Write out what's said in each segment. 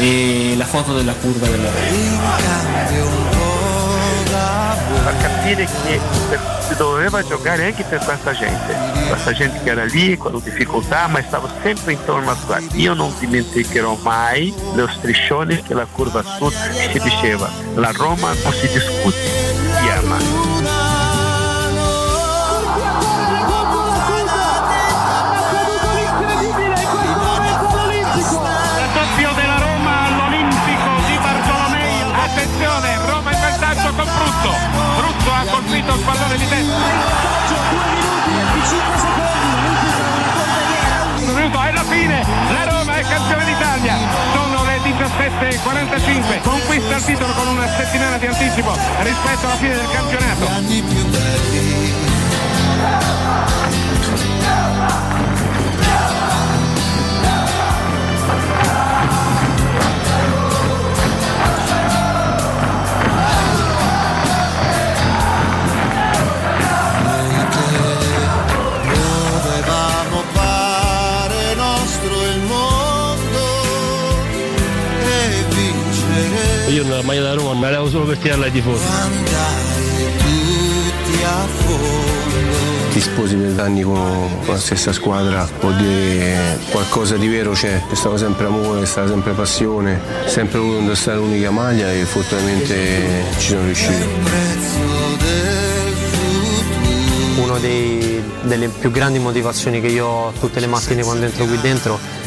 e la foto della curva della Roma. In cambio un po' d'amore. a capire che si doveva giocare anche per questa gente, questa gente che era lì con difficoltà ma stava sempre intorno a qua. Io non dimenticherò mai lo striscione che la curva sud si diceva, la Roma non si discute, si ama. Colpito il pallone di testa. E alla fine la Roma è campione d'Italia. Sono le 17.45. Conquista il titolo con una settimana di anticipo rispetto alla fine del campionato. Io nella maglia da Roma me la levo solo per tirarla ai tifosi. andare tutti a fondo. ti sposi per anni con, la stessa squadra vuol dire qualcosa di vero c'è, c'è stato sempre amore, c'è stata sempre passione, sempre voluto indossare l'unica maglia e fortunatamente ci sono riuscito. prezzo del futuro. Una delle più grandi motivazioni che io ho tutte le mattine quando entro qui dentro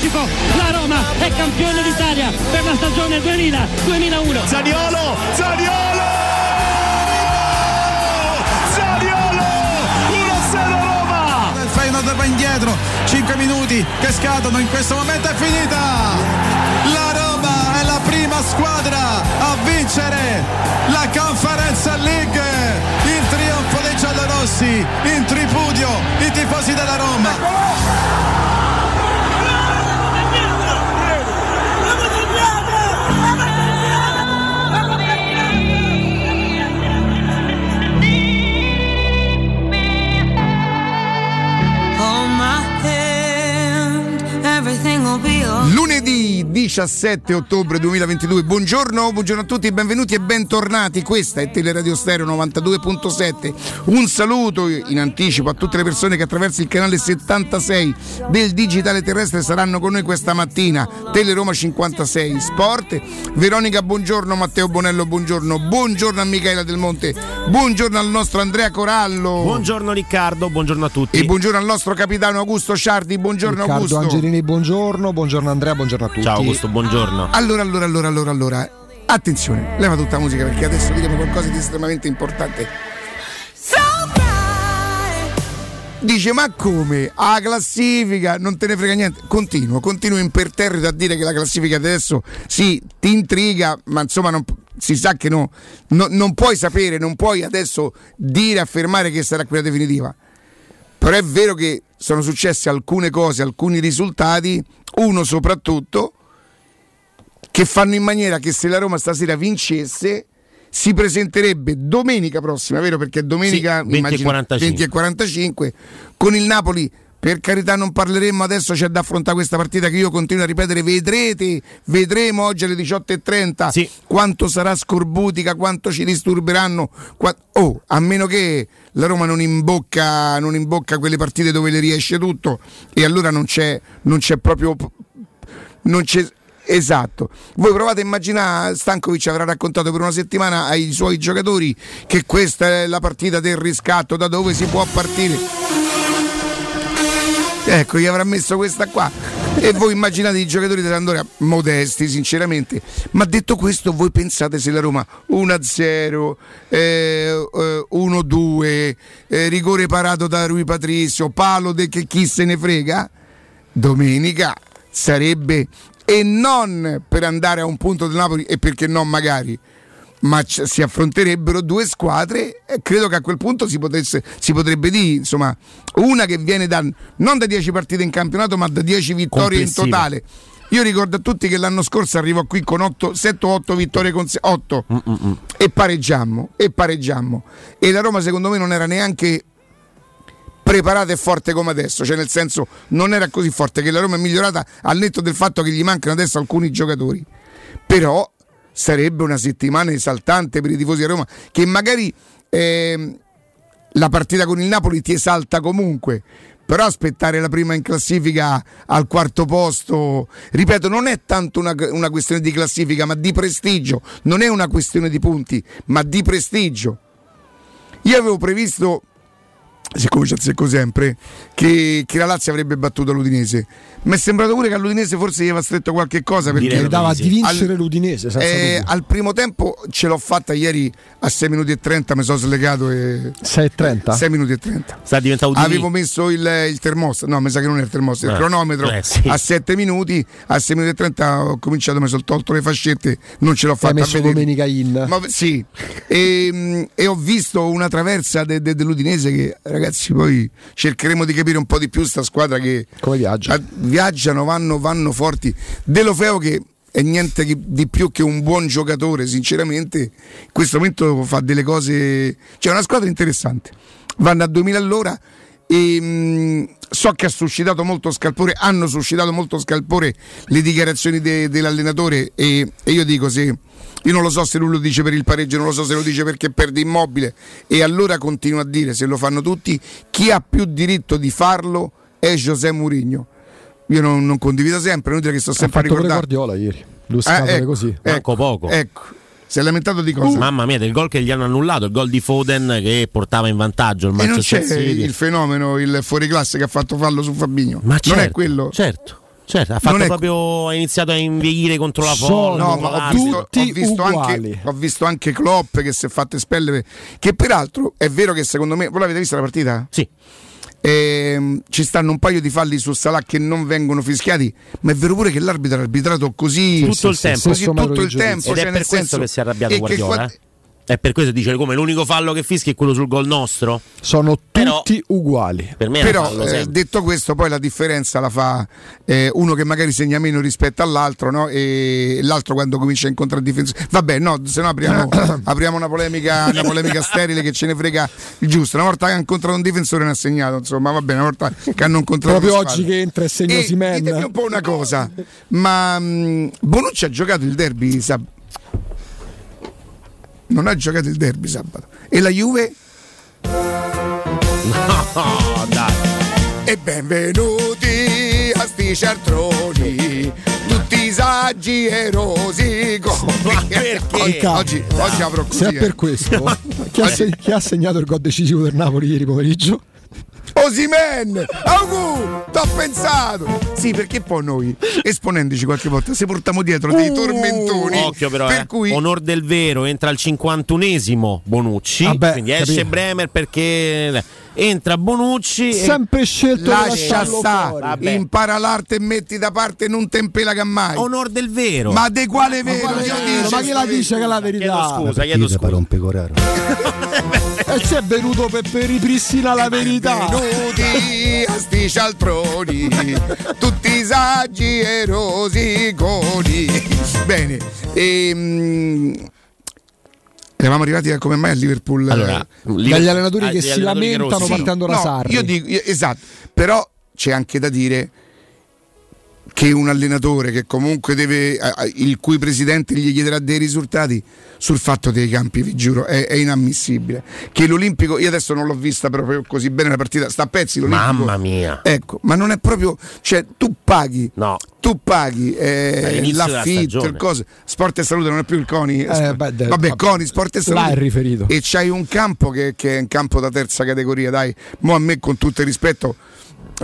Anticipo. La Roma è campione d'Italia per la stagione 2000-2001. Zaniolo, Zaniolo! Zaniolo! 1-0 Roma! Il Feyenoord va indietro, 5 minuti che scadono, in questo momento è finita! La Roma è la prima squadra a vincere la Conference League! Il trionfo dei giallorossi, in tripudio i tifosi della Roma! 17 ottobre 2022, buongiorno, buongiorno a tutti, benvenuti e bentornati. Questa è Teleradio Stereo 92.7. Un saluto in anticipo a tutte le persone che attraverso il canale 76 del digitale terrestre saranno con noi questa mattina. Teleroma 56 Sport. Veronica, buongiorno, Matteo Bonello, buongiorno, buongiorno a Michaela Del Monte, buongiorno al nostro Andrea Corallo. Buongiorno Riccardo, buongiorno a tutti. E buongiorno al nostro capitano Augusto Ciardi, buongiorno Riccardo Augusto. Angelini, buongiorno, buongiorno Andrea, buongiorno a tutti. Ciao Augusto, buongiorno. Allora, allora, allora, allora, allora. Attenzione, leva tutta la musica perché adesso diremo qualcosa di estremamente importante. Dice, ma come? A classifica non te ne frega niente. Continuo, continuo imperterrito a dire che la classifica adesso sì, ti intriga, ma insomma non- si sa che no, no- non puoi sapere, non puoi adesso dire, affermare che sarà quella definitiva. Però è vero che sono successe alcune cose, alcuni risultati, uno soprattutto, che fanno in maniera che se la Roma stasera vincesse si presenterebbe domenica prossima, vero? Perché domenica Sì, 20 e immagino, 45. 20 e 45 con il Napoli. Per carità non parleremo adesso, c'è da affrontare questa partita che io continuo a ripetere, vedrete, vedremo oggi alle 18.30 quanto sarà scorbutica, quanto ci disturberanno. qua- oh, a meno che la Roma non imbocca, non imbocca quelle partite dove le riesce tutto e allora non c'è, non c'è proprio non c'è Esatto. Voi provate a immaginare, Stankovic avrà raccontato per una settimana ai suoi giocatori che questa è la partita del riscatto, da dove si può partire. Ecco, gli avrà messo questa qua. E voi immaginate i giocatori dell'Andoria modesti, sinceramente. Ma detto questo, voi pensate se la Roma 1-0, eh, eh, 1-2, eh, rigore parato da Rui Patrizio, palo de che chi se ne frega? Domenica sarebbe e non per andare a un punto del Napoli e perché no magari ma c- si affronterebbero due squadre e credo che a quel punto si, potesse, si potrebbe dire insomma una che viene da non da 10 partite in campionato ma da 10 vittorie in totale. Io ricordo a tutti che l'anno scorso arrivò qui con 7 o 8 vittorie con 8 e pareggiammo e pareggiammo. E la Roma secondo me non era neanche preparata e forte come adesso, cioè nel senso non era così forte che la Roma è migliorata al netto del fatto che gli mancano adesso alcuni giocatori. Però sarebbe una settimana esaltante per i tifosi di Roma che magari ehm, la partita con il Napoli ti esalta comunque. Però aspettare la prima in classifica al quarto posto, ripeto, non è tanto una, una questione di classifica, ma di prestigio. Non è una questione di punti, ma di prestigio. Io avevo previsto siccome ci sempre, che, che la Lazio avrebbe battuto l'Udinese. Mi è sembrato pure che all'Udinese forse gli aveva stretto qualche cosa perché Direi dava di vincere l'Udinese, senza eh, al primo tempo ce l'ho fatta ieri a 6 minuti e 30, mi sono slegato e 6.30? 6 minuti e 30. Sta diventando Udini. Avevo messo il, il termostato, no, mi sa che non è il termostato, il Eh, cronometro eh, sì. a 7 minuti, a 6 minuti e 30 ho cominciato, mi sono tolto le fascette, non ce l'ho fatta a messo vedere. domenica in. Ma, sì, e, e ho visto una traversa de- de- dell'Udinese che ragazzi poi cercheremo di capire un po' di più sta squadra che Come viaggia? ah, viaggiano, vanno, vanno forti. De Lofeo che è niente di più che un buon giocatore, sinceramente, in questo momento fa delle cose, cioè è una squadra interessante. Vanno a 2000 all'ora e mh, so che ha suscitato molto scalpore, hanno suscitato molto scalpore le dichiarazioni de- dell'allenatore e, e io dico se io non lo so se lui lo dice per il pareggio, non lo so se lo dice perché perde immobile e allora continuo a dire se lo fanno tutti, chi ha più diritto di farlo è José Mourinho. Io non, non condivido sempre, è inutile che sto sempre a ricordare. Guardiola ieri. Due Eh, scatole ecco, così. Ecco, poco. Ecco, si è lamentato di cosa? Mamma mia, del gol che gli hanno annullato, il gol di Foden che portava in vantaggio il e non Manchester c'è City. il fenomeno, il fuoriclasse che ha fatto fallo su Fabigno. Ma non è certo, quello. Certo, certo, ha è- proprio ha iniziato a inveire contro la folla. No, ma ho visto, Tutti ho, visto anche, ho visto anche Klopp che si è fatto espellere. Che peraltro è vero che secondo me. Voi l'avete vista la partita? Sì. Ehm, ci stanno un paio di falli su Salah che non vengono fischiati, ma è vero pure che l'arbitro ha arbitrato così Tutto il tempo. così tutto il giudizio. tempo. Ed cioè è nel per questo senso- che si è arrabbiato che Guardiola. qua- eh? È per questo dice come l'unico fallo che fischia è quello sul gol nostro. Sono Però- tutti uguali. Per me è un Però fallo eh, detto questo, poi la differenza la fa eh, uno che magari segna meno rispetto all'altro, no? e l'altro quando comincia a incontrare difensori. Vabbè, no, se no apriamo, apriamo una polemica, una polemica sterile che ce ne frega il giusto. Una volta che ha incontrato un difensore ne ha segnato, insomma, va bene, una volta che hanno incontrato Proprio oggi che entra e segna Osimhen. ditemi un po' una cosa, ma mh, Bonucci ha giocato il derby sabato. Non ha giocato il derby sabato. E la Juve? No, dai. E benvenuti a sti cialtroni, tutti saggi e rosico. Ma perché? Oggi, oggi, oggi avrò così. Se è eh. per questo, chi, ha chi ha segnato il gol decisivo del Napoli ieri pomeriggio? Osimen! Augu! T'ho pensato! Sì, perché poi noi, esponendoci qualche volta, se portiamo dietro dei Uh, tormentoni. Occhio però, per eh. cui onor del vero, entra al 51esimo Bonucci, Vabbè, quindi esce capito. Bremer perché entra Bonucci e Sempre scelto di lascia stare. Vabbè. impara l'arte e metti da parte non tempela mai. onor del vero. Ma di quale vero? quale Dio vero? Ma chi la dice che è la chiedo verità? scusa, chiedo scusa. E c'è venuto per, per ripristinare la verità. Benvenuti a sti cialtroni, tutti saggi e rosiconi. Bene, ehm, eravamo arrivati a come mai a Liverpool. Allora, Dagli allenatori Ah, che si allenatori lamentano partendo da No, Sarri. io dico, io- esatto, però c'è anche da dire che un allenatore che comunque deve, il cui presidente gli chiederà dei risultati sul fatto dei campi, vi giuro, è, è inammissibile. Che l'Olimpico, io adesso non l'ho vista proprio così bene la partita, sta a pezzi l'Olimpico. Mamma mia. Ecco, ma non è proprio, cioè tu paghi, No. tu paghi eh, l'affitto, il coso, sport e salute non è più il CONI, Eh, beh, de- vabbè, vabbè. CONI, sport e Là salute. è riferito. E c'hai un campo che, che è un campo da terza categoria, dai, mo a me con tutto il rispetto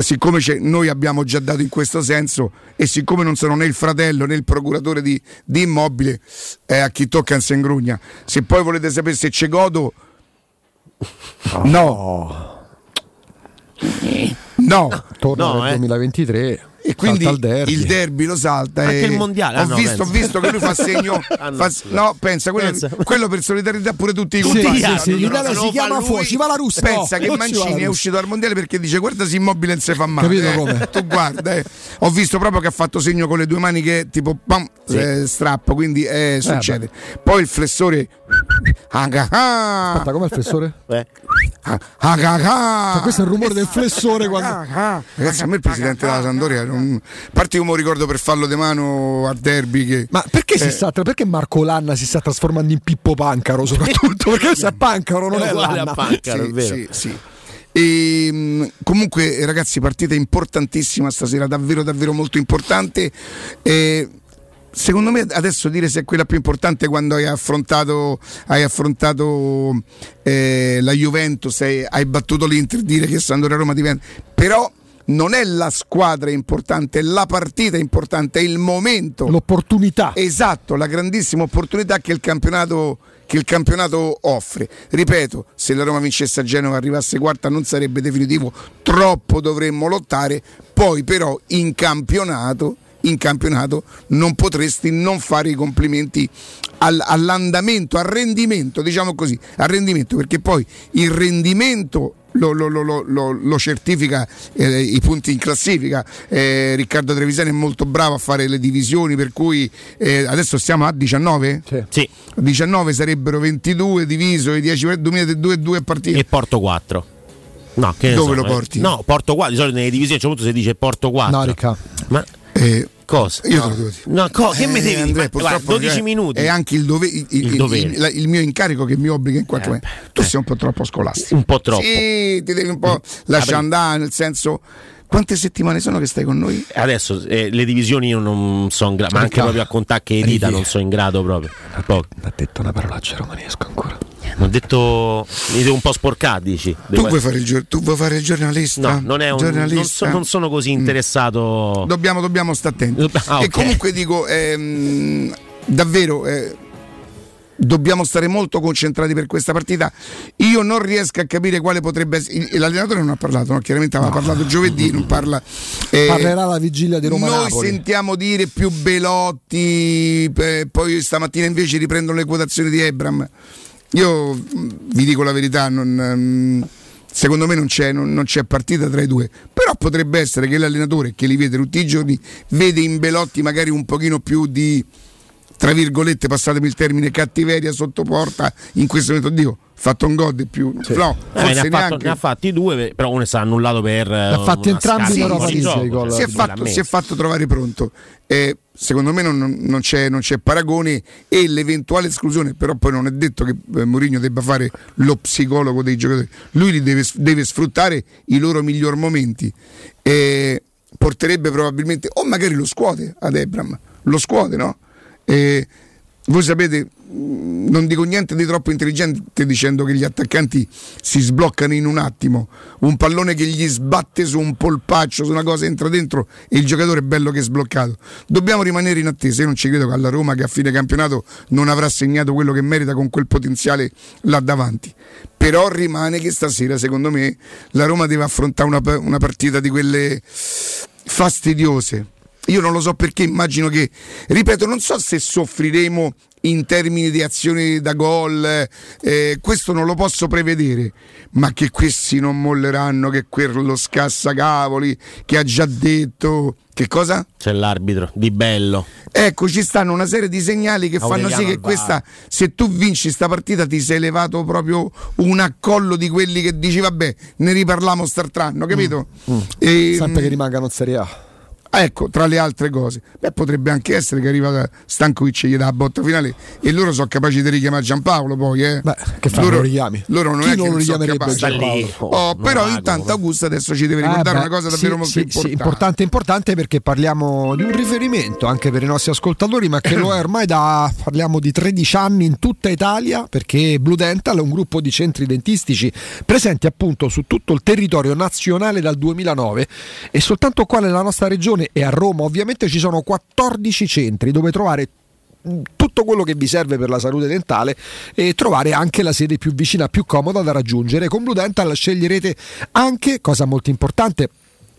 siccome c'è- noi abbiamo già dato in questo senso e siccome non sono né il fratello né il procuratore di, di immobile, eh, a chi tocca non si ingrugna. Se poi volete sapere se c'è godo, no, no. Torna No, nel eh. 2023 E quindi derby. il derby lo salta. Anche e il mondiale, ah, Ho, no, visto, ho visto che lui fa segno. Ah, no, fa- no, pensa, quello, Pensa. quello per solidarietà pure tutti i Sì, compagni. sì, sì, detto, l'Italia "No, si no, chiama fa lui". fuori, ci va la russia. Pensa No, che Mancini è uscito dal mondiale perché dice guarda se immobile non si fa male. Capito eh. come? Tu guarda, eh. ho visto proprio che ha fatto segno con le due mani che tipo pam, eh, strappo, quindi eh, succede. Poi il flessore. Aga, ah, Aspetta, com'è il flessore? Eh. Ah, aga, ah. Cioè, questo è il rumore del flessore quando... Ah, Ragazzi, a me il presidente della Sandoria, non... a parte io me lo ricordo per fallo di mano a derby. Che... Ma perché, si Eh. sta, perché Marco Lanna si sta trasformando in Pippo Pancaro soprattutto? Perché questo è Pancaro, non È è uguale Lanna. a Pancaro, è sì, vero. sì, sì. E, mh, comunque, ragazzi, partita importantissima stasera, davvero, davvero molto importante. E, secondo me, adesso dire se è quella più importante quando hai affrontato, hai affrontato eh, la Juventus, hai, hai battuto l'Inter, dire che Sandoria Roma diventa. Però. Non è la squadra importante, è la partita importante, è il momento. L'opportunità. Esatto, la grandissima opportunità che il campionato, che il campionato offre. Ripeto, se la Roma vincesse a Genova arrivasse quarta non sarebbe definitivo, troppo dovremmo lottare, poi però in campionato, in campionato non potresti non fare i complimenti al- all'andamento, al rendimento, diciamo così, al rendimento, perché poi il rendimento lo, lo- lo- lo- certifica eh, i punti in classifica. Eh, Riccardo Trevisani è molto bravo a fare le divisioni, per cui eh, adesso stiamo a 19? Sì. 19 sarebbero 22 diviso i 10 per 2 2 partite. E porto 4. No, che Dove so, lo eh. porti? No, porto 4. Di solito nelle divisioni a un certo punto si dice porto 4. No, Ricca. Ma Eh, cosa? io te lo devo dire. No, co- che mi Eh, devi Andrea, guarda, 12 è- minuti. È anche il, dove- il- il- Il il- mio incarico che mi obbliga in qualche Eh, modo. Tu sei un po' troppo scolastico. Un po' troppo. Sì, ti devi un po' lasciare andare, nel senso. Quante settimane sono che stai con noi? Adesso eh, le divisioni io non sono in grado, ma anche Ricca. proprio a contare che dita non sono in grado proprio. Poco. Ha detto una parolaccia romanesca ancora. Ho detto mi devo un po' sporcare, dici. Tu vuoi, fare il, gior- tu vuoi fare il giornalista? No, non, è un, non, Giornalista? so- non sono così interessato. Dobbiamo, dobbiamo stare attenti. Ah, E ok. comunque dico, ehm, davvero, eh, dobbiamo stare molto concentrati per questa partita. Io non riesco a capire quale potrebbe essere. L'allenatore non ha parlato, no? chiaramente aveva parlato giovedì, non parla. eh, Parlerà la vigilia di Roma noi Napoli. sentiamo dire più Belotti, eh, poi stamattina invece riprendono le quotazioni di Ebram. Io vi dico la verità, non, ehm, secondo me non c'è, non- non c'è partita tra i due, però potrebbe essere che l'allenatore che li vede tutti i giorni vede in Belotti magari un pochino più di, tra virgolette, passatemi il termine, cattiveria sotto porta in questo momento. Dio, fatto un gol di più. No, Eh, ne, ha fatto, ne ha fatti due, però uno è stato annullato per. Ha fatti entrambi in Europa League, i gol. si, è fatto, si è fatto trovare pronto. Eh, secondo me non, non c'è, non c'è paragone e l'eventuale esclusione, però poi non è detto che eh, Mourinho debba fare lo psicologo dei giocatori. Lui li deve, deve sfruttare i loro miglior momenti. Eh, porterebbe probabilmente, o magari lo scuote ad Ebram, lo scuote, no? Eh, voi sapete, mh, non dico niente di troppo intelligente dicendo che gli attaccanti si sbloccano in un attimo. Un pallone che gli sbatte su un polpaccio, su una cosa entra dentro e il giocatore è bello che è sbloccato. Dobbiamo rimanere in attesa. Io non ci credo che alla Roma, che a fine campionato non avrà segnato quello che merita con quel potenziale là davanti. Però rimane che stasera, secondo me, la Roma deve affrontare una, una partita di quelle fastidiose. Io non lo so perché immagino che, ripeto, non so se soffriremo in termini di azioni da gol, eh, questo non lo posso prevedere, ma che questi non molleranno, che quello scassacavoli, che ha già detto, che cosa? C'è l'arbitro di bello. Ecco, ci stanno una serie di segnali che fanno Aureliano sì che questa, se tu vinci sta partita, ti sei levato proprio un accollo di quelli che dici, vabbè, ne riparliamo st'altro anno, capito? E, Sempre che rimangano in Serie A. Ecco, tra le altre cose, beh, potrebbe anche essere che arriva Stankovic e gli dà la botta finale e loro sono capaci di richiamare Giampaolo poi, eh. Beh, che fanno, loro, lo richiami? Loro non Chi è non che lo non sono richiamerebbe capaci. Giampaolo? Oh, non però vago, intanto. Augusto adesso ci deve ricordare Ah, beh, una cosa sì, davvero molto sì, importante. Sì, importante, importante perché parliamo di un riferimento anche per i nostri ascoltatori, ma che lo è ormai da parliamo di 13 anni in tutta Italia, perché Blue Dental è un gruppo di centri dentistici presenti appunto su tutto il territorio nazionale dal 2009 e soltanto qua nella nostra regione e a Roma ovviamente ci sono 14 centri dove trovare tutto quello che vi serve per la salute dentale e trovare anche la sede più vicina, più comoda da raggiungere. Con Blue Dental sceglierete anche, cosa molto importante,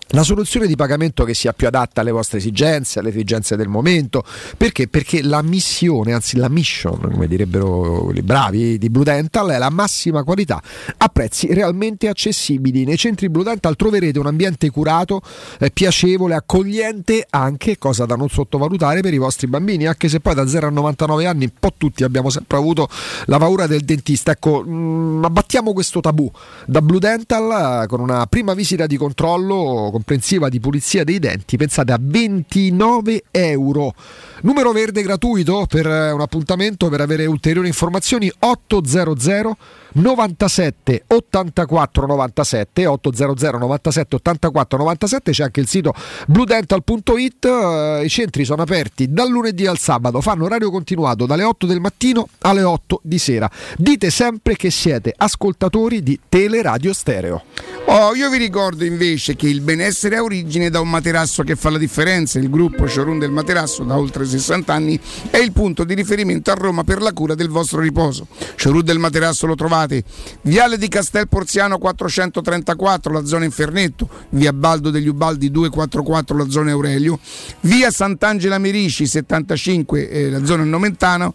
la soluzione di pagamento che sia più adatta alle vostre esigenze, alle esigenze del momento. Perché? Perché la missione, anzi la mission, come direbbero i bravi di Blue Dental, è la massima qualità a prezzi realmente accessibili. Nei centri Blue Dental troverete un ambiente curato, eh, piacevole, accogliente, anche, cosa da non sottovalutare, per i vostri bambini, anche se poi da 0 a 99 anni un po' tutti abbiamo sempre avuto la paura del dentista. Ecco, mh, abbattiamo questo tabù. Da Blue Dental, eh, con una prima visita di controllo comprensiva di pulizia dei denti, pensate a 29 euro. Numero verde gratuito per eh, un appuntamento per avere ulteriori informazioni 800 97 84 97 800 97 84 97 c'è anche il sito bluedental.it eh, i centri sono aperti dal lunedì al sabato fanno orario continuato dalle 8 del mattino alle 8 di sera dite sempre che siete ascoltatori di Teleradio Stereo Oh, io vi ricordo invece che il benessere ha origine da un materasso che fa la differenza. Il gruppo showroom del materasso da oltre 60 anni è il punto di riferimento a Roma per la cura del vostro riposo. Showroom del materasso lo trovate Viale di Castel Porziano 434, la zona Infernetto, via Baldo degli Ubaldi 244, la zona Aurelio, via Sant'Angela Merici 75, eh, la zona Nomentana,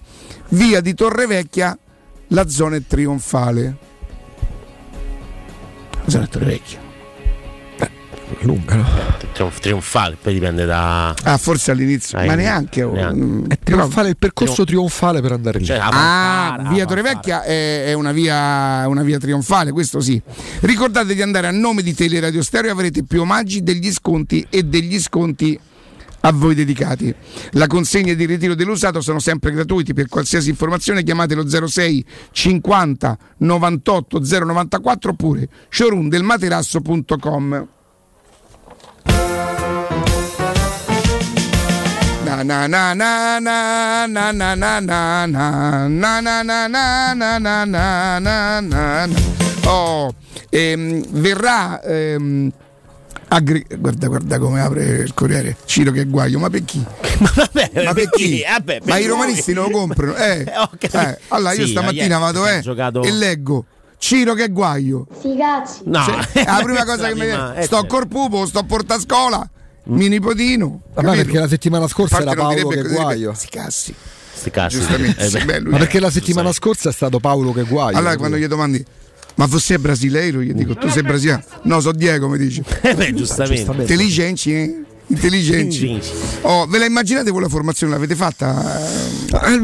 via di Torrevecchia, la zona trionfale. La zona Torrevecchia. Lunga no? Trionf- trionfale, poi dipende da. Ah, forse all'inizio, ma neanche. neanche. mm, è trionfale il percorso Trion- trionfale per andare lì Cioè, Ah, via. Torrevecchia è, è una, via, una via trionfale, questo sì. Ricordate di andare a nome di Teleradio Stereo e avrete più omaggi degli sconti e degli sconti a voi dedicati. La consegna di ritiro dell'usato sono sempre gratuiti. Per qualsiasi informazione chiamate lo 06 50 98 094 oppure showroomdelmaterasso.com. Na na na na na na na na na na na na na na na na na na na Oh, ehm, verrà ehm, aggre- guarda guarda come apre il Corriere Ciro che guaio ma per chi? Ma vabbè, ma per chi? Vabbè, per ma i romanisti non lo comprano eh, capito. eh, allora io Sì, stamattina vado eh, giocato- e leggo Ciro che guaio Sti cazzi. No, Cioè, è la prima cosa che mi eh, sto certo. col pupo sto a porta a scuola mio nipotino Vabbè, perché la settimana scorsa parte era Paolo che guaio. Sti cazzi Sti cazzi. giustamente Eh, sì, beh. Ma perché la settimana scorsa è stato Paolo che guaio. Allora quando gli domandi ma você è brasileiro? Gli dico tu sei brasiliano? No, so Diego mi dice. Eh, beh, giustamente. Intelligenti, eh? Intelligenti. Oh, ve la immaginate quella formazione? L'avete fatta?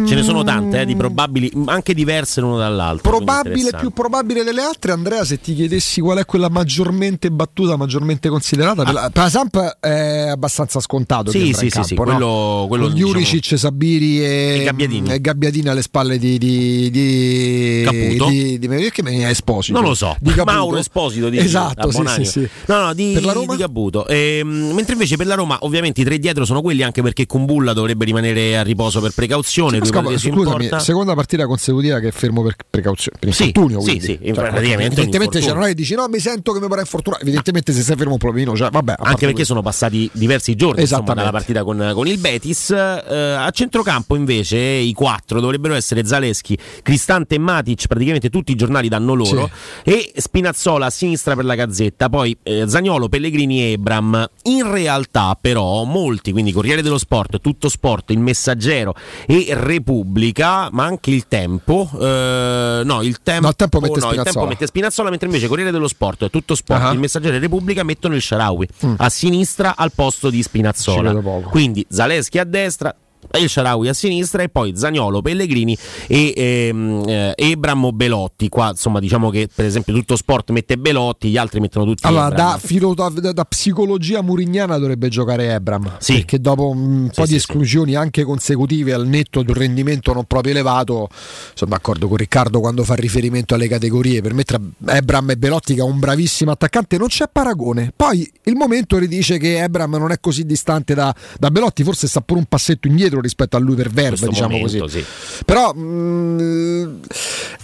Ce ne sono tante, eh, di probabili, anche diverse l'uno dall'altro. quindi Probabile, più probabile delle altre, Andrea, se ti chiedessi qual è quella maggiormente battuta, maggiormente considerata, per la, per la Samp è abbastanza scontato. Ah. Sì, sì, in sì, sì, campo, no? quello- quello, Con diciamo- Juricic, Sabiri e, E Gabbiadini. e Gabbiadini alle spalle di, di, di Caputo? Di, di, perché me ne Esposito? Non lo so, Di Caputo. Mauro Esposito di Esatto, sì, sì, sì. No, no, di, Per la Roma? di Caputo. Ehm, mentre invece per la Roma, ovviamente i tre dietro sono quelli, anche perché Kumbulla dovrebbe rimanere a riposo per precauzione. in scusami, porta. seconda partita consecutiva che è fermo per precauzione, per Sì, sì, sì, Cioè, praticamente evidentemente cioè, infortunio. non è che dici no, mi sento che mi pare infortunato. Evidentemente se sei fermo un provino, cioè, vabbè. Anche perché questo. sono passati diversi giorni insomma, dalla partita con, con il Betis. Eh, a centrocampo invece i quattro dovrebbero essere Zaleschi, Cristante e Matic, praticamente tutti i giornali danno loro, e Spinazzola a sinistra per la Gazzetta, poi eh, Zagnolo, Pellegrini e Ebram. In realtà però molti, quindi Corriere dello Sport, Tutto Sport, Il Messaggero e Repubblica, ma anche il Tempo, eh, no il Tempo, No, il Tempo mette no, il Spinazzola. Tempo mette Spinazzola, mentre invece Corriere dello Sport, Tutto Sport, Ah. Il Messaggero e Repubblica mettono il Sharawi a sinistra al posto di Spinazzola. Quindi Zaleschi a destra, El Sharawi a sinistra e poi Zagnolo, Pellegrini e ehm, eh, Ebram Belotti. Qua insomma diciamo che per esempio tutto sport mette Belotti, gli altri mettono tutti Allora, da, filo- da- da psicologia murignana dovrebbe giocare Ebram. Sì. Perché dopo un po' sì, di sì. esclusioni anche consecutive al netto di un rendimento non proprio elevato, sono d'accordo con Riccardo quando fa riferimento alle categorie. Per me tra Ebram e Belotti, che è un bravissimo attaccante, non c'è paragone. Poi il momento ridice che Ebram non è così distante da, da Belotti, forse sta pure un passetto indietro rispetto a lui per questo diciamo momento, così. sì. Però mh,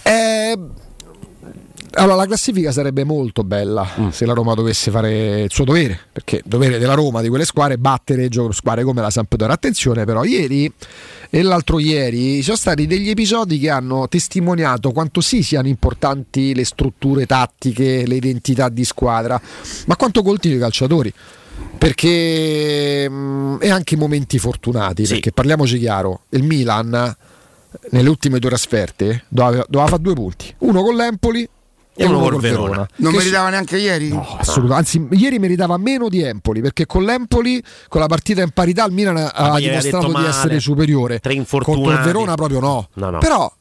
è- allora, la classifica sarebbe molto bella Mm. se la Roma dovesse fare il suo dovere, perché il dovere della Roma, di quelle squadre, è battere squadre come la Sampdoria. Attenzione però, ieri e l'altro ieri ci sono stati degli episodi che hanno testimoniato quanto sì siano importanti le strutture tattiche, le identità di squadra, ma quanto coltivi i calciatori. Perché mh, e anche i momenti fortunati, perché parliamoci chiaro, il Milan nelle ultime due trasferte doveva, doveva fare due punti, uno con l'Empoli e, uno, col Verona. Non Che meritava neanche ieri? No, assolutamente. Anzi, ieri meritava meno di Empoli perché con l'Empoli, con la partita in parità, il Milan ha aveva dimostrato di male. essere superiore. Tre Contro il Verona proprio no. No, no. Però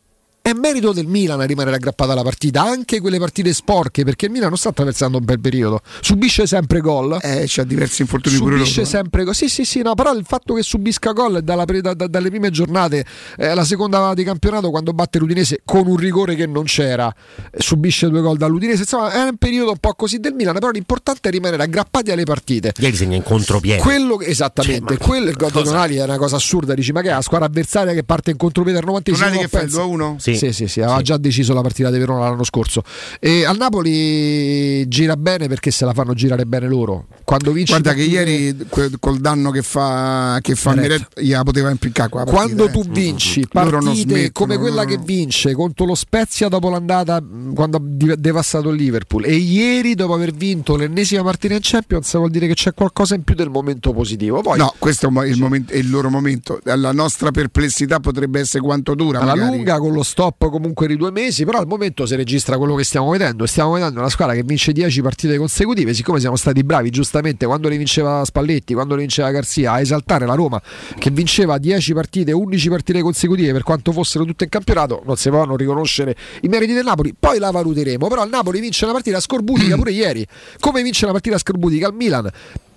è merito del Milan a rimanere aggrappato alla partita, anche quelle partite sporche, perché il Milan non sta attraversando un bel periodo. Subisce sempre gol. Eh, c'ha diversi infortuni pure Subisce loro. sempre gol. Sì, sì, sì, no, però il fatto che subisca gol dalla da- da- dalle prime giornate, eh, la seconda di campionato, quando batte l'Udinese con un rigore che non c'era, subisce due gol dall'Udinese. Insomma, è un periodo un po' così del Milan, però l'importante è rimanere aggrappati alle partite. Ieri segna in contropiede. Quello esattamente, Cioè, ma quello il gol di cosa? Tonali è una cosa assurda. Dici, ma che è la squadra avversaria che parte in contropiede al 90 Tonali che fa il 2-1? Sì, sì, sì, sì, aveva già deciso la partita di Verona l'anno scorso. E al Napoli gira bene perché se la fanno girare bene loro. Quando vince Guarda che ieri col danno che fa, che fa. Meret, gliela poteva impiccare qua. quando eh. tu vinci Loro non partite smettono, come quella che vince contro lo Spezia dopo l'andata quando ha devastato il Liverpool e ieri dopo aver vinto l'ennesima partita in Champions vuol dire che c'è qualcosa in più del momento positivo poi No, questo è il, momento- è il loro momento. La nostra perplessità potrebbe essere quanto dura. alla magari. lunga con lo stop comunque di due mesi però al momento si registra quello che stiamo vedendo. Stiamo vedendo una squadra che vince 10 partite consecutive siccome siamo stati bravi giustamente quando le vinceva Spalletti quando le vinceva Garzia a esaltare la Roma che vinceva 10 partite 11 partite consecutive per quanto fossero tutte in campionato non si possono riconoscere i meriti del Napoli. Poi la valuteremo però il Napoli vince una partita scorbutica pure ieri. Come vince una partita scorbutica al Milan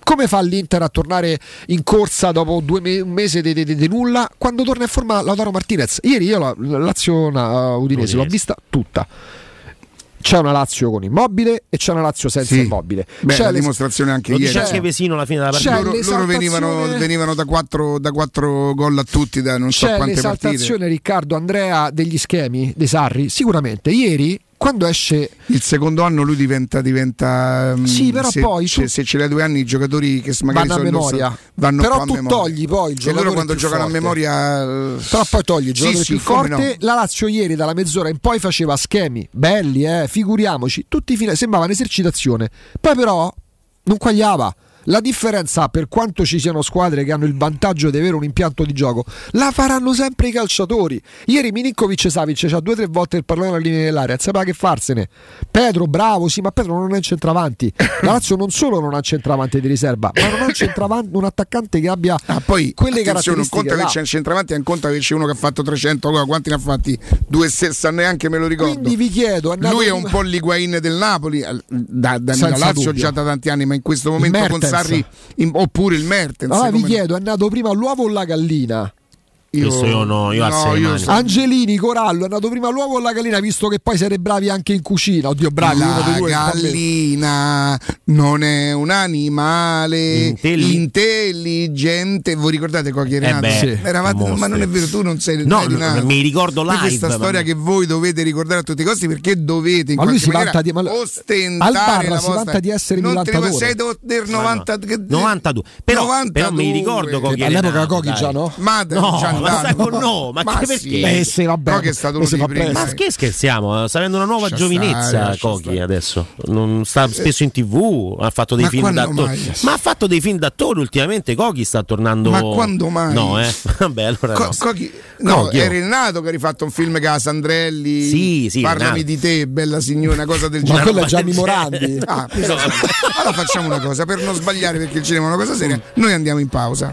come fa l'Inter a tornare in corsa dopo due me- un mese di, di- di- di nulla quando torna in forma Lautaro Martinez? Ieri io la, la Lazio na- Udinese l'ho vista tutta. C'è una Lazio con immobile e c'è una Lazio senza Sì. immobile. Beh, C'è la le- dimostrazione anche Lo ieri. dice anche Vesino alla fine della partita. C'è loro, loro venivano, venivano da, quattro, da quattro gol a tutti da non so C'è quante partite. l'esaltazione, Riccardo Andrea, degli schemi dei Sarri? Sicuramente. Ieri, quando esce Il secondo anno lui diventa. diventa mm, Sì, però se, poi se, tu- se ce l'hai due anni, i giocatori che magari vanno a memoria. vanno Però tu memoria. togli poi il E giocatore loro quando più giocano forte. a memoria. Però poi togli il Sì, giocatore sì, più come forte. no. La Lazio ieri dalla mezz'ora in poi faceva schemi belli, eh, figuriamoci, tutti fine, sembrava un'esercitazione. Poi però non quagliava. La differenza, per quanto ci siano squadre che hanno il vantaggio di avere un impianto di gioco, la faranno sempre i calciatori. Ieri Milinkovic Savic c'ha due o tre volte il pallone alla linea dell'area, non sapeva che farsene. Pedro, bravo, sì, ma Pedro non è un centravanti. La Lazio non solo non ha centravanti di riserva, ma non ha centravanti, un attaccante che abbia Ah, poi quelle caratteristiche. conto là. averci un centravanti e un conto averci uno che ha fatto 300 gol. Quanti ne ha fatti? Due stessa, neanche me lo ricordo. Quindi vi chiedo, è Lui è un- po' l'Higuain del Napoli, da, da, Lazio dubbio. già da tanti anni, ma in questo momento con Mertens. Sarri, in- oppure il Mertens. Allora vi chiedo, è nato prima l'uovo o la gallina? Questo io no, io le io so- Angelini, Corallo, è nato prima l'uovo o la gallina, visto che poi siete bravi anche in cucina. Oddio, bravi, uno La due. gallina non è un animale Intelli- intelligente. Voi ricordate Cocchi e Renato? beh, Sì. Eravate- mostri. ma non è vero, tu non sei No, Napoli. mi ricordo live, questa storia che voi dovete ricordare a tutti i costi perché dovete in Ma lui qualche si vanta di- ma- ostentare Al Barra la si vostra- vanta di essere non milantatore. sei do- del 90 che- 92. Però, 92. però mi ricordo Coghi All'epoca Renato, Coghi già no? Ma No, già ma stai con no, ma che perché? sì. Eh, sì, vabbè. Coghi è stato Eh, uno dei primi. Ma che scherziamo? Sta avendo una nuova Lascia giovinezza stare. adesso. Non sta spesso in tv, ha fatto dei Ma film quando d'attore. mai? Ma ha fatto dei film d'attore ultimamente. Coghi sta tornando. Ma quando mai? No, eh. Vabbè, allora Co- no. Coghi- no, Coghi, è Renato che ha rifatto un film con la Sandrelli. Sì, sì, Parlami di te, bella signora, una cosa del Ma genere. quello è roba Gianni Morandi. Ah, allora facciamo una cosa, per non sbagliare perché il cinema è una cosa seria, noi andiamo in pausa.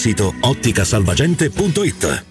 sito otticasalvagente.it.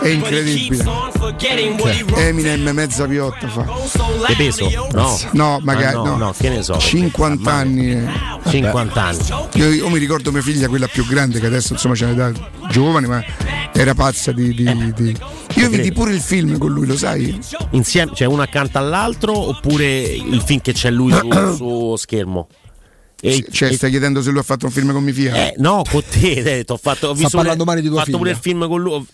È incredibile. wrote. Eminem mezza piotta fa. Di peso? No. No, magari Ah, no, no. no, che ne so. 50 anni. eh. 50 anni. Io, io mi ricordo mia figlia, quella più grande, che adesso insomma c'è un'età giovane, ma era pazza di. di- di- Io vidi pure il film con lui, lo sai? Insieme insieme, cioè uno accanto all'altro oppure il film che c'è lui sul suo schermo? E, Cioè, e- stai chiedendo se lui ha fatto un film con mia figlia? eh, no, con te, detto, ho fatto, ho visto parlando pure, male di tua ho fatto pure il film con lui.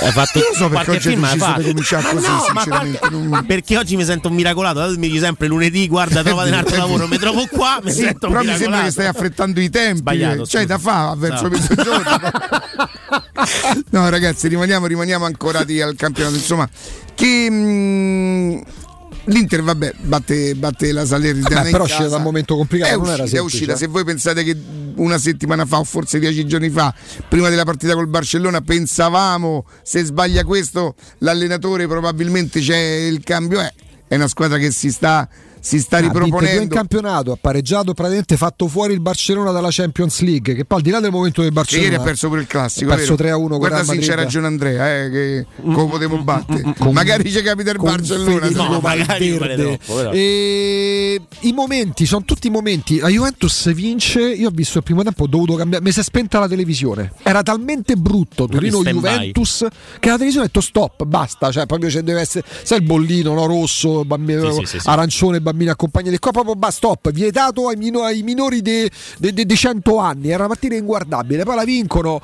Hai fatto Io lo so perché oggi film hai deciso fatto. di cominciare Ma così, no, ma sinceramente, guarda- non- Perché oggi mi sento un miracolato. Mi dici sempre lunedì, guarda, trovate un altro lavoro, mi trovo qua, mi Sì, sento un però mi sembra che stai affrettando i tempi. Sbagliato, scusa. da fa verso No. mezzogiorno. no, ragazzi, rimaniamo, rimaniamo ancorati al campionato. Insomma, che mm, l'Inter, vabbè, batte, batte la Salernitana. Vabbè, in però da un momento complicato, È uscita, era è semplice, uscita. eh. Se voi pensate che una settimana fa o forse dieci giorni fa, prima della partita col Barcellona, pensavamo se sbaglia questo, l'allenatore probabilmente c'è il cambio. Eh, è una squadra che si sta, si sta Ha vinto due in riproponendo. campionato, ha pareggiato praticamente fatto fuori il Barcellona dalla Champions League. Che poi al di là del momento del Che Barcellona ieri ha perso pure il classico. ha perso vero? 3-1 con Guarda sì, c'è ragione Andrea, eh, che come potevo battere. Con- Magari ci capita il Barcellona. No, magari troppo. E i momenti sono tutti i momenti. La Juventus vince. Io ho visto il primo tempo, ho dovuto cambiare. Mi si è spenta la televisione. Era talmente brutto Torino stand by. Juventus che la televisione ha detto stop, basta. Cioè, proprio c'è deve essere. Sai il bollino, no? Rosso, bambino, Sì, sì, sì, sì. Arancione, bambini accompagnati. Qua proprio basta, stop, vietato ai, mino- ai minori di 100 anni. Era una partita inguardabile. Poi la vincono.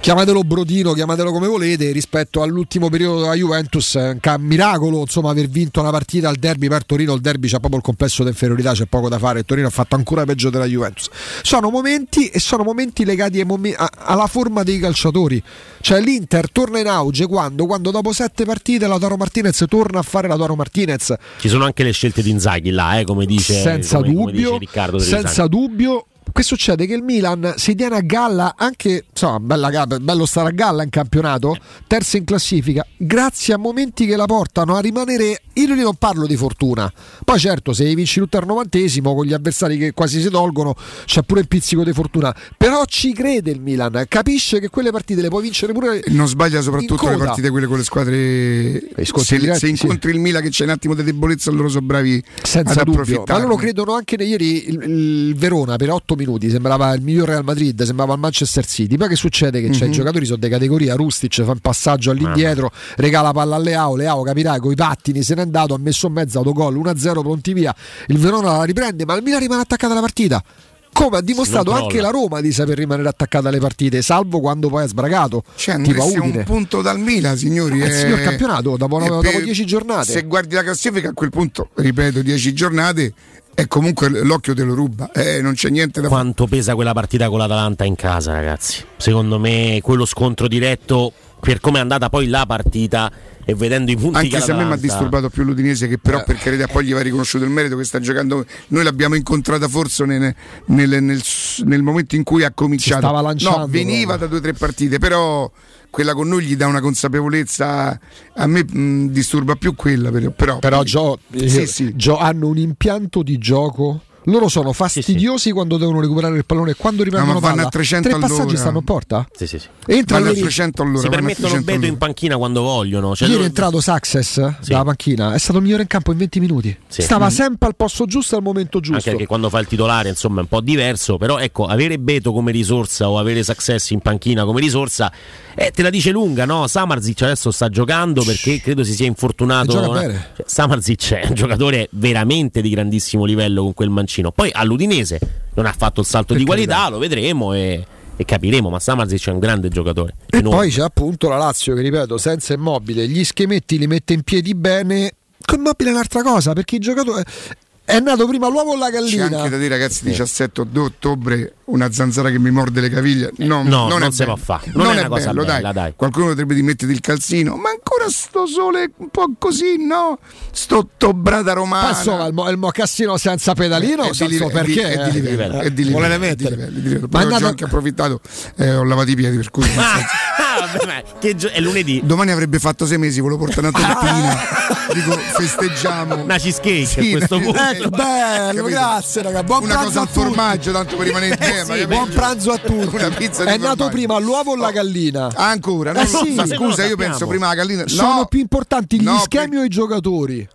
Chiamatelo Brodino, chiamatelo come volete, rispetto all'ultimo periodo della Juventus, è un ca- miracolo insomma aver vinto una partita al derby per Torino, il derby c'ha proprio il complesso di inferiorità, c'è poco da fare, il Torino ha fatto ancora peggio della Juventus. Sono momenti e sono momenti legati momen- a- alla forma dei calciatori, cioè l'Inter torna in auge quando, quando dopo sette partite Lautaro Martinez torna a fare Lautaro Martinez, Ci sono anche le scelte di Inzaghi là, eh, come dice, senza come- come dubbio, dice Riccardo senza dubbio. Che succede? Che il Milan si tiene a galla anche, insomma, bella, bello stare a galla in campionato, terza in classifica, grazie a momenti che la portano a rimanere. Io non parlo di fortuna. Poi, certo, se vinci tutto al novantesimo con gli avversari che quasi si tolgono, c'è pure il pizzico di fortuna. Però ci crede il Milan, capisce che quelle partite le puoi vincere pure. Non sbaglia soprattutto le partite quelle con le squadre. Se, diretti, se incontri il Milan che c'è un attimo di debolezza, loro sono bravi Senza ad dubbio, approfittare. ma loro credono anche ieri il, il Verona per 8 minuti sembrava il miglior Real Madrid, sembrava il Manchester City. Poi che succede? Che c'è Mhm. i giocatori sono di categoria. Rustic fa un passaggio all'indietro, regala palla a Leao. Leao capirai con i pattini se n'è andato, ha messo in mezzo autogol 1-0 pronti via. Il Verona la riprende, ma il Milan rimane attaccato alla partita. Come ha dimostrato anche la Roma di saper rimanere attaccata alle partite, salvo quando poi ha sbragato. Cioè, tipo un punto dal Milan, signori. Eh, eh. signor campionato, dopo- E dopo per- 10 giornate. Se guardi la classifica, a quel punto, ripeto, 10 giornate. E comunque l'occhio te lo ruba, eh, non c'è niente da fare. Quanto pesa quella partita con l'Atalanta in casa, ragazzi? Secondo me quello scontro diretto per come è andata poi la partita e vedendo i punti Anche che se a me mi ha disturbato più l'Udinese, che Eh. però per carità poi gli va riconosciuto il merito che sta giocando. Noi l'abbiamo incontrata forse nel, nel- nel- nel momento in cui ha cominciato. stava lanciando no, veniva da due o tre partite, però quella con noi gli dà una consapevolezza. A me mh, disturba più quella, però. Però, Però Gio, Sì, sì. Gio- hanno un impianto di gioco. Loro sono fastidiosi quando devono recuperare il pallone e quando riprendono No, ma vanno palla. a 300 Tre passaggi all'ora. stanno in porta? Sì, sì, sì. Entra Vanno a ieri- 300 all'ora. Si a permettono 300 Beto in panchina quando vogliono. Cioè Ieri è loro- entrato Success dalla panchina, è stato il migliore in campo in 20 minuti. Sì. Stava Mm. sempre al posto giusto al momento giusto. Anche perché quando fa il titolare insomma è un po' diverso, però ecco, avere Beto come risorsa o avere Success in panchina come risorsa eh, te la dice lunga, no? Samarzic adesso sta giocando perché credo si sia infortunato. Gioca no? bene. Cioè, Samarzic è un giocatore veramente di grandissimo livello con quel mancino. Poi all'Udinese non ha fatto il salto Per di carità. qualità, lo vedremo e, e capiremo, ma Samarzic è un grande giocatore. E Enorme. poi c'è appunto la Lazio che ripeto, senza immobile, gli schemetti li mette in piedi bene. Con immobile è un'altra cosa, perché il giocatore è nato prima l'uovo o la C'è gallina. anche da dire, ragazzi, 17 ottobre una zanzara che mi morde le caviglie. No, No, non, non è si bello. può fare. Non è una cosa bello, bella, dai. Qualcuno potrebbe di mettere il calzino, ma ancora sto sole un po' così, no? Sto ottobrata romana. Ma insomma, il, mo- il mocassino senza pedalino, È di non so è di- perché. è di eh. livello, è di livello, Vuole è di mettere. livello, è di livello. È Poi ho andato- anche approfittato, eh, ho lavato i piedi, per cui vabbè, ma che gio- è lunedì. domani avrebbe fatto sei mesi, volevo portare una tortina. Dico, festeggiamo. Una cheesecake Sì, a questo punto. Ecco, bello, Capito? grazie raga. Buon Una pranzo cosa a al tutti. formaggio, tanto per rimanere in Eh tema. sì, buon pranzo a tutti. Una pizza di È nato formaggio. prima l'uovo o la gallina? Ah, ancora? No, Eh sì. ma lo scusa, io penso prima la gallina. No, Sono più importanti gli no, schemi o i giocatori?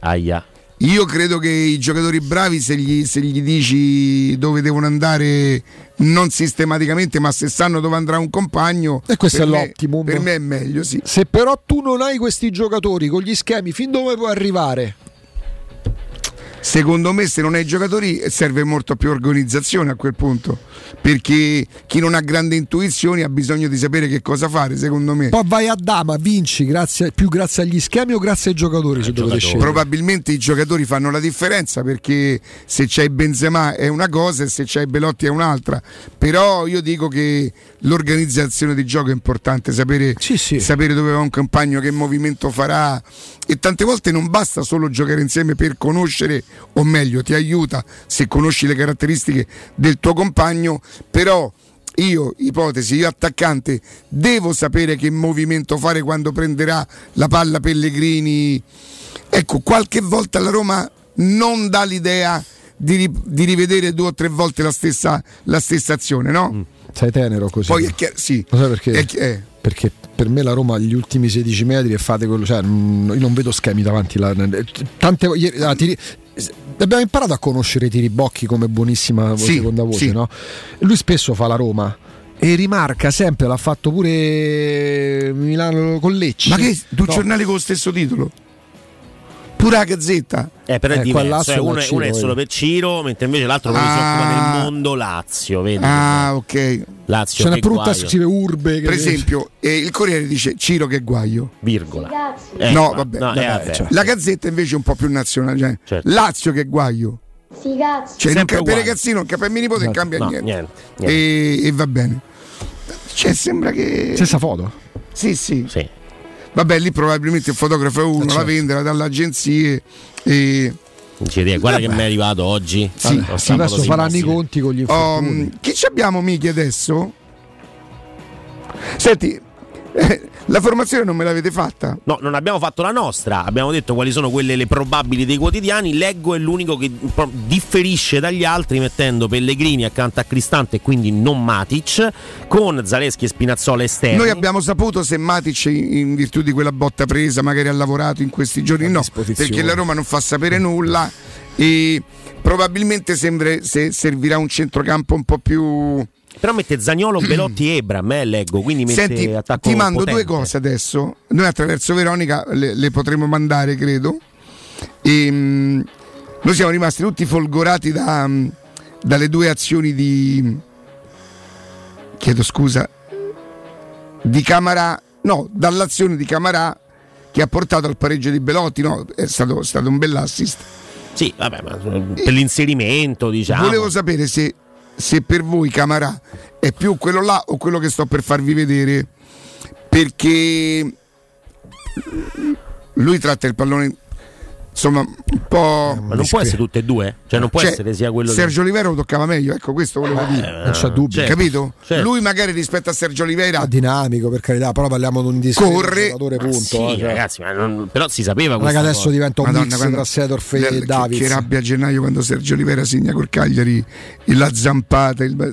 Aia. Io credo che i giocatori bravi, se gli, se gli dici dove devono andare, non sistematicamente, ma se sanno dove andrà un compagno, E questo è l'optimum. Per me è meglio, sì. Se però tu non hai questi giocatori con gli schemi, fin dove puoi arrivare? Secondo me, se non hai giocatori, serve molto più organizzazione a quel punto. Perché chi non ha grandi intuizioni ha bisogno di sapere che cosa fare, secondo me. Poi vai a dama, vinci grazie, più grazie agli schemi o grazie ai giocatori se dovete scegliere. Probabilmente i giocatori fanno la differenza perché se c'hai Benzema è una cosa e se c'hai Belotti è un'altra. Però io dico che l'organizzazione di gioco è importante, sapere, sapere dove va un compagno, che movimento farà. E tante volte non basta solo giocare insieme per conoscere, o meglio, ti aiuta se conosci le caratteristiche del tuo compagno, però io, ipotesi, io attaccante, devo sapere che movimento fare quando prenderà la palla Pellegrini. Ecco, qualche volta la Roma non dà l'idea di, di rivedere due o tre volte la stessa, la stessa azione, no? Sei tenero così. Poi è chiaro, sì. Lo sai perché? È chi- eh. Perché per me la Roma agli ultimi 16 metri e fate quello, cioè mm, io non vedo schemi davanti. La, tante, ieri- ah, tiri- abbiamo imparato a conoscere Tiribocchi come buonissima Sì, seconda voce, sì. no? Lui spesso fa la Roma e rimarca sempre, l'ha fatto pure Milano con Lecce. Ma che due No. giornali con lo stesso titolo? Pure la gazzetta. Eh, però è Eh, diverso. Lazio eh, è uno, è, uno è Ciro, solo per Ciro, mentre invece l'altro quello si Ah. occupa del mondo Lazio. Vedi? Ah, ok. Lazio Ce n'è che pure un guaio. testo scrive Urbe. che- Per esempio, eh, il Corriere dice Ciro che guaio. Virgola. Eh, no, ma- vabbè. no, eh, vabbè, vabbè. cioè. La gazzetta invece è un po' più nazionale. cioè, Certo. Lazio che guaio. Sì, cazzo. Cioè, Sempre ca- per ragazzino non il mio nipote, non Esatto. cambia No, niente. niente, niente. E, e va bene. Cioè, sembra che. Stessa foto. Sì, sì. Sì. Vabbè, lì probabilmente il fotografo è uno, Eh, la certo. vende, la dà alle agenzie. E... Dice, "Dì, guarda che Vabbè. mi è arrivato oggi. Sì, sì, Adesso faranno i conti con gli infortuni. chi ci abbiamo, Michi, adesso? Senti, eh, la formazione non me l'avete fatta? No, non abbiamo fatto la nostra, abbiamo detto quali sono quelle le probabili dei quotidiani. Leggo è l'unico che differisce dagli altri mettendo Pellegrini accanto a Cristante e quindi non Matic, con Zaleschi e Spinazzola esterni. Noi abbiamo saputo se Matic, in virtù di quella botta presa, magari ha lavorato in questi giorni. No, perché la Roma non fa sapere nulla e probabilmente sembra- se servirà un centrocampo un po' più. Però mette Zagnolo, Belotti e Ebram, eh, leggo, quindi mette Senti, attacco ti mando potente. due cose adesso. Noi attraverso Veronica le, le potremo mandare, credo. E, mm, noi siamo rimasti tutti folgorati da, dalle due azioni di. Chiedo scusa. Di Camara. No, dall'azione di Camarà che ha portato al pareggio di Belotti. No, è stato, è stato un bell'assist. Sì, vabbè, ma per l'inserimento, diciamo. Volevo sapere se, se per voi Camarà è più quello là o quello che sto per farvi vedere, perché lui tratta il pallone insomma un po'. Ma non può essere tutte e due? Cioè non può Cioè, essere sia quello Sergio Olivera lo toccava meglio, ecco questo volevo dire. non c'è dubbio. certo, Capito? certo. Lui magari rispetto a Sergio Olivera Ah, dinamico per carità, però parliamo di un discreto Corre. giocatore punto. Sì, eh, cioè. ragazzi, ma non- però si sapeva è che adesso cosa. diventa un Madonna, mix quando- tra Sedorf e che- che, Davids. che rabbia a gennaio quando Sergio Olivera segna col Cagliari la zampata il,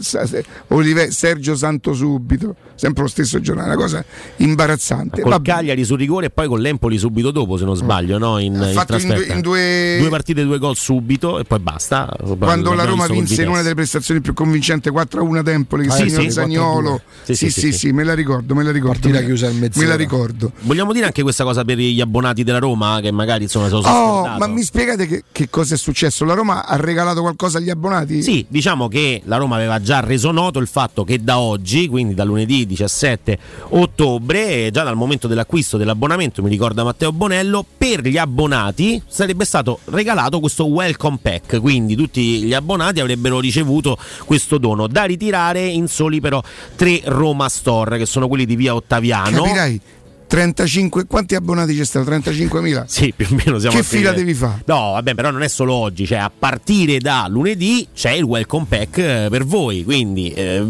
Olive- Sergio Santo subito sempre lo stesso giornale una cosa imbarazzante Col Vabbè. Cagliari sul rigore e poi con l'Empoli subito dopo, se non sbaglio, no? In, Ha in fatto in due- in due- Due partite, due gol subito e poi basta. quando la Roma vinse in una delle prestazioni più convincenti 4-1 a Tempoli che Ah, sì, sì. Zaniolo 4-2. sì Sì, sì, sì, sì, sì, sì, me la ricordo me la ricordo Partita me me la ricordo Vogliamo dire anche questa cosa per gli abbonati della Roma che magari insomma sono Oh, ma mi spiegate che, che cosa è successo? La Roma ha regalato qualcosa agli abbonati? Sì, diciamo che la Roma aveva già reso noto il fatto che da oggi, quindi da lunedì 17 ottobre, già dal momento dell'acquisto dell'abbonamento, mi ricorda Matteo Bonello, per gli abbonati sarebbe stato regalato questo welcome pack, quindi tutti gli abbonati avrebbero ricevuto questo dono da ritirare in soli però tre Roma Store, che sono quelli di via Ottaviano. Capirai? 35 quanti abbonati c'è stato? 35.000? Sì, più o meno siamo Che fila devi fare? No, vabbè, però non è solo oggi, cioè a partire da lunedì c'è il welcome pack eh, per voi, quindi eh,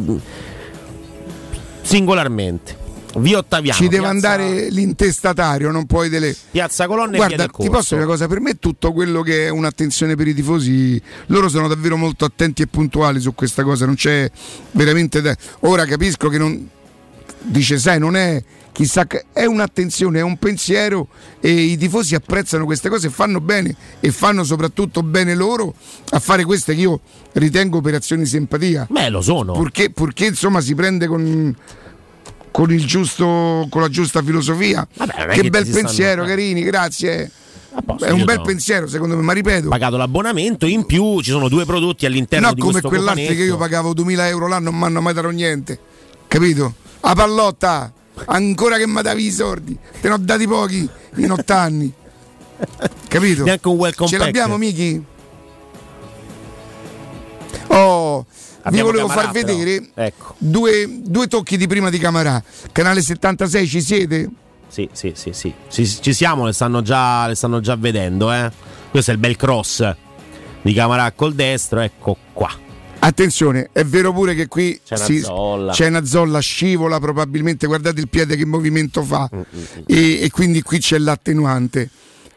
singolarmente. Via Ottaviano. Ci deve piazza- andare l'intestatario, non puoi delle. Piazza Colonna e Guarda, ti posso dire una cosa, per me tutto quello che è un'attenzione per i tifosi, loro sono davvero molto attenti e puntuali su questa cosa, non c'è veramente da... Ora capisco che non dice sai non è chissà è un'attenzione, è un pensiero e i tifosi apprezzano queste cose, fanno bene e fanno soprattutto bene loro a fare queste che io ritengo operazioni simpatia. Beh, lo sono. Purché, purché insomma si prende con, con, il giusto, con la giusta filosofia. Vabbè, che che bel pensiero, carini, grazie. posto, È un bel no. pensiero, secondo me, ma ripeto. pagato l'abbonamento, in più ci sono due prodotti all'interno No, di come questo quell'altro che io pagavo 2000 euro l'anno non mi hanno mai dato niente. Capito? A pallotta, ancora che mi davi i sordi, te ne ho dati pochi in otto anni. Capito? Neanche un welcome Ce pack. l'abbiamo, Miki? Oh, vi Abbiamo volevo Camarà, far vedere Ecco. due, due tocchi di prima di Camarà. Canale 76 ci siete? Sì, sì, sì, sì. Ci, ci siamo, le stanno già, le stanno già vedendo, eh. Questo è il bel cross di Camarà col destro, ecco qua. Attenzione, è vero pure che qui C'è una si- zolla. c'è una zolla, scivola probabilmente, guardate il piede che movimento fa Mm, e, e quindi qui c'è l'attenuante.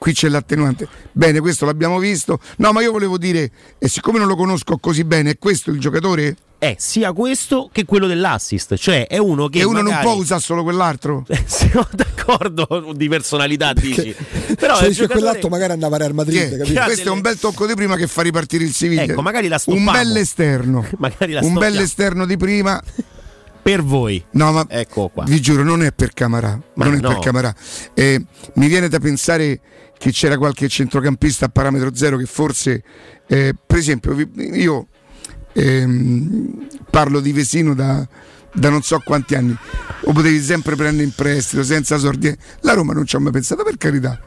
Qui c'è l'attenuante. Bene, questo l'abbiamo visto. No, ma io volevo dire, e siccome non lo conosco così bene, è questo il giocatore? È sia questo che quello dell'assist, cioè è uno che e uno magari- non può usare solo quell'altro? Siamo d'accordo di personalità, dici. Però è un dice giocatore- quell'altro magari andava a Real Madrid, è? Questo è un bel tocco di prima che fa ripartire il Siviglia. Ecco, magari la Un stoppiamo. bel esterno. Magari la un bel esterno di prima. per voi. No, ma Ecco qua. vi giuro, non è per Camarà. Ma non è no. per Camarà. Eh, mi viene da pensare che c'era qualche centrocampista a parametro zero che forse, eh, per esempio, io ehm, parlo di Vesino da, da non so quanti anni, o potevi sempre prendere in prestito senza sordi. La Roma non ci ha mai pensato, per carità.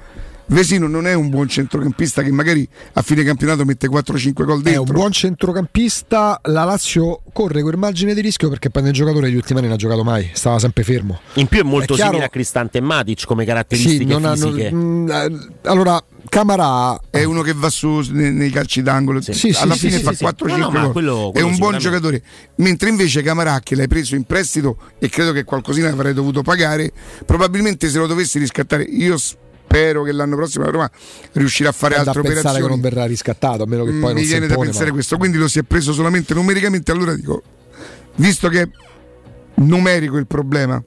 Vesino non è un buon centrocampista che magari a fine campionato mette 4-5 gol È dentro. un buon centrocampista. La Lazio corre quel margine di rischio perché prende il giocatore negli ultimi anni non ha giocato mai, stava sempre fermo. In più è molto È chiaro- simile a Cristante e Matic come caratteristiche Sì, non fisiche. mm, eh, allora Camarà è uno che va su nei, nei calci d'angolo Sì, sì, alla sì, fine sì, fa sì, sì. 4-5 No, no, ma gol. quello- è quello un buon giocatore mentre invece Camarà che l'hai preso in prestito e credo che qualcosina avrei dovuto pagare probabilmente se lo dovessi riscattare io spero che l'anno prossimo la Roma riuscirà a fare da altre pensare operazioni che non verrà riscattato, a meno che poi non mi viene da impone, pensare ma- questo. Quindi lo si è preso solamente numericamente allora dico visto che è numerico il problema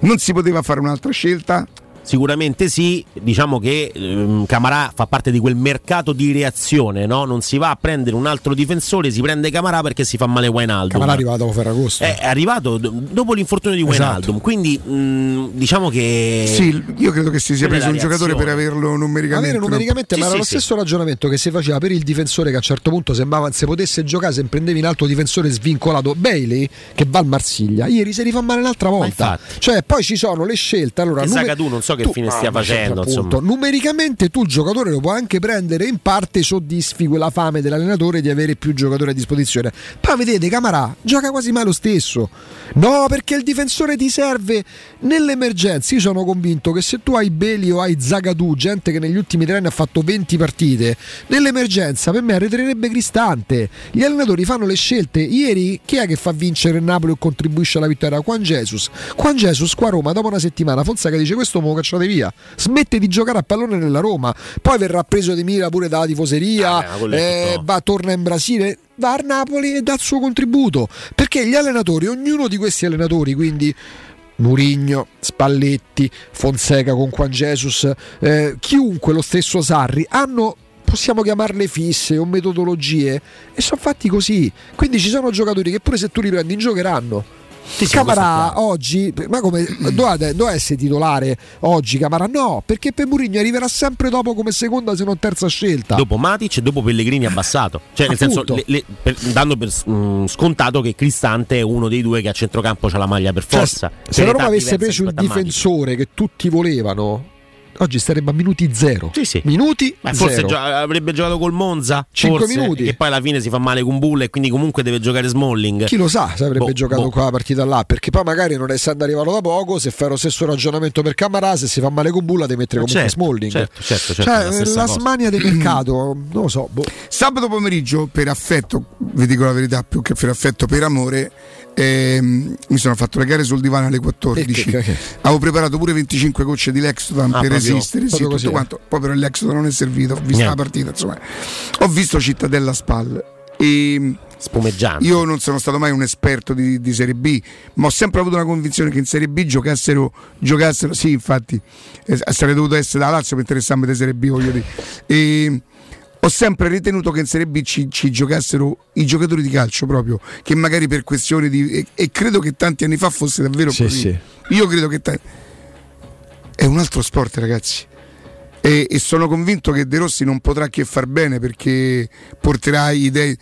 non si poteva fare un'altra scelta Sicuramente sì, diciamo che ehm, Camarà fa parte di quel mercato di reazione, no? non si va a prendere un altro difensore, si prende Camarà perché si fa male Wijnaldum. Camarà arriva dopo Ferragosto. È arrivato do- dopo l'infortunio di Esatto. Wijnaldum, quindi mh, diciamo che... sì io credo che si sia è preso un giocatore per averlo numericamente Avere numericamente, Sì, ma era sì, lo sì. stesso ragionamento che si faceva per il difensore che a un certo punto sembrava se potesse giocare se prendevi un altro difensore svincolato. Bailey che va al Marsiglia, ieri si rifà male un'altra volta. Cioè, poi ci sono le scelte. Allora, Che nume- Zagadou non so che tu- fine Ah, stia ma facendo, insomma. Numericamente tu il giocatore lo puoi anche prendere in parte soddisfi quella fame dell'allenatore di avere più giocatori a disposizione. Poi vedete, Camarà gioca quasi mai lo stesso. No, perché il difensore ti serve nell'emergenza. Io sono convinto che se tu hai Beli o hai Zagadou, gente che negli ultimi tre anni ha fatto 20 partite, nell'emergenza per me arretrerebbe Cristante. Gli allenatori fanno le scelte. Ieri chi è che fa vincere il Napoli o contribuisce alla vittoria? Juan Jesus. Juan Jesus qua a Roma dopo una settimana Fonseca dice questo me lo cacciate via. Smette di giocare a pallone nella Roma. Poi verrà preso di mira pure dalla tifoseria. Ah, beh, eh, va, torna in Brasile. Va a Napoli e dà il suo contributo. Perché gli allenatori, ognuno di questi allenatori, quindi Murigno, Spalletti, Fonseca con Juan Jesus, eh, chiunque, lo stesso Sarri, hanno possiamo chiamarle fisse o metodologie e sono fatti così. Quindi ci sono giocatori che pure se tu li prendi giocheranno. Sì, Camarà oggi, ma come doveva, doveva essere titolare oggi Camarà? No, perché per Murigno arriverà sempre dopo come seconda se non terza scelta. Dopo Matic e dopo Pellegrini abbassato. Cioè, nel senso, Appunto. le- le- per- dando per mm, scontato che Cristante è uno dei due che a centrocampo c'ha la maglia per Cioè, forza. se la Roma avesse preso il Matic. difensore che tutti volevano, oggi sarebbe a minuti zero. Minuti Beh, forse zero. gio- avrebbe giocato col Monza. Cinque forse, minuti. E poi alla fine si fa male con Bulla e quindi comunque deve giocare Smalling. Chi lo sa se avrebbe Boh, giocato boh. quella partita là, perché poi magari non essendo arrivato da poco, se fai lo stesso ragionamento per Camarà, se si fa male con Bulla devi mettere Ma comunque certo, Smalling. certo, certo, certo, cioè, la la smania del mercato, non lo so. boh. Sabato pomeriggio, per affetto, vi dico la verità, più che per affetto, per amore, ehm, mi sono fatto le gare sul divano alle 14. E che- che- Avevo preparato pure 25 gocce di Lexotan Ah, per resistere, sì, tutto così. quanto. Poi però il Lexotan non è servito, ho visto la partita, insomma. Ho visto Cittadella Spal. E Spumeggiante. io non sono stato mai un esperto di, di Serie B, ma ho sempre avuto una convinzione che in Serie B giocassero, giocassero sì, infatti, eh, sarei dovuto essere da Lazio per interessarmi di Serie B, voglio dire. E ho sempre ritenuto che in Serie B ci, ci giocassero i giocatori di calcio proprio, che magari per questioni di... E, e credo che tanti anni fa fosse davvero Sì, così. sì. Io credo che... ta- È un altro sport, ragazzi. E, e sono convinto che De Rossi non potrà che far bene perché porterà idee.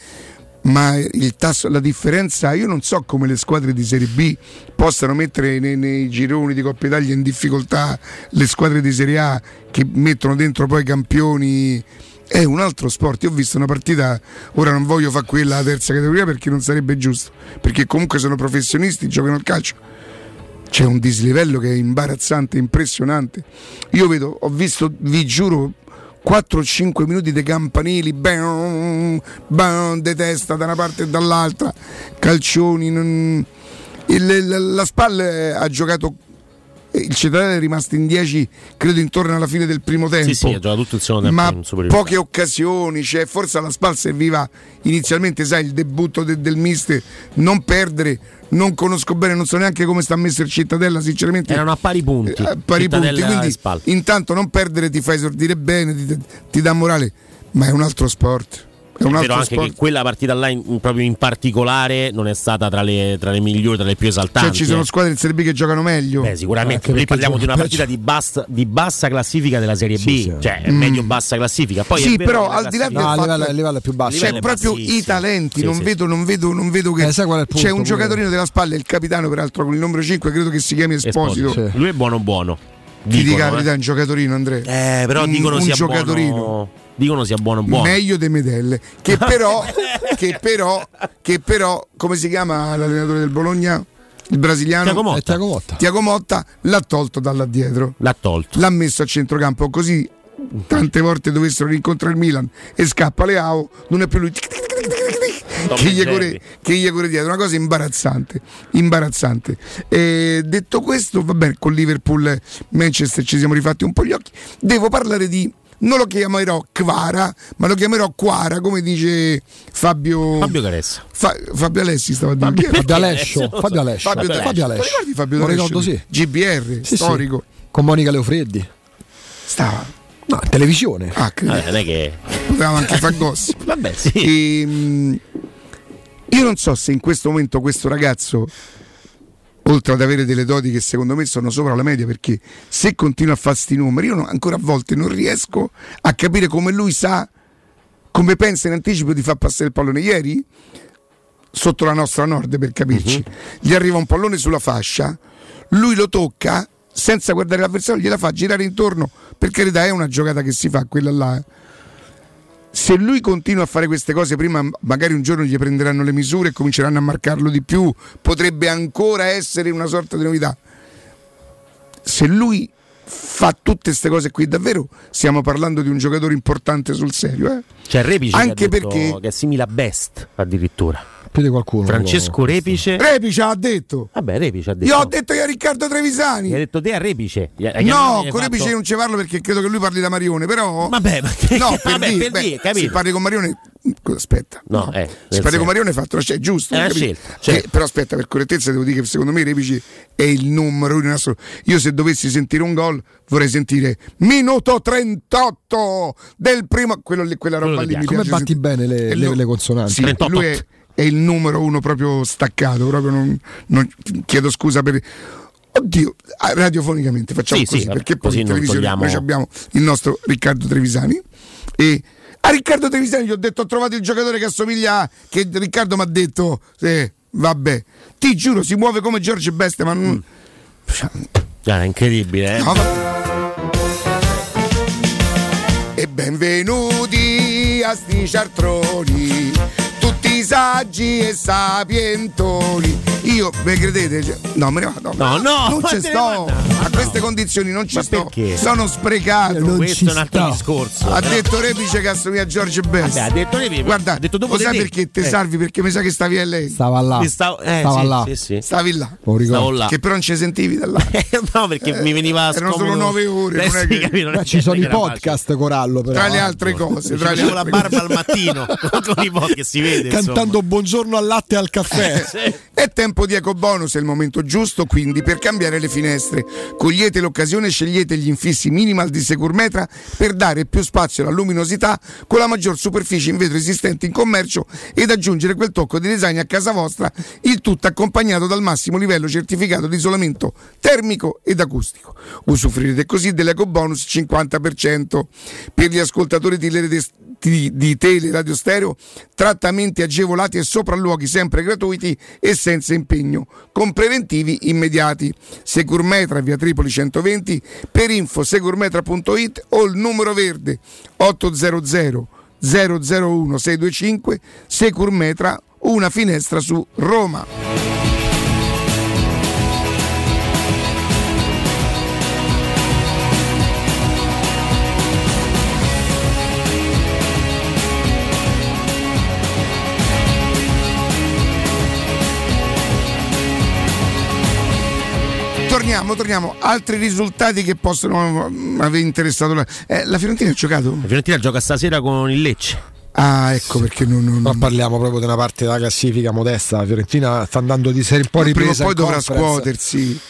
Ma il tasso, la differenza, io non so come le squadre di Serie B possano mettere nei, nei gironi di Coppa Italia in difficoltà le squadre di Serie A che mettono dentro poi campioni. È un altro sport. Io ho visto una partita, ora non voglio fare quella terza categoria perché non sarebbe giusto, perché comunque sono professionisti, giocano al calcio c'è un dislivello che è imbarazzante, impressionante. Io vedo, ho visto, vi giuro, 4-5 minuti di campanili, bam, de testa da una parte e dall'altra, calcioni. non- il- la, la Spal ha giocato. Il Cittadella è rimasto in 10, credo intorno alla fine del primo tempo. Sì, sì, giocato tutto il secondo tempo ma poche occasioni, cioè, forse alla SPAL serviva inizialmente, sai, il debutto de- del mister, non perdere, non conosco bene, non so neanche come sta messo il Cittadella, sinceramente. Erano a pari punti. Eh, a pari punti, quindi intanto non perdere ti fa esordire bene, ti, ti dà morale, ma è un altro sport. È un È altro vero anche sport. che quella partita là in- proprio in particolare non è stata tra le, tra le migliori, tra le più esaltanti. Cioè, ci sono eh. squadre in Serie B che giocano meglio. Beh, sicuramente. Qui perché parliamo di una gioca- partita di bassa, di bassa classifica della Serie B, Sì, sì. cioè è Mm. medio-bassa classifica. Poi sì, però al di là del No, fatto livello- livello più basso. c'è Livello proprio bassissimo. i talenti, Sì, non, sì. Vedo, non, vedo, non vedo che Eh, sai qual è il c'è punto un pure? giocatorino della spalla, il capitano peraltro con il numero 5, credo che si chiami Esposito. Esposito. Lui è buono buono. Ti dica la verità, è un giocatorino Andrea. eh. Eh, però un, dicono un sia giocatorino. buono. Dicono sia buono buono. Meglio dei Medelle, che però, che però, che però, come si chiama l'allenatore del Bologna? Il brasiliano Tiago Motta. Tiago Motta. Tiago Motta l'ha tolto da là dietro, L'ha tolto. l'ha messo a centrocampo così tante volte dovessero rincontrare il Milan e scappa Leao, non è più lui che gli, corre, che gli corre dietro, una cosa imbarazzante, imbarazzante. E detto questo, va bene, con Liverpool e Manchester ci siamo rifatti un po' gli occhi. Devo parlare di non lo chiamerò Quara, ma lo chiamerò Quara, come dice Fabio Fabio Caressa. Fa- Fabio Alessi stava. Chi era? Fabio Alessio. Fabio Alessio. Fabio. Fabio Lo Alessio. ricordi Fabio Lo ricordo, sì. GBR, Sì, sì. storico. Con Monica Leofreddi. Stava. No, in televisione. Ah, credo. Vabbè, non è che. Potevamo anche far gossip. Vabbè, sì. Ehm, io non so se in questo momento questo ragazzo, oltre ad avere delle doti che secondo me sono sopra la media, perché se continua a fare sti numeri, io non- ancora a volte non riesco a capire come lui sa, come pensa in anticipo di far passare il pallone. Ieri, sotto la nostra nord per capirci, gli arriva un pallone sulla fascia, lui lo tocca senza guardare l'avversario, gliela fa girare intorno, per carità è una giocata che si fa quella là. Se lui continua a fare queste cose, prima magari un giorno gli prenderanno le misure e cominceranno a marcarlo di più, potrebbe ancora essere una sorta di novità. Se lui fa tutte queste cose qui, davvero stiamo parlando di un giocatore importante sul serio. Eh? C'è Repice Anche perché- che è simile a Best addirittura. Più di qualcuno. Francesco Repice. Repice ha detto. Vabbè, Repice ha detto. Io ho detto io a Riccardo Trevisani. Gli ha detto te a Repice. Gli gli No, con Repice fatto- non ci parlo perché credo che lui parli da Marione, però... Vabbè, ma che- no, per vabbè, dire, per beh, dire, capito. se parli con Marione... Aspetta. No, eh, Se parli con Marione fatto una scelta, è giusto. È scelta, certo. Eh, però aspetta, per correttezza devo dire che secondo me Repici è il numero uno in assoluto. Io se dovessi sentire un gol vorrei sentire minuto 38 del primo... Quello lì, quella roba lì mi Come piace batti sentire. bene le, le- le consonanti? Sì, lui è, è il numero uno proprio staccato, proprio non, non- chiedo scusa per... Oddio, ah, radiofonicamente facciamo Sì, sì, così, vabbè, perché poi così in non televisione togliamo- noi abbiamo il nostro Riccardo Trevisani e a Riccardo Trevisani gli ho detto ho trovato il giocatore che assomiglia a... che Riccardo mi ha detto, sì, vabbè, ti giuro si muove come Giorgio Beste, ma non... Ah, è incredibile, eh. No. E benvenuti a sti ciartroni, saggi e sapientoni, io, ve credete? Cioè, no, me ne vado. No, no, non ci sto. A queste condizioni non ci Ma sto. perché? Sono sprecato. Non Questo ci è un altro sto. discorso. Ha detto Repice che assomiglia a George Best. Vabbè, ha detto Repice, Guarda, ha detto dopo lo sai te. perché te Eh. salvi? Perché mi sa che stavi a lei. Stava là. Stavo- eh, Stava sì, là. sì, sì. Stavi là. Lo ricordo. Là. Che però non ci sentivi da là. no, perché mi veniva erano solo nove ore, Eh, non è sì, che- capito, non ci sono i podcast Corallo però. Tra le eh. altre cose, tra le la barba al mattino con i podcast che si vede Cantando buongiorno al latte e al caffè. È tempo di ecobonus, è il momento giusto quindi per cambiare le finestre. Cogliete l'occasione e scegliete gli infissi minimal di Securmetra per dare più spazio alla luminosità con la maggior superficie in vetro esistente in commercio ed aggiungere quel tocco di design a casa vostra, il tutto accompagnato dal massimo livello certificato di isolamento termico ed acustico. Usufruirete così dell'ecobonus 50%. Per gli ascoltatori di di, di Tele Radio Stereo, trattamenti agevolati e sopralluoghi sempre gratuiti e senza impegno, con preventivi immediati. Securmetra via Tripoli 120 per info securmetra.it o il numero verde 800 001 625 Securmetra una finestra su Roma. Torniamo, torniamo. Altri risultati che possono aver interessato la, eh, la Fiorentina ha giocato? La Fiorentina gioca stasera con il Lecce. Ah, ecco perché non, non- Ma parliamo proprio di una parte della classifica modesta. La Fiorentina sta andando di serie un po' prima o ripresa. poi dovrà conference. scuotersi.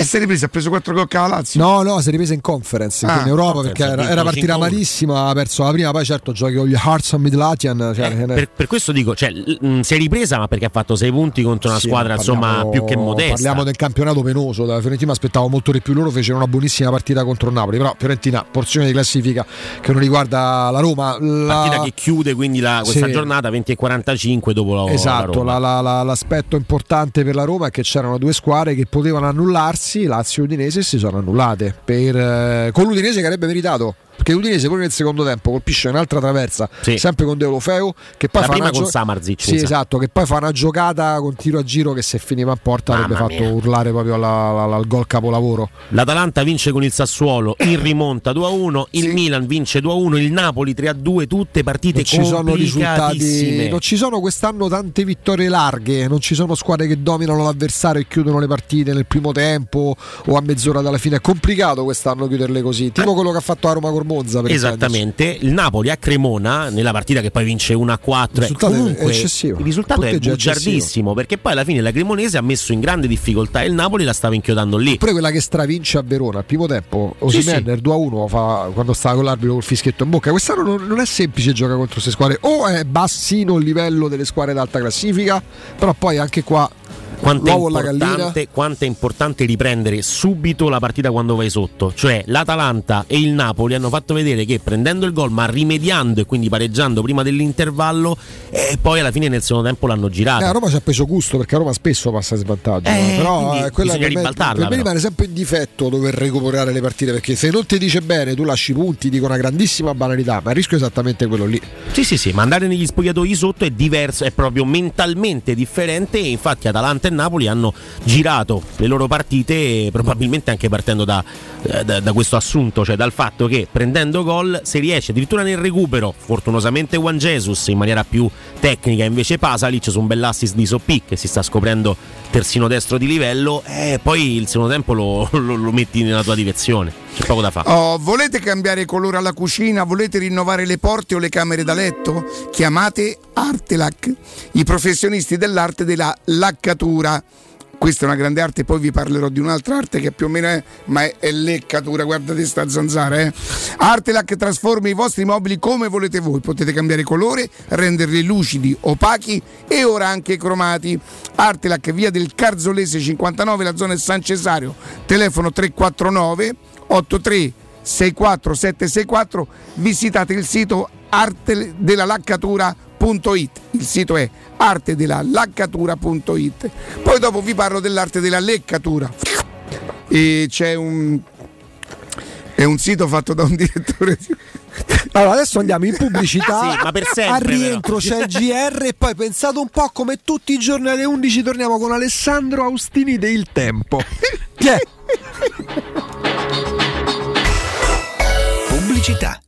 E si è ripresa, ha preso 4 gol alla Lazio. No, no, si è ripresa in conference Ah, in Europa perché era, era partita 5-1. malissima, ha perso la prima, poi certo giochi con gli Hearts of Midlothian. Cioè, Eh, per, per questo dico, cioè, mh, si è ripresa, ma perché ha fatto 6 punti contro una Sì, squadra ma insomma parliamo- più che modesta. Parliamo del campionato penoso. Dalla Fiorentina aspettavo molto di più. Loro fecero una buonissima partita contro il Napoli. Però Fiorentina, porzione di classifica che non riguarda la Roma. La... Partita che chiude quindi la- questa Sì. giornata 20 e 45 dopo la, la Esatto, Roma. la- la- la- l'aspetto importante per la Roma è che c'erano due squadre che potevano annullarsi, Lazio e Udinese, si sono annullate. Per, eh, con l'Udinese che avrebbe meritato. Perché l'Udinese poi nel secondo tempo colpisce un'altra traversa, Sì. sempre con Deulofeu, che poi La fa prima con gio- Samarzic, Sì, esatto, che poi fa una giocata con tiro a giro che se finiva in porta Mamma avrebbe fatto mia. urlare proprio alla- alla- al gol capolavoro. L'Atalanta vince con il Sassuolo in rimonta 2-1, il Milan vince 2-1, il Napoli 3-2, tutte partite Non ci sono risultati, non ci sono quest'anno tante vittorie larghe, non ci sono squadre che dominano l'avversario e chiudono le partite nel primo tempo o a mezz'ora dalla fine. È complicato quest'anno chiuderle così, tipo quello che ha fatto a Roma Cormonza. Per intenderci. Esattamente, il Napoli a Cremona nella partita che poi vince 1-4 Il risultato è comunque eccessivo. il risultato è bugiardissimo perché poi alla fine la Cremonese ha messo in grande difficoltà e il Napoli la stava inchiodando lì. Pure quella che stravince a Verona al primo tempo, Osimen sì. il 2-1 fa, quando stava con l'arbitro col fischietto in bocca. Quest'anno non, non è semplice giocare contro queste squadre, o è bassino il livello delle squadre d'alta classifica, però poi anche qua Quanto è, importante, quanto è importante riprendere subito la partita quando vai sotto. Cioè l'Atalanta e il Napoli hanno fatto vedere che prendendo il gol ma rimediando e quindi pareggiando prima dell'intervallo e poi alla fine nel secondo tempo l'hanno girato. Eh, a Roma ci ha preso gusto perché a Roma spesso passa in svantaggio. Eh, però eh, quella per me, ribaltarla, per me rimane sempre in difetto dover recuperare le partite perché se non ti dice bene tu lasci punti, dico una grandissima banalità, ma il rischio è esattamente quello lì. Sì, sì, sì, ma andare negli spogliatoi sotto è diverso, è proprio mentalmente differente e infatti Atalanta e Napoli hanno girato le loro partite probabilmente anche partendo da, eh, da- da questo assunto, cioè dal fatto che prendendo gol si riesce addirittura nel recupero, fortunosamente Juan Jesus in maniera più tecnica, invece Pasalic su un bell'assist di Soppi che si sta scoprendo terzino destro di livello e poi il secondo tempo lo, lo- lo metti nella tua direzione, c'è poco da fare. Oh, volete cambiare colore alla cucina? Volete rinnovare le porte o le camere da letto? Chiamate Artelac, i professionisti dell'arte della laccatura. Questa è una grande arte, poi vi parlerò di un'altra arte che più o meno è, ma è, è leccatura, guardate sta zanzara, eh. Artelac trasforma i vostri mobili come volete voi, potete cambiare colore, renderli lucidi, opachi e ora anche cromati. Artelac, via del Carzolese 59, la zona è San Cesario, telefono 349 83 64764 visitate il sito artedelalaccatura.it il sito è artedelalaccatura.it poi dopo vi parlo dell'arte della leccatura e c'è un è un sito fatto da un direttore di- Allora, adesso andiamo in pubblicità. Sì, ma per sempre, Al rientro però. c'è il GR e poi pensate un po' come tutti i giorni alle 11 torniamo con Alessandro Austini del Tempo. Chi è? Pubblicità.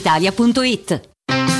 brispalitalia.it.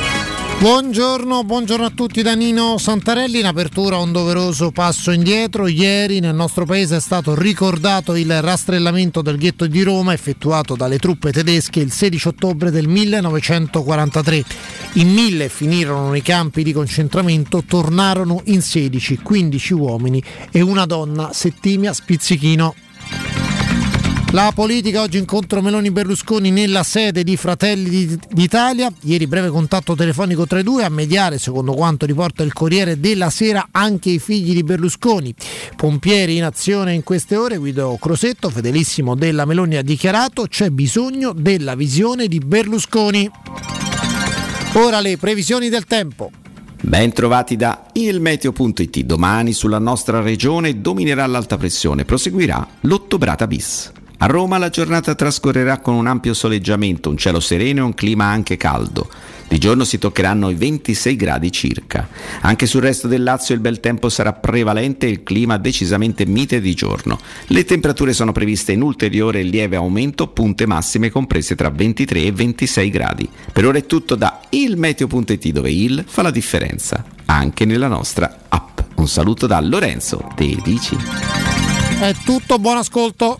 Buongiorno, buongiorno, a tutti da Nino Santarelli. In apertura un doveroso passo indietro. Ieri nel nostro paese è stato ricordato il rastrellamento del ghetto di Roma effettuato dalle truppe tedesche il 16 ottobre del 1943. In mille finirono nei campi di concentramento, tornarono in 16, 15 uomini e una donna, Settimia Spizzichino. La politica oggi incontro Meloni Berlusconi nella sede di Fratelli d'Italia. Ieri breve contatto telefonico tra i due a mediare, secondo quanto riporta il Corriere della Sera, anche i figli di Berlusconi. Pompieri in azione in queste ore, Guido Crosetto, fedelissimo della Meloni, ha dichiarato c'è bisogno della visione di Berlusconi. Ora le previsioni del tempo. Ben trovati da ilmeteo.it. Domani sulla nostra regione dominerà l'alta pressione, proseguirà l'ottobrata bis. A Roma la giornata trascorrerà con un ampio soleggiamento, un cielo sereno e un clima anche caldo. Di giorno si toccheranno i 26 gradi circa. Anche sul resto del Lazio il bel tempo sarà prevalente e il clima decisamente mite di giorno. Le temperature sono previste in ulteriore lieve aumento, punte massime comprese tra 23 e 26 gradi. Per ora è tutto da ilmeteo.it dove il fa la differenza, anche nella nostra app. Un saluto da Lorenzo Tedici. È tutto, buon ascolto.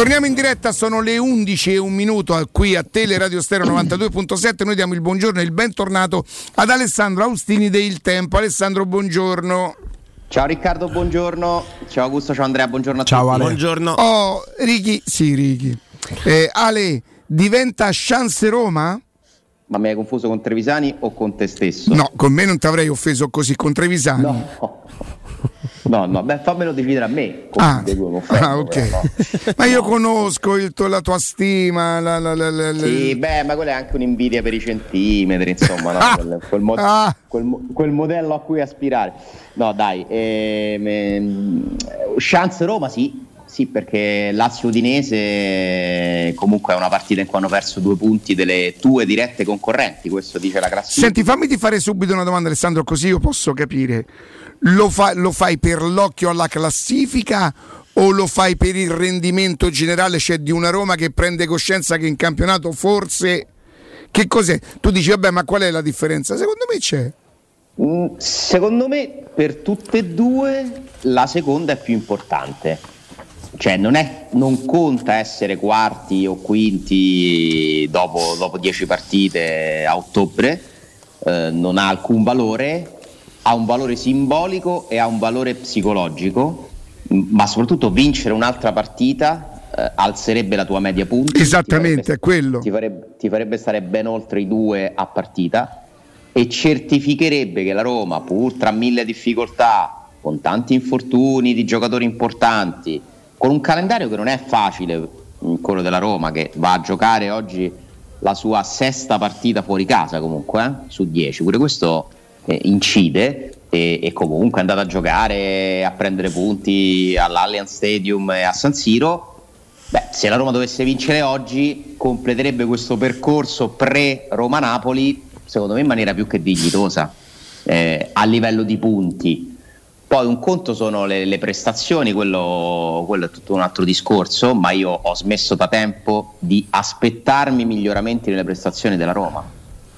Torniamo in diretta, sono le 11 e un minuto qui a Teleradio Stereo 92.7. Noi diamo il buongiorno e il bentornato ad Alessandro Austini del Tempo. Alessandro, buongiorno. Ciao Riccardo, buongiorno. Ciao Augusto, ciao Andrea, buongiorno a tutti. Buongiorno. Oh, Ricky, sì, Ricky. Eh, Ale, diventa Chance Roma? Ma mi hai confuso con Trevisani o con te stesso? No, con me non ti avrei offeso così, con Trevisani. No, no, beh, fammelo decidere a me. Ah, offendo, ah, ok. però, no. Ma io conosco il tuo- la tua stima. La, la- la- Sì, beh, ma quella è anche un'invidia per i centimetri, insomma, no? Ah! quel, quel mo- Ah! quel quel modello a cui aspirare. No, dai, ehm, ehm, chance Roma sì, sì, perché Lazio Udinese comunque è una partita in cui hanno perso due punti delle tue dirette concorrenti, questo dice la classifica. Senti, fammi ti fare subito una domanda, Alessandro, così io posso capire. Lo, fa- lo fai per l'occhio alla classifica o lo fai per il rendimento generale, cioè di una Roma che prende coscienza che in campionato forse... Che cos'è? Tu dici, vabbè, ma qual è la differenza? Secondo me c'è. Mm, Secondo me per tutte e due la seconda è più importante. Cioè non, è- non conta essere quarti o quinti dopo, dopo dieci partite a ottobre, eh, non ha alcun valore, ha un valore simbolico e ha un valore psicologico, ma soprattutto vincere un'altra partita eh, alzerebbe la tua media punti. Esattamente, ti farebbe- è quello. Ti farebbe, ti farebbe stare ben oltre i due a partita e certificherebbe che la Roma, pur tra mille difficoltà, con tanti infortuni di giocatori importanti, con un calendario che non è facile, mh, quello della Roma, che va a giocare oggi la sua sesta partita fuori casa comunque, eh, su 10, pure questo eh, incide e, e comunque è andata a giocare, a prendere punti all'Allianz Stadium e a San Siro. Beh, se la Roma dovesse vincere oggi, completerebbe questo percorso pre-Roma-Napoli, secondo me in maniera più che dignitosa, eh, a livello di punti. Poi un conto sono le, le prestazioni, quello, quello è tutto un altro discorso, ma io ho smesso da tempo di aspettarmi miglioramenti nelle prestazioni della Roma.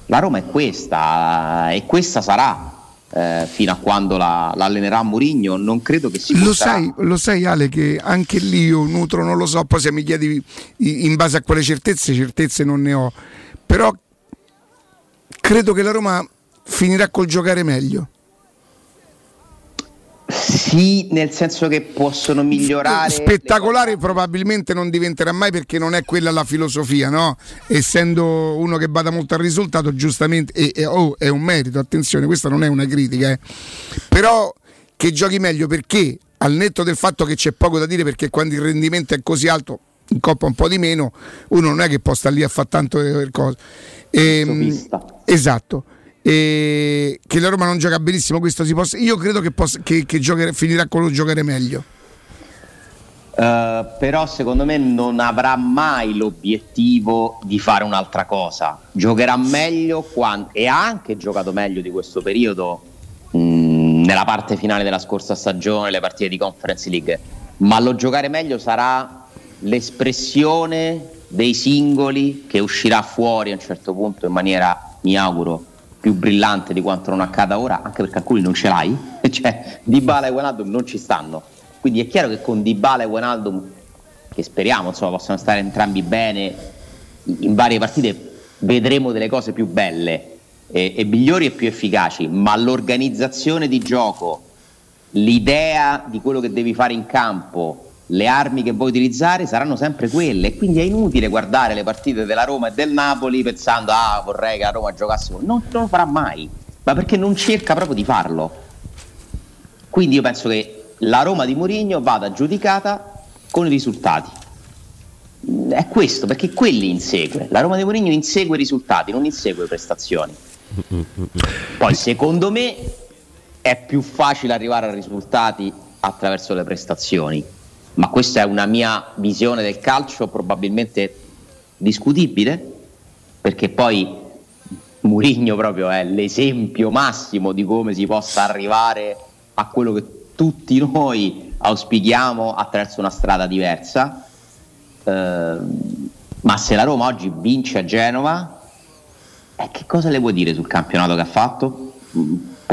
La Roma è questa e questa sarà. eh, fino a quando la, l'allenerà Mourinho, non credo che si Lo sai, lo sai Ale che anche lì io nutro, non lo so, poi se mi chiedi in base a quale certezze, certezze non ne ho, però credo che la Roma finirà col giocare meglio. Sì, nel senso che possono migliorare. Spettacolare probabilmente non diventerà mai perché non è quella la filosofia, no? Essendo uno che bada molto al risultato, giustamente, e, e- oh, è un merito, attenzione, questa non è una critica, eh. però che giochi meglio perché al netto del fatto che c'è poco da dire perché quando il rendimento è così alto in coppa un po' di meno, uno non è che può stare lì a fare tanto cose. Ehm, esatto. E che la Roma non gioca benissimo, questo si possa. Io credo che, possa, che, che giocare- finirà con lo giocare meglio. Eh, però secondo me non avrà mai l'obiettivo di fare un'altra cosa. Giocherà meglio quan- e ha anche giocato meglio di questo periodo mh, nella parte finale della scorsa stagione, le partite di Conference League. Ma lo giocare meglio sarà l'espressione dei singoli che uscirà fuori a un certo punto in maniera, mi auguro, più brillante di quanto non accada ora, anche perché alcuni non ce l'hai. cioè, Dybala e Wijnaldum non ci stanno. Quindi è chiaro che con Dybala e Wijnaldum, che speriamo insomma, possano stare entrambi bene in varie partite, vedremo delle cose più belle e, e migliori e più efficaci, ma l'organizzazione di gioco, l'idea di quello che devi fare in campo, le armi che vuoi utilizzare saranno sempre quelle. Quindi è inutile guardare le partite della Roma e del Napoli pensando ah vorrei che la Roma giocasse. con-". Non, non lo farà mai, ma perché non cerca proprio di farlo. Quindi io penso che la Roma di Mourinho vada giudicata con i risultati. È questo, perché quelli insegue. La Roma di Mourinho insegue i risultati, non insegue prestazioni. Poi secondo me è più facile arrivare a risultati attraverso le prestazioni, ma questa è una mia visione del calcio probabilmente discutibile, perché poi Mourinho proprio è l'esempio massimo di come si possa arrivare a quello che tutti noi auspichiamo attraverso una strada diversa. Ehm, ma se la Roma oggi vince a Genova, eh, che cosa le vuoi dire sul campionato che ha fatto?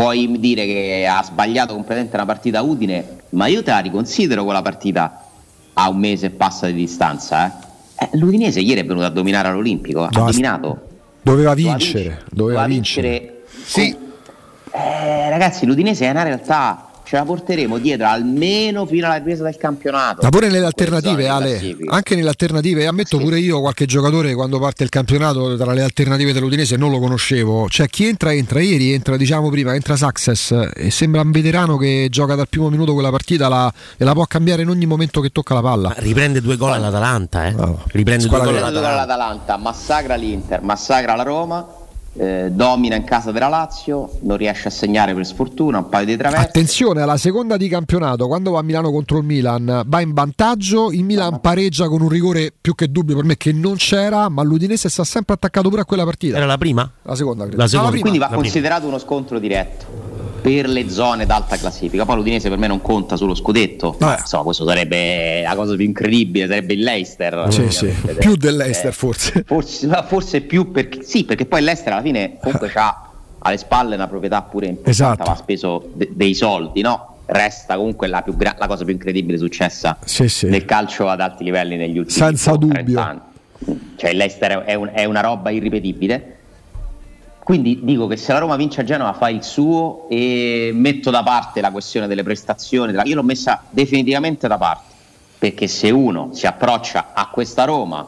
Puoi dire che ha sbagliato completamente una partita Udine, ma io te la riconsidero quella partita a un mese e passa di distanza. eh. Eh, L'Udinese ieri è venuto a dominare all'Olimpico, ha No, dominato. Doveva Doveva vincere, doveva vincere. Sì. Eh, ragazzi, l'Udinese è una realtà, ce la porteremo dietro almeno fino alla ripresa del campionato. Ma pure nelle alternative, Ale, anche nelle alternative, ammetto pure io qualche giocatore quando parte il campionato tra le alternative dell'Udinese non lo conoscevo. Cioè chi entra entra, ieri entra diciamo prima, entra Success e sembra un veterano che gioca dal primo minuto quella partita la- e la può cambiare in ogni momento che tocca la palla. Riprende due gol all'atalanta, eh. Riprende due Squadra gol che gioca all'atalanta. all'Atalanta, massacra l'Inter, massacra la Roma, eh, domina in casa della Lazio, non riesce a segnare per sfortuna, un paio di traverse. Attenzione alla seconda di campionato, quando va a Milano contro il Milan, va in vantaggio, il Milan pareggia con un rigore più che dubbio per me che non c'era, ma l'Udinese sta sempre attaccato pure a quella partita. Era la prima? La seconda, credo. La seconda. No, prima. Quindi va la prima. considerato uno scontro diretto per le zone d'alta classifica. Poi l'Udinese per me non conta sullo scudetto. Insomma, questo sarebbe la cosa più incredibile, sarebbe il Leicester. Sì, sì. Più dell'Ester forse. Forse, ma forse più perché sì, perché poi l'Ester alla fine comunque ha alle spalle una proprietà pure importante, Esatto. ha speso de- dei soldi, no? Resta comunque la, più gra- la cosa più incredibile successa Sì, sì. nel calcio ad alti livelli negli ultimi Senza 30 dubbio. anni. Cioè l'Ester è, un- è una roba irripetibile. Quindi dico che se la Roma vince a Genova fa il suo e metto da parte la questione delle prestazioni. Io l'ho messa definitivamente da parte, perché se uno si approccia a questa Roma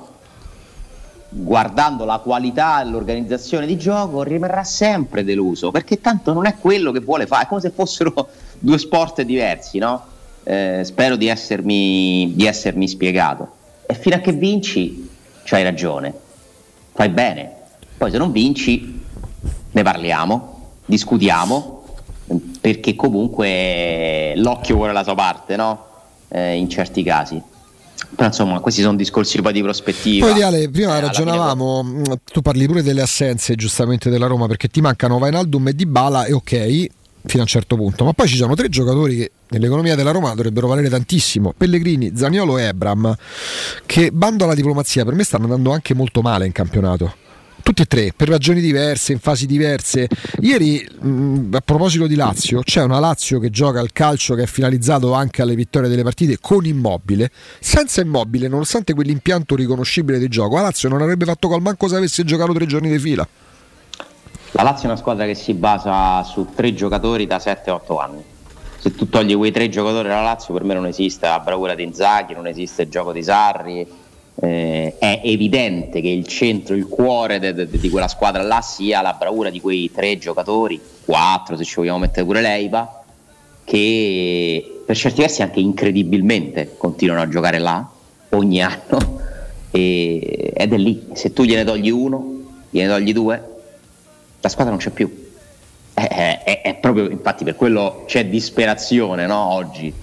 guardando la qualità e l'organizzazione di gioco rimarrà sempre deluso, perché tanto non è quello che vuole fare, è come se fossero due sport diversi, no? Eh, spero di essermi, di essermi spiegato. E fino a che vinci, c'hai ragione, fai bene. Poi se non vinci, ne parliamo, discutiamo, perché comunque l'occhio vuole la sua parte, no? Eh, in certi casi. Però insomma, questi sono discorsi poi di prospettiva. Poi Ale, prima Eh, ragionavamo, mh, tu parli pure delle assenze giustamente della Roma perché ti mancano Vainaldum e Dybala e ok fino a un certo punto, ma poi ci sono tre giocatori che nell'economia della Roma dovrebbero valere tantissimo, Pellegrini, Zaniolo e Ebram, che bando alla diplomazia per me stanno andando anche molto male in campionato. Tutti e tre, per ragioni diverse, in fasi diverse. Ieri, mh, a proposito di Lazio, c'è una Lazio che gioca al calcio che è finalizzato anche alle vittorie delle partite con immobile. Senza immobile, nonostante quell'impianto riconoscibile di gioco, la Lazio non avrebbe fatto col manco se avesse giocato tre giorni di fila. La Lazio è una squadra che si basa su tre giocatori da 7-8 anni. Se tu togli quei tre giocatori della Lazio, per me non esiste la bravura di Inzaghi, non esiste il gioco di Sarri. Eh, è evidente che il centro, il cuore de- de- di quella squadra là sia la bravura di quei tre giocatori, quattro se ci vogliamo mettere pure l'Eiva, che per certi versi anche incredibilmente continuano a giocare là ogni anno e- ed è lì. Se tu gliene togli uno, gliene togli due, la squadra non c'è più. È, è- è proprio, infatti, per quello c'è disperazione no, oggi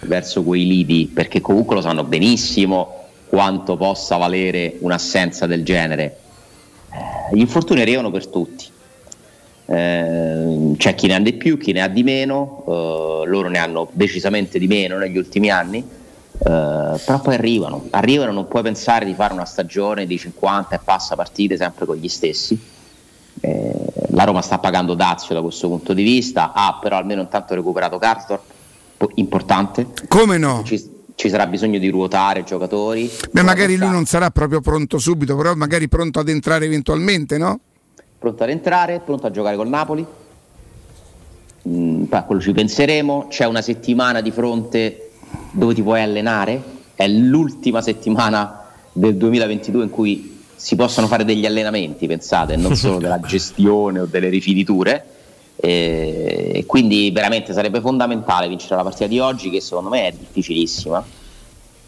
verso quei lidi, perché comunque lo sanno benissimo quanto possa valere un'assenza del genere. Eh, Gli infortuni arrivano per tutti. Eh, c'è chi ne ha di più, chi ne ha di meno, eh, loro ne hanno decisamente di meno negli ultimi anni, eh, però poi arrivano, arrivano, non puoi pensare di fare una stagione di 50 e passa partite sempre con gli stessi. Eh, la Roma sta pagando Dazio da questo punto di vista, ha però almeno intanto recuperato po- importante. Come no? Ci, ci sarà bisogno di ruotare giocatori. Beh, magari lui non sarà proprio pronto subito, però magari pronto ad entrare eventualmente, no? pronto ad entrare, pronto a giocare col Napoli. Mm, a quello ci penseremo. C'è una settimana di fronte dove ti puoi allenare. È l'ultima settimana del 2022 in cui si possono fare degli allenamenti, pensate, non solo della gestione o delle rifiniture. E quindi veramente sarebbe fondamentale vincere la partita di oggi, che secondo me è difficilissima.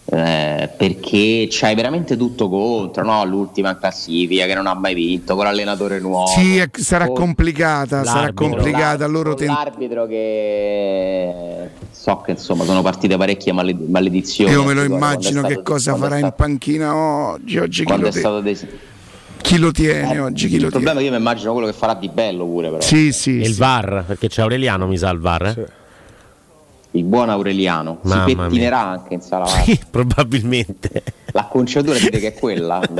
eh, perché c'hai veramente tutto contro, no? l'ultima classifica che non ha mai vinto, con l'allenatore nuovo. Sì, sarà con complicata, sarà complicata. Loro ten- l'arbitro che so che insomma sono partite parecchie male- maledizioni. Io me lo immagino stato- che cosa farà in panchina oggi. Oggi quando è stato des- chi lo tiene Eh, oggi? Chi il lo tiene? problema è che io mi immagino quello che farà di bello pure però. Sì, sì. E il sì. VAR, perché c'è Aureliano, mi sa il VAR. eh? Il buon Aureliano Mamma si mia. pettinerà anche in sala VAR. Sì, probabilmente. L'acconciatura dite che è quella.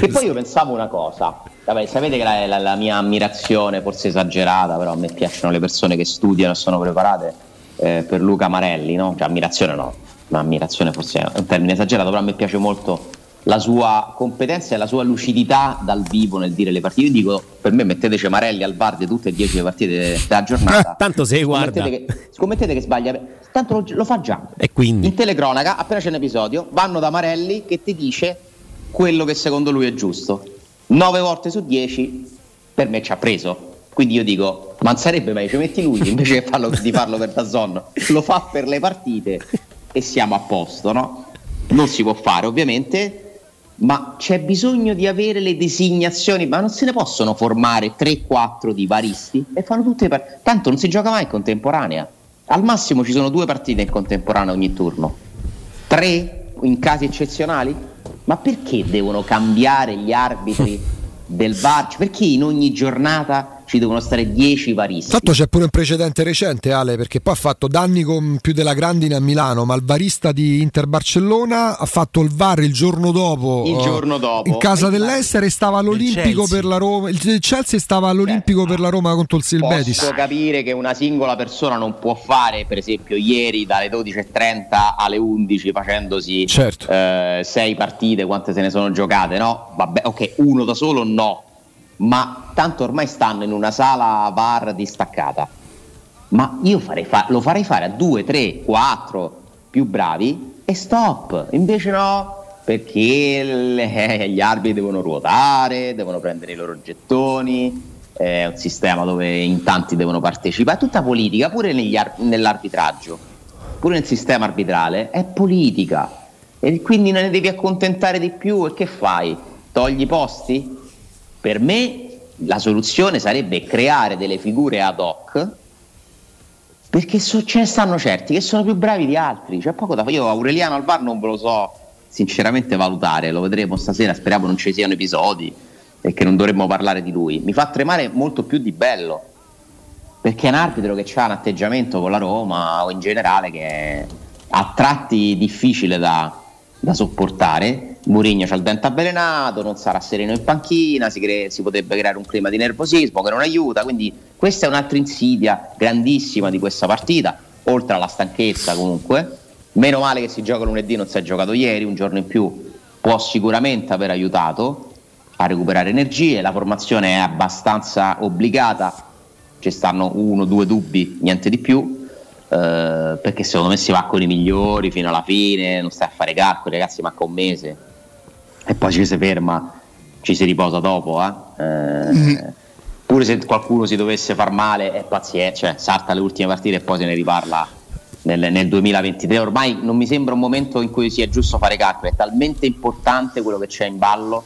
E poi io pensavo una cosa, Vabbè, sapete che la, la- la mia ammirazione, forse esagerata, però a me piacciono le persone che studiano e sono preparate eh, per Luca Marelli, no? Cioè ammirazione no, ma ammirazione forse è un termine esagerato, però a me piace molto la sua competenza e la sua lucidità dal vivo nel dire le partite. Io dico, per me metteteci Marelli al bar di tutte e dieci le partite della giornata. Tanto se guarda. Scommettete che, scommettete che sbaglia, tanto lo, lo fa già. E quindi? In telecronaca, appena c'è un episodio, vanno da Marelli che ti dice quello che secondo lui è giusto. 9 volte su 10 per me ci ha preso. Quindi io dico, ma non sarebbe meglio, ci metti lui invece che farlo- di farlo per Dazzon, lo fa per le partite e siamo a posto, no? Non si può fare ovviamente, ma c'è bisogno di avere le designazioni, ma non se ne possono formare 3-4 di varisti e fanno tutte le partite. Tanto non si gioca mai in contemporanea. Al massimo ci sono due partite in contemporanea ogni turno. Tre in casi eccezionali? Ma perché devono cambiare gli arbitri del VAR? Cioè, Perché in ogni giornata ci devono stare 10 varisti? Tanto c'è pure un precedente recente, Ale, perché poi ha fatto danni con più della grandine a Milano, ma il barista di Inter Barcellona ha fatto il VAR il giorno dopo. Il eh, giorno dopo. In casa dell'Ester e stava all'Olimpico per la Roma. Il Chelsea stava all'Olimpico per la Roma contro il Posso Betis. capire che una singola persona non può fare, per esempio, ieri dalle 12.30 alle 11 facendosi Certo. eh, sei partite, quante se ne sono giocate, no? Vabbè, ok, uno da solo no, ma tanto ormai stanno in una sala VAR distaccata. Ma io farei fa- lo farei fare a due, tre, quattro più bravi e stop. Invece no, perché le- gli arbitri devono ruotare, devono prendere i loro gettoni. È un sistema dove in tanti devono partecipare. È tutta politica, pure ar- nell'arbitraggio, pure nel sistema arbitrale. È politica. E quindi non ne devi accontentare di più. E che fai? Togli i posti? Per me la soluzione sarebbe creare delle figure ad hoc perché so- ce ne stanno certi che sono più bravi di altri. C'è poco da fare. Io Aureliano al VAR non ve lo so sinceramente valutare, lo vedremo stasera. Speriamo non ci siano episodi e che non dovremmo parlare di lui. Mi fa tremare molto più di bello perché è un arbitro che ha un atteggiamento con la Roma o in generale che è a tratti difficile da, da sopportare Mourinho c'ha il dente avvelenato, non sarà sereno in panchina, si, cre- si potrebbe creare un clima di nervosismo che non aiuta, quindi questa è un'altra insidia grandissima di questa partita, oltre alla stanchezza comunque. Meno male che si gioca lunedì, non si è giocato ieri, un giorno in più può sicuramente aver aiutato a recuperare energie, la formazione è abbastanza obbligata, ci stanno uno, due dubbi, niente di più, eh, perché secondo me si va con i migliori fino alla fine, non stai a fare calcoli, ragazzi, manca un mese e poi ci si ferma, ci si riposa dopo. eh. Eh, Pure se qualcuno si dovesse far male, è pazienza, cioè salta le ultime partite e poi se ne riparla nel, nel 2023. Ormai non mi sembra un momento in cui sia giusto fare calcoli, è talmente importante quello che c'è in ballo,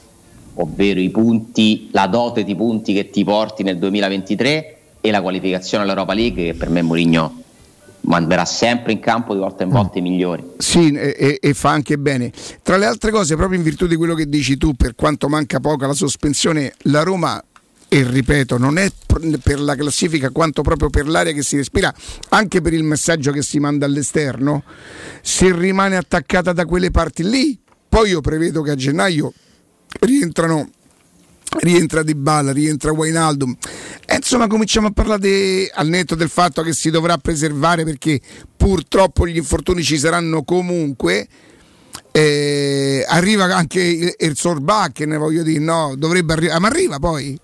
ovvero i punti, la dote di punti che ti porti nel 2023 e la qualificazione all'Europa League che per me Mourinho manderà sempre in campo di volta in volta i migliori. Sì, e, e- fa anche bene. Tra le altre cose, proprio in virtù di quello che dici tu, per quanto manca poco alla sospensione, la Roma, e ripeto, non è per la classifica quanto proprio per l'aria che si respira, anche per il messaggio che si manda all'esterno, se rimane attaccata da quelle parti lì, poi io prevedo che a gennaio rientrano rientra Di Bala, rientra Wijnaldum. E insomma cominciamo a parlare al netto del fatto che si dovrà preservare perché purtroppo gli infortuni ci saranno comunque. Eh, arriva anche il, il Sorbakken voglio dire no dovrebbe arrivare ma arriva poi?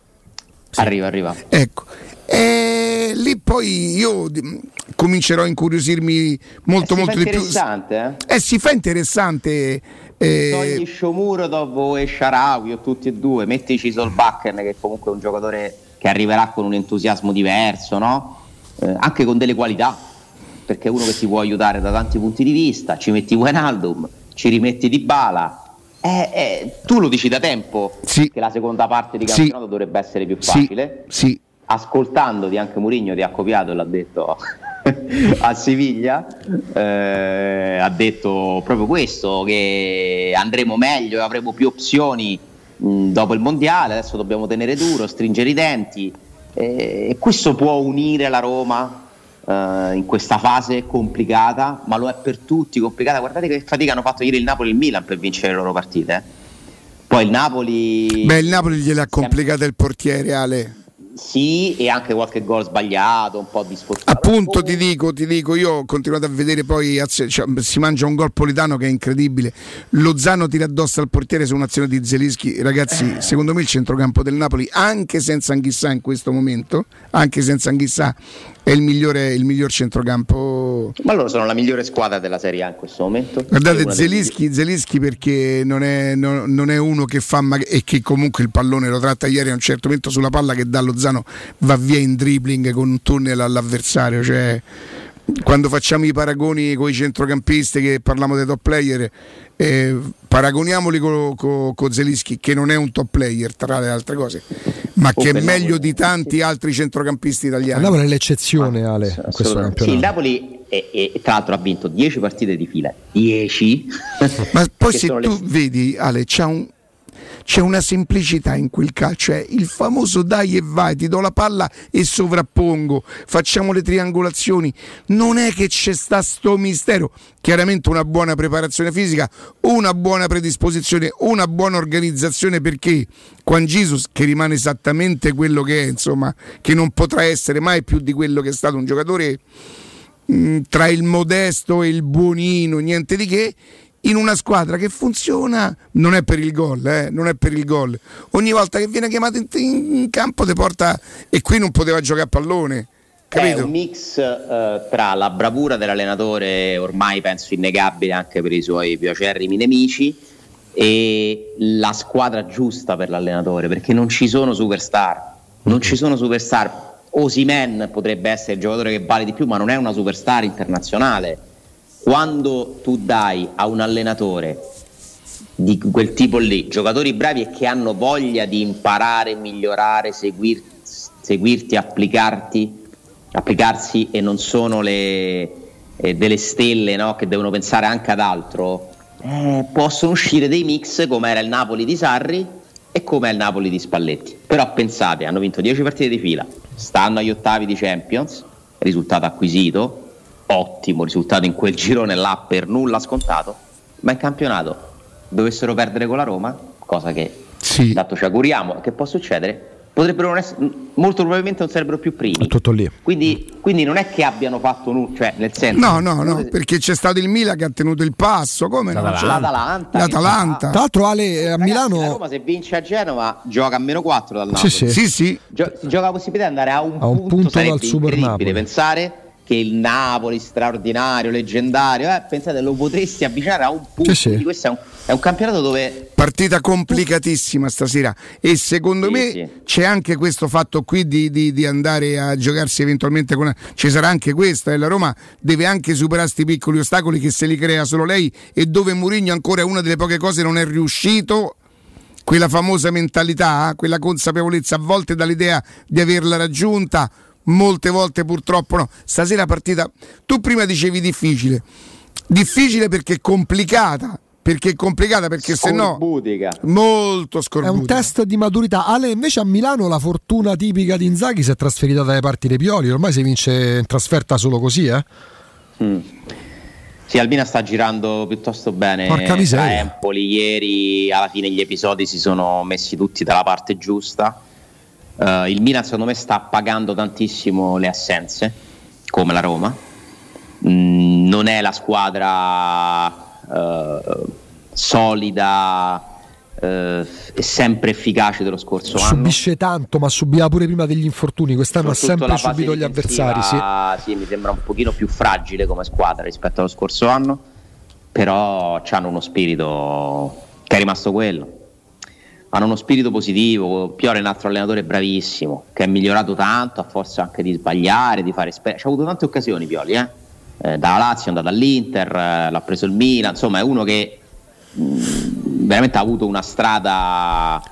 Arriva, arriva. ecco. E lì poi io comincerò a incuriosirmi molto Eh, molto di più. interessante, eh? eh, si fa interessante eh, Togli Shomuro o e Sharawi o tutti e due, metti Cisolbakken che comunque è un giocatore che arriverà con un entusiasmo diverso, no? Eh, anche con delle qualità, perché è uno che ti può aiutare da tanti punti di vista, ci metti Wijnaldum, ci rimetti Di Bala. Eh, eh, tu lo dici da tempo che la seconda parte di Sì. campionato dovrebbe essere più Sì. facile. Sì. Ascoltandoti anche Mourinho ti ha copiato e l'ha detto a Siviglia eh, ha detto proprio questo che andremo meglio e avremo più opzioni mh, dopo il mondiale adesso dobbiamo tenere duro stringere i denti. Eh, e questo può unire la Roma eh, in questa fase complicata ma lo è per tutti complicata. Guardate che fatica hanno fatto ieri il Napoli e il Milan per vincere le loro partite eh. poi il Napoli beh il Napoli gliel'ha complicata il portiere Ale sì e anche qualche gol sbagliato un po' di sfortuna Appunto ti dico, ti dico, io ho continuato a vedere poi cioè, si mangia un gol politano che è incredibile. Lozano tira addosso al portiere su un'azione di Zelischi. Ragazzi, secondo me il centrocampo del Napoli, anche senza Anghissà in questo momento, anche senza Anghissà, è il migliore, il miglior centrocampo. Ma loro sono la migliore squadra della Serie A in questo momento. Guardate Zelischi, Zelischi perché non è, non- non è uno che fa mag- e che comunque il pallone lo tratta ieri a un certo momento sulla palla che da Lozano va via in dribbling con un tunnel all'avversario. Cioè, quando facciamo i paragoni con i centrocampisti che parliamo dei top player, eh, paragoniamoli con Zelischi che non è un top player tra le altre cose, ma che è meglio Napoli, di tanti altri centrocampisti Il italiani. Napoli è l'eccezione, Ale, in questo Assolutamente. Sì, il campionato. Napoli e, e- tra l'altro ha vinto 10 partite di fila. 10. Ma poi se sono le- tu vedi, Ale, c'è, un- c'è una semplicità in quel calcio, è il famoso dai e vai, ti do la palla e sovrappongo, facciamo le triangolazioni. Non è che c'è sta sto mistero. Chiaramente una buona preparazione fisica, una buona predisposizione, una buona organizzazione perché Juan Jesus, che rimane esattamente quello che è, insomma, che non potrà essere mai più di quello che è stato un giocatore mh, tra il modesto e il buonino, niente di che, in una squadra che funziona non è per il gol, eh, non è per il gol. Ogni volta che viene chiamato in, in campo ti porta e qui non poteva giocare a pallone. È Capito? un mix eh, tra la bravura dell'allenatore, ormai penso innegabile anche per i suoi più acerrimi nemici, e la squadra giusta per l'allenatore, perché non ci sono superstar. Non ci sono superstar. Osimen potrebbe essere il giocatore che vale di più, ma non è una superstar internazionale. Quando tu dai a un allenatore di quel tipo lì, giocatori bravi e che hanno voglia di imparare, migliorare, seguir- seguirti, applicarti, applicarsi e non sono le, eh, delle stelle no, che devono pensare anche ad altro, eh, possono uscire dei mix come era il Napoli di Sarri e come è il Napoli di Spalletti. Però pensate, hanno vinto 10 partite di fila, stanno agli ottavi di Champions, risultato acquisito, ottimo risultato in quel girone là per nulla scontato, ma in campionato dovessero perdere con la Roma, cosa che tanto ci auguriamo che può succedere, potrebbero non essere, molto probabilmente non sarebbero più primi. Tutto lì. Quindi, quindi non è che abbiano fatto nulla, cioè nel senso... No, no, no, perché c'è stato il Milan che ha tenuto il passo, come no? L'Atalanta. L'Atalanta. L'Atalanta. Tra l'altro Ale a La Milano Roma se vince a Genova gioca a meno 4 dal Napoli. Sì, sì. Sì, sì. Gio- si gioca la possibilità di andare a un, A un punto, punto dal Super Napoli. pensare che il Napoli straordinario, leggendario, eh, pensate lo potresti avvicinare a un punto. Sì, sì. Questo è un, è un campionato dove Partita complicatissima stasera e secondo Sì, me c'è anche questo fatto qui di, di- di andare a giocarsi eventualmente con... Ci sarà anche questa e la Roma deve anche superare questi piccoli ostacoli che se li crea solo lei e dove Mourinho ancora è una delle poche cose non è riuscito quella famosa mentalità, eh, quella consapevolezza a volte dall'idea di averla raggiunta, molte volte purtroppo no. Stasera partita, tu prima dicevi difficile, difficile perché complicata, perché è complicata perché se no Scorbutica. molto è un scorbutica. test di maturità. Ale, invece a Milano la fortuna tipica di Inzaghi si è trasferita dalle parti dei Pioli. Ormai si vince in trasferta solo così, eh? Mm. Sì, Albina sta girando piuttosto bene. Porca miseria. Empoli ieri alla fine gli episodi si sono messi tutti dalla parte giusta. Eh, il Milan secondo me sta pagando tantissimo le assenze, come la Roma. Mm, non è la squadra eh, solida eh, e sempre efficace dello scorso anno. Subisce tanto, ma subiva pure prima degli infortuni. Quest'anno ha sempre subito gli avversari. Sì. sì, mi sembra un pochino più fragile come squadra rispetto allo scorso anno, però hanno uno spirito che è rimasto quello. Hanno uno spirito positivo, Piore è un altro allenatore bravissimo, che è migliorato tanto, a forza anche di sbagliare, di fare esperienze. Ha avuto tante occasioni Pioli, eh? Eh, dalla Lazio è andato all'Inter, eh, l'ha preso il Milan, insomma è uno che mh, veramente ha avuto una strada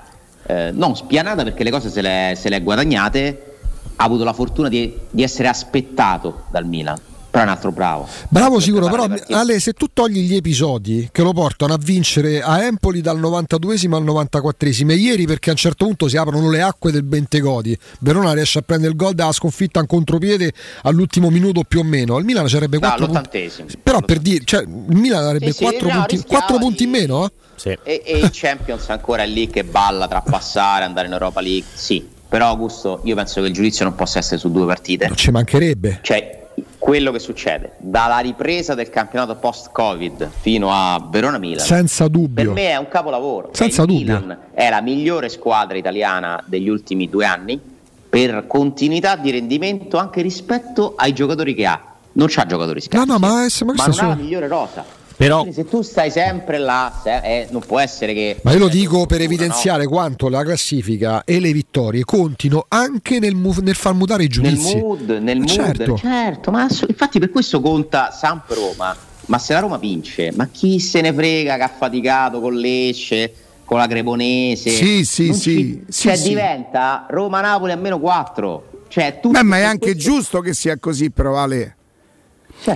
eh, non spianata perché le cose se le, se è guadagnate, ha avuto la fortuna di, di essere aspettato dal Milan, però è un altro bravo. Bravo sicuro, però Ale, se tu togli gli episodi che lo portano a vincere a Empoli dal 92esimo al 94esimo e ieri perché a un certo punto si aprono le acque del Bentegodi, Verona riesce a prendere il gol dalla sconfitta in contropiede all'ultimo minuto più o meno, al Milan sarebbe No, 4 punti. all'ottantesimo. Però per dire, cioè, il Milan avrebbe Sì, sì, 4, no, punti, rischiava quattro punti in meno? eh? E, e il Champions ancora è lì che balla tra passare, andare in Europa League, sì, però Augusto io penso che il giudizio non possa essere su due partite. Non ci mancherebbe. Cioè, quello che succede dalla ripresa del campionato post-Covid fino a Verona-Milan, Senza per dubbio. me è un capolavoro. Cioè, Senza dubbio. Milan è la migliore squadra italiana degli ultimi due anni per continuità di rendimento anche rispetto ai giocatori che ha. Non c'ha giocatori scarsi, No, no, ma, ma non ha è la migliore rosa. Però- se tu stai sempre là, se- eh, non può essere che. Ma io lo dico per evidenziare quanto la classifica e le vittorie contino anche nel, mu- nel far mutare i nel giudizi. mood, nel Ma mood, certo. certo, ma ass- infatti per questo conta Samp Roma. Ma se la Roma vince, ma chi se ne frega che ha faticato con Lecce, con la Cremonese? Sì, sì, Non sì, ci- sì, cioè sì. diventa Roma-Napoli a meno 4. Cioè, tu Beh, ma è anche giusto che sia così, però Ale.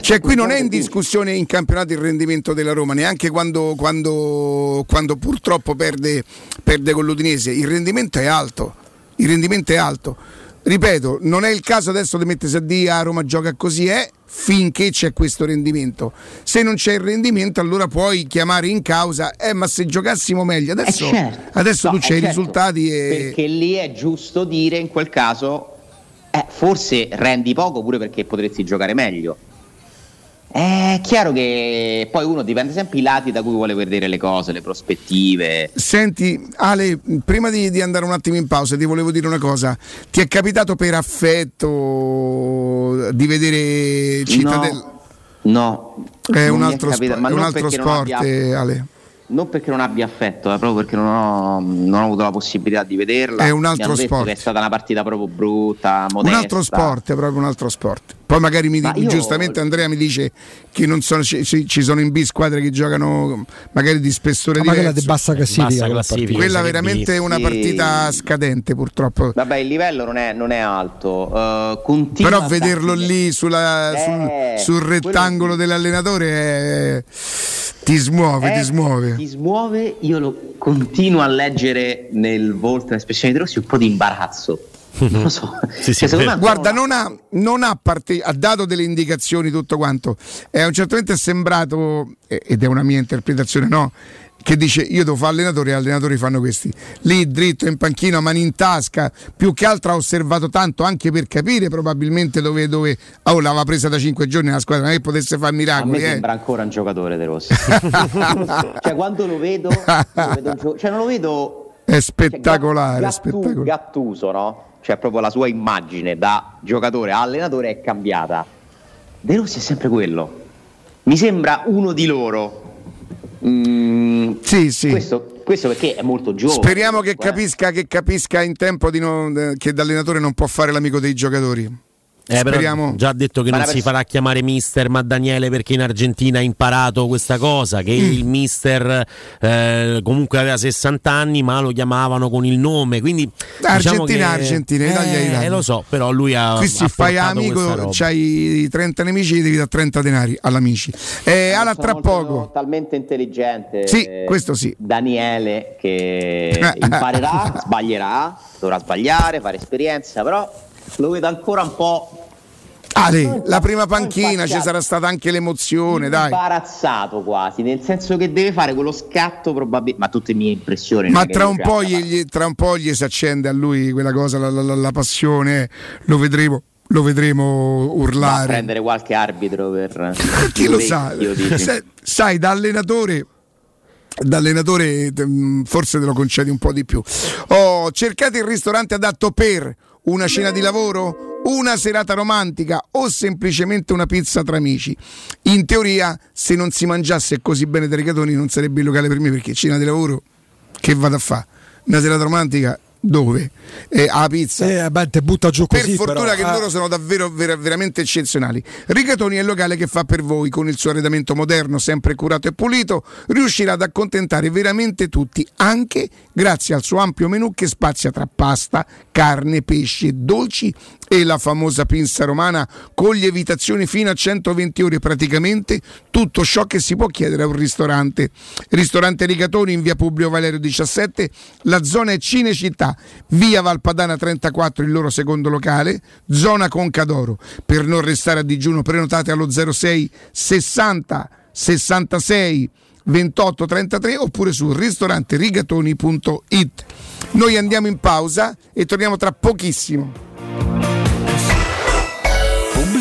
Cioè, qui non è in discussione in campionato il rendimento della Roma, neanche quando, quando- quando purtroppo perde, perde con l'Udinese. Il rendimento è alto. Il rendimento è alto. Ripeto, non è il caso adesso di mettersi a dire a Roma gioca così, è finché c'è questo rendimento. Se non c'è il rendimento, allora puoi chiamare in causa, eh, ma se giocassimo meglio, adesso, Eh, certo. adesso No, tu c'hai eh, i certo. risultati e. Perché lì è giusto dire in quel caso, eh, forse rendi poco pure perché potresti giocare meglio. È chiaro che poi uno dipende sempre i lati da cui vuole vedere le cose, le prospettive. Senti, Ale, prima di, di andare un attimo in pausa, ti volevo dire una cosa. Ti è capitato per affetto di vedere Cittadella? No, È non un è altro, capitato, è un altro sport, abbia- eh, Ale. Non perché non abbia affetto, eh, proprio perché non ho, non ho avuto la possibilità di vederla. È un altro sport. che è stata una partita proprio brutta, Un modesta. altro sport, è proprio un altro sport. Poi magari mi, Ma io- giustamente Andrea mi dice che non sono, ci, ci- sono in B squadre che giocano magari di spessore Ma magari diverso. di bassa classifica, Bassa quella classifica. Quella veramente è una Sì. partita scadente purtroppo. Vabbè, il livello non è, non è alto. continua Però vederlo lì sulla- Eh, sul, sul rettangolo dell'allenatore è- ti smuove, Eh, ti smuove. Ti smuove, io lo continuo a leggere nel volto l'espressione di Rossi un po' di imbarazzo. Non lo so. Cioè, secondo me Guarda, non ha, non ha, parte- ha dato delle indicazioni tutto quanto. E a un certo momento è sembrato, ed è una mia interpretazione, no? Che dice io devo fare allenatore e gli allenatori fanno questi. Lì dritto in panchina, mani in tasca, più che altro ha osservato tanto anche per capire probabilmente dove, dove oh, l'aveva presa da cinque giorni la squadra, non è che potesse fare A me miracoli. Eh. sembra ancora un giocatore De Rossi. cioè, quando lo vedo, lo vedo gio- cioè, non lo vedo È spettacolare, Gattu- spettacolare. Gattuso, no? Cioè, proprio la sua immagine da giocatore a allenatore è cambiata. De Rossi è sempre quello. Mi sembra uno di loro. Mm, sì, sì. Questo, questo perché è molto giovane. Speriamo che eh. capisca, che capisca in tempo di non- eh, che da allenatore non può fare l'amico dei giocatori. Eh, però Speriamo. già ha detto che Ma non si farà chiamare mister ma Daniele perché in Argentina ha imparato questa cosa che Mm. il mister eh, comunque aveva 60 anni ma lo chiamavano con il nome quindi diciamo Argentina, che- Argentina, Italia, eh, Italia. lo so però lui ha, Qui si fai amico, c'hai 30 nemici, devi dare 30 denari all'amici. Eh, Ala, Sono tra poco. talmente intelligente. Sì, eh, questo sì. Daniele che imparerà, sbaglierà, dovrà sbagliare, fare esperienza, però lo vedo ancora un po' Ale, la prima panchina ci sarà stata anche l'emozione, dai. imbarazzato quasi, nel senso che deve fare quello scatto probabilmente, ma tutte mie impressioni. Ma tra un, gli, tra un po' gli si accende a lui quella cosa, la, la- la- la passione, lo vedremo, lo vedremo Va a urlare. prendere qualche arbitro per Chi lo sa? Sai, sai, da allenatore. Da allenatore mm, forse te lo concedi un po' di più. Oh, cercate il ristorante adatto per una cena di lavoro, una serata romantica o semplicemente una pizza tra amici. In teoria, se non si mangiasse così bene dai rigatoni, non sarebbe il locale per me perché cena di lavoro che vado a fare? Una serata romantica dove? Eh, a pizza. Eh, beh, te butta giù Per così, fortuna però, che eh. loro sono davvero vera- veramente eccezionali. Rigatoni è il locale che fa per voi, con il suo arredamento moderno, sempre curato e pulito, riuscirà ad accontentare veramente tutti, anche grazie al suo ampio menù che spazia tra pasta, carne, pesce, dolci e la famosa pinza romana con lievitazioni fino a 120 ore praticamente tutto ciò che si può chiedere a un ristorante. Ristorante Rigatoni in via Publio Valerio 17, la zona è Cinecittà, via Valpadana 34 il loro secondo locale, zona Concadoro. Per non restare a digiuno prenotate allo 06 60 66 28 33 oppure su ristoranterigatoni.it. Noi andiamo in pausa e torniamo tra pochissimo.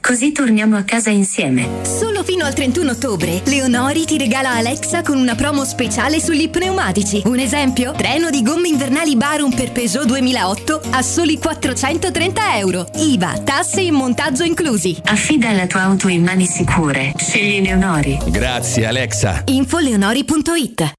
così torniamo a casa insieme. Solo fino al 31 ottobre, Leonori ti regala Alexa con una promo speciale sugli pneumatici. Un esempio? Treno di gomme invernali Barum per Peugeot 2008 a soli 430 euro. IVA, tasse e montaggio inclusi. Affida la tua auto in mani sicure. Scegli Leonori. Grazie Alexa. Info leonori.it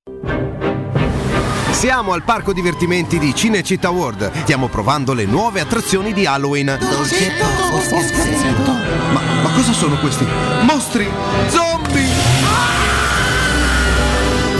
Siamo al parco divertimenti di Cinecittà World. Stiamo provando le nuove attrazioni di Halloween. Ma, ma cosa sono questi? Mostri! Zombie!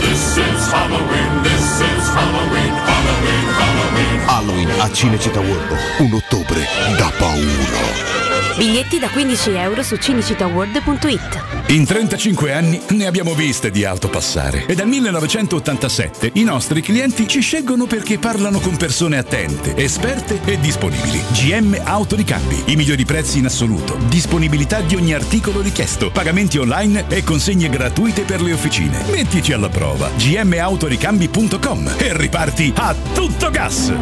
This is Halloween, this is Halloween, Halloween, Halloween. Halloween a Cinecittà World. Un ottobre da paura. Biglietti da 15 euro su cinecittàworld.it. In 35 anni ne abbiamo viste di auto passare e dal 1987 i nostri clienti ci scelgono perché parlano con persone attente, esperte e disponibili. GM Autoricambi, i migliori prezzi in assoluto, disponibilità di ogni articolo richiesto, pagamenti online e consegne gratuite per le officine. Mettici alla prova gmautoricambi.com e riparti a tutto gas.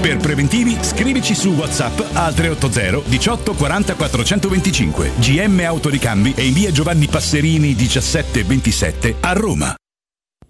Per preventivi scrivici su WhatsApp al 380 18 40 425 GM Autoricambi e in via Giovanni Passerini 1727 a Roma.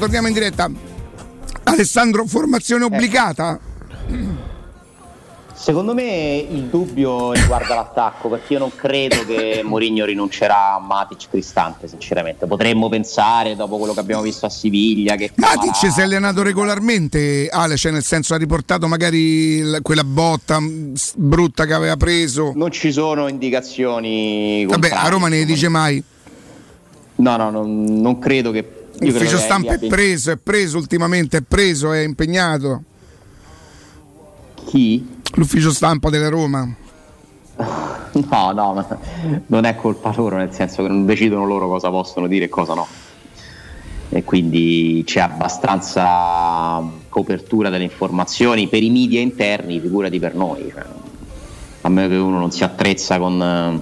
Torniamo, in diretta. Alessandro, formazione obbligata? Secondo me il dubbio riguarda l'attacco perché io non credo che Mourinho rinuncerà a Matic Cristante sinceramente potremmo pensare dopo quello che abbiamo visto a Siviglia che Matic si è allenato regolarmente, Ale, cioè nel senso ha riportato magari quella botta brutta che aveva preso. non ci sono indicazioni Vabbè, a. Roma ne dice mai. no no non, non credo che L'ufficio stampa è preso, è preso ultimamente, è preso, è impegnato. Chi? L'ufficio stampa della Roma. No, no, ma non è colpa loro, nel senso che non decidono loro cosa possono dire e cosa no. E quindi c'è abbastanza copertura delle informazioni per i media interni, figurati per noi. cioè, a meno che uno non si attrezza con eh,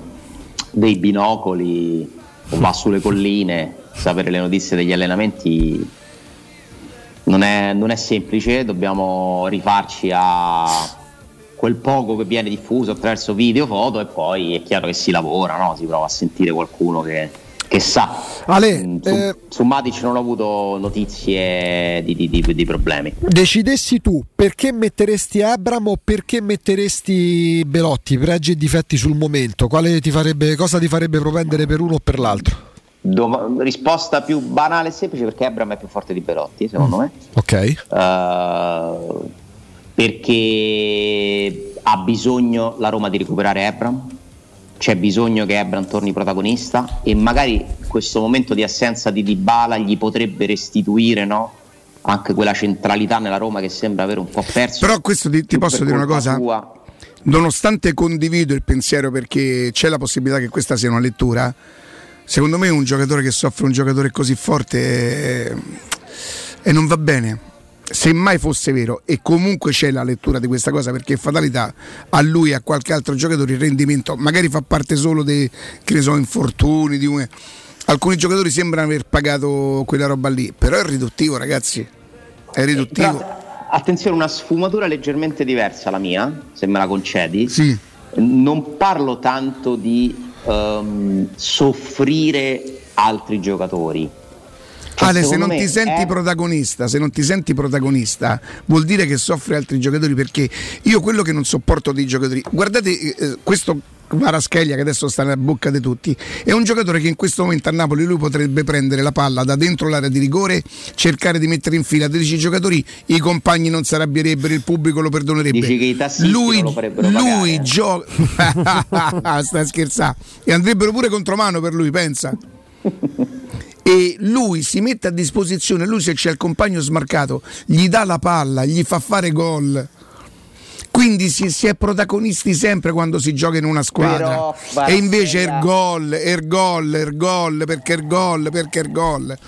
dei binocoli o va sulle colline, sapere le notizie degli allenamenti non è, non è semplice, dobbiamo rifarci a quel poco che viene diffuso attraverso video, foto e poi è chiaro che si lavora, no? si prova a sentire qualcuno che, che sa. Ale, Mm, su, eh, su Matic non ho avuto notizie di, di- di- di problemi. Decidessi tu perché metteresti Abram o perché metteresti Belotti, pregi e difetti sul momento, Quale ti farebbe, cosa ti farebbe propendere per uno o per l'altro? Dom- risposta più banale e semplice perché Abram è più forte di Belotti, secondo me. Ok. Eh, perché ha bisogno la Roma di recuperare Abram, c'è bisogno che Abram torni protagonista e magari questo momento di assenza di Dybala gli potrebbe restituire no? anche quella centralità nella Roma che sembra avere un po' perso. Però questo ti, ti posso dire una cosa? sua. Nonostante condivido il pensiero perché c'è la possibilità che questa sia una lettura, secondo me un giocatore che soffre un giocatore così forte eh, e non va bene. Se mai fosse vero, e comunque c'è la lettura di questa cosa perché fatalità a lui e a qualche altro giocatore il rendimento magari fa parte solo dei che ne so, infortuni. Di un... Alcuni giocatori sembrano aver pagato quella roba lì, però è riduttivo, ragazzi. È riduttivo. Però, attenzione, una sfumatura leggermente diversa la mia, se me la concedi. Sì. Non parlo tanto di ehm, soffrire altri giocatori. Ale, se non me ti senti è- protagonista, se non ti senti protagonista, vuol dire che soffri altri giocatori perché io quello che non sopporto dei giocatori, guardate eh, questo Maraschelia che adesso sta nella bocca di tutti, è un giocatore che in questo momento a Napoli lui potrebbe prendere la palla da dentro l'area di rigore, cercare di mettere in fila 13 giocatori, i compagni non si arrabbierebbero, il pubblico lo perdonerebbe. Dici che i tassisti lui lo lui pagare. gioca stai scherzando e andrebbero pure contromano per lui, pensa e lui si mette a disposizione, lui se c'è il compagno smarcato, gli dà la palla, gli fa fare gol. Quindi si, si è protagonisti sempre quando si gioca in una squadra. Però, e invece er Stella- gol, er gol, er gol, perché er gol, perché er gol.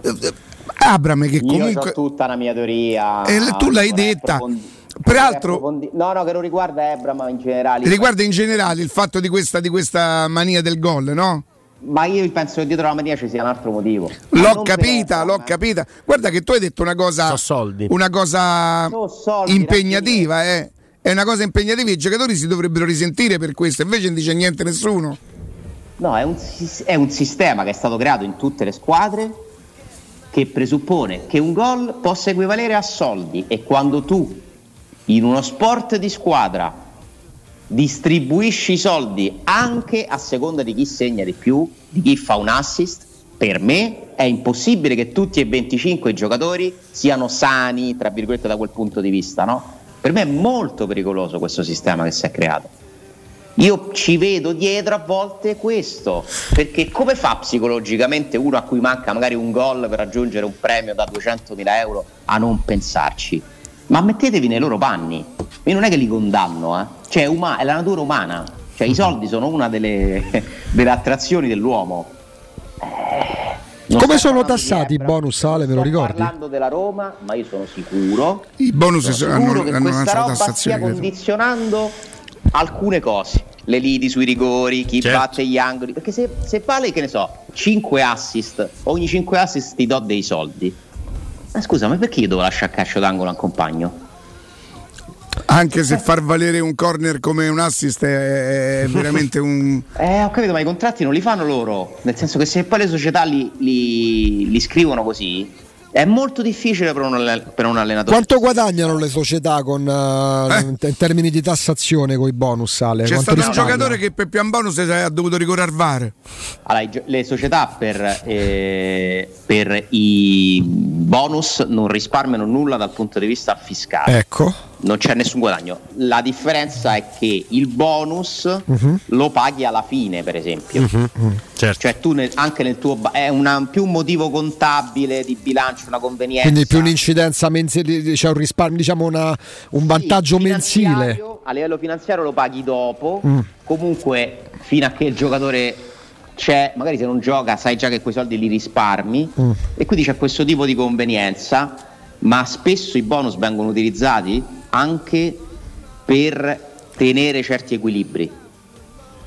Eh, Abram che Io comunque... ho tutta la mia teoria. E tu l'hai detta. Peraltro- No, no, che non riguarda Ebram in generale. Riguarda in generale il fatto di questa, di questa mania del gol, no? Ma io penso che dietro la mania ci sia un altro motivo. L'ho per capita, Ebram, l'ho capita. Guarda che tu hai detto una cosa, una cosa So soldi, impegnativa, eh. È una cosa impegnativa, i giocatori si dovrebbero risentire per questo, invece non dice niente nessuno. No, è un, è un sistema che è stato creato in tutte le squadre che presuppone che un gol possa equivalere a soldi e quando tu in uno sport di squadra distribuisci i soldi anche a seconda di chi segna di più, di chi fa un assist, per me è impossibile che tutti e 25 i giocatori siano sani, tra virgolette, da quel punto di vista, no? Per me è molto pericoloso questo sistema che si è creato. Io ci vedo dietro a volte questo, perché come fa psicologicamente uno a cui manca magari un gol per raggiungere un premio da 200.000 euro a non pensarci? Ma mettetevi nei loro panni, io non è che li condanno, eh. cioè è, uma- è la natura umana, cioè i soldi sono una delle, delle attrazioni dell'uomo. Non Come sono tassati i bonus, Ale, me lo sto ricordi? parlando della Roma, ma io sono sicuro I bonus sono hanno- sicuro che hanno questa roba stia condizionando alcune cose le liti sui rigori chi Certo. batte gli angoli perché se, se vale che ne so 5 assist ogni 5 assist ti do dei soldi ma scusa ma perché io devo lasciare a calcio d'angolo a compagno? Anche se far valere un corner come un assist è, è veramente un... eh ho capito ma i contratti non li fanno loro. Nel senso che se poi le società li, li- li scrivono così è molto difficile per un, alle- per un allenatore Quanto guadagnano le società con, eh, in in termini di tassazione con i bonus, Ale? C'è Quanto stato un risparmiano? giocatore che per pian bonus ha dovuto ricorrere al VAR. Allora, le società per, eh, per i bonus non risparmiano nulla dal punto di vista fiscale. Ecco. Non c'è nessun guadagno. La differenza è che il bonus Mhm. lo paghi alla fine, per esempio. Certo. Cioè tu nel- anche nel tuo è una- più un motivo contabile di bilancio, una convenienza. Quindi più un'incidenza mensile, c'è un risparmio, diciamo una- un vantaggio mensile. a livello finanziario lo paghi dopo, Mm. comunque fino a che il giocatore c'è, magari se non gioca sai già che quei soldi li risparmi Mm. e quindi c'è questo tipo di convenienza, ma spesso i bonus vengono utilizzati anche per tenere certi equilibri.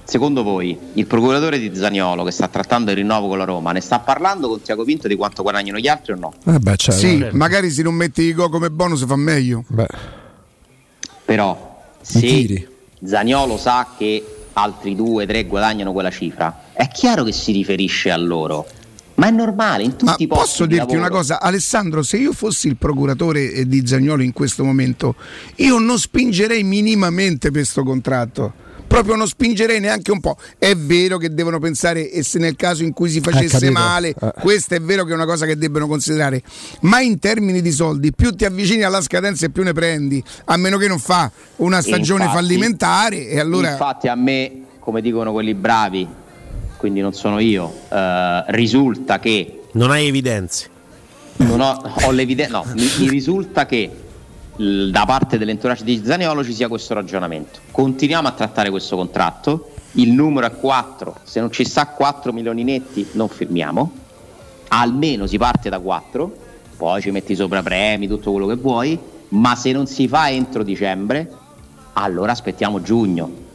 Secondo voi il procuratore di Zaniolo che sta trattando il rinnovo con la Roma ne sta parlando con Tiago Pinto di quanto guadagnano gli altri o no? Eh beh, certo. sì, magari se non metti i go come bonus fa meglio. Però se Zaniolo sa che altri due, tre guadagnano quella cifra, è chiaro che si riferisce a loro. Ma è normale, in tutti Ma i posti posso di dirti lavoro. una cosa, Alessandro? Se io fossi il procuratore eh, di Zagnolo in questo momento, io non spingerei minimamente per questo contratto. Proprio non spingerei neanche un po'. È vero che devono pensare, e se nel caso in cui si facesse capito. male, Eh. questo è vero che è una cosa che debbano considerare. Ma in termini di soldi, più ti avvicini alla scadenza e più ne prendi, a meno che non fa una stagione Infatti- fallimentare. E allora. Infatti a me, come dicono quelli bravi, quindi non sono io, eh, risulta che... Non hai evidenze. Non ho, ho l'evidenza, no, mi, mi risulta che l- da parte dell'entourage di Zaniolo ci sia questo ragionamento. Continuiamo a trattare questo contratto, il numero è 4, se non ci sta 4 milioni netti non firmiamo, almeno si parte da 4, poi ci metti sopra premi, tutto quello che vuoi, ma se non si fa entro dicembre, allora aspettiamo giugno.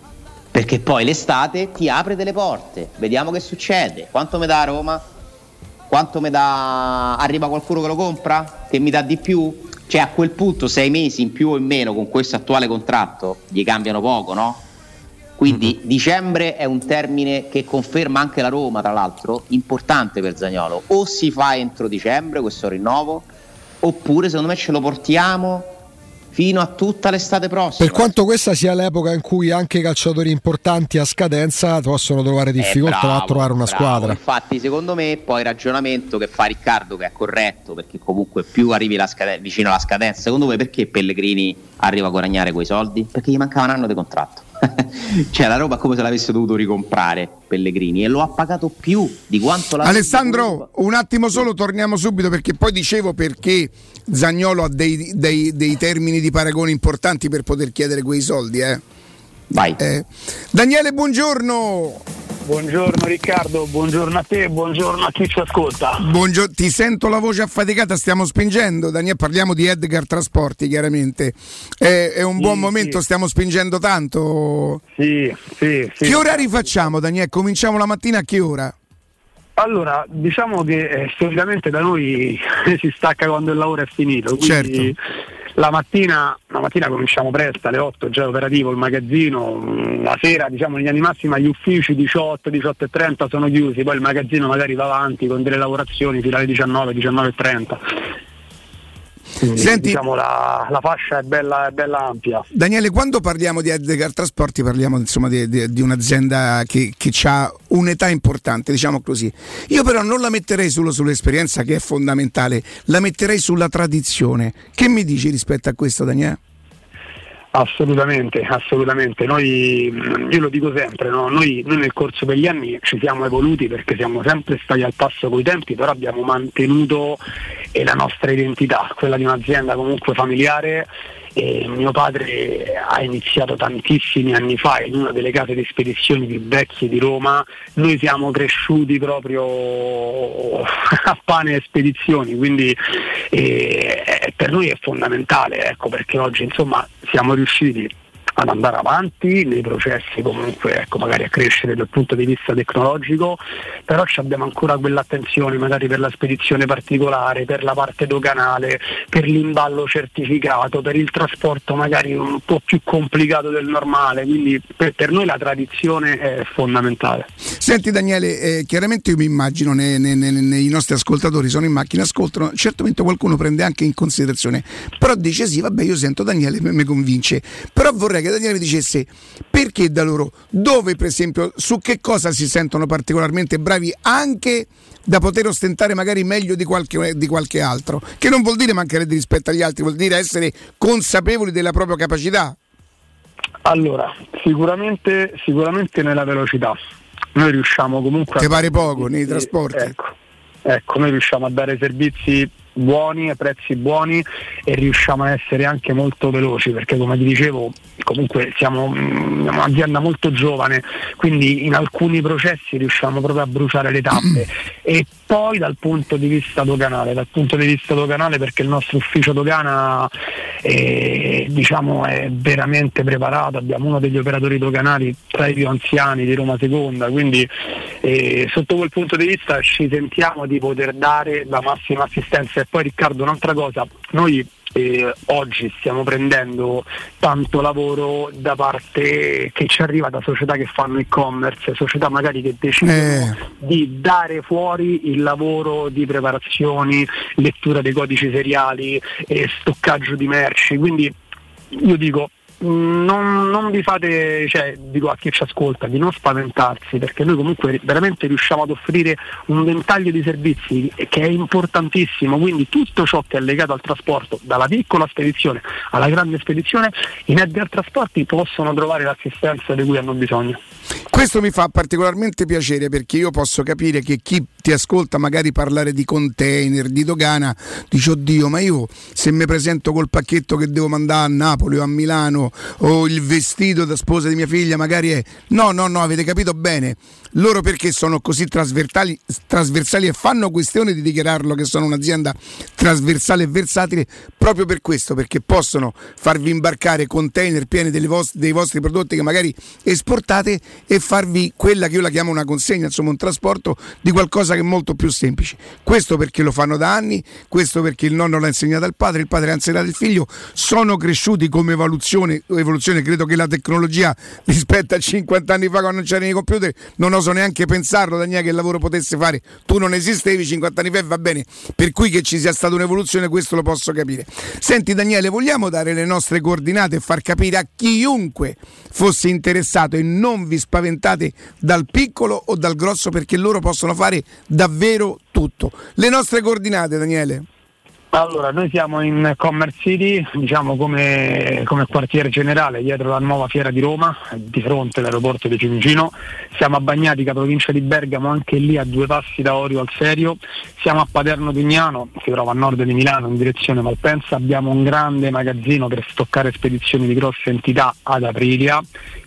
Perché poi l'estate ti apre delle porte, vediamo che succede. Quanto mi dà Roma? Quanto mi dà? Arriva qualcuno che lo compra? Che mi dà di più? Cioè a quel punto sei mesi in più o in meno con questo attuale contratto gli cambiano poco, no? Quindi dicembre è un termine che conferma anche la Roma, tra l'altro, importante per Zagnolo. O si fa entro dicembre questo rinnovo, oppure secondo me ce lo portiamo fino a tutta l'estate prossima. Per quanto questa sia l'epoca in cui anche i calciatori importanti a scadenza possono trovare difficoltà Eh, bravo, a trovare una bravo. squadra. Infatti, secondo me, poi il ragionamento che fa Riccardo, che è corretto, perché comunque più arrivi la scade- vicino alla scadenza, secondo voi perché Pellegrini arriva a guadagnare quei soldi? Perché gli mancava un anno di contratto. cioè, la roba è come se l'avesse dovuto ricomprare Pellegrini e lo ha pagato più di quanto la Alessandro, un attimo solo, torniamo subito perché poi dicevo perché Zagnolo ha dei, dei- dei termini di paragone importanti per poter chiedere quei soldi. Eh. Vai. Daniele, buongiorno. Buongiorno Riccardo, buongiorno a te, buongiorno a chi ci ascolta. Buongio- ti sento la voce affaticata, stiamo spingendo. Daniele, parliamo di Edgar Trasporti, chiaramente. È, è un Sì, buon momento, sì. stiamo spingendo tanto. Sì, sì, sì. Che orari facciamo, Daniele? Cominciamo la mattina a che ora? Allora, diciamo che eh, solitamente da noi si stacca quando il lavoro è finito, quindi Certo. La, mattina, la mattina cominciamo presto, alle 8 già operativo il magazzino, mm, la sera diciamo in linea di massima gli uffici 18, 18 e 30 sono chiusi, poi il magazzino magari va avanti con delle lavorazioni fino alle 19, 19 e 30. Quindi, Senti- diciamo la, la fascia è bella, è bella ampia. Daniele, quando parliamo di Edgar Trasporti parliamo insomma di, di- di un'azienda che, che ha un'età importante, diciamo così. Io però non la metterei solo sull'esperienza che è fondamentale, la metterei sulla tradizione. Che mi dici rispetto a questo, Daniele? Assolutamente, assolutamente. Noi, mh, io lo dico sempre, no? noi, noi nel corso degli anni ci siamo evoluti perché siamo sempre stati al passo coi tempi, però abbiamo mantenuto eh, la nostra identità, quella di un'azienda comunque familiare. E mio padre ha iniziato tantissimi anni fa in una delle case di spedizioni più vecchie di Roma. Noi siamo cresciuti proprio a pane e spedizioni, quindi eh, eh, per noi è fondamentale, ecco, perché oggi insomma siamo riusciti ad andare avanti nei processi comunque ecco, magari a crescere dal punto di vista tecnologico, però abbiamo ancora quell'attenzione magari per la spedizione particolare, per la parte doganale, per l'imballo certificato, per il trasporto magari un po' più complicato del normale, quindi per, per noi la tradizione è fondamentale. Senti Daniele, eh, chiaramente io mi immagino nei, nei- nei- nostri ascoltatori sono in macchina, ascoltano, certamente qualcuno prende anche in considerazione, però dice sì, vabbè io sento Daniele, mi convince, però vorrei che Daniele mi dicesse perché da loro, dove per esempio, su che cosa si sentono particolarmente bravi anche da poter ostentare magari meglio di qualche, di qualche altro, che non vuol dire mancare di rispetto agli altri, vuol dire essere consapevoli della propria capacità. Allora, sicuramente, sicuramente nella velocità. Noi riusciamo comunque Ti a pare poco nei trasporti? Ecco, ecco, noi riusciamo a dare servizi buoni, a prezzi buoni e riusciamo a essere anche molto veloci perché come ti dicevo comunque siamo mm, un'azienda molto giovane quindi in alcuni processi riusciamo proprio a bruciare le tappe. E poi dal punto di vista doganale dal punto di vista doganale perché il nostro ufficio dogana eh, diciamo è veramente preparato. Abbiamo uno degli operatori doganali tra i più anziani di Roma Seconda quindi eh, sotto quel punto di vista ci sentiamo di poter dare la massima assistenza. E poi Riccardo un'altra cosa. Noi eh, oggi stiamo prendendo tanto lavoro da parte che ci arriva da società che fanno e-commerce, società magari che decidono Eh. di dare fuori il lavoro di preparazioni, lettura dei codici seriali e stoccaggio di merci. Quindi io dico non, non vi fate, cioè dico a chi ci ascolta, di non spaventarsi perché noi comunque veramente riusciamo ad offrire un ventaglio di servizi che è importantissimo, quindi tutto ciò che è legato al trasporto, dalla piccola spedizione alla grande spedizione, i Edgar Trasporti possono trovare l'assistenza di cui hanno bisogno. Questo mi fa particolarmente piacere perché io posso capire che chi ti ascolta magari parlare di container, di dogana, dice oddio ma io se mi presento col pacchetto che devo mandare a Napoli o a Milano o il vestito da sposa di mia figlia magari è... No, no, no, avete capito bene. Loro perché sono così trasversali, trasversali e fanno questione di dichiararlo che sono un'azienda trasversale e versatile proprio per questo, perché possono farvi imbarcare container pieni delle vos- dei vostri prodotti che magari esportate e farvi quella che io la chiamo una consegna, insomma un trasporto di qualcosa che è molto più semplice. Questo perché lo fanno da anni, questo perché il nonno l'ha insegnato al padre, il padre l'ha insegnato al figlio, sono cresciuti come evoluzione, evoluzione credo che la tecnologia rispetto a 50 anni fa quando non c'erano i computer. Non oso neanche pensarlo Daniele che il lavoro potesse fare. Tu non esistevi 50 anni fa e va bene. Per cui che ci sia stata un'evoluzione questo lo posso capire. Senti Daniele vogliamo dare le nostre coordinate e far capire a chiunque fosse interessato e non vi spaventate dal piccolo o dal grosso perché loro possono fare davvero tutto. Le nostre coordinate Daniele Allora, noi siamo in Commerce City, diciamo come, come quartiere generale, dietro la nuova fiera di Roma, di fronte all'aeroporto di Fiumicino. Siamo a Bagnatica, provincia di Bergamo, anche lì a due passi da Orio al Serio. Siamo a Paterno Pignano, si trova a nord di Milano, in direzione Malpensa. Abbiamo un grande magazzino per stoccare spedizioni di grosse entità ad Aprilia.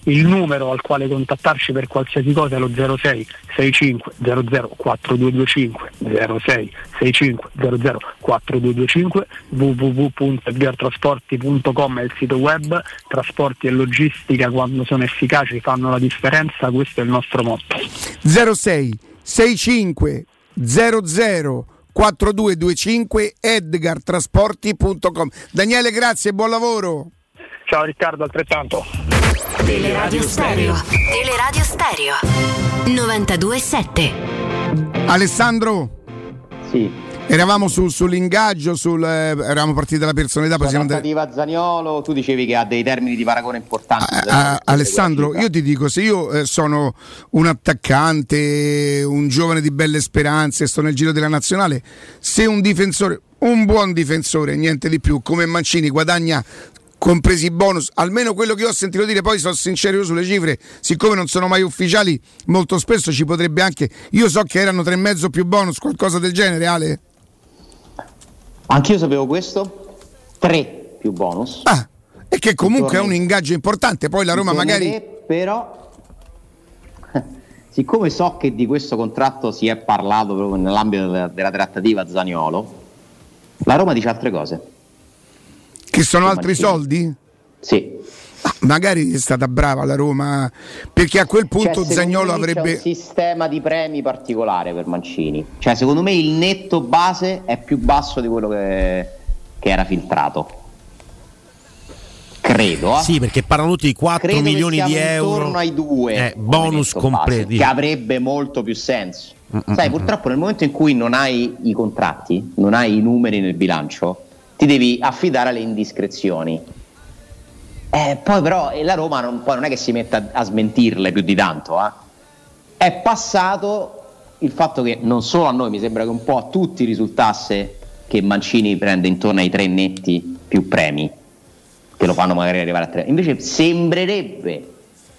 Il numero al quale contattarci per qualsiasi cosa è lo 06 65 00 4225 06 65 00 4225 www.edgartrasporti.com è il sito web trasporti e logistica quando sono efficaci fanno la differenza questo è il nostro motto. 06 65 00 4225 edgartrasporti.com Daniele grazie buon lavoro ciao Riccardo altrettanto Teleradio Stereo. Teleradio Stereo. 927. Alessandro Sì. eravamo su- sull'ingaggio sul, eh, eravamo partiti dalla personalità andati trattativa Zaniolo, tu dicevi che ha dei termini di paragone importanti. Ah, Alessandro, io ti dico, se io eh, sono un attaccante, un giovane di belle speranze, sto nel giro della nazionale, se un difensore, un buon difensore, niente di più, come Mancini guadagna compresi i bonus, almeno quello che io ho sentito dire, poi sono sincero io sulle cifre, siccome non sono mai ufficiali, molto spesso ci potrebbe anche, io so che erano tre e mezzo più bonus, qualcosa del genere, Ale. Anch'io sapevo questo, tre più bonus. Ah, e che comunque è un ingaggio importante, poi la Roma magari... però, siccome so che di questo contratto si è parlato proprio nell'ambito della, della trattativa Zaniolo, la Roma dice altre cose. Che sono altri soldi? Sì. Ma magari è stata brava la Roma, perché a quel punto Cioè, Zagnolo avrebbe... un sistema di premi particolare per Mancini. Cioè, secondo me il netto base è più basso di quello che, che era filtrato. Credo. eh. Sì, perché parlano tutti di 4 Credo che milioni di euro. intorno ai due Eh, come bonus completi. che avrebbe molto più senso. Mm, Sai, purtroppo nel momento in cui non hai i contratti, non hai i numeri nel bilancio, ti devi affidare alle indiscrezioni. Eh, poi però e la Roma non, non è che si metta a smentirle più di tanto. eh. È passato il fatto che non solo a noi, mi sembra che un po' a tutti risultasse che Mancini prende intorno ai tre netti più premi, che lo fanno magari arrivare a tre. Invece sembrerebbe,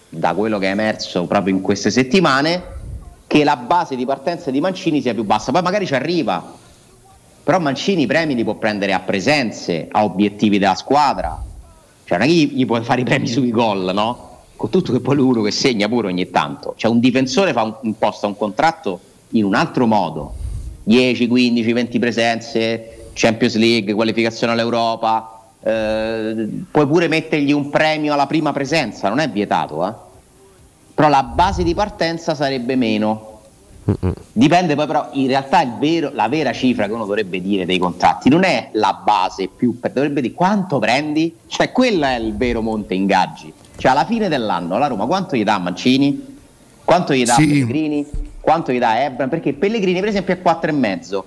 da quello che è emerso proprio in queste settimane, che la base di partenza di Mancini sia più bassa. Poi magari ci arriva, però Mancini i premi li può prendere a presenze, a obiettivi della squadra. Cioè non è che gli, gli puoi fare i premi sui gol, no? Con tutto che poi lui uno che segna pure ogni tanto. Cioè un difensore fa un, imposta un contratto in un altro modo. 10, 15, 20 presenze, Champions League, qualificazione all'Europa. eh, puoi pure mettergli un premio alla prima presenza, non è vietato, eh? Però la base di partenza sarebbe meno. Dipende poi però, in realtà il vero- la vera cifra che uno dovrebbe dire dei contratti non è la base più, dovrebbe dire quanto prendi, cioè quello è il vero monte ingaggi. Cioè alla fine dell'anno la Roma quanto gli dà a Mancini? Quanto gli dà a Sì. Pellegrini? Quanto gli dà a Ebram? Perché Pellegrini per esempio è 4,5.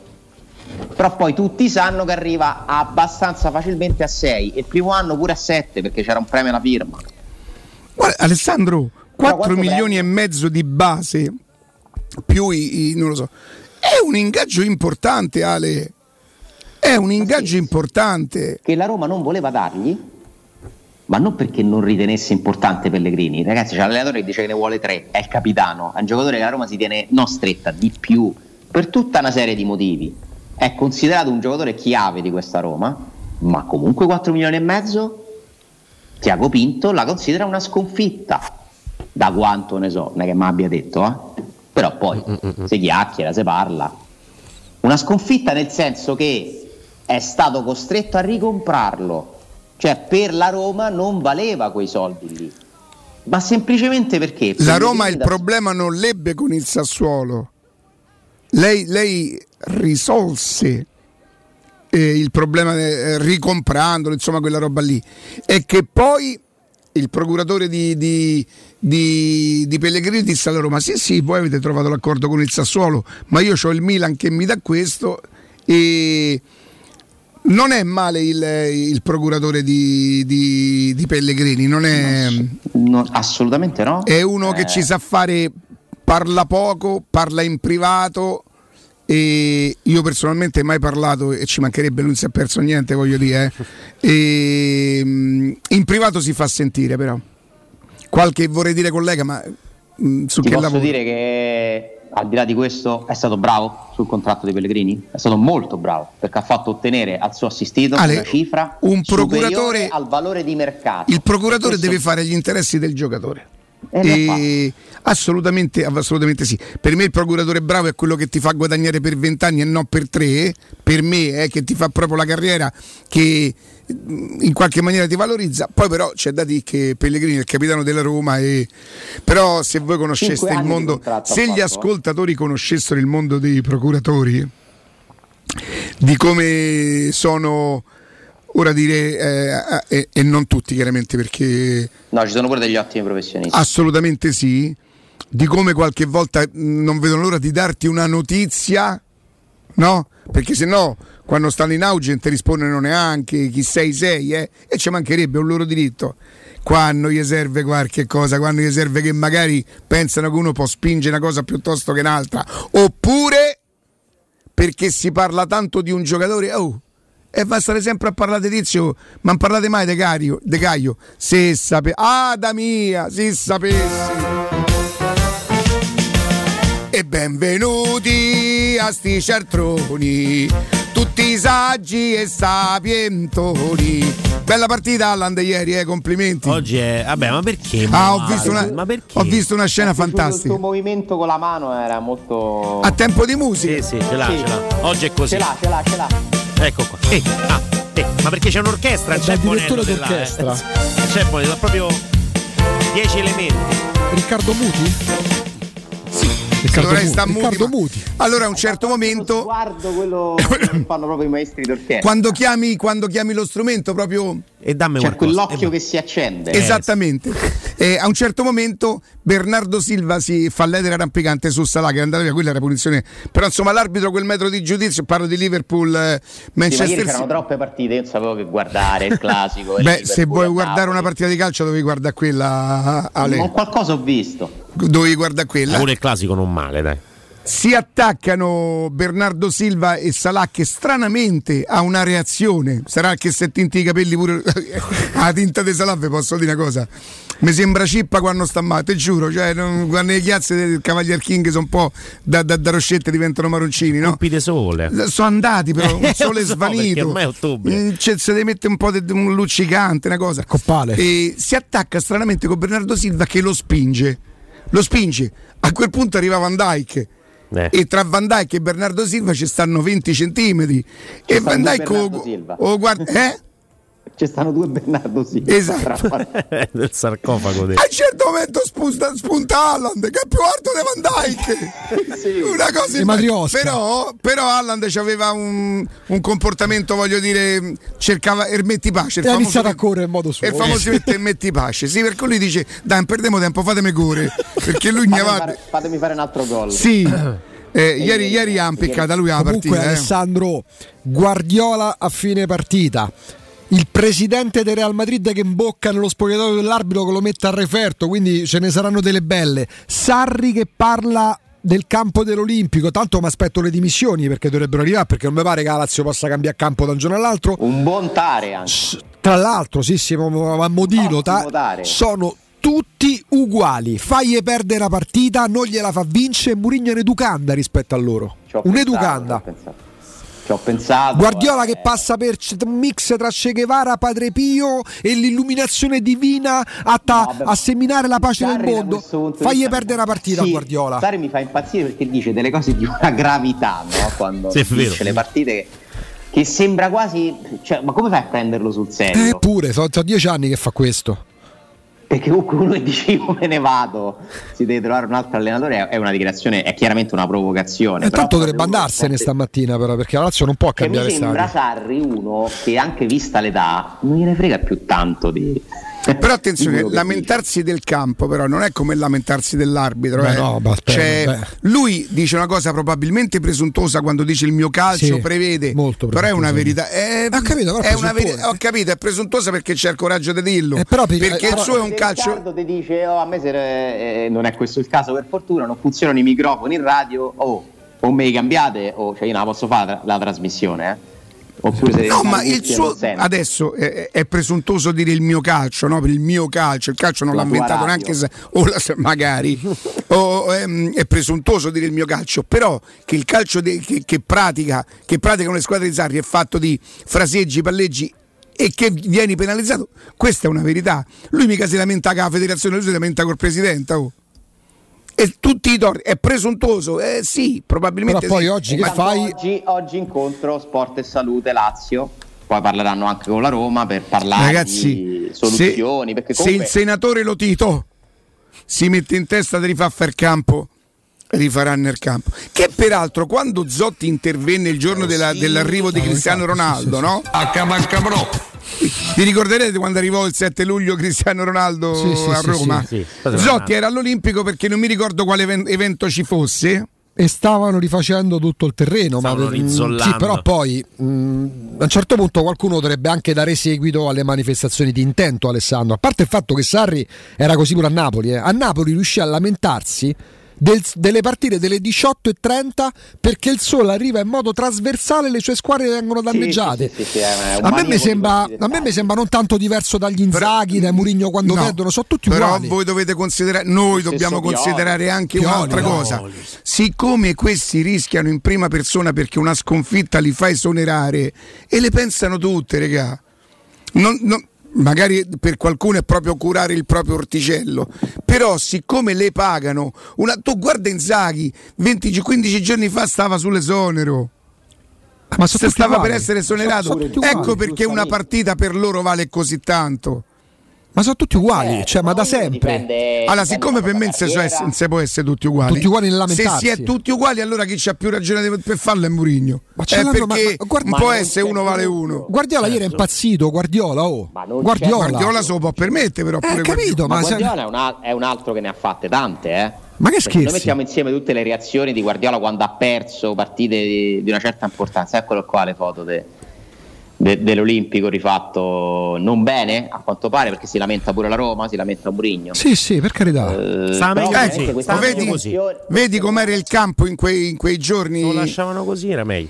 Però poi tutti sanno che arriva abbastanza facilmente a 6 e il primo anno pure a 7 perché c'era un premio alla firma. Guarda, Alessandro, 4 quanto milioni e mezzo di base più i, i- non lo so. È un ingaggio importante, Ale. È un ingaggio importante. Che la Roma non voleva dargli, ma non perché non ritenesse importante Pellegrini. Ragazzi, c'è l'allenatore che dice che ne vuole 3, è il capitano, è un giocatore che la Roma si tiene non stretta, di più, per tutta una serie di motivi. È considerato un giocatore chiave di questa Roma, ma comunque 4 milioni e mezzo Tiago Pinto la considera una sconfitta. Da quanto ne so, non è che mi abbia detto, eh? Però poi si chiacchiera, si parla. Una sconfitta nel senso che è stato costretto a ricomprarlo, cioè per la Roma non valeva quei soldi lì, ma semplicemente perché La Roma il da- problema non l'ebbe con il Sassuolo. Lei, lei risolse eh, il problema eh, ricomprandolo, insomma quella roba lì. E che poi il procuratore di, di, di, di Pellegrini disse alla Roma: Sì, sì, voi avete trovato l'accordo con il Sassuolo, ma io ho il Milan che mi dà questo. E non è male il, il procuratore di, Pellegrini, non è. assolutamente no. È uno che Eh. ci sa fare, parla poco, parla in privato. E io personalmente mai parlato e ci mancherebbe, non si è perso niente, voglio dire. eh. E, mm, in privato si fa sentire, però. Qualche vorrei dire collega, ma mm, su Ti che posso lavoro? dire che al di là di questo è stato bravo sul contratto di Pellegrini? È stato molto bravo perché ha fatto ottenere al suo assistito Ale, una cifra un procuratore- al valore di mercato. Il procuratore Questo- deve fare gli interessi del giocatore. Eh, E assolutamente, assolutamente sì. Per me il procuratore bravo è quello che ti fa guadagnare per 20 anni e non per 3. Per me è che ti fa proprio la carriera che mm, in qualche maniera ti valorizza. Poi però c'è da dire che Pellegrini è il capitano della Roma e però se voi conosceste il mondo, se gli fatto, eh. ascoltatori conoscessero il mondo dei procuratori di come sono ora dire eh, eh, e non tutti chiaramente perché No, ci sono pure degli ottimi professionisti. Assolutamente sì. Di come qualche volta non vedono l'ora di darti una notizia, no? Perché se no, quando stanno in auge non ti rispondono neanche chi sei sei, eh? E ci mancherebbe un loro diritto. Quando gli serve qualche cosa, quando gli serve che magari pensano che uno può spingere una cosa piuttosto che un'altra, oppure perché si parla tanto di un giocatore, oh, e va a stare sempre a parlare di Tizio, ma non parlate mai di Caio, De Caio. Se sape... Ah, da mia, se sapessi. E benvenuti a sti ciartroni, tutti saggi e sapientoni. Bella partita Allan di ieri, eh, complimenti. Oggi è. Vabbè, ma perché? Ah, ho Ma- visto, una, Ma perché? ho visto una scena Il fantastica. suo movimento con la mano era molto. A tempo di musica. Sì, sì, ce l'ha, ce l'ha. Oggi è così. Ce l'ha, ce l'ha, ce l'ha. Ecco qua. Eh, ah, eh, ma perché c'è un'orchestra? C'è direttore della- d'orchestra. eh. C'è Bonello, proprio 10 elementi. Riccardo Muti? Riccardo Muti. sta muti, Riccardo Muti. Allora a un certo momento Guardo quello che fanno proprio i maestri d'orchestra. quando chiami, quando chiami lo strumento proprio E dammi C'è qualcosa. quell'occhio che si accende. Esattamente. Eh, a un certo momento Bernardo Silva si fa l'edera rampicante su Salah che è andata via, quella era punizione. Però insomma l'arbitro quel metro di giudizio, parlo di Liverpool eh, Sì, ma ieri Manchester c'erano troppe partite, io non sapevo che guardare il classico. Beh, Liverpool se vuoi guardare una Napoli. partita di calcio dovevi guardare quella Ale. Ma qualcosa ho visto. Dovevi guardare quella. Pure il classico non male, dai. Si attaccano Bernardo Silva e Salah che stranamente ha una reazione. Sarà che se tinti i capelli pure la tinta di Salah, vi posso dire una cosa. Mi sembra cippa quando sta male, te giuro, cioè, non- quando le chiazze del Cavalier King sono un po' da, da, da roscette diventano marroncini, no? Colpi di sole. Sono andati però, un Eh, sole so, svanito. ormai è ottobre. Mm, c'è- se ne mette un po' di un luccicante, una cosa. Coppale. E si attacca stranamente con Bernardo Silva che lo spinge. Lo spinge. A quel punto arriva Van Dyke. Eh. E tra Van Dyke e Bernardo Silva ci stanno 20 centimetri. E sta Van Dyke Silva. oh, guarda, eh? Ci stanno due Bernardo sì. Esatto. del sarcofago. del- A un certo momento spunta, spunta Haaland che è più alto di Van Dyke. Una cosa in- però, però Haaland aveva un, un comportamento, voglio dire, cercava e metti pace. il ha famoso- iniziato a correre in modo suo. E famosamente metti pace. Sì, perché lui dice: Dai, perdiamo tempo, fatemi correre. Perché lui Fatemi va. fare, fatemi fare un altro gol. Sì. Eh, ieri, ieri ha impiccato lui la Comunque partita. eh. Alessandro Guardiola a fine partita. Il presidente del Real Madrid che imbocca nello spogliatoio dell'arbitro che lo mette a referto, quindi ce ne saranno delle belle. Sarri che parla del campo dell'Olimpico, tanto mi aspetto le dimissioni perché dovrebbero arrivare perché non mi pare che la Lazio possa cambiare campo da un giorno all'altro. Un buon tare anche. Tra l'altro, sì, sì, a modino, ta- sono tutti uguali. Fagli perdere la partita, non gliela fa vincere. Murigno è un'educanda rispetto a loro. Un'educanda. Pensato. Ci ho pensato. Guardiola eh, che passa per un mix tra Che Guevara, Padre Pio e l'illuminazione divina atta Vabbè, a seminare la pace nel Sarri mondo. Fagli vista- perdere la partita Sì, Guardiola. Sarri mi fa impazzire perché dice delle cose di una gravità, no? Quando Sì, vero. dice le partite che, che sembra quasi. Cioè, ma come fai a prenderlo sul serio? Eppure, sono sono dieci anni che fa questo. Perché comunque uno che dice io me ne vado, si deve trovare un altro allenatore, è- una dichiarazione, è chiaramente una provocazione. E tanto dovrebbe andarsene forte- stamattina, però, perché la Lazio non può Che mi cambiare sembra stadio. Sarri uno che anche vista l'età non gliene frega più tanto di. Però attenzione, lamentarsi del campo però non è come lamentarsi dell'arbitro. Beh, eh. no, aspetta, Cioè, lui dice una cosa probabilmente presuntuosa quando dice il mio calcio Sì, prevede, molto però è una verità. È, Ho capito, è una verità. Ho capito, è presuntuosa perché c'è il coraggio di dirlo. Eh, però- perché eh, il suo è un calcio. Riccardo ti dice oh, a me se, eh, non è questo il caso per fortuna non funzionano i microfoni in radio oh, o me li cambiate o cioè io non la posso fare la, la trasmissione eh. Oppure No, devi ma il suo adesso è, è presuntuoso dire il mio calcio, no? Per il mio calcio, il calcio non La l'ha inventato radio. neanche se, o la- magari o, ehm, è presuntuoso dire il mio calcio, però che il calcio de- che, che pratica, che praticano le squadre di Sarri è fatto di fraseggi, palleggi e che vieni penalizzato, questa è una verità. Lui mica si lamenta con la federazione, lui si lamenta col presidente. oh. E tutti i torti, è presuntuoso, eh sì, probabilmente Però poi sì. oggi che fai? oggi, oggi incontro Sport e Salute Lazio poi parleranno anche con la Roma per parlare Ragazzi, di soluzioni se, perché se comunque il senatore Lotito si mette in testa di rifare fare campo, rifarà nel campo. Che peraltro, quando Zotti intervenne il giorno della- dell'arrivo di Cristiano Ronaldo, no? Vi ricorderete quando arrivò il 7 luglio Cristiano Ronaldo Sì, sì, a Roma? sì, sì. Zotti era all'Olimpico perché non mi ricordo quale even- evento ci fosse. E stavano rifacendo tutto il terreno, ma Stavano rinzollando. sì, però poi mm, a un certo punto qualcuno dovrebbe anche dare seguito alle manifestazioni di intento, Alessandro. A parte il fatto che Sarri era così pure a Napoli, eh. a Napoli riuscì a lamentarsi del- delle partite delle 18.30 perché il sole arriva in modo trasversale e le sue squadre vengono danneggiate. sì, sì, sì, a, me sembra, a me mi sembra non tanto diverso dagli Inzaghi, dai Murigno quando No, perdono, sono tutti però uguali. voi dovete considerare, noi dobbiamo Pioli. considerare anche Pioli, un'altra Pioli. cosa. Siccome questi rischiano in prima persona perché una sconfitta li fa esonerare e le pensano tutte, regà. Non- non- magari per qualcuno è proprio curare il proprio orticello, però siccome le pagano, una, tu guarda Inzaghi, 20 15 giorni fa stava sull'esonero. Ma Se stava uguali. per essere esonerato, ecco uguali. perché una partita per loro vale così tanto. Ma sono tutti uguali, cioè, ma da sempre. dipende- Allora, siccome per me non si, non si può essere tutti uguali, Tutti uguali se si è tutti uguali, allora chi c'ha più ragione per farlo è Murigno. Ma ce Eh, ma- perché ma Ma può non essere c'è uno vale uno. Guardiola ieri è impazzito, Guardiola, oh. Ma non c'è- Guardiola. Guardiola se lo può permettere, però. Eh, pure capito, Ma ma, se- Guardiola è un, al- è un altro che ne ha fatte tante, eh. Ma che scherzi? Noi mettiamo insieme tutte le reazioni di Guardiola quando ha perso partite di, di una certa importanza. Eccolo qua le foto de- de- dell'Olimpico rifatto non bene, a quanto pare, perché si lamenta pure la Roma, si lamenta Mourinho. Sì, sì, per carità. Eh, Sta però meglio veramente così, vedi, così. vedi com'era il campo in quei, in quei giorni? Lo lasciavano così, era meglio.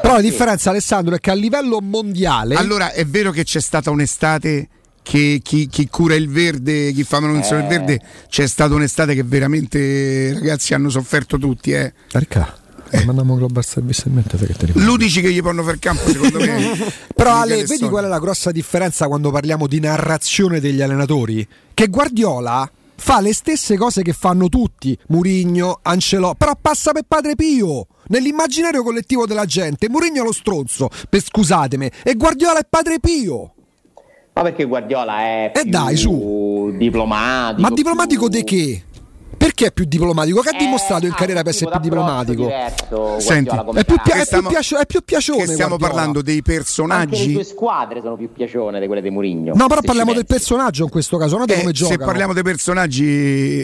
Però la differenza, Alessandro, è che a livello mondiale. Allora è vero che c'è stata un'estate che chi, chi cura il verde, chi fa manutenzione del Eh. verde, c'è stata un'estate che veramente ragazzi hanno sofferto tutti. Eh. Ricca, mandiamo Global Service in mente che te ne L'unici che gli fanno fare campo secondo me. Però Ale, vedi qual è la grossa differenza quando parliamo di narrazione degli allenatori? Che Guardiola fa le stesse cose che fanno tutti, Murigno, Ancelò, però passa per Padre Pio. Nell'immaginario collettivo della gente, Murigno è lo stronzo, per scusatemi, e Guardiola è Padre Pio. Ma perché Guardiola è E più dai, su. diplomatico. Ma diplomatico di che? Perché è più diplomatico? Che ha Eh, dimostrato in ha carriera per essere più diplomatico? diverso, Senti, È più, pia- carattere. è più stiamo- piacio- è più piacione. Che stiamo Guardiola. parlando dei Anche le personaggi. tue squadre sono più piacione di quelle di Murigno. No, però parliamo del personaggio in questo caso, non di Eh, come gioca. se parliamo dei personaggi,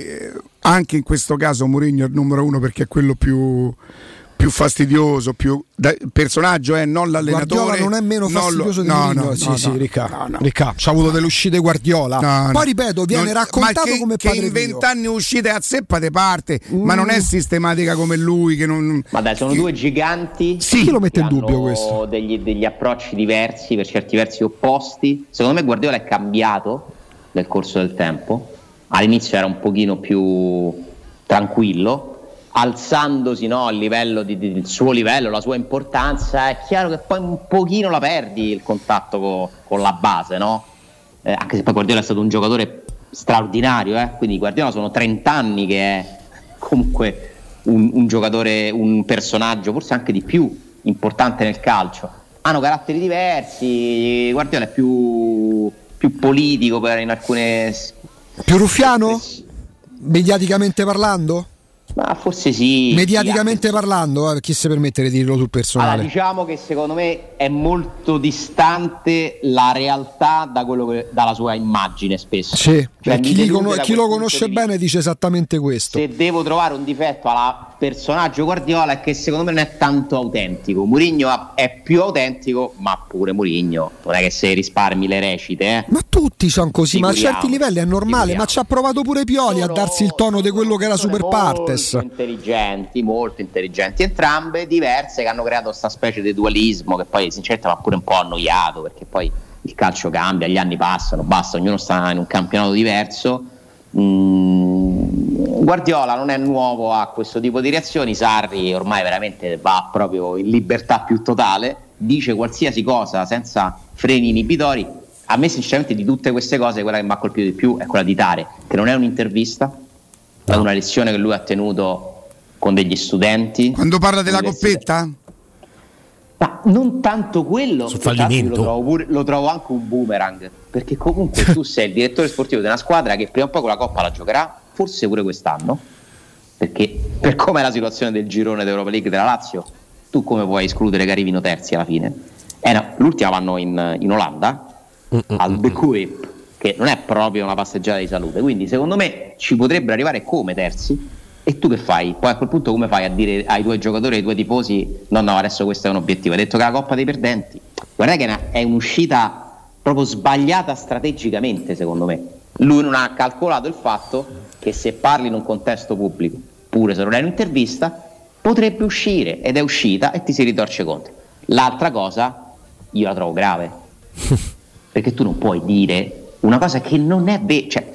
eh, anche in questo caso Mourinho è il numero uno perché è quello più, più fastidioso, più da- personaggio è non l'allenatore. Guardiola non è meno lo- fastidioso di no, no, sì, no, sì, no, Ricca, no, no. Ricca, c'ha avuto delle uscite Guardiola. No, no. Poi ripeto, viene Non- raccontato che, come che padre in vent'anni uscite a zeppa te parte, ma non è sistematica come lui. Che non... Ma dai, sono due giganti. Sì, chi lo mette che in dubbio questo? Degli, degli approcci diversi, per certi versi opposti. Secondo me Guardiola è cambiato nel corso del tempo. All'inizio era un pochino più tranquillo, alzandosi no, al livello di- di- del suo livello, la sua importanza. È chiaro che poi un pochino la perdi il contatto co- con la base, no? Eh, anche se poi Guardiola è stato un giocatore straordinario, eh? quindi Guardiola sono 30 anni che è comunque un, un giocatore, un personaggio, forse anche di più importante nel calcio. Hanno caratteri diversi, Guardiola è più, più politico per in alcune... Più ruffiano? Mediaticamente parlando? Ma forse sì. Mediaticamente parlando, eh, chi si permette di dirlo sul Allora, personale? diciamo che secondo me è molto distante la realtà da quello che- dalla sua immagine spesso. Sì, Cioè, chi, da chi lo conosce di bene dice esattamente questo. Se devo trovare un difetto alla personaggio Guardiola è che secondo me non è tanto autentico. Murigno è più autentico, ma pure Murigno non è che se risparmi le recite, eh. Ma tutti sono così, ma a certi livelli è normale, ma ci ha provato pure Pioli a darsi il tono di quello che era Super Partes. Molto intelligenti, molto intelligenti entrambe, diverse che hanno creato questa specie di dualismo che poi sinceramente mi ha pure un po' annoiato perché poi il calcio cambia, gli anni passano, basta, ognuno sta in un campionato diverso. Mm, Guardiola non è nuovo a questo tipo di reazioni, Sarri ormai veramente va proprio in libertà più totale, dice qualsiasi cosa senza freni inibitori. A me sinceramente di tutte queste cose quella che mi ha colpito di più è quella di Tare, che non è un'intervista, è una lezione che lui ha tenuto con degli studenti. Quando parla della coppetta? Ma non tanto quello. Lo trovo, pure- lo trovo anche un boomerang, perché comunque tu sei il direttore sportivo di una squadra che prima o poi con la Coppa la giocherà, forse pure quest'anno, perché per come è la situazione del girone d'Europa League della Lazio, tu come puoi escludere che arrivino terzi alla fine? Eh no, l'ultima vanno in, in Olanda, al De Kuip, che non è proprio una passeggiata di salute, quindi secondo me ci potrebbero arrivare come terzi. E tu che fai? Poi a quel punto come fai a dire ai tuoi giocatori, ai tuoi tifosi, no no adesso questo è un obiettivo, hai detto che è la Coppa dei Perdenti, guarda che è, una- è un'uscita proprio sbagliata strategicamente secondo me. Lui non ha calcolato il fatto che se parli in un contesto pubblico, pure se non è un'intervista, potrebbe uscire ed è uscita e ti si ritorce contro. L'altra cosa io la trovo grave, perché tu non puoi dire una cosa che non è vera. Cioè,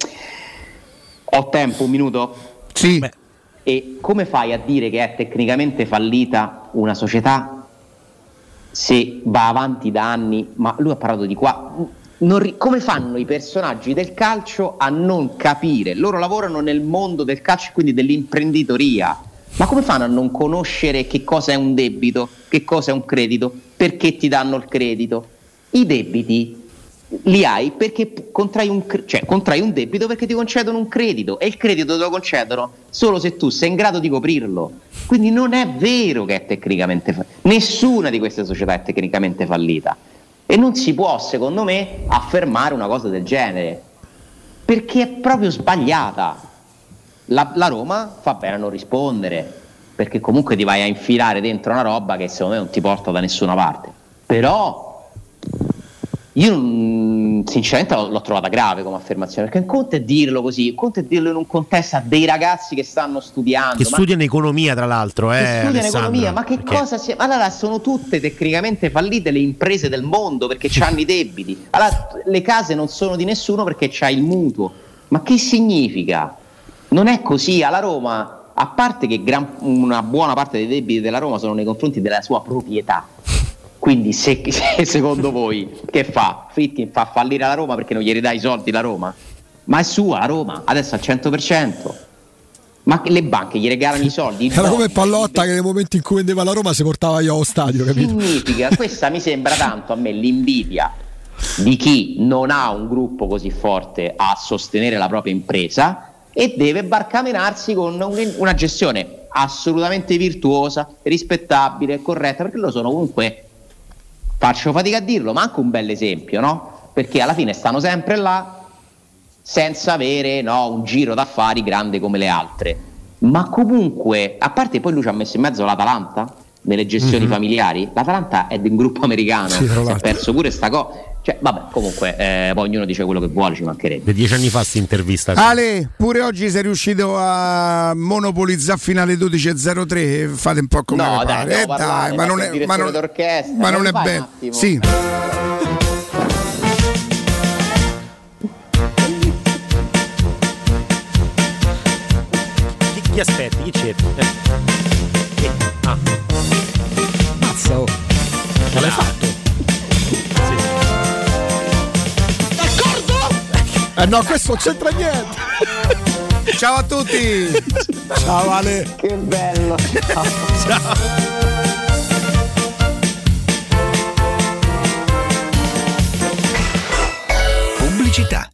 ho tempo, un minuto? Sì. E come fai a dire che è tecnicamente fallita una società se va avanti da anni? Ma lui ha parlato di qua. Non ri- come fanno i personaggi del calcio a non capire? Loro lavorano nel mondo del calcio, quindi dell'imprenditoria. Ma come fanno a non conoscere che cosa è un debito, che cosa è un credito, perché ti danno il credito? I debiti li hai perché contrai un, cioè, contrai un debito perché ti concedono un credito e il credito te lo concedono solo se tu sei in grado di coprirlo. Quindi non è vero che è tecnicamente fallita. Nessuna di queste società è tecnicamente fallita. E non si può, secondo me, affermare una cosa del genere. Perché è proprio sbagliata. La, la Roma fa bene a non rispondere, perché comunque ti vai a infilare dentro una roba che secondo me non ti porta da nessuna parte. Però io non- sinceramente l'ho, l'ho trovata grave come affermazione, perché un conto è dirlo così, un conto è dirlo in un contesto a dei ragazzi che stanno studiando. Che studiano economia, tra l'altro, eh, che studiano Alessandro, economia, ma che perché- cosa si... Allora sono tutte tecnicamente fallite le imprese del mondo perché hanno i debiti. Allora le case non sono di nessuno perché c'ha il mutuo. Ma che significa? Non è così, alla Roma, a parte che gran- una buona parte dei debiti della Roma sono nei confronti della sua proprietà. Quindi se, se secondo voi che fa? Fritkin fa fallire la Roma perché non gli ridà i soldi la Roma? ma è sua a Roma, adesso al 100%. Ma le banche gli regalano i soldi? Era No, come Pallotta che nel momento in cui vendeva la Roma si portava io allo stadio, capito? significa, questa mi sembra tanto a me l'invidia di chi non ha un gruppo così forte a sostenere la propria impresa e deve barcamenarsi con un- una gestione assolutamente virtuosa, rispettabile, corretta, perché lo sono comunque, faccio fatica a dirlo, ma anche un bel esempio, no? Perché alla fine stanno sempre là senza avere no, un giro d'affari grande come le altre. Ma comunque, a parte poi lui ci ha messo in mezzo l'Atalanta nelle gestioni Mhm. familiari, l'Atalanta è di un gruppo americano, Sì, si è perso pure sta cosa. Cioè, vabbè, comunque, eh, poi ognuno dice quello che vuole, ci mancherebbe. Dieci anni fa sta intervista. Ale, pure oggi sei riuscito a monopolizzare fino alle 12.03. Fate un po' come No, dai, pare. no, Eh, parlare, dai, ma non è, ma non, d'orchestra, ma non è bello. Sì. Chi, chi aspetti? Chi cerchi? Eh. Chi? Ah. Mazza, oh. Ce l'hai fatto? Eh no, questo non c'entra niente. Ciao a tutti. Ciao Ale. Che bello. Ciao. Pubblicità.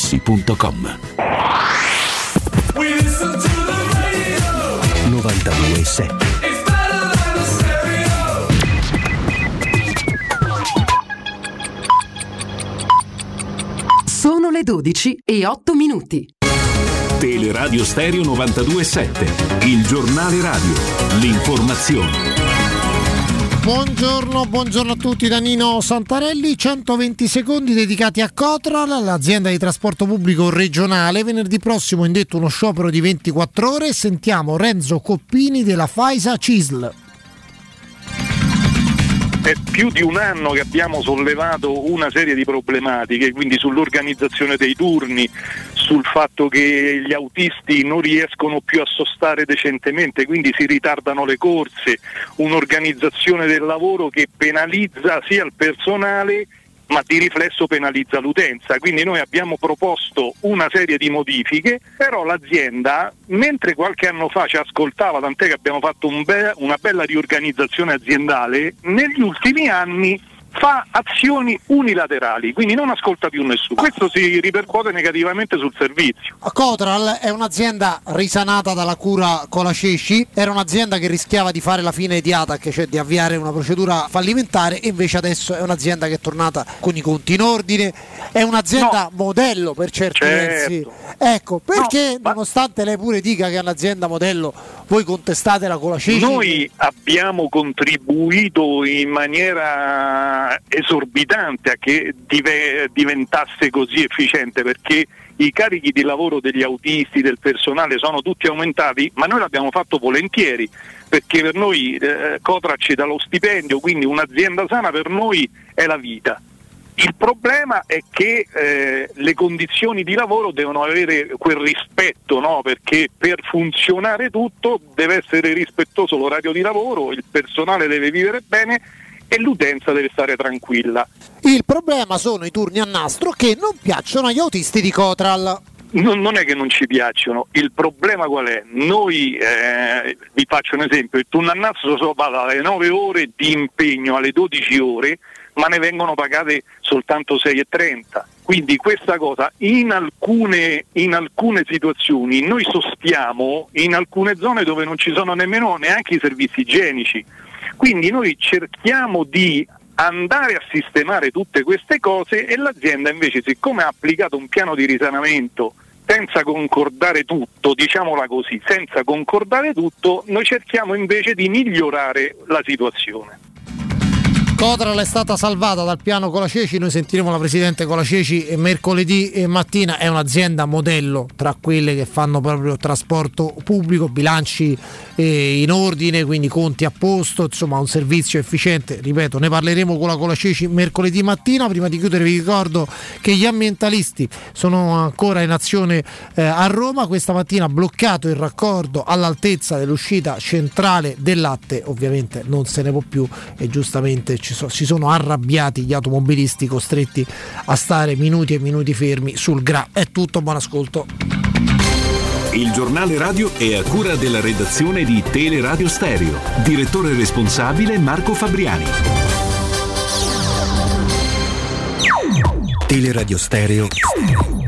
artigianamaterassi.com. 92.7 Sono le 12 e 8 minuti. Teleradio Stereo 92.7, il giornale radio, l'informazione. Buongiorno, buongiorno a tutti da Nino Santarelli, 120 secondi dedicati a Cotral, l'azienda di trasporto pubblico regionale. Venerdì prossimo indetto uno sciopero di 24 ore. Sentiamo Renzo Coppini della Faisa Cisl. È più di un anno che abbiamo sollevato una serie di problematiche, quindi sull'organizzazione dei turni, sul fatto che gli autisti non riescono più a sostare decentemente, quindi si ritardano le corse, un'organizzazione del lavoro che penalizza sia il personale ma di riflesso penalizza l'utenza. Quindi noi abbiamo proposto una serie di modifiche, però l'azienda, mentre qualche anno fa ci ascoltava, tant'è che abbiamo fatto un be- una bella riorganizzazione aziendale, negli ultimi anni fa azioni unilaterali, quindi non ascolta più nessuno. Questo si ripercuote negativamente sul servizio. Cotral è un'azienda risanata dalla cura Colacesci, era un'azienda che rischiava di fare la fine di Atac, cioè di avviare una procedura fallimentare e invece adesso è un'azienda che è tornata con i conti in ordine, è un'azienda No. modello per certi Certo. versi. Ecco, perché nonostante lei pure dica che è un'azienda modello, voi contestate la Colacesci? Noi abbiamo contribuito in maniera esorbitante a che dive- diventasse così efficiente perché i carichi di lavoro degli autisti, del personale sono tutti aumentati, ma noi l'abbiamo fatto volentieri perché per noi eh, Cotra ci dà lo stipendio, quindi un'azienda sana per noi è la vita. Il problema è che eh, le condizioni di lavoro devono avere quel rispetto, no? perché per funzionare tutto deve essere rispettoso l'orario di lavoro, il personale deve vivere bene e l'utenza deve stare tranquilla. Il problema sono i turni a nastro che non piacciono agli autisti di Cotral. Non, non è che non ci piacciono, il problema qual è? Noi, eh, vi faccio un esempio, il turno a nastro so- va dalle 9 ore di impegno alle 12 ore, ma ne vengono pagate soltanto 6,30. Quindi questa cosa in alcune, in alcune situazioni noi sostiamo in alcune zone dove non ci sono nemmeno neanche i servizi igienici. Quindi noi cerchiamo di andare a sistemare tutte queste cose e l'azienda invece siccome ha applicato un piano di risanamento senza concordare tutto, diciamola così, senza concordare tutto, noi cerchiamo invece di migliorare la situazione. Cotral è stata salvata dal piano Colaceci, noi sentiremo la presidente Colaceci e mercoledì e mattina, è un'azienda modello tra quelle che fanno proprio trasporto pubblico, bilanci eh, in ordine, quindi conti a posto, insomma un servizio efficiente, ripeto, ne parleremo con la Colaceci mercoledì mattina, prima di chiudere vi ricordo che gli ambientalisti sono ancora in azione eh, a Roma, questa mattina bloccato il raccordo all'altezza dell'uscita centrale del latte, ovviamente non se ne può più e giustamente ci so- si sono arrabbiati gli automobilisti costretti a stare minuti e minuti fermi sul GRA. È tutto, buon ascolto. Il giornale radio è a cura della redazione di Teleradio Stereo. Direttore responsabile Marco Fabriani. Teleradio Stereo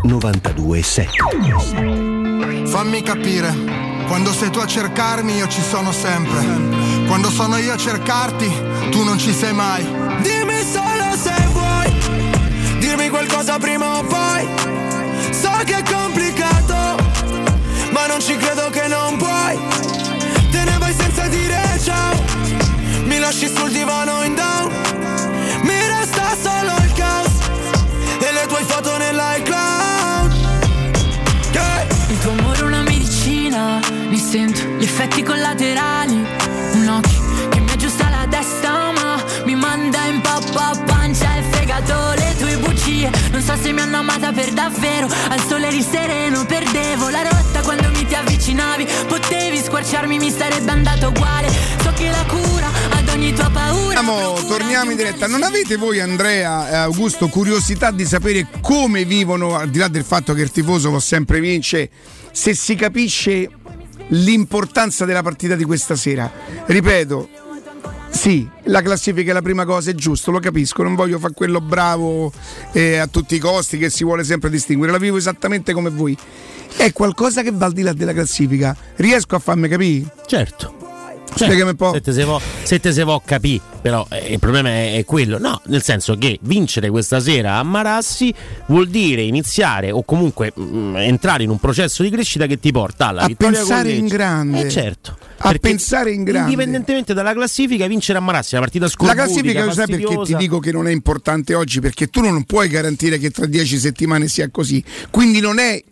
92.7 Fammi capire, quando sei tu a cercarmi io ci sono sempre. Quando sono io a cercarti, tu non ci sei mai. Dimmi solo se vuoi, dirmi qualcosa prima o poi. So che è complicato, ma non ci credo che non puoi. Te ne vai senza dire ciao, mi lasci sul divano in down. Mi resta solo il caos e le tue foto nell'iCloud. Yeah. Il tuo amore è una medicina, mi sento gli effetti collaterali bugie. Non so se mi hanno amata per davvero, al sole eri sereno, perdevo la rotta quando mi ti avvicinavi. Potevi squarciarmi, mi sarebbe andato uguale. So che la cura ad ogni tua paura. Torniamo, torniamo in diretta. Non avete voi, Andrea e Augusto, curiosità di sapere come vivono, al di là del fatto che il tifoso può sempre vince, se si capisce l'importanza della partita di questa sera? Ripeto, sì, la classifica è la prima cosa, è giusto, lo capisco, non voglio fare quello bravo eh, a tutti i costi che si vuole sempre distinguere, la vivo esattamente come voi. È qualcosa che va al di là della classifica. Riesco a farmi capire? Certo. Spiegami un po'. Se te se vo, te se vo capì, però eh, il problema è, è quello. No, nel senso che vincere questa sera a Marassi vuol dire iniziare o comunque mm, entrare in un processo di crescita che ti porta alla A vittoria pensare in grande. Eh, certo. A pensare in grande. Indipendentemente dalla classifica, vincere a Marassi una partita La scorbutica, classifica lo sai perché ti dico che non è importante oggi? Perché tu non puoi garantire che tra dieci settimane sia così. Quindi non è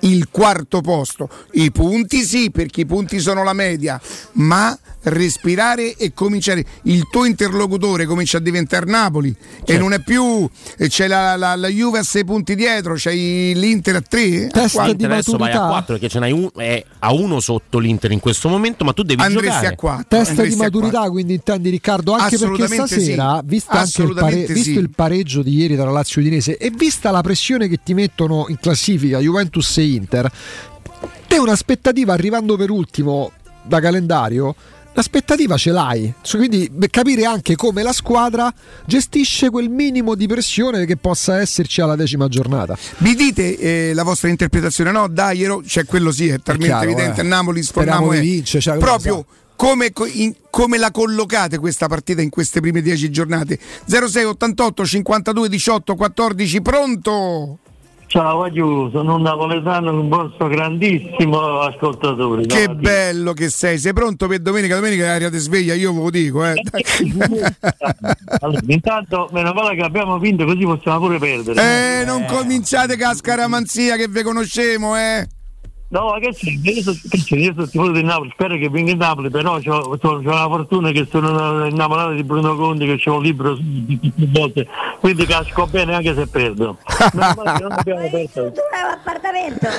il quarto posto. I punti sì, perché i punti sono la media, ma respirare e cominciare. Il tuo interlocutore comincia a diventare Napoli e non è più. e C'è la, la, la Juve a 6 punti dietro, c'è l'Inter a 3. L'Inter adesso vai a 4 perché ce n'hai un, è a uno sotto l'Inter in questo momento, ma tu devi Andresti giocare. a 4. Test di maturità, quindi intendi Riccardo, anche perché stasera, sì. vista anche il, pare- Assolutamente visto sì. il pareggio di ieri tra Lazio e Udinese e vista la pressione che ti mettono in classifica Juventus e Inter, te un'aspettativa arrivando per ultimo da calendario, l'aspettativa ce l'hai. Quindi capire anche come la squadra gestisce quel minimo di pressione che possa esserci alla decima giornata. Mi dite eh, la vostra interpretazione? No, dai, ero, cioè quello sì, è talmente chiaro, evidente. eh. Napoli Speriamo di è vincere, cioè, proprio come, co- in- come la collocate questa partita in queste prime 10 giornate? 06 88 52 18 14 pronto? Ciao Agiu, sono un napoletano, un vostro grandissimo ascoltatore. Che Ciao, bello che sei, sei pronto per domenica? Domenica è aria di sveglia, io ve lo dico, eh. Allora, intanto, meno male che abbiamo vinto, così possiamo pure perdere. Eh, non cominciate con la scaramanzia che vi conosciamo, eh. No, ma che c'è? Io sono, c'è? Io sono tifoso di Napoli, spero che vinca il Napoli, però ho la fortuna che sono innamorato di Bruno Conti, che c'ho un libro su- di tutte le volte, quindi casco bene anche se perdo. Che non abbiamo perso.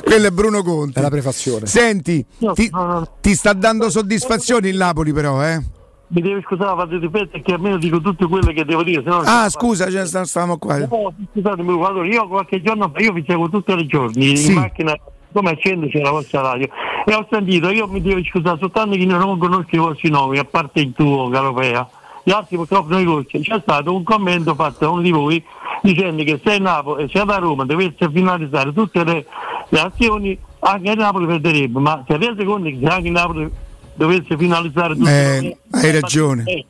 Quello è Bruno Conti. È la prefazione. Senti, ti, ti sta dando soddisfazioni il Napoli però, eh? Mi devi scusare, fate ripetere che almeno dico tutte quelle che devo dire. Sennò Ah, scusa, cioè, sta- stavamo qua. No, scusatemi, allora io qualche giorno fa io vi seguo tutti i giorni Sì. in macchina come accendo c'è la vostra radio e ho sentito, io mi devo scusare soltanto che io non conosco i vostri nomi, a parte il tuo Galopea. Gli altri purtroppo non li conosco. C'è stato un commento fatto da uno di voi dicendo che se Napoli se da Roma dovesse finalizzare tutte le, le azioni, anche Napoli perderebbe, ma si rende conto che se anche Napoli dovesse finalizzare tutte Eh, hai ragione. Eh,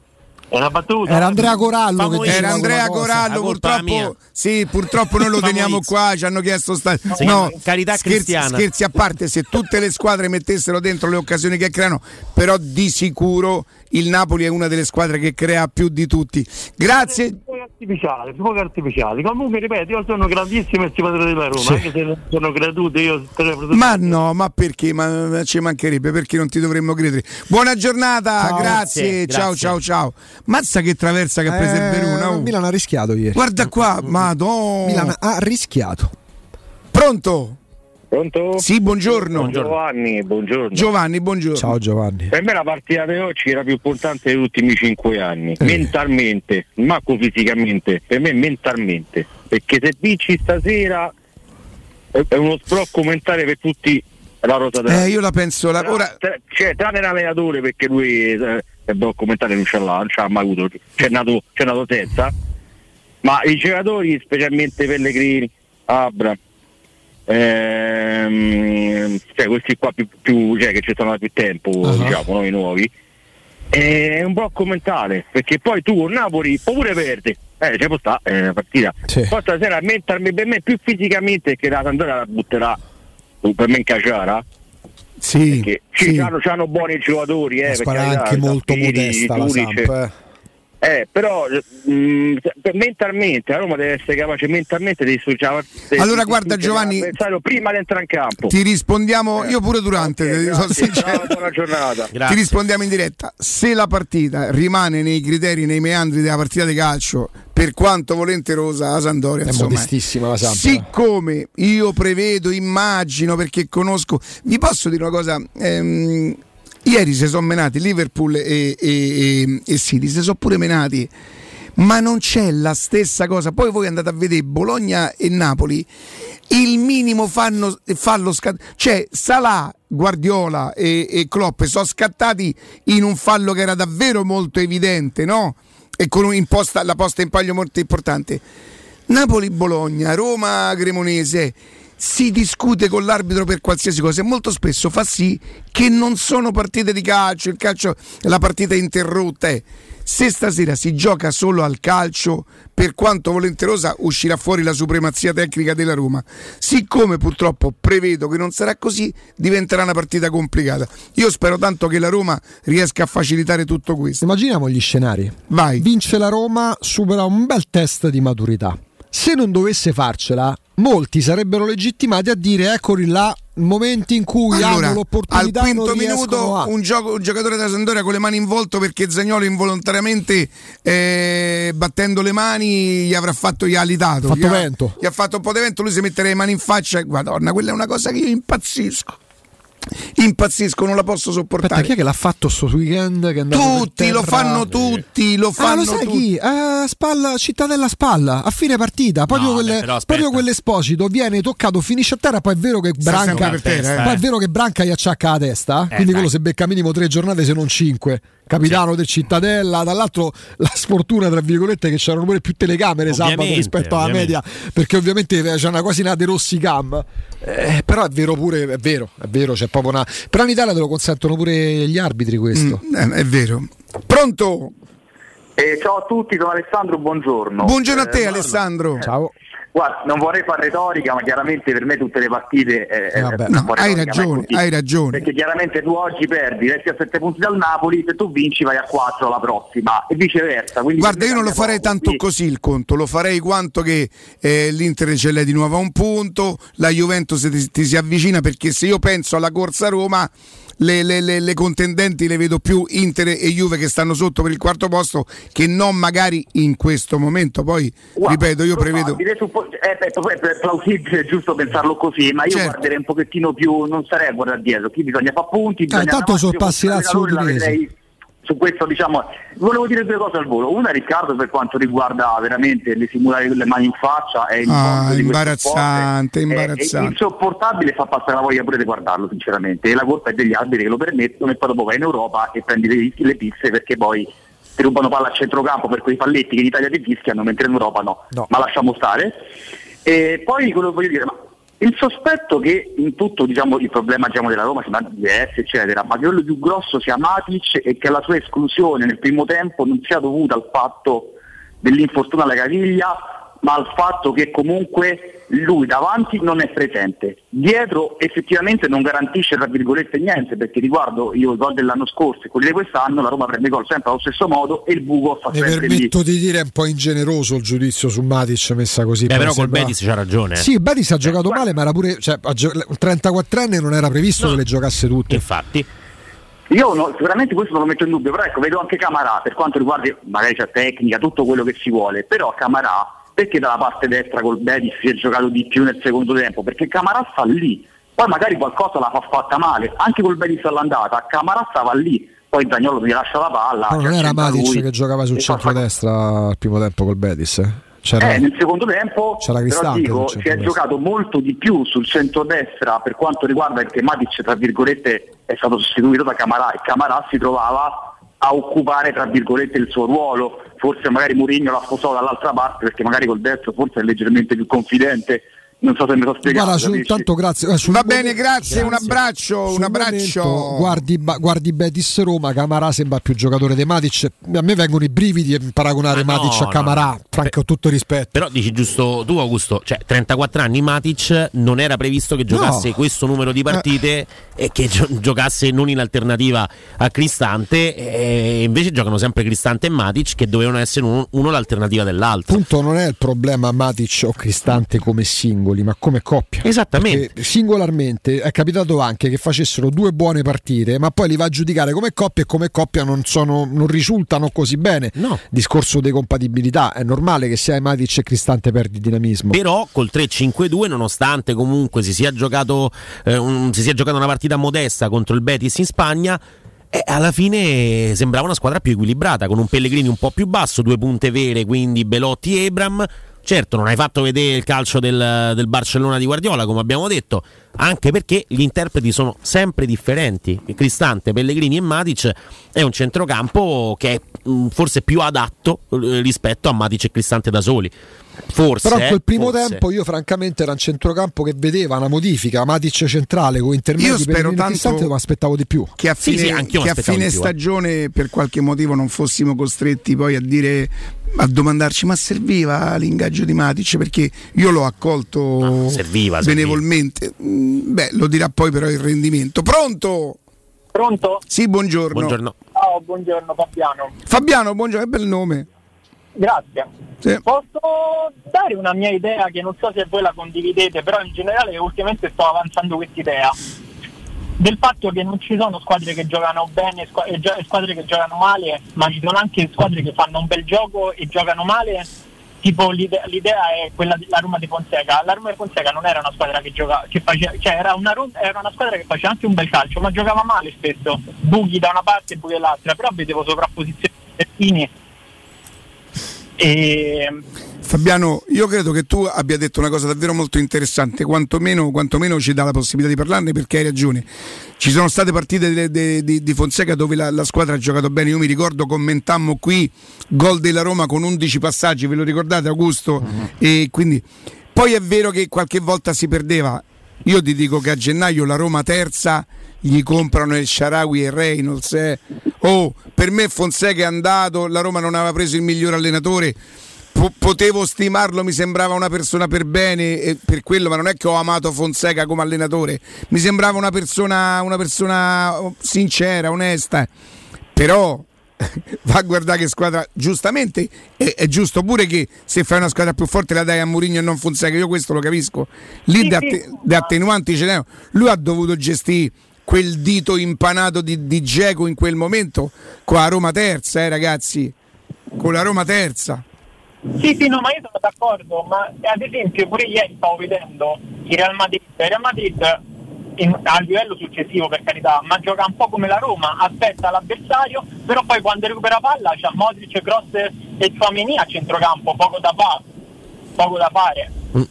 una battuta. Era Andrea Corallo che Era Andrea. Corallo, purtroppo, sì, purtroppo noi lo teniamo qua, ci hanno chiesto sta... No, carità scherzi, cristiana. scherzi a parte, se tutte le squadre mettessero dentro le occasioni che creano, però di sicuro il Napoli è una delle squadre che crea più di tutti. Grazie. fuochi artificiali, fuochi artificiali. Comunque ripeto, io sono grandissimo estimatore della Roma, Sì. anche se non sono creduto, io Ma no, ma perché? Ma ci mancherebbe, perché non ti dovremmo credere. Buona giornata, Ciao. grazie, Grazie, ciao ciao ciao. Mazza che traversa che ha preso il Eh, Verona. oh. Milan ha rischiato ieri. Guarda qua, madonna. Milan ha rischiato. Pronto? Pronto? Sì, buongiorno. Giovanni, buongiorno. Giovanni, buongiorno. Ciao Giovanni. Per me la partita di oggi era più importante degli ultimi cinque anni, Eh. mentalmente, manco fisicamente, per me mentalmente, perché se vinci stasera è è uno sbrocco mentale per tutti la rosa della Eh, io la penso. La, Tra- ora, tra- cioè, tranne l'allenatore perché lui eh, il sbrocco mentale non ce l'ha, non ce l'ha mai avuto, c'è nato, c'è nato senza, ma i giocatori, specialmente Pellegrini, Abra, ehm, cioè questi qua più, più cioè, che ci stanno da più tempo, diciamo, noi nuovi, è un blocco mentale, perché poi tu con Napoli puoi pure perdi, eh, c'è può sta, è una partita. Poi stasera mentalmente, per me più fisicamente che la Sandoria la butterà per me in caciara. Sì, Perché ci sì. c'hanno, c'hanno buoni giocatori, eh, Una per squadra carità, anche molto Zampini, modesta la Juric. Samp. eh. Eh, però mh, per- mentalmente la Roma deve essere capace mentalmente di studiare Allora, guarda, Giovanni, prima di entrare in campo Ti rispondiamo, io pure durante, Ok, ti sono grazie, ciao, buona giornata. Ti rispondiamo in diretta. Se la partita rimane nei criteri, nei meandri della partita di calcio, per quanto volenterosa la Sandoria, È insomma, modestissima la Samp, Siccome io prevedo, immagino, perché conosco, vi posso dire una cosa. ehm, ieri si sono menati Liverpool e, e- e- e City, si sono pure menati. Ma non c'è la stessa cosa. Poi voi andate a vedere Bologna e Napoli, il minimo fanno, fallo scattare. Cioè, Salah, Guardiola e, e Klopp sono scattati in un fallo che era davvero molto evidente, no? E con la posta in palio molto importante. Napoli-Bologna, Roma-Cremonese si discute con l'arbitro per qualsiasi cosa e molto spesso fa sì che non sono partite di calcio, il calcio la partita è interrotta. eh. Se stasera si gioca solo al calcio, per quanto volenterosa uscirà fuori la supremazia tecnica della Roma. Siccome purtroppo prevedo che non sarà così, diventerà una partita complicata. Io spero tanto che la Roma riesca a facilitare tutto questo. Immaginiamo gli scenari. Vai. Vince la Roma, supera un bel test di maturità. Se non dovesse farcela, molti sarebbero legittimati a dire eccoli là momenti in cui Allora, hanno al l'opportunità quinto non riescono minuto a- un, gioco- un giocatore della Sandoria con le mani in volto perché Zagnolo involontariamente eh, battendo le mani gli avrà fatto gli ha alitato Fatto gli ha, vento. gli ha fatto un po' di vento lui si mette le mani in faccia e madonna quella è una cosa che io impazzisco impazzisco non la posso sopportare Aspetta, chi è che l'ha fatto sto weekend? Che tutti lo fanno tutti lo Ah, fanno lo sai tutti chi? Eh, spalla, Cittadella Spalla a fine partita. Proprio, No, quelle- beh, proprio quell'esposito viene toccato, finisce a terra. Poi è vero che Branca, terra, eh. poi è vero che Branca gli acciacca la testa. quindi dai. quello se becca minimo tre giornate, se non cinque. Capitano del Cittadella, dall'altro la sfortuna, tra virgolette, che c'erano pure più telecamere sabato Ovviamente, rispetto alla ovviamente. media, perché ovviamente c'è una quasi una De Rossi cam. Eh, però è vero pure, è vero, è vero, c'è proprio una. Però in Italia te lo consentono pure gli arbitri questo. Mm, eh, è vero pronto Eh, ciao a tutti, sono Alessandro, buongiorno. buongiorno a te Eh, Alessandro ciao Guarda, non vorrei fare retorica, ma chiaramente per me tutte le partite eh, Eh, eh, vabbè. No, hai ragione, hai ragione. Perché chiaramente tu oggi perdi, resti a 7 punti dal Napoli, se tu vinci vai a 4 alla prossima e viceversa. Guarda, io non lo farei tanto Sì. così il conto, lo farei quanto che eh, l'Inter ce l'è di nuovo a un punto, la Juventus ti, ti si avvicina perché se io penso alla corsa Roma, le, le- le- le contendenti le vedo più Inter e Juve che stanno sotto per il quarto posto che non magari in questo momento. Poi, Guarda, ripeto, io prevedo... suppo- è, è- è- è plausibile, è giusto pensarlo così, ma io Certo. guarderei un pochettino più, non sarei a guardare dietro, qui bisogna fare punti, bisogna intanto avanti, sorpassi io come Lazio Udinese. Su questo diciamo, volevo dire due cose al volo. Una Riccardo per quanto riguarda veramente le simulare con le mani in faccia è Ah, imbarazzante, sport, è- imbarazzante. È, insopportabile, fa passare la voglia pure di guardarlo sinceramente. E la colpa è degli arbitri che lo permettono e poi dopo vai in Europa e prendi le, le pizze perché poi ti rubano palla a centrocampo per quei falletti che in Italia ti fischiano, mentre in Europa no. Ma lasciamo stare. E poi quello che voglio dire, ma il sospetto che in tutto diciamo, il problema diciamo, della Roma DS, eccetera, ma che quello più grosso sia Matic e che la sua esclusione nel primo tempo non sia dovuta al fatto dell'infortunio alla caviglia, ma al fatto che comunque lui davanti non è presente, dietro effettivamente non garantisce tra virgolette niente, perché riguardo io i gol dell'anno scorso e quelli di quest'anno la Roma prende gol sempre allo stesso modo e il buco fa Mi sempre lì. permetto di dire è un po' ingeneroso il giudizio su Matic messa così. Beh, però col Betis c'ha ragione. eh. Sì, il Betis ha giocato male, ma era pure. Cioè, ha gio- il 34enne non era previsto che le giocasse tutte. Infatti. Io no- sicuramente questo non lo metto in dubbio, però ecco, vedo anche Camarà, per quanto riguarda magari c'è tecnica, tutto quello che si vuole, però Camarà, perché dalla parte destra col Betis si è giocato di più nel secondo tempo? Perché Camarà sta lì, poi magari qualcosa la fa fatta male, anche col Betis all'andata, Camarà stava lì, poi Zagnolo mi lascia la palla. No, non era Matic lui, che giocava sul fa- centro-destra al primo tempo col Betis. eh. C'era, eh, nel secondo tempo c'era però dico, si è giocato molto di più sul centro-destra per quanto riguarda perché Matic tra virgolette è stato sostituito da Camarà e Camarà si trovava a occupare tra virgolette il suo ruolo. Forse magari Mourinho l'ha sposato dall'altra parte perché magari col destro forse è leggermente più confidente Non so se mi sono spiegato. Guarda, su- tanto grazie. eh, Va momento- bene, grazie, un abbraccio, un Sul abbraccio. momento, guardi, guardi Betis Roma, Camarà sembra più giocatore di Matic. A me vengono i brividi a paragonare no, Matic a no, Camarà, no. Franco, con tutto rispetto. Però dici giusto tu Augusto, cioè 34 anni Matic non era previsto che giocasse No. questo numero di partite e che gio- giocasse non in alternativa a Cristante e invece giocano sempre Cristante e Matic che dovevano essere uno, uno l'alternativa dell'altro. Punto non è il problema Matic o Cristante come singoli, ma come coppia. Esattamente. Perché singolarmente è capitato anche che facessero due buone partite, ma poi li va a giudicare come coppia e come coppia non, sono, non risultano così bene. Discorso di compatibilità, è normale che hai Matic e Cristante perdi dinamismo. Però col 3-5-2, nonostante comunque si sia giocato eh, un- si sia giocata una partita modesta contro il Betis in Spagna. eh, alla fine sembrava una squadra più equilibrata, con un Pellegrini un po' più basso, due punte vere, quindi Belotti e Ebram. Certo, non hai fatto vedere il calcio del, del Barcellona di Guardiola, come abbiamo detto, anche perché gli interpreti sono sempre differenti. Cristante, Pellegrini e Matic è un centrocampo che è mh, forse più adatto eh, rispetto a Matic e Cristante da soli. Forse. Però in quel eh, primo forse. tempo io francamente era un centrocampo che vedeva una modifica, Matic centrale con intermedi Io per spero tanto Cristante, ma aspettavo di più. Che a fine, che a fine stagione per qualche motivo non fossimo costretti poi a dire a domandarci ma serviva l'ingaggio di Matic perché io l'ho accolto serviva, benevolmente Mm, beh lo dirà poi però il rendimento pronto? Pronto? sì buongiorno Buongiorno. Ciao, buongiorno Fabiano. Fabiano buongiorno che bel nome Grazie. Sì. Posso dare una mia idea che non so se voi la condividete, però in generale ultimamente sto avanzando quest'idea del fatto che non ci sono squadre che giocano bene e squadre che giocano male, ma ci sono anche squadre che fanno un bel gioco e giocano male. Tipo l'idea, l'idea è quella della Roma di Fonseca. La Roma di Fonseca non era una squadra che giocava, che faceva, cioè era una, era una squadra che faceva anche un bel calcio, ma giocava male spesso, buchi da una parte e buchi dall'altra, però vedevo sovrapposizioni di terzini e Fabiano, io credo che tu abbia detto una cosa davvero molto interessante, quantomeno, quantomeno ci dà la possibilità di parlarne perché hai ragione. Ci sono state partite di, Fonseca dove la, la squadra ha giocato bene, io mi ricordo commentammo qui gol della Roma con 11 passaggi, ve lo ricordate Augusto? E quindi poi è vero che qualche volta si perdeva. Io ti dico che a gennaio la Roma terza gli comprano il Sharawi e Reynolds. eh. Oh, per me Fonseca è andato, la Roma non aveva preso il miglior allenatore. Po- potevo stimarlo, mi sembrava una persona per bene e per quello, ma non è che ho amato Fonseca come allenatore. Mi sembrava una persona, una persona oh, sincera, onesta. Però va a guardare che squadra giustamente è, è giusto pure che se fai una squadra più forte la dai a Mourinho e non Fonseca io questo lo capisco lì di atte- di attenuanti ce n'è lui ha dovuto gestire quel dito impanato di, di Geco in quel momento? Con la Roma terza eh ragazzi. Con la Roma terza. Sì, sì, no, ma io sono d'accordo, ma ad esempio pure ieri stavo vedendo il Real Madrid, il Real Madrid in- a livello successivo per carità, ma gioca un po' come la Roma, aspetta l'avversario, però poi quando recupera palla c'ha Modric, Cross e Tchouameni a centrocampo, poco da fare, poco da fare. Non,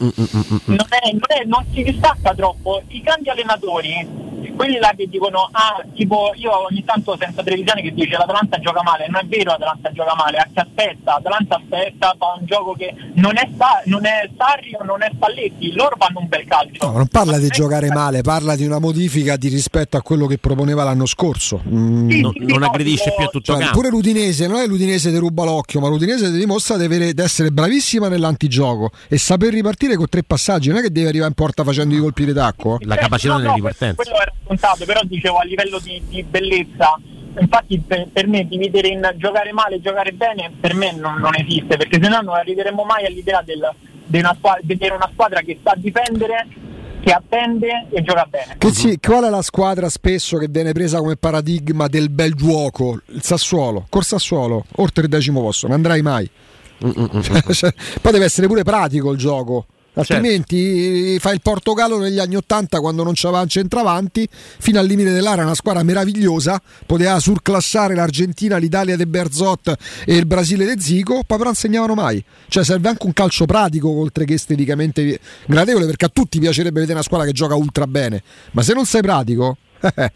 è- non è- non si distacca troppo. I grandi allenatori, quelli là che dicono, ah, tipo io ogni tanto sento televisione che dice l'Atalanta gioca male, non è vero l'Atalanta gioca male, a chi aspetta, l'Atalanta aspetta, fa un gioco che non è, sta, non è Sarri o non è Spalletti, loro fanno un bel calcio. No, non parla di giocare male, parla di una modifica di rispetto a quello che proponeva l'anno scorso. Mm, Non- non aggredisce più a tutto cioè, campo. Pure l'Udinese, non è l'Udinese che ruba l'occhio, ma l'Udinese dimostra di, avere- di essere bravissima nell'antigioco e saper ripartire con tre passaggi, non è che deve arrivare in porta facendo i colpi di tacco. La capacità No, della no, ripartenza. Quello era scontato, però dicevo a livello di, di bellezza. Infatti per, per me dividere in giocare male e giocare bene per me non, non esiste, perché se no non arriveremo mai all'idea del, di una squadra, vedere una squadra che sa difendere, che attende e gioca bene. Che sì, qual è la squadra spesso che viene presa come paradigma del bel gioco? Il Sassuolo, col Sassuolo, oltre il decimo posto, non andrai mai. Cioè, poi deve essere pure pratico il gioco. Altrimenti eh, fa il Portogallo negli anni 80 quando non c'aveva un centravanti, fino al limite dell'area, una squadra meravigliosa, poteva surclassare l'Argentina, l'Italia de Berzot e il Brasile de Zico, poi però non segnavano mai. Cioè serve anche un calcio pratico oltre che esteticamente gradevole, perché a tutti piacerebbe vedere una squadra che gioca ultra bene, ma se non sei pratico... eh,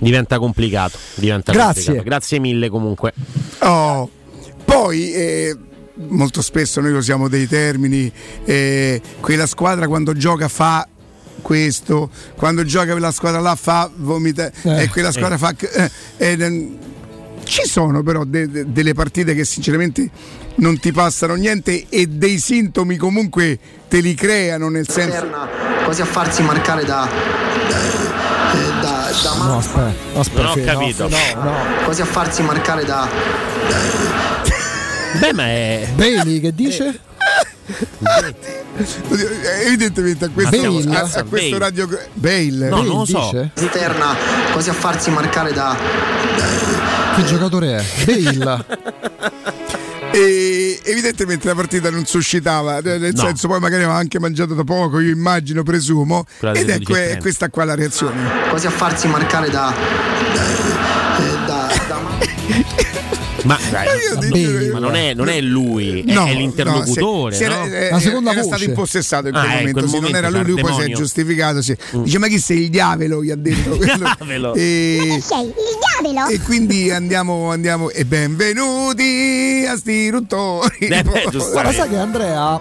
Diventa complicato. Diventa Grazie. complicato. Grazie mille comunque. Oh, poi eh, molto spesso noi usiamo dei termini, eh, quella squadra quando gioca fa questo, quando gioca quella squadra là fa vomita Eh, e quella squadra eh. fa... eh, eh, ci sono però de- de- delle partite che sinceramente non ti passano niente e dei sintomi comunque te li creano nel senso... quasi a farsi marcare da. eh, da, da No, aspetta, aspetta. Non ho capito. no, no. quasi a farsi marcare da. Beh, ma è. Bailey che dice? Oddio, Evidentemente a questo, Bale? a, a questo Bale? radio Bale, No, non lo so. dice? esterna, quasi a farsi marcare da. Che giocatore è? Bale. E evidentemente la partita non suscitava, eh, nel No. senso poi magari aveva anche mangiato da poco, io immagino, presumo, Quella ed delle 12.30. questa qua la reazione. quasi a farsi marcare da. eh, da, da Ma, dai, io ti giuro- ma non, è, non è lui, è, No, è l'interlocutore. no, si- si era, no? eh, era stato impossessato in quel Ah, eh, in momento, quel sì, non era lui, lui poi si è giustificato. sì. Dice: Ma chi sei il diavolo? Gli ha detto quello. Diavolo. E, Sei il diavolo? e quindi andiamo, andiamo e benvenuti a sti ruttori. Eh, Guarda, sai che Andrea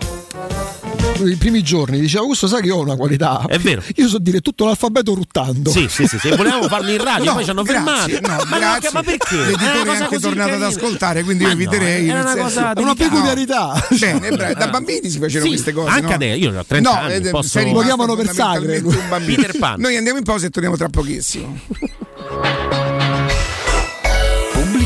i primi giorni diceva Augusto sai che ho una qualità È vero. io so dire tutto l'alfabeto ruttando Sì, sì, sì, se volevamo farlo in radio, No, poi ci hanno fermato. no, ma, grazie. no, ma perché? L'editore È anche tornato ad ascoltare, quindi Ma io no, eviterei. È nel una cosa È una peculiarità. Bene, bravo. da bambini si facevano Sì, queste cose. anche no? adesso, io ho 30 no, anni, ed- posso- Lo chiamano per bambino. Peter Pan. Noi andiamo in pausa e torniamo tra pochissimo.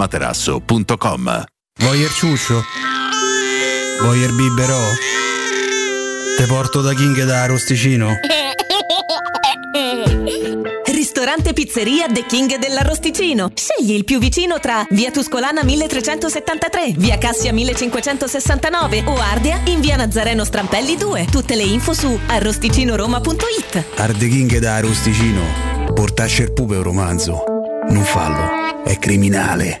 showroomdelmaterasso.com. Voyer ciuscio? Voyer biberò? Te porto da King da Arosticino? Ristorante Pizzeria The King dell'Arrosticino. Scegli il più vicino tra Via Tuscolana 1373, Via Cassia 1569 o Ardea in Via Nazareno Strampelli 2. Tutte le info su arrosticinoroma.it. Arde King da Arosticino. Portasce il pupe un romanzo. Non fallo, è criminale.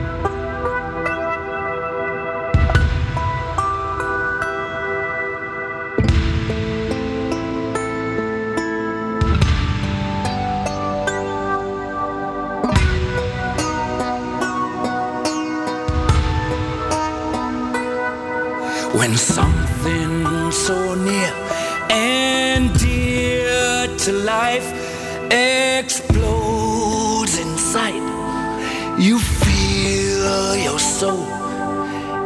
When something so near and dear to life explodes in sight, you feel your soul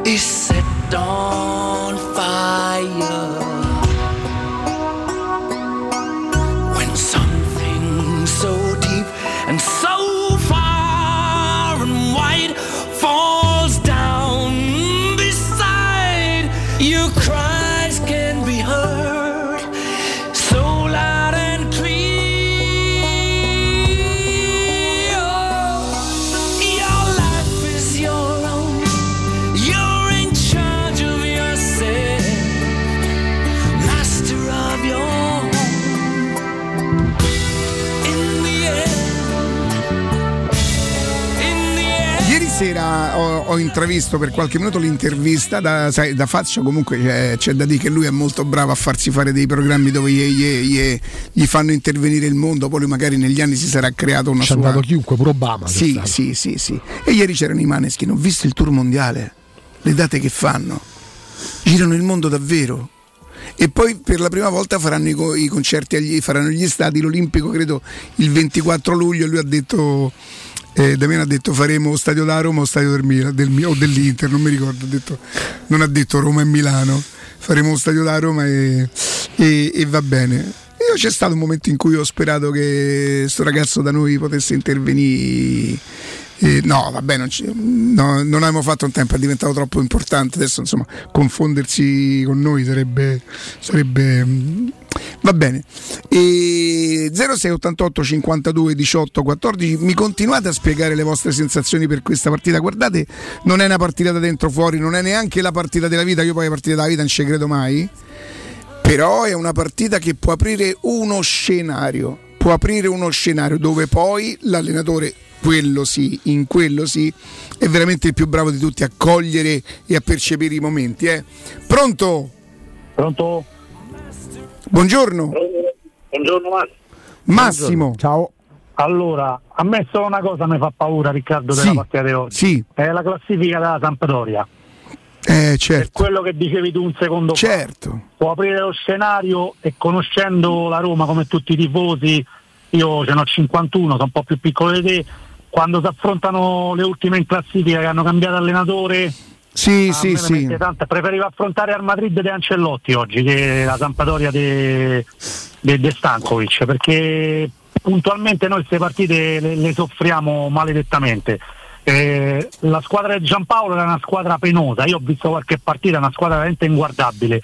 is set on fire. Sera ho, ho intravisto per qualche minuto l'intervista da, sai, da Fazio, comunque c'è, c'è da dire che lui è molto bravo a farsi fare dei programmi dove gli, gli- gli- gli fanno intervenire il mondo, poi magari negli anni si sarà creato una Ci è sua... andato chiunque, pure Obama. c'è Sì, sì, sì, sì. E ieri c'erano i Maneskin, ho visto il tour mondiale, le date che fanno, girano il mondo davvero. E poi per la prima volta faranno i, i concerti, agli, faranno gli stadi, l'Olimpico credo il 24 luglio, lui ha detto, eh, Damiano ha detto faremo stadio da Roma o stadio del Milan, del, o dell'Inter, non mi ricordo, ha detto, non ha detto Roma e Milano, faremo un stadio da Roma e, e- e va bene. Io c'è stato un momento in cui ho sperato che sto ragazzo da noi potesse intervenire. Eh, no, vabbè, non, no, non abbiamo fatto un tempo, è diventato troppo importante. Adesso, insomma, confondersi con noi sarebbe. sarebbe va bene. E 0688 52 18 14, mi continuate a spiegare le vostre sensazioni per questa partita? Guardate, non è una partita da dentro fuori, non è neanche la partita della vita. Io poi la partita della vita non ci credo mai però è una partita che può aprire uno scenario, può aprire uno scenario dove poi l'allenatore, quello sì, in quello sì, è veramente il più bravo di tutti a cogliere e a percepire i momenti. eh. Pronto? Pronto? Buongiorno. Buongiorno Massimo. Massimo. Ciao. Allora, a me solo una cosa mi fa paura, Riccardo, della Sì, partita di oggi. sì. È la classifica della Sampdoria. Eh, certo. Quello che dicevi tu un secondo certo. fa. Può aprire lo scenario e conoscendo la Roma come tutti i tifosi, io ce n'ho 51, sono un po' più piccolo di te, quando si affrontano le ultime in classifica che hanno cambiato allenatore, Sì, a sì, sì. tanta- preferivo affrontare al Madrid di Ancellotti oggi che la Sampdoria di Stankovic perché puntualmente noi queste partite le, le soffriamo maledettamente. Eh, la squadra di Giampaolo era una squadra penosa, io ho visto qualche partita, una squadra veramente inguardabile.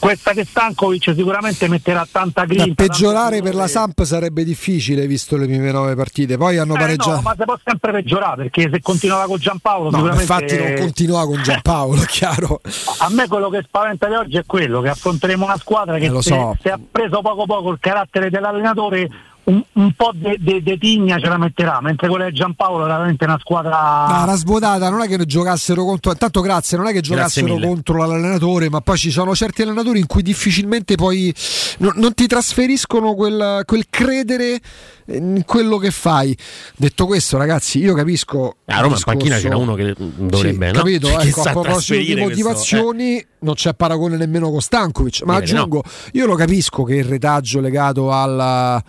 Questa che Stankovic sicuramente metterà tanta Da grinta. peggiorare per la Samp sarebbe difficile visto le prime nove partite. Poi hanno Eh, pareggiato. no, ma si può sempre peggiorare perché se continuava con Giampaolo No, sicuramente infatti non continua con Giampaolo, chiaro. A me quello che spaventa di oggi è quello che affronteremo una squadra che Eh, lo se, so. se ha preso poco poco il carattere dell'allenatore un, un po' di tigna ce la metterà, mentre quella di Giampaolo è veramente una squadra. No, la svuotata non è che giocassero contro. Intanto, grazie, non è che giocassero contro l'allenatore, ma poi ci sono certi allenatori in cui difficilmente poi non, non ti trasferiscono quel, quel credere in quello che fai. Detto questo, ragazzi, io capisco. A Roma in panchina c'era uno che dovrebbe, Sì, no? Capito? Che Ecco, a proposito di trasferire questo- motivazioni, non c'è paragone nemmeno con Stankovic. Ma Direi di no. aggiungo, io lo capisco che il retaggio legato alla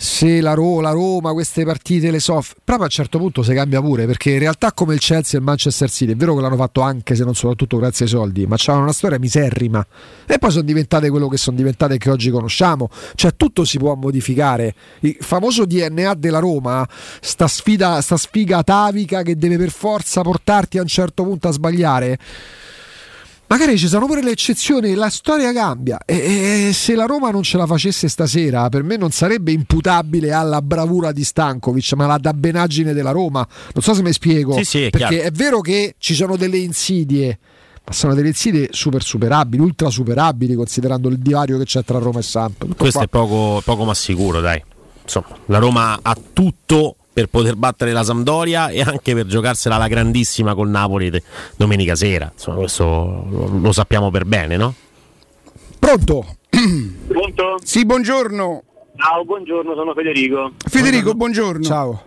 se la, Ro- la Roma, queste partite le soff, proprio a un certo punto si cambia pure perché in realtà come il Chelsea e il Manchester City è vero che l'hanno fatto anche se non soprattutto grazie ai soldi ma c'hanno una storia miserrima. E poi sono diventate quello che sono diventate e che oggi conosciamo. Cioè tutto si può modificare. Il famoso DNA della Roma sta sfida sta sfiga atavica che deve per forza portarti a un certo punto a sbagliare Magari ci sono pure le eccezioni, la storia cambia e, e se la Roma non ce la facesse stasera, per me non sarebbe imputabile alla bravura di Stankovic, ma alla dabbenaggine della Roma. Non so se mi spiego, Sì, sì, è perché chiaro. è vero che ci sono delle insidie, ma sono delle insidie super superabili, ultra superabili, considerando il divario che c'è tra Roma e Samp. Questo qua. è poco, poco ma sicuro, dai. Insomma, la Roma ha tutto per poter battere la Sampdoria e anche per giocarsela alla grandissima col Napoli de- domenica sera. Insomma, questo lo, lo sappiamo per bene, no? Pronto? Pronto? Sì, buongiorno. Ciao, buongiorno, sono Federico. Federico, buongiorno. Ciao.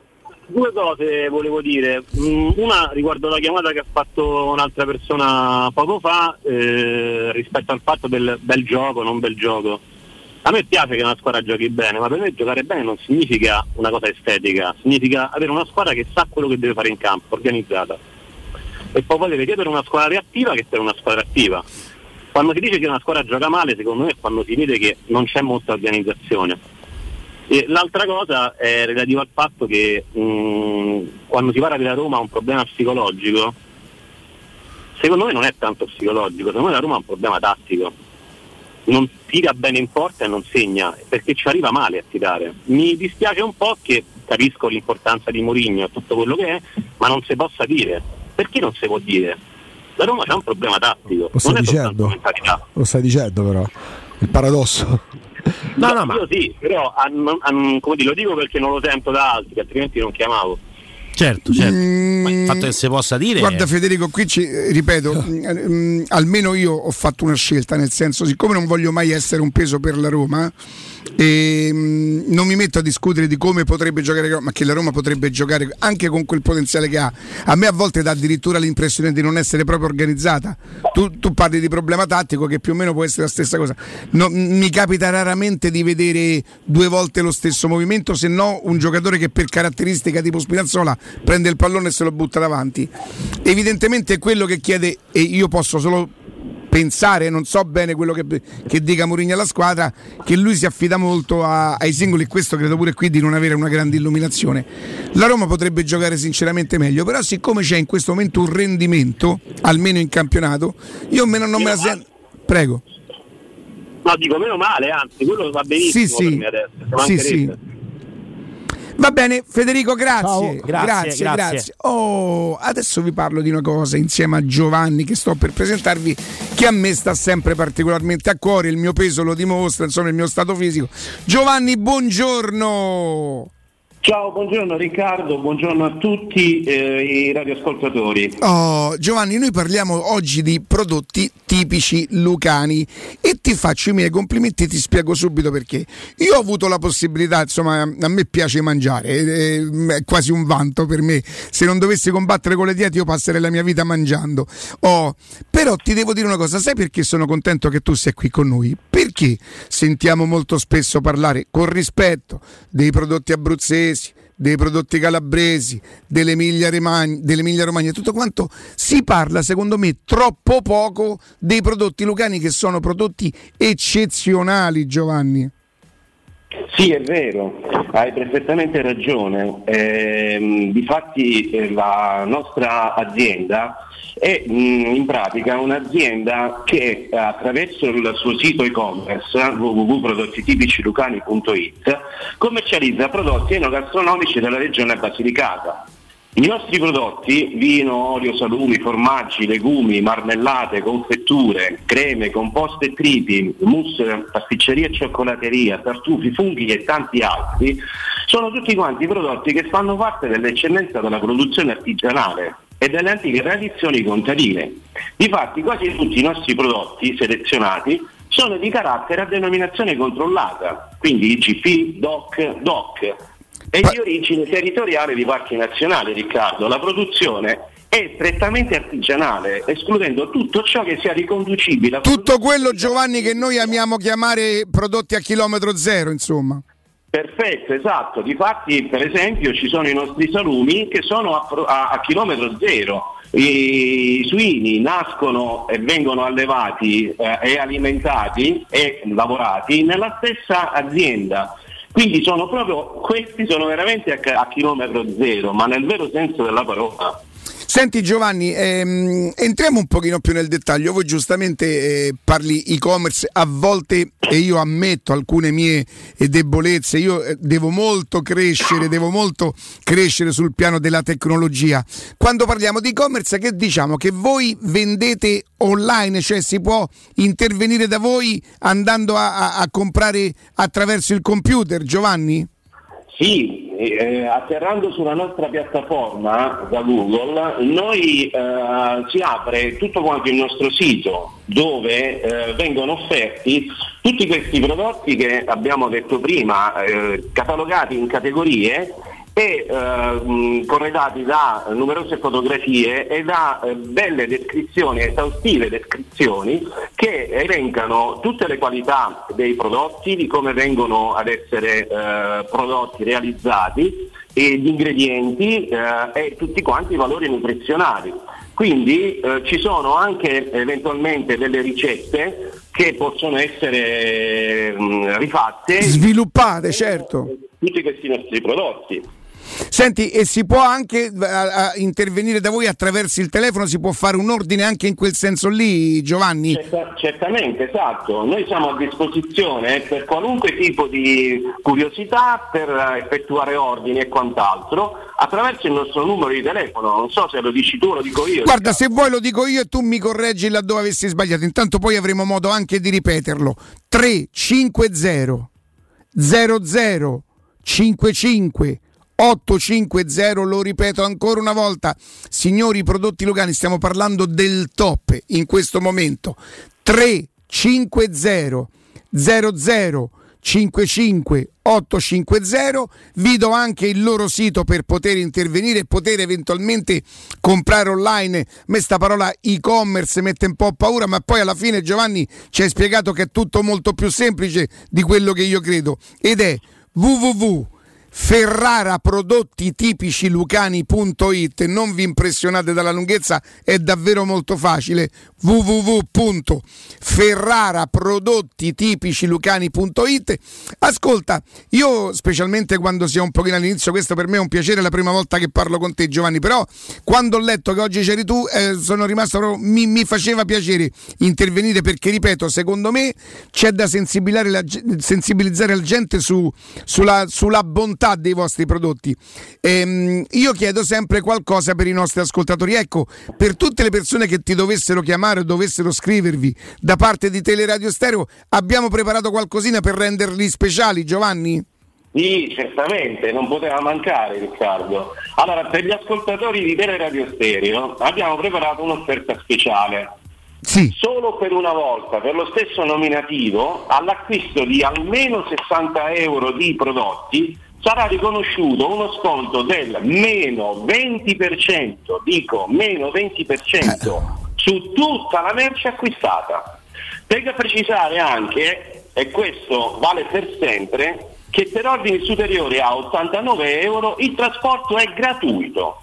Due cose volevo dire. Mm, Una riguardo la chiamata che ha fatto un'altra persona poco fa eh, rispetto al fatto del bel gioco, non bel gioco. A me piace che una squadra giochi bene, ma per me giocare bene non significa una cosa estetica, significa avere una squadra che sa quello che deve fare in campo, organizzata. E poi valere sia per una squadra reattiva che per una squadra attiva. Quando si dice che una squadra gioca male, secondo me è quando si vede che non c'è molta organizzazione. E l'altra cosa è relativa al fatto che mh, quando si parla della Roma ha un problema psicologico, secondo me non è tanto psicologico, secondo me la Roma ha un problema tattico. Non tira bene in porta e non segna, perché ci arriva male a tirare. Mi dispiace un po' che capisco l'importanza di Mourinho e tutto quello che è, ma non si possa dire. Perché non si può dire? La Roma c'ha un problema tattico, Lo stai non è soltanto dicendo? Lo stai dicendo però. Il paradosso. No, no, ma... Io sì, però ah, non- come dire, lo dico perché non lo sento da altri, altrimenti non chiamavo. Certo, certo. Ma il fatto che si possa dire. Guarda Federico, qui ci, ripeto, mm, mm, almeno io ho fatto una scelta, nel senso, siccome non voglio mai essere un peso per la Roma, e, mm, non mi metto a discutere di come potrebbe giocare, ma che la Roma potrebbe giocare anche con quel potenziale che ha. A me a volte dà addirittura l'impressione di non essere proprio organizzata. Tu, tu parli di problema tattico che più o meno può essere la stessa cosa. No, mi capita raramente di vedere due volte lo stesso movimento, se no un giocatore che per caratteristica tipo Spinazzola prende il pallone e se lo butta davanti. Evidentemente quello che chiede, e io posso solo pensare, non so bene quello che, che dica Mourinho alla squadra, che lui si affida molto a- ai singoli e questo credo pure qui di non avere una grande illuminazione. La Roma potrebbe giocare sinceramente meglio, però siccome c'è in questo momento un rendimento, almeno in campionato, io me- non me la sento... Prego. No, dico meno male, anzi, quello va benissimo Sì, sì. adesso. Sì, sì. Va bene, Federico, grazie. Grazie, Grazie, grazie, grazie. Oh, adesso vi parlo di una cosa insieme a Giovanni che sto per presentarvi, che a me sta sempre particolarmente a cuore, il mio peso lo dimostra, insomma, il mio stato fisico. Giovanni, buongiorno. Ciao, buongiorno Riccardo, buongiorno a tutti eh, i radioascoltatori. Oh, Giovanni, noi parliamo oggi di prodotti tipici lucani e ti faccio i miei complimenti e ti spiego subito perché. Io ho avuto la possibilità, insomma, a me piace mangiare, è, è quasi un vanto per me. Se non dovessi combattere con le diete io passerei la mia vita mangiando. Oh, però ti devo dire una cosa, sai perché sono contento che tu sia qui con noi? Perché sentiamo molto spesso parlare con rispetto dei prodotti abruzzesi, dei prodotti calabresi, dell'Emilia Romagna, tutto quanto, si parla secondo me troppo poco dei prodotti lucani che sono prodotti eccezionali, Giovanni. Sì, è vero, hai perfettamente ragione. Ehm, difatti eh, la nostra azienda è mh, in pratica un'azienda che attraverso il suo sito e-commerce www.prodottitipicilucani.it commercializza prodotti enogastronomici della regione Basilicata. I nostri prodotti, vino, olio, salumi, formaggi, legumi, marmellate, confetture, creme, composte e tripi, mousse, pasticceria e cioccolateria, tartufi, funghi e tanti altri, sono tutti quanti prodotti che fanno parte dell'eccellenza della produzione artigianale e delle antiche tradizioni contadine. Difatti quasi tutti i nostri prodotti selezionati sono di carattere a denominazione controllata, quindi IGP, DOC, DOC, e di origine territoriale di parchi nazionali, Riccardo. La produzione è strettamente artigianale, escludendo tutto ciò che sia riconducibile a Tutto quello Giovanni che noi amiamo chiamare prodotti a chilometro zero, insomma. Perfetto, esatto. Difatti, per esempio, ci sono i nostri salumi che sono a, a- a chilometro zero. I suini nascono e vengono allevati eh, e alimentati e lavorati nella stessa azienda. Quindi sono proprio, questi sono veramente a, a chilometro zero, ma nel vero senso della parola. Senti Giovanni, ehm, entriamo un pochino più nel dettaglio. Voi giustamente eh, parli e-commerce, a volte, e io ammetto alcune mie eh, debolezze, io eh, devo molto crescere, devo molto crescere sul piano della tecnologia. Quando parliamo di e-commerce, che diciamo? Che voi vendete online, cioè si può intervenire da voi andando a, a- a comprare attraverso il computer, Giovanni? Sì, eh, atterrando sulla nostra piattaforma da Google, noi eh, si apre tutto quanto il nostro sito dove eh, vengono offerti tutti questi prodotti che abbiamo detto prima, eh, catalogati in categorie e eh, mh, corredati da numerose fotografie e da eh, belle descrizioni, esaustive descrizioni che elencano tutte le qualità dei prodotti, di come vengono ad essere eh, prodotti realizzati, e gli ingredienti eh, e tutti quanti i valori nutrizionali. Quindi ci sono anche eventualmente delle ricette che possono essere mh, rifatte Sviluppate, certo. tutti questi nostri prodotti. Senti, e si può anche eh, a- intervenire da voi attraverso il telefono, si può fare un ordine anche in quel senso lì, Giovanni? Certa- certamente, esatto. Noi siamo a disposizione per qualunque tipo di curiosità, per eh, effettuare ordini e quant'altro, attraverso il nostro numero di telefono. Non so se lo dici tu o lo dico io. Guarda, se vuoi lo dico io e tu mi correggi laddove avessi sbagliato, intanto poi avremo modo anche di ripeterlo. 350 00 55 850, lo ripeto ancora una volta, signori prodotti locali, stiamo parlando del top in questo momento. 350 00 55 850 vi do anche il loro sito per poter intervenire e poter eventualmente comprare online. Me sta parola e-commerce mette un po' paura ma poi alla fine Giovanni ci hai spiegato che è tutto molto più semplice di quello che io credo. Ed è www ferraraprodottitipici non vi impressionate dalla lunghezza è davvero molto facile. www.ferraraprodottitipici ascolta io specialmente quando si è un pochino all'inizio questo per me è un piacere è la prima volta che parlo con te Giovanni però quando ho letto che oggi c'eri tu eh, sono rimasto proprio mi, mi faceva piacere intervenire perché ripeto secondo me c'è da sensibilizzare la, sensibilizzare la gente su, sulla, sulla bontà dei vostri prodotti Ehm, io chiedo sempre qualcosa per i nostri ascoltatori ecco per tutte le persone che ti dovessero chiamare o dovessero scrivervi da parte di Teleradio Stereo abbiamo preparato qualcosina per renderli speciali Giovanni? Sì, certamente, non poteva mancare Riccardo. Allora, per gli ascoltatori di Teleradio Stereo abbiamo preparato un'offerta speciale. Sì. Solo per una volta, per lo stesso nominativo, all'acquisto di almeno 60 euro di prodotti sarà riconosciuto uno sconto del meno 20%, dico meno 20% su tutta la merce acquistata. A precisare anche, e questo vale per sempre, che per ordini superiori a 89 euro il trasporto è gratuito.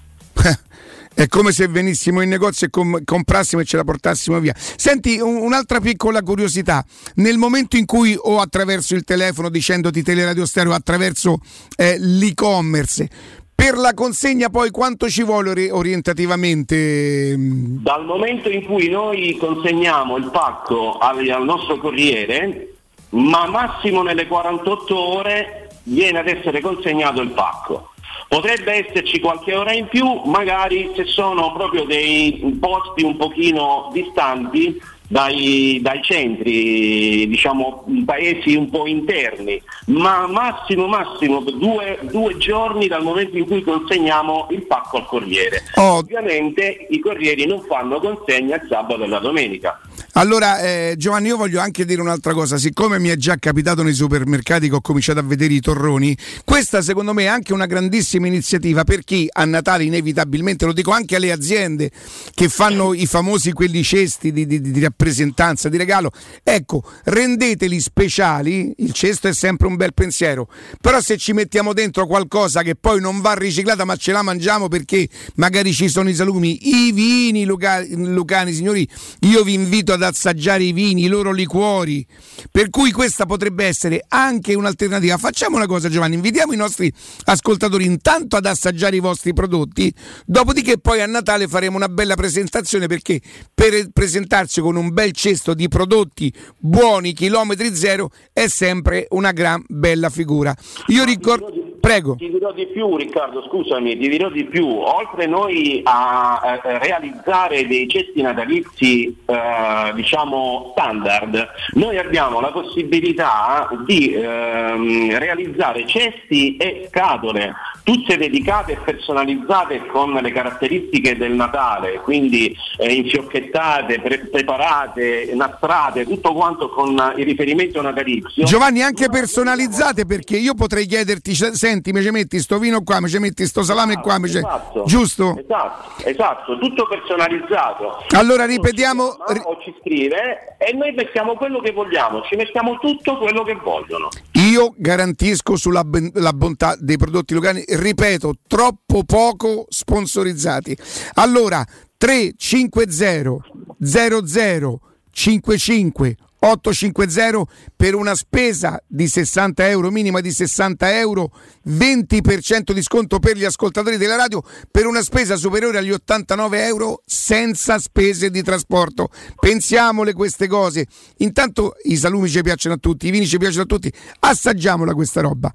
È come se venissimo in negozio e com- comprassimo e ce la portassimo via. Senti, un- un'altra piccola curiosità. Nel momento in cui o attraverso il telefono dicendoti teleradio stereo, attraverso eh, l'e-commerce, per la consegna poi quanto ci vuole ori- orientativamente? Dal momento in cui noi consegniamo il pacco al, al nostro corriere, ma massimo nelle 48 ore viene ad essere consegnato il pacco. Potrebbe esserci qualche ora in più, magari se sono proprio dei posti un pochino distanti dai, dai centri, diciamo paesi un po' interni, ma massimo massimo due, due giorni dal momento in cui consegniamo il pacco al corriere. Ovviamente i corrieri non fanno consegna il sabato e la domenica. Allora, eh, Giovanni, io voglio anche dire un'altra cosa. Siccome mi è già capitato nei supermercati che ho cominciato a vedere i torroni, questa secondo me è anche una grandissima iniziativa per chi a Natale inevitabilmente, lo dico anche alle aziende che fanno i famosi quelli cesti di, di- di rappresentanza, di regalo. Ecco, rendeteli speciali, il cesto è sempre un bel pensiero, però se ci mettiamo dentro qualcosa che poi non va riciclata ma ce la mangiamo perché magari ci sono i salumi, i vini Luca- lucani, signori, io vi invito ad assaggiare i vini, i loro liquori, per cui questa potrebbe essere anche un'alternativa. Facciamo una cosa Giovanni, invitiamo i nostri ascoltatori intanto ad assaggiare i vostri prodotti, dopodiché poi a Natale faremo una bella presentazione perché per presentarci con un bel cesto di prodotti buoni, chilometri zero, è sempre una gran bella figura. Io ricordo... Prego. Ti dirò di più Riccardo, scusami, ti dirò di più. Oltre noi a eh, realizzare dei cesti natalizi eh, diciamo standard, noi abbiamo la possibilità di ehm, realizzare cesti e scatole, tutte dedicate e personalizzate con le caratteristiche del Natale, quindi eh, infiocchettate, pre- preparate, nastrate, tutto quanto con il riferimento natalizio. Giovanni, anche personalizzate perché io potrei chiederti, se- senti, mi ci metti sto vino qua, mi ci metti sto salame qua, mi ci- Esatto. giusto? Esatto, esatto, tutto personalizzato. Allora ripetiamo, ci chiama O ci scrive e noi mettiamo quello che vogliamo, ci mettiamo tutto quello che vogliono. Io garantisco sulla ben- la bontà dei prodotti locali, ripeto, troppo poco sponsorizzati. Allora, 350 00 55 850 per una spesa di 60 euro, minima di 60 euro, 20% di sconto per gli ascoltatori della radio, per una spesa superiore agli 89 euro senza spese di trasporto. Pensiamole queste cose. Intanto i salumi ci piacciono a tutti, i vini ci piacciono a tutti, assaggiamola questa roba.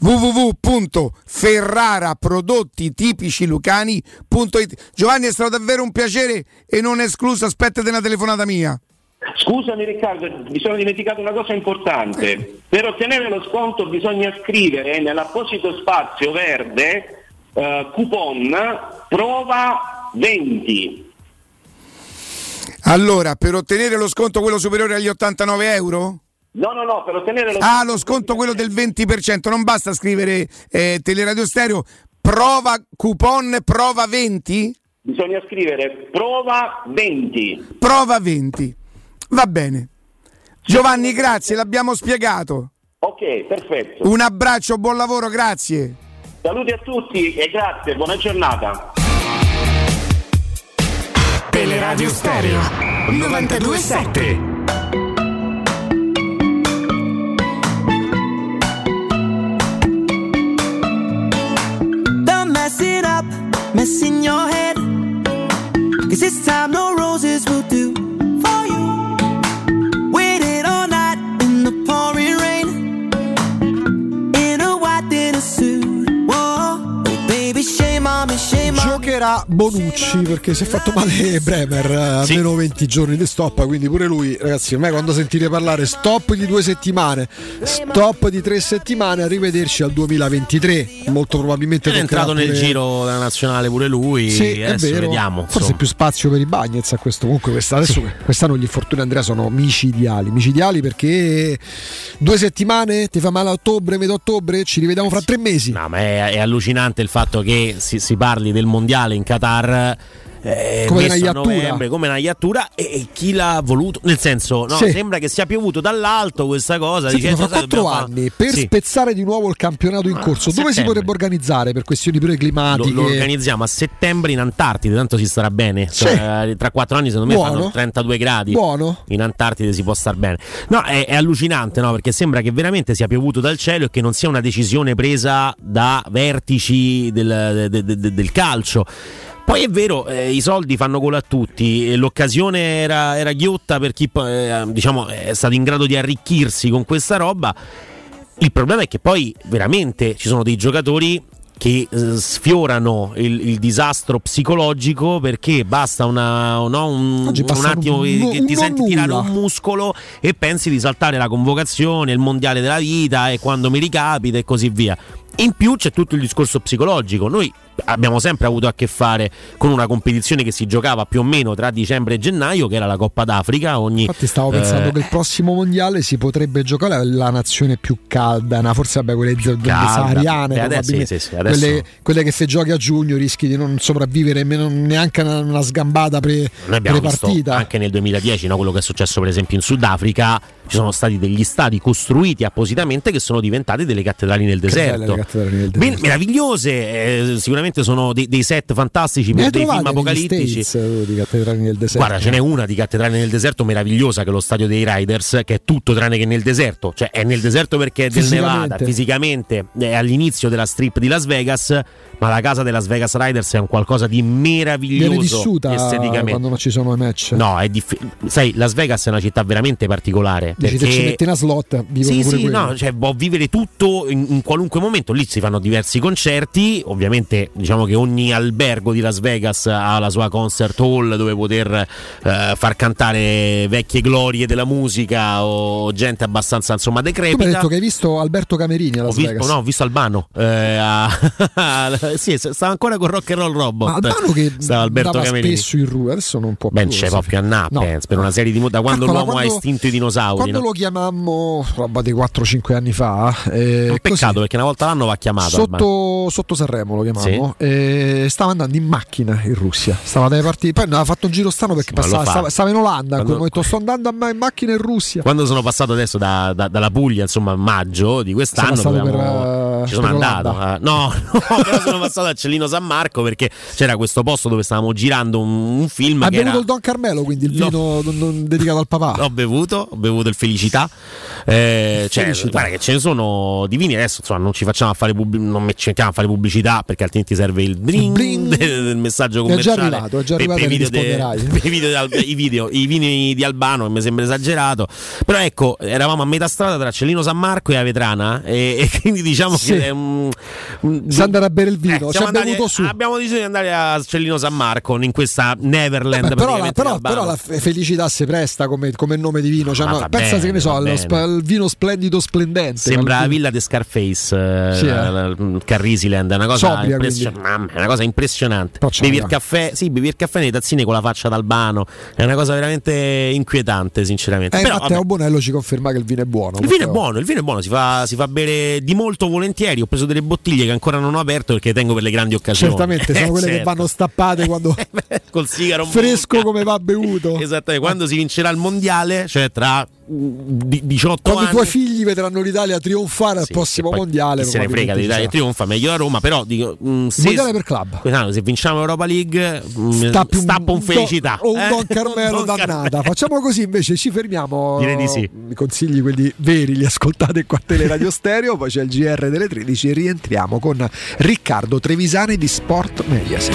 www.ferraraprodottitipici lucani.it Giovanni è stato davvero un piacere e non escluso, aspettate una telefonata mia. Scusami Riccardo, mi sono dimenticato una cosa importante. Per ottenere lo sconto bisogna scrivere nell'apposito spazio verde eh, coupon prova 20. Allora, per ottenere lo sconto quello superiore agli 89 euro? No, no, no, per ottenere lo Ah, lo sconto quello del 20%, non basta scrivere eh, Teleradio Stereo, prova coupon prova 20? Bisogna scrivere prova 20. Prova 20. Va bene. Giovanni, grazie, l'abbiamo spiegato. Ok, perfetto. Un abbraccio, buon lavoro, grazie. Saluti a tutti e grazie, buona giornata. Teleradio Stereo 927. Don't mess it up, mess in your head. Cause this time no roses will do me. Giocherà Bonucci perché si è fatto male Bremer, eh, almeno 20 giorni di stop, quindi pure lui, ragazzi, ormai quando sentite parlare stop di due settimane, stop di tre settimane, arrivederci al 2023, molto probabilmente È entrato nel pure- giro della nazionale pure lui. Sì, è adesso vero. vediamo. Forse insomma. più spazio per i Bagnets a questo. Comunque, questa- adesso, quest'anno gli infortuni Andrea sono micidiali. Micidiali perché due settimane ti fa male a ottobre, metà ottobre, ci rivediamo fra tre mesi. No, ma è, è allucinante il fatto che si, si parli del mondiale in Qatar. Eh, Come una novembre come una iattura e, e chi l'ha voluto nel senso no, Sì. sembra che sia piovuto dall'alto questa cosa Senti, dicendo, fra "Sai, quattro anni fare-" per Sì. spezzare di nuovo il campionato in corso, dove si potrebbe organizzare per questioni pure lo, climatiche? lo organizziamo a settembre in Antartide, tanto si starà bene. Sì. Cioè, tra quattro anni, secondo me, Buono. fanno 32 gradi. Buono. In Antartide si può star bene. No, è, è allucinante, no? Perché sembra che veramente sia piovuto dal cielo e che non sia una decisione presa da vertici del, de- de- de- del calcio. Poi è vero, eh, i soldi fanno gol a tutti, l'occasione era, era ghiotta per chi eh, diciamo, è stato in grado di arricchirsi con questa roba. Il problema è che poi veramente ci sono dei giocatori che eh, sfiorano il, il disastro psicologico perché basta una, no, un, un attimo che, che ti senti tirare nulla. un muscolo e pensi di saltare la convocazione, il mondiale della vita e quando mi ricapita e così via. In più c'è tutto il discorso psicologico. Noi abbiamo sempre avuto a che fare con una competizione che si giocava più o meno tra dicembre e gennaio, che era la Coppa d'Africa. Ogni, Infatti stavo pensando eh, che il prossimo mondiale si potrebbe giocare la nazione più calda, una- forse vabbè quelle sahariane, Eh, adesso- probabilmente. sì, sì, adesso- quelle, quelle che se giochi a giugno rischi di non sopravvivere neanche una, una sgambata pre, Noi abbiamo visto partita. anche nel 2010 no, quello che è successo per esempio in Sudafrica. Ci sono stati degli stadi costruiti appositamente che sono diventati delle cattedrali nel deserto. cattedrali nel deserto. meravigliose, eh, sicuramente sono dei, dei set fantastici per dei film apocalittici. States, di cattedrali nel deserto? Guarda, ce n'è una di cattedrale nel deserto meravigliosa che è lo stadio dei Riders, che è tutto tranne che nel deserto. Cioè, è nel deserto perché è del. Nevada, fisicamente è all'inizio della strip di Las Vegas, ma la casa della Las Vegas Riders è un qualcosa di meraviglioso Viene vissuta esteticamente. quando non ci sono i match. No, è difficile. Sai, Las Vegas è una città veramente particolare. Dici, perché... se ci metti una slot, vivono Sì, sì, no, cioè può vivere tutto in, in qualunque momento. Lì si fanno diversi concerti. Ovviamente, diciamo che ogni albergo di Las Vegas ha la sua concert hall dove poter eh, far cantare vecchie glorie della musica o gente abbastanza insomma Tu mi decrepita. hai detto che hai visto Alberto Camerini a Ho Las visto, Vegas. no, ho visto Albano. eh, a- sì, stava ancora con Rock and Roll Robot. Ma Albano che stava Alberto Camerini. spesso in Ru, adesso non può Beh, più. c'è sì. proprio a Naples per una serie di da quando Calcola, l'uomo ha quando- estinto i dinosauri. Quando lo chiamammo roba di 4-5 anni fa, eh, Un peccato perché una volta l'anno va chiamato. Sotto, sotto Sanremo lo chiamavamo, eh, stava andando in macchina in Russia. Stava dai partiti, poi aveva fatto un giro strano perché lo passava, stava, stava in Olanda. Quando- momento sto andando in macchina in Russia. Quando sono passato adesso da- da- dalla Puglia, insomma, a maggio di quest'anno, dovevamo- per, eh, ci sono per andato. eh, no, no, però sono passato a Cellino San Marco perché c'era questo posto dove stavamo girando un, un film Ha che bevuto era. il Don Carmelo, quindi il No. vino non- non dedicato al papà. Ho bevuto, ho bevuto il Felicità. Eh, cioè, Felicità. guarda che ce ne sono di vini. Adesso insomma, non ci facciamo a fare pubblic- non me- ci mettiamo a fare pubblicità perché altrimenti serve il bling, Bling. del, del messaggio È già commerciale. arrivato, è già per- arrivato per i video, de- per i video Al- i video, i vini di Albano, che mi sembra esagerato. Però ecco, eravamo a metà strada tra Cellino San Marco e Avetrana. E, e quindi diciamo Sì. un, un- Sa andare a bere il vino, Eh, ci andati- bevuto su. abbiamo deciso di andare a Cellino San Marco in questa Neverland. Beh, però, la, però- però la fe- felicità si presta come, come nome di vino. Cioè, Ma no, pensa bene, che ne so, bene. sp- il vino splendido splendente. Sembra la Al- villa di Scarface, eh, Sì, eh. la- la- Carrisiland, è una cosa, Sobria, impressio- quindi. mamma, è una cosa impressionante. Bevi il caffè, sì, bevi il caffè nei tazzini con la faccia d'albano, è una cosa veramente inquietante, sinceramente. Eh, Però, infatti, vabbè, Bonello ci conferma che il vino è buono. il vino è Matteo. buono, il vino è buono, si fa, si fa bere di molto volentieri. Ho preso delle bottiglie che ancora non ho aperto perché tengo per le grandi occasioni. Certamente, sono Eh, quelle che certo. vanno stappate quando col sigaro fresco come va bevuto. Esattamente, quando si vincerà il mondiale, cioè tra 18 Quando i anni. tuoi figli vedranno l'Italia trionfare al Sì, prossimo mondiale. se ne frega l'Italia trionfa meglio la Roma però dico mm, se, mondiale per club. se vinciamo Europa League mm, Stappi stappa un felicità o un eh? Don Carmelo Un Don dannata. Carmelo. Facciamo così invece, ci fermiamo. Direi di sì. I consigli, quelli veri, li ascoltate qua a Teleradio Stereo. Poi c'è il GR delle 13 e rientriamo con Riccardo Trevisani di Sport Mediaset.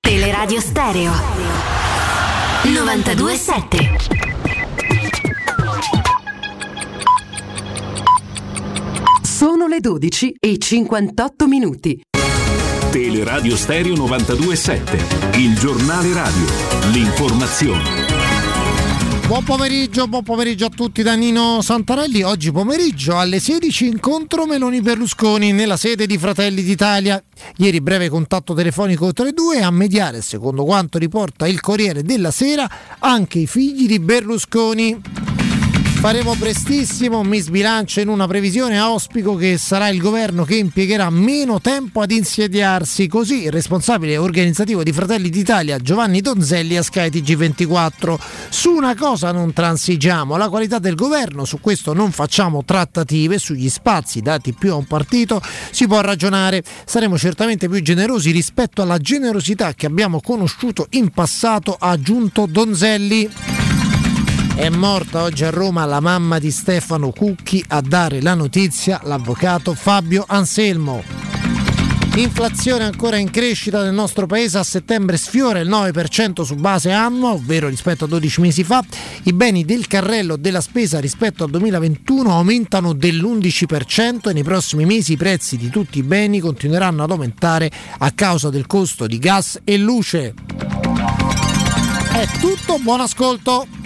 Teleradio Stereo. 927 Sono le 12 e 58 minuti. Teleradio Stereo 927, il giornale radio, l'informazione. Buon pomeriggio, buon pomeriggio a tutti da Nino Santarelli. Oggi pomeriggio alle 16 incontro Meloni Berlusconi nella sede di Fratelli d'Italia. Ieri breve contatto telefonico tra i due a mediare, secondo quanto riporta il Corriere della Sera, anche i figli di Berlusconi. Faremo prestissimo, mi sbilancio in una previsione, auspico che sarà il governo che impiegherà meno tempo ad insediarsi, così il responsabile organizzativo di Fratelli d'Italia Giovanni Donzelli a Sky TG24. Su una cosa non transigiamo, la qualità del governo, su questo non facciamo trattative, sugli spazi dati più a un partito si può ragionare, saremo certamente più generosi rispetto alla generosità che abbiamo conosciuto in passato, ha aggiunto Donzelli. È morta oggi a Roma la mamma di Stefano Cucchi a dare la notizia l'avvocato Fabio Anselmo. Inflazione ancora in crescita nel nostro paese a settembre sfiora il 9% su base annua, ovvero rispetto a 12 mesi fa. I beni del carrello della spesa rispetto al 2021 aumentano dell'11% e nei prossimi mesi i prezzi di tutti i beni continueranno ad aumentare a causa del costo di gas e luce. È tutto, buon ascolto!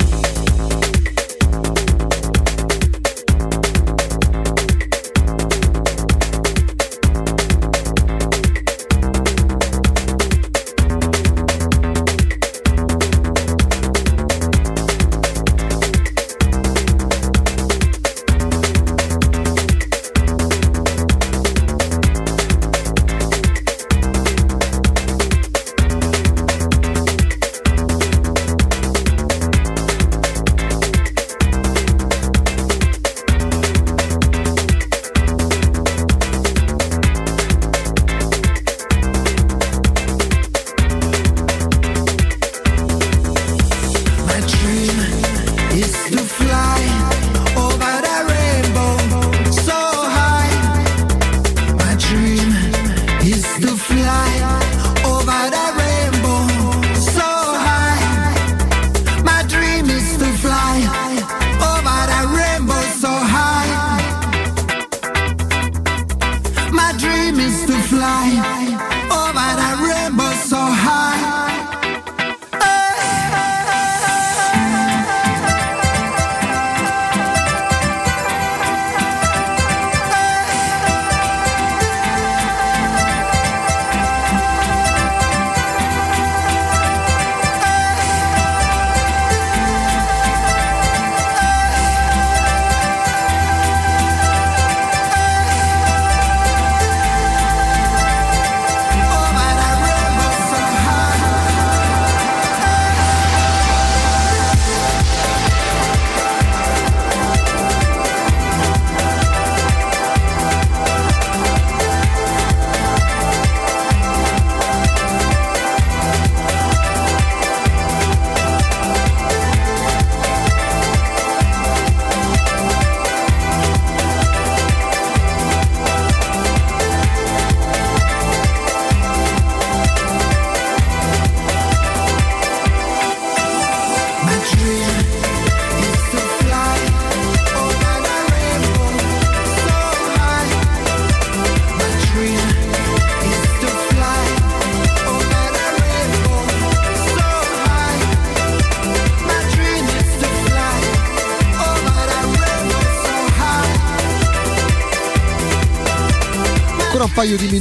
paio di minuti,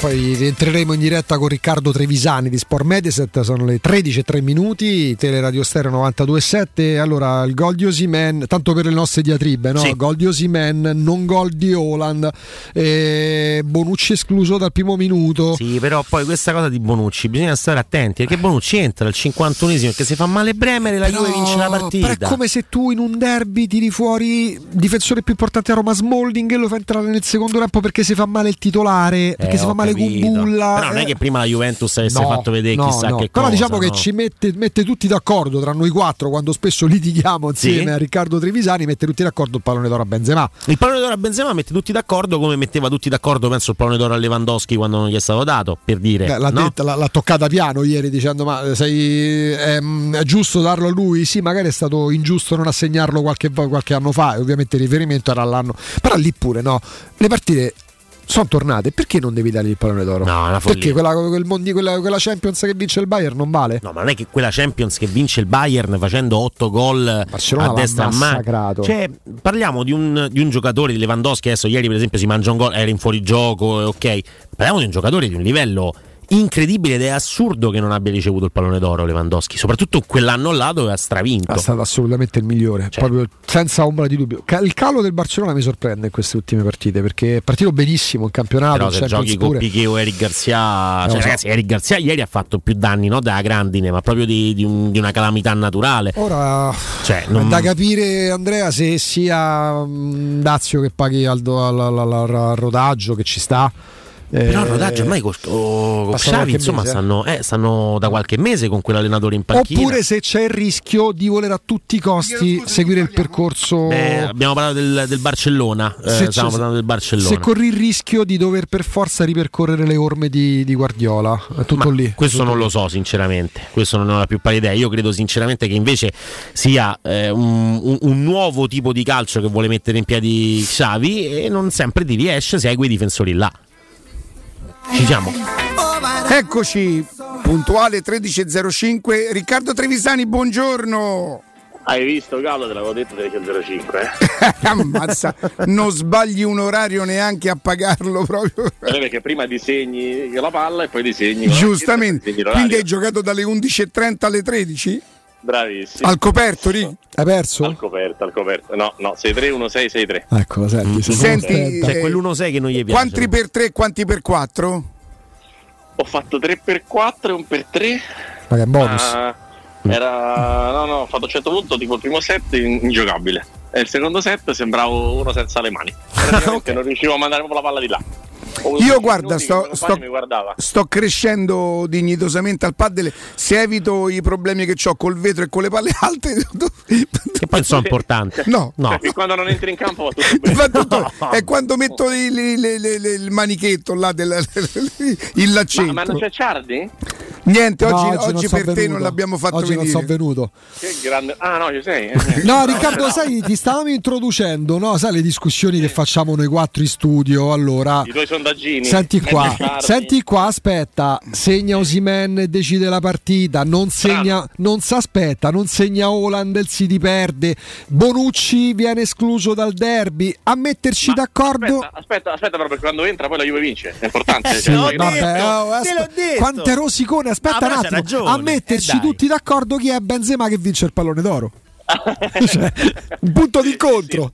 poi rientreremo in diretta con Riccardo Trevisani di Sport Mediaset. Sono le 13 e 3 minuti, Teleradio Stereo 92.7. Allora, il gol di Osimen, tanto per le nostre diatribe, no? Sì. Gol di Osimen, non gol di Holland, eh, Bonucci escluso dal primo minuto. Sì, però poi questa cosa di Bonucci bisogna stare attenti perché Bonucci entra al 51esimo perché se fa male Bremer e la Juve vince la partita. È come se tu in un derby tiri fuori difensore più importante a Roma Smolding e lo fai entrare nel secondo tempo perché si fa male il titolare, perché Eh, si fa male capito. Gumbulla. Però non è eh. che prima la Juventus avesse No, fatto vedere no, chissà no. che Però cosa. diciamo che ci mette, mette tutti d'accordo tra noi quattro quando spesso litighiamo insieme Sì. a Riccardo Trevisani, mette tutti d'accordo il pallone d'oro a Benzema. Il pallone d'oro a Benzema mette tutti d'accordo come metteva tutti d'accordo penso il pallone d'oro a Lewandowski quando non gli è stato dato, per dire. L'ha, no? detta- l'ha- l'ha toccata piano ieri dicendo ma sei, ehm, è giusto darlo a lui? Sì, magari è stato ingiusto non assegnarlo qualche, qualche anno fa e ovviamente il riferimento era l'anno. Però lì pure no, le partite sono tornate, perché non devi dargli il pallone d'oro? No, perché quella, quel mondi- quella, quella Champions che vince il Bayern non vale? No, ma non è che quella Champions che vince il Bayern facendo 8 gol Barcellona a destra a mano. Cioè, parliamo di un, di un giocatore di Lewandowski. Adesso, ieri, per esempio, si mangia un gol, era in fuorigioco, ok. Parliamo di un giocatore di un livello incredibile ed è assurdo che non abbia ricevuto il pallone d'oro Lewandowski, soprattutto quell'anno là dove ha stravinto. È stato assolutamente il migliore, Cioè. proprio senza ombra di dubbio. Il calo del Barcellona mi sorprende in queste ultime partite perché è partito benissimo in campionato. Però se giochi con pure. Piquet o Eric Garcia, lo cioè, so. ragazzi, Eric Garcia ieri ha fatto più danni no, da grandine, ma proprio di, di un- di una calamità naturale. Ora Cioè, è non- da capire, Andrea, se sia mm, Dazio che paghi al- al- al- al rodaggio che ci sta. Però Eh, il rodaggio ormai con, oh, Xavi, insomma, mese, eh. stanno, eh, stanno da qualche mese con quell'allenatore in panchina. Oppure se c'è il rischio di voler a tutti i costi seguire il percorso. Eh, abbiamo parlato del, del Barcellona. eh, Se stiamo c'è- parlando del Barcellona. Se corri il rischio di dover per forza ripercorrere le orme di, di Guardiola, è tutto Ma lì. Questo Tutto non lì. lo so, sinceramente. Questo non ho la più pallida idea. Io credo sinceramente che invece sia eh, un, un- un nuovo tipo di calcio che vuole mettere in piedi Xavi e non sempre ti riesce se hai quei difensori là. Ci siamo. Eccoci, puntuale 13.05. Riccardo Trevisani, buongiorno. Hai visto Gallo, te l'avevo detto 13.05. Eh? Ammazza, non sbagli un orario neanche a pagarlo proprio. Eh, Perché prima disegni la palla e poi disegni. Giustamente. Quindi hai giocato dalle 11.30 alle 13? Bravissimo. Al coperto, Rick? Hai perso? Al coperto, al coperto. No, no, 6-3, 1-6, 6-3. Ecco, senti, se Senti, C'è eh, quell'1-6 che non gli piace. Quanti per 3 quanti per 4? Ho fatto 3 per 4 e 1 per 3. Ma che bonus. era. No, no, ho fatto 100 punti, tipo il primo set in- ingiocabile. E il secondo set sembravo uno senza le mani. Praticamente non riuscivo a mandare proprio la palla di là. Io guarda, sto, sto- sto crescendo dignitosamente al paddle. Se evito i problemi che ho col vetro e con le palle alte, Che poi sono importanti. No, no. Cioè, quando non entri in campo va tutto tutto- è quando metto il, il- il- il- il manichetto là, del, il laccetto. Ma, ma non c'è Ciardi? Niente, No, oggi, oggi oggi non per te venuto. non l'abbiamo fatto Oggi non venire. so venuto. Che grande. Ah, no, ci sei. eh. No, Riccardo, sai, ti stavamo introducendo, no? Sai le discussioni che facciamo noi quattro in studio. Allora, I tuoi sondaggini. senti qua, senti qua, aspetta, segna Osimen e decide la partita, non segna, non si aspetta, non segna Holland, il si perde, Bonucci viene escluso dal derby, a metterci d'accordo... Aspetta, aspetta, aspetta, però perché quando entra poi la Juve vince. È importante. Sì, Cioè, poi- vabbè, oh, aspe- quante rosicone, aspetta Ah, un attimo, ragione. a metterci Eh, tutti d'accordo chi è Benzema che vince il pallone d'oro. Cioè, un punto d'incontro.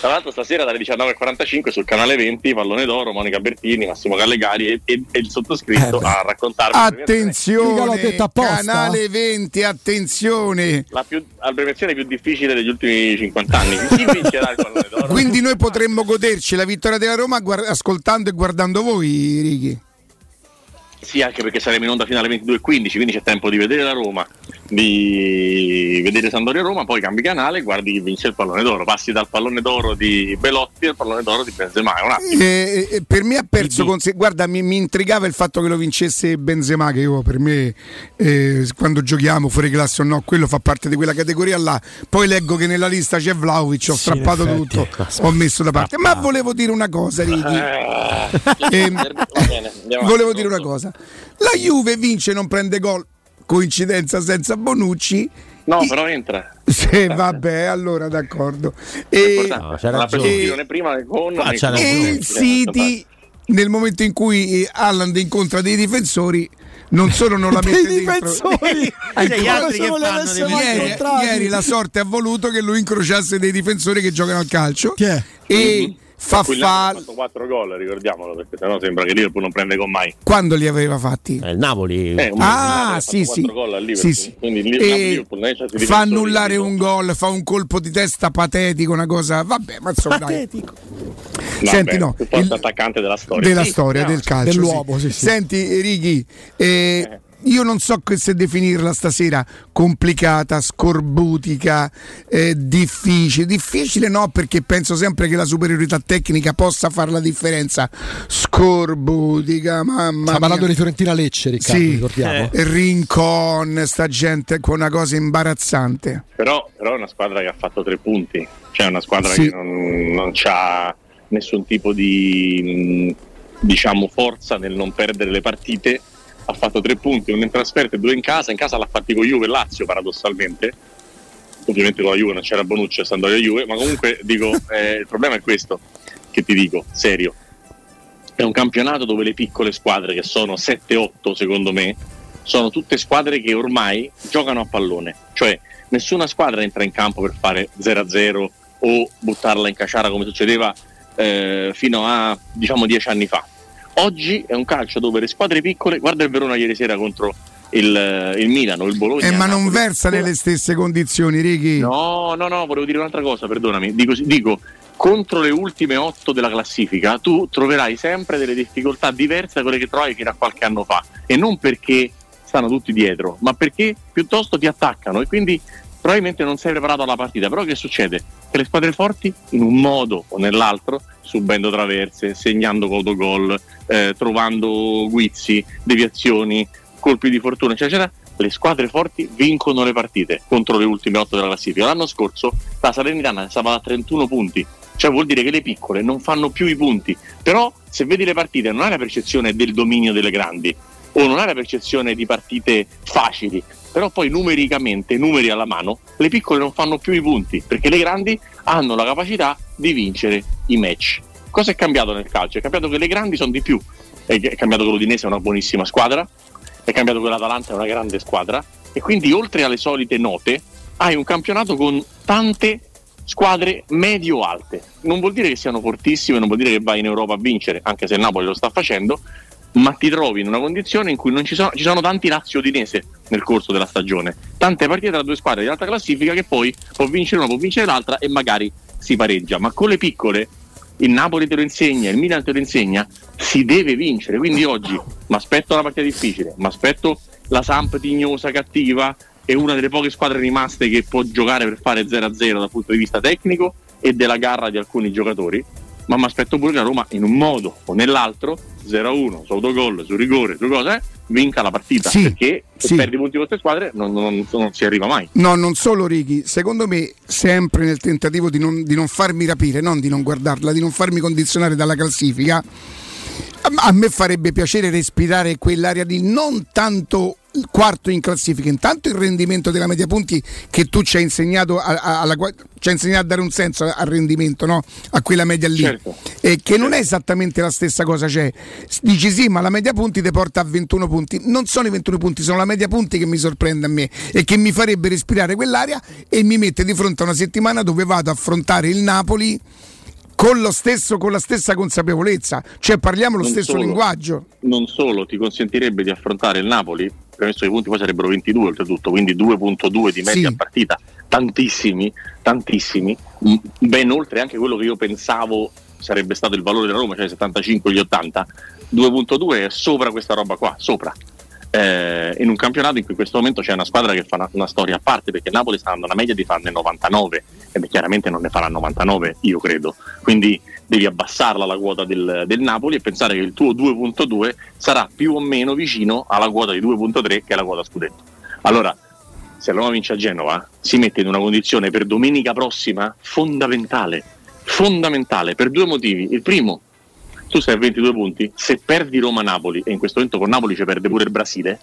Tra l'altro stasera dalle 19.45 sul canale 20 Pallone d'Oro, Monica Bertini, Massimo Gallegari e, e- e il sottoscritto a raccontarvi Attenzione, canale 20, attenzione. la, più, la premiazione più difficile degli ultimi 50 anni. Chi vincerà il Pallone d'Oro? Quindi noi potremmo goderci la vittoria della Roma guar- ascoltando e guardando voi, Righi. Sì, anche perché saremo in onda fino alle 22.15, quindi c'è tempo di vedere la Roma, di vedere Sandoria Roma, poi cambi canale e guardi chi vince il pallone d'oro. Passi dal pallone d'oro di Belotti al pallone d'oro di Benzema. Attimo. Eh, eh, per me ha perso conse- guarda mi, mi intrigava il fatto che lo vincesse Benzema che io per me eh, quando giochiamo fuori classe o no quello fa parte di quella categoria là. Poi leggo che nella lista c'è Vlaovic ho Sì, strappato tutto ho messo da parte. Ma volevo dire una cosa Righi Ehm, bene, andiamo volevo dire una cosa. La Juve vince e non prende gol coincidenza senza Bonucci No, però entra. sì, vabbè allora d'accordo e, ragione. un tiro né prima con. Ah, e ragione. il City nel momento in cui eh, Alland incontra dei difensori non solo non la Dei mette dentro difensori? Gli altri che fanno ieri, ieri la sorte ha voluto che lui incrociasse dei difensori che giocano al calcio Chi è? e fa Quell'anno ha fallo fatto 4 gol, ricordiamolo, perché sennò sembra che Liverpool non prende con mai. quando li aveva fatti Eh, il Napoli. Eh, Ah, ha sì, sì. Liverpool. Sì, sì. Quindi il E Liverpool non è cioè, si fa annullare un gol, fa un colpo di testa patetico, una cosa. Vabbè, ma insomma, dai. Patetico. Vabbè, Senti, no, più forte il- attaccante della storia. della Sì, storia no. del calcio. Dell'uomo, sì. sì, sì. Senti, Righi, eh, io non so se definirla stasera complicata, scorbutica, eh, difficile. Difficile no, perché penso sempre che la superiorità tecnica possa fare la differenza. Scorbutica, mamma parlando mia. di Fiorentina Lecce, Riccardo, Sì, ricordiamo. eh, Rincon, sta gente con una cosa imbarazzante. Però, però è una squadra che ha fatto tre punti, cioè è una squadra Sì. che non, non ha nessun tipo di diciamo forza nel non perdere le partite. Ha fatto tre punti, uno in trasferta e due in casa. In casa l'ha fatti con Juve e Lazio, paradossalmente. Ovviamente con la Juve non c'era Bonucci, sta andando a Juve, ma comunque dico, eh, il problema è questo, che ti dico, serio. È un campionato dove le piccole squadre, che sono 7-8 secondo me, sono tutte squadre che ormai giocano a pallone. Cioè nessuna squadra entra in campo per fare 0-0 o buttarla in caciara come succedeva eh, fino a diciamo 10 anni fa. Oggi è un calcio dove le squadre piccole, guarda il Verona ieri sera contro il, il Milano, il Bologna. Eh, ma non Napoli. versa nelle stesse condizioni, Righi. No, no, no, volevo dire un'altra cosa, perdonami. Dico, dico, contro le ultime otto della classifica tu troverai sempre delle difficoltà diverse da quelle che trovavi fino a qualche anno fa. E non perché stanno tutti dietro, ma perché piuttosto ti attaccano e quindi probabilmente non sei preparato alla partita. Però che succede? Che le squadre forti, in un modo o nell'altro, subendo traverse, segnando autogol, eh, trovando guizzi, deviazioni, colpi di fortuna, eccetera, le squadre forti vincono le partite contro le ultime otto della classifica. L'anno scorso la Salernitana stava a 31 punti, cioè vuol dire che le piccole non fanno più i punti. Però se vedi le partite non hai la percezione del dominio delle grandi o non hai la percezione di partite facili, però poi numericamente, numeri alla mano, le piccole non fanno più i punti perché le grandi hanno la capacità di vincere i match. Cosa è cambiato nel calcio? È cambiato che le grandi sono di più, è cambiato che l'Udinese è una buonissima squadra, è cambiato che l'Atalanta è una grande squadra e quindi oltre alle solite note hai un campionato con tante squadre medio-alte. Non vuol dire che siano fortissime, non vuol dire che vai in Europa a vincere, anche se il Napoli lo sta facendo, ma ti trovi in una condizione in cui non ci sono, ci sono tanti Lazio Udinese nel corso della stagione, tante partite tra due squadre di alta classifica che poi può vincere una, può vincere l'altra e magari si pareggia, ma con le piccole il Napoli te lo insegna, il Milan te lo insegna, si deve vincere, quindi oggi mi aspetto una partita difficile, mi aspetto la Samp tignosa, cattiva e una delle poche squadre rimaste che può giocare per fare 0-0 dal punto di vista tecnico e della garra di alcuni giocatori, ma mi aspetto pure che la Roma in un modo o nell'altro 0-1 su autogol, su rigore, su cose, vinca la partita, Sì, perché se sì. perdi punti con queste squadre non, non- non si arriva mai. No, non solo Righi, secondo me sempre nel tentativo di non, di non farmi rapire, non di non guardarla, di non farmi condizionare dalla classifica, a, a me farebbe piacere respirare quell'area di non tanto il quarto in classifica, intanto il rendimento della media punti che tu ci hai insegnato a, a- alla ci hai insegnato a dare un senso al rendimento, no? a quella media lì, Certo. e che non è esattamente la stessa cosa. Cioè, dici sì, ma la media punti ti porta a 21 punti. Non sono i 21 punti, sono la media punti che mi sorprende a me e che mi farebbe respirare quell'area e mi mette di fronte a una settimana dove vado a affrontare il Napoli con, lo stesso, con la stessa consapevolezza, cioè parliamo lo Non stesso solo. linguaggio. non solo ti consentirebbe di affrontare il Napoli, premesso che i punti poi sarebbero 22 oltretutto, quindi 2.2 di media Sì. partita, tantissimi, tantissimi, ben oltre anche quello che io pensavo sarebbe stato il valore della Roma, cioè 75 gli 80, 2.2 è sopra questa roba qua, sopra. Eh, in un campionato in cui in questo momento c'è una squadra che fa una, una storia a parte perché Napoli sta dando una media di farne 99 e chiaramente non ne farà 99 io credo quindi devi abbassarla la quota del, del Napoli e pensare che il tuo 2.2 sarà più o meno vicino alla quota di 2.3 che è la quota scudetto. Allora se la Roma vince a Genova si mette in una condizione per domenica prossima fondamentale fondamentale per due motivi. Il primo tu sei a 22 punti, se perdi Roma-Napoli, e in questo momento con Napoli ci perde pure il Brasile,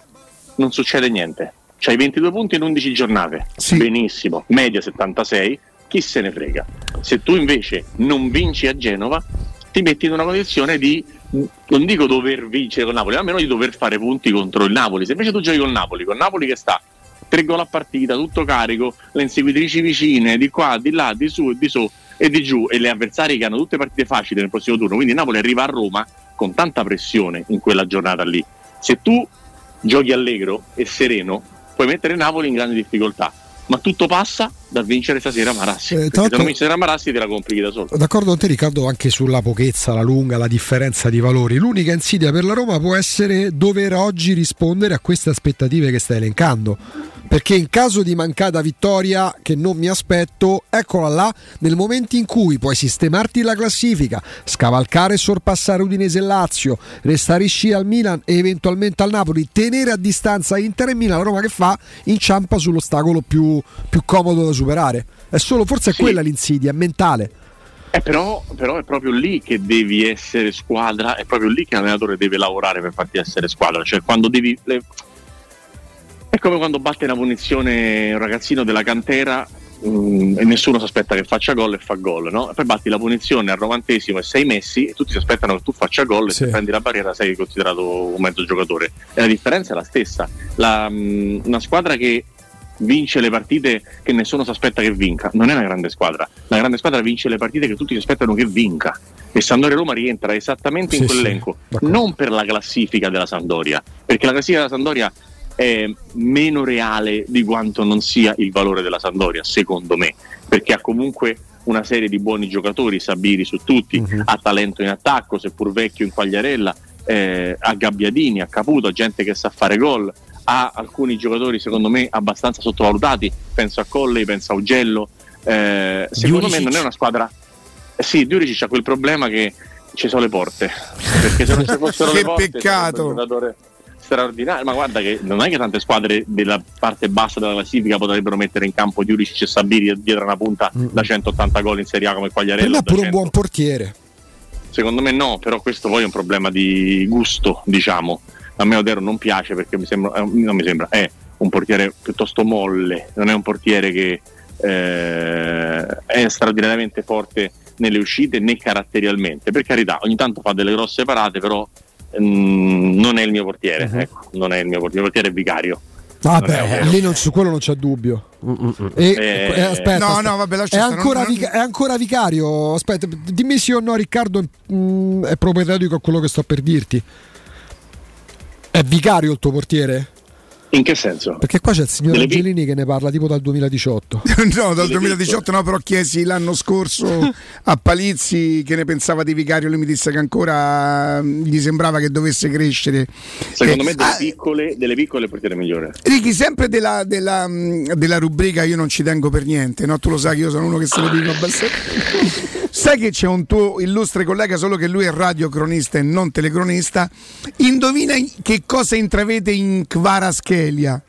non succede niente. C'hai 22 punti in 11 giornate, benissimo, media 76, chi se ne frega. Se tu invece non vinci a Genova, ti metti in una condizione di non dico dover vincere con Napoli, ma almeno di dover fare punti contro il Napoli. Se invece tu giochi con Napoli, con Napoli che sta tre gol a partita, tutto carico, le inseguitrici vicine, di qua, di là, di su e di su e di giù, e le avversarie che hanno tutte partite facili nel prossimo turno, quindi Napoli arriva a Roma con tanta pressione in quella giornata lì. Se tu giochi allegro e sereno, puoi mettere Napoli in grande difficoltà. Ma tutto passa da vincere stasera Marassi. Eh, se non vince stasera Marassi te la complichi da solo. D'accordo con te Riccardo anche sulla pochezza, la lunga, la differenza di valori. L'unica insidia per la Roma può essere dover oggi rispondere a queste aspettative che stai elencando. Perché in caso di mancata vittoria, che non mi aspetto, eccola là, nel momento in cui puoi sistemarti la classifica, scavalcare e sorpassare Udinese e Lazio, restare in scia al Milan e eventualmente al Napoli, tenere a distanza Inter e Milan, la Roma che fa? Inciampa sull'ostacolo più, più comodo da superare. È solo, forse è quella l'insidia, è mentale. Eh, però, però è proprio lì che devi essere squadra, è proprio lì che l'allenatore deve lavorare per farti essere squadra. Cioè, quando devi. le- È come quando batte una punizione un ragazzino della cantera mm, e nessuno si aspetta che faccia gol e fa gol, no? E poi batti la punizione al novantesimo e sei messi e tutti si aspettano che tu faccia gol e se prendi la barriera sei considerato un mezzo giocatore. E la differenza è la stessa. La, mm, una squadra che vince le partite che nessuno si aspetta che vinca. Non è una grande squadra. La grande squadra vince le partite che tutti si aspettano che vinca. E Sandoria Roma rientra esattamente in Sì, sì, quell'elenco, non per la classifica della Sandoria, perché la classifica della Sandoria è meno reale di quanto non sia il valore della Sandoria, secondo me, perché ha comunque una serie di buoni giocatori, Sabiri su tutti, ha talento in attacco, seppur vecchio in Quagliarella, eh, ha Gabbiadini, ha Caputo, ha gente che sa fare gol, ha alcuni giocatori secondo me abbastanza sottovalutati, penso a Colley, penso a Ugello, eh, secondo me Juricic. non è una squadra... Eh sì, Diurici ha quel problema che ci sono le porte, perché se non ci fossero Che le porte peccato. Straordinario, ma guarda che non è che tante squadre della parte bassa della classifica potrebbero mettere in campo Diurici e Sabiri dietro una punta da 180 gol in Serie A come Quagliarella. è pure da un 100. buon portiere. Secondo me no, però questo poi è un problema di gusto, diciamo. A me Odero non piace perché mi sembra, eh, non mi sembra, è un portiere piuttosto molle, non è un portiere che eh, è straordinariamente forte nelle uscite né caratterialmente. Per carità, ogni tanto fa delle grosse parate, però mm, non è il mio portiere, Mhm. ecco, non è il mio portiere, il portiere è vicario. Vabbè, lì non- su quello non c'è dubbio. E, Eh, eh, aspetta, no, aspetta. no, vabbè, lascia è, ancora non- non- vica- è ancora vicario. Aspetta, dimmi sì o no, Riccardo. mm, è propedeutico a quello che sto per dirti. È vicario il tuo portiere? In che senso? Perché qua c'è il signor Delle vi- Angelini che ne parla tipo dal 2018. no, dal 2018 no, però chiesi l'anno scorso a Palizzi che ne pensava di Vicario, lui mi disse che ancora mm, gli sembrava che dovesse crescere. Secondo Eh, me delle ah, piccole, delle piccole portiere migliore. Ricky, sempre della, della, mh, della rubrica io non ci tengo per niente, no? tu lo sai che io sono uno che se lo dico abbastanza. Sai che c'è un tuo illustre collega, solo che lui è radiocronista e non telecronista. Indovina che cosa intravede in Kvaraschelia?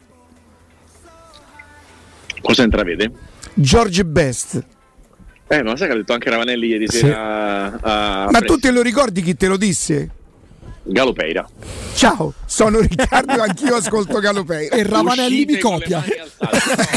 Cosa intravede? George Best. Eh, ma sai che ha detto anche Ravanelli ieri Sì. sera a Ma tu te lo ricordi chi te lo disse? Galopeira. Ciao, sono Riccardo, anch'io ascolto Galopei. E Ravanelli mi Uscite le copia.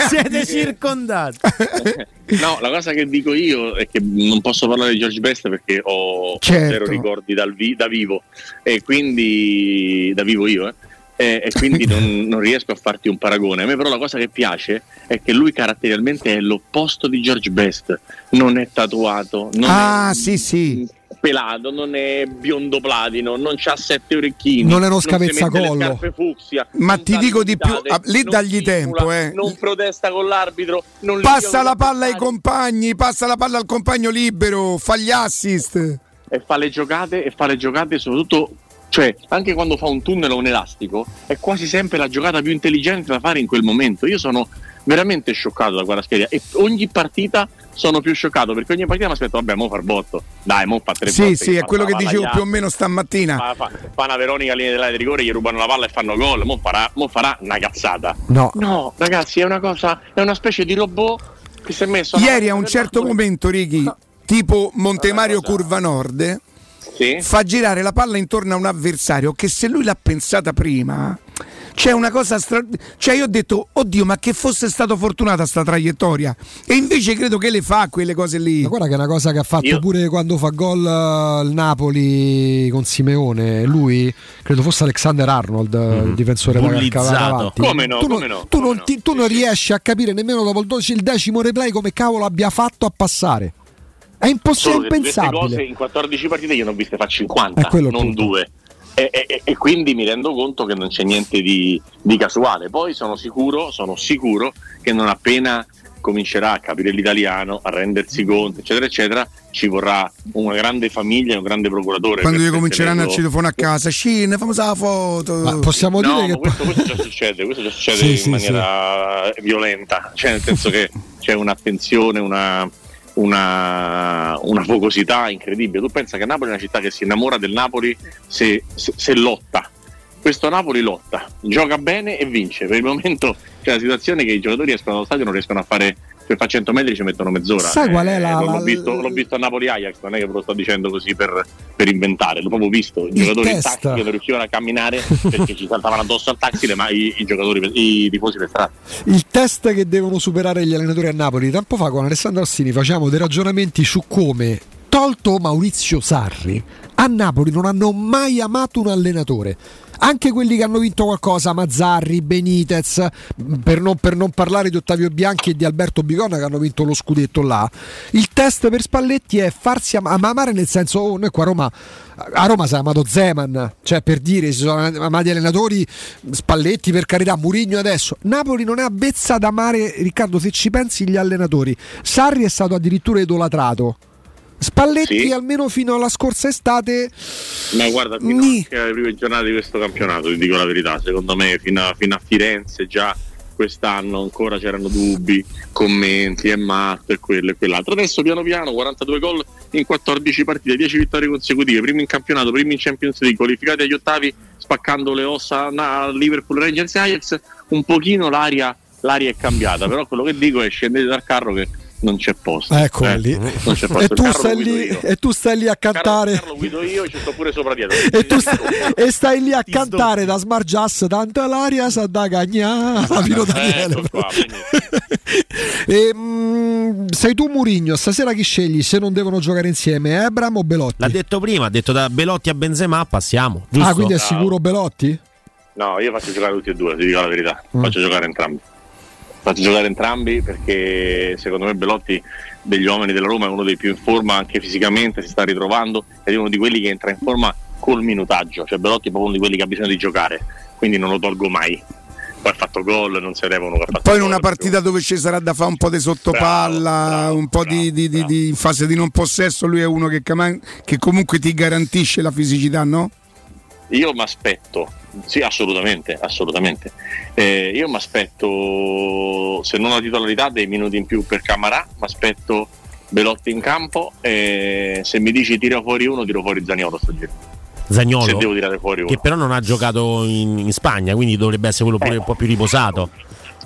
Siete circondati. No, la cosa che dico io è che non posso parlare di George Best perché ho Certo. zero ricordi dal vi- da vivo e quindi da vivo io, eh. E, e quindi non, non riesco a farti un paragone. A me però la cosa che piace è che lui caratterialmente è l'opposto di George Best. Non è tatuato, non Ah, è sì, sì. Pelato, non è biondo platino, non c'ha sette orecchini. Non è uno scavezzacollo. fucsia, Ma ti dico di più, ah, lì dagli simula, tempo, eh. Non protesta con l'arbitro, non Passa la palla ai compagni, passa la palla al compagno libero, fa gli assist. e fa le giocate e fa le giocate soprattutto cioè anche quando fa un tunnel o un elastico è quasi sempre la giocata più intelligente da fare in quel momento. Io sono veramente scioccato da quella scheda e ogni partita sono più scioccato perché ogni partita mi aspetto vabbè mo far botto. Dai mo fa tre Sì, botte sì, è quello che dicevo più o meno stamattina. fa, fa, fa una Veronica linea dell'area di rigore gli rubano la palla e fanno gol. Mo farà, mo farà una cazzata. No. no ragazzi è una cosa è una specie di robot che si è messo Ieri a un certo momento, Righi, tipo Montemario Curva Nord, Sì. fa girare la palla intorno a un avversario che se lui l'ha pensata prima c'è una cosa stra... cioè io ho detto oddio ma che fosse stato fortunata sta traiettoria e invece credo che le fa quelle cose lì Ma guarda che è una cosa che ha fatto pure quando fa gol eh, il Napoli con Simeone. Lui, credo fosse Alexander Arnold, eh, il difensore Bullizzato. cavare avanti. Come no, tu, come non- no, tu non, ti- tu non riesci a capire nemmeno dopo il 12 il decimo replay come cavolo abbia fatto a passare. È impossibile, queste cose impensabile. in 14 partite io ne ho viste fa 50, È quello il non punto. due. E, e- e- quindi mi rendo conto che non c'è niente di, di casuale. Poi sono sicuro, sono sicuro che non appena comincerà a capire l'italiano, a rendersi conto, eccetera, eccetera, ci vorrà una grande famiglia e un grande procuratore. quando gli cominceranno a tenerlo- citofono a casa scene fammi la foto Ma possiamo No, dire ma che questo, questo già succede, questo già succede Sì, in sì, maniera violenta, cioè nel senso che c'è un'attenzione, una, una, una focosità incredibile. Tu pensa che Napoli è una città che si innamora del Napoli se, se- se lotta. Questo Napoli lotta, gioca bene e vince. Per il momento c'è la situazione che i giocatori escono dallo stadio e non riescono a fare per fare 100 metri ci mettono mezz'ora. Sai qual è la- l'ho, visto, l'ho visto a Napoli Ajax, non è che ve lo sto dicendo così per, per inventare, l'ho proprio visto. I giocatori in taxi che non riuscivano a camminare perché ci saltavano addosso al taxi ma- i, i giocatori, i tifosi per strada. il test che devono superare gli allenatori a Napoli. Tempo fa con Alessandro Assini facciamo dei ragionamenti su come, tolto Maurizio Sarri, a Napoli non hanno mai amato un allenatore. Anche quelli che hanno vinto qualcosa, Mazzarri, Benitez, per non, per non parlare di Ottavio Bianchi e di Alberto Bigonna che hanno vinto lo scudetto là. Il test per Spalletti è farsi am- amare nel senso, oh, noi qua a Roma, a Roma si è amato Zeman, cioè per dire, si sono amati allenatori, Spalletti per carità, Murigno adesso. Napoli non è avvezza ad amare, Riccardo, se ci pensi gli allenatori. Sarri è stato addirittura idolatrato. Spalletti Sì. almeno fino alla scorsa estate Ma guarda, fino anche alle prime giornate di questo campionato, ti dico la verità, secondo me fino a, fino a Firenze già quest'anno ancora c'erano dubbi, commenti, è matto e quello e quell'altro. Adesso piano piano 42 gol in 14 partite, 10 vittorie consecutive, primi in campionato, primi in Champions League, qualificati agli ottavi, spaccando le ossa a Liverpool, Rangers e Ajax, un pochino l'aria, l'aria è cambiata, però quello che dico è scendete dal carro che non c'è posto. Ecco eh, lì. Non c'è posto. E tu, lì, e tu stai lì a cantare. Lo guido io e ci sto pure sopra dietro. E, tu stai, e stai lì a cantare da Smart Jazz tanta l'aria sa da cagnà Pino Daniele Ecco qua, e, mm, sei tu Murigno stasera chi scegli se non devono giocare insieme Ebram o Belotti L'ha detto prima, ha detto da Belotti a Benzema passiamo. Giusto? ah quindi è sicuro Belotti No, io faccio giocare tutti e due, ti dico la verità. Mm. Faccio giocare entrambi. Faccio giocare entrambi perché secondo me Belotti degli uomini della Roma è uno dei più in forma anche fisicamente, si sta ritrovando ed è uno di quelli che entra in forma col minutaggio. Cioè Belotti è proprio uno di quelli che ha bisogno di giocare, quindi non lo tolgo mai. Poi ha fatto gol, non se devono che ha fatto Poi in gol, una partita dove ci sarà da fare un po' di sottopalla, un po' di, di- di- di- in fase di non possesso, lui è uno che, che comunque ti garantisce la fisicità, no? Io mi aspetto, sì, assolutamente, assolutamente. Eh, io mi aspetto, se non la titolarità, dei minuti in più per Camarà, mi aspetto Belotti in campo e se mi dici tira fuori uno, tiro fuori Zaniolo sto giro. Zagnolo. Se devo tirare fuori uno. Che però non ha giocato in, in Spagna, quindi dovrebbe essere quello pure un po' più riposato.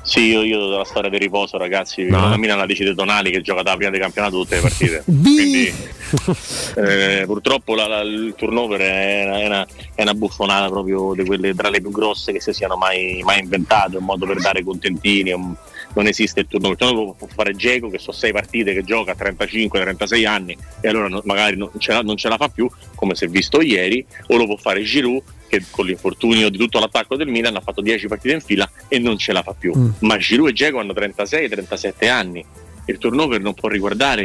Sì, io, io della storia del riposo, ragazzi, No. la Milan la decide Tonali che gioca da prima del campionato tutte le partite. Quindi eh, purtroppo la- la- il turnover è una, è una- buffonata proprio di quelle tra le più grosse che si siano mai, mai inventate, un modo per dare contentini, un- non esiste il turnover. Il turnover può fare Geco che sono sei partite che gioca a 35-36 anni e allora no- magari non ce, la, non ce la fa più, come si è visto ieri, o lo può fare Giroud che con l'infortunio di tutto l'attacco del Milan ha fatto 10 partite in fila e non ce la fa più. Mm. Ma Giroud e Geco hanno 36-37 anni. Il turnover non può riguardare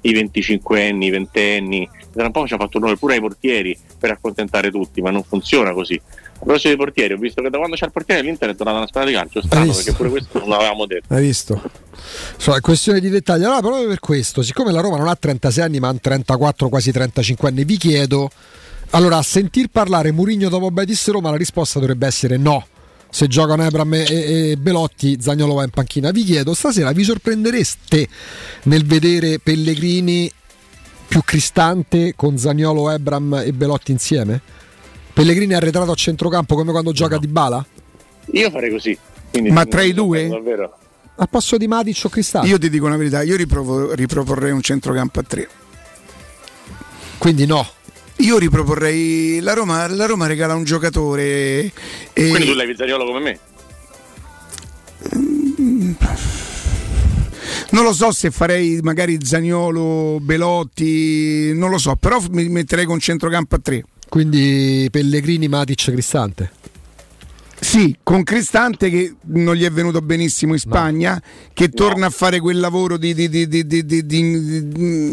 i 25 anni, i 20 anni. Tra un po' ci ha fatto turnover pure ai portieri per accontentare tutti, ma non funziona così. A proposito dei portieri, ho visto che da quando c'è il portiere l'Inter è tornata una squadra di calcio, strano perché pure questo non l'avevamo detto. Hai visto? So, è questione di dettagli. Allora, proprio per questo, siccome la Roma non ha 36 anni, ma ha 34, quasi 35 anni, vi chiedo. Allora, a sentir parlare Murigno dopo Betis Roma, la risposta dovrebbe essere no. Se giocano Ebram e, e- Belotti, Zagnolo va in panchina. Vi chiedo, stasera vi sorprendereste nel vedere Pellegrini più cristante con Zagnolo, Ebram e Belotti insieme? Pellegrini è arretrato a centrocampo come quando gioca di Bala? Io farei così. Quindi Ma tra i due? Davvero. Al posto di Matic o Cristante? Io ti dico una verità, io riprovo- riproporrei un centrocampo a tre. Quindi no. Io riproporrei la Roma, la Roma regala un giocatore. E... Quindi tu levi Zaniolo come me? Non lo so se farei magari Zaniolo, Belotti, non lo so, però mi metterei con centrocampo a tre. Quindi Pellegrini, Matic, Cristante. Sì, con Cristante che non gli è venuto benissimo in Spagna, no. che torna a fare quel lavoro di, di, di, di, di, di, di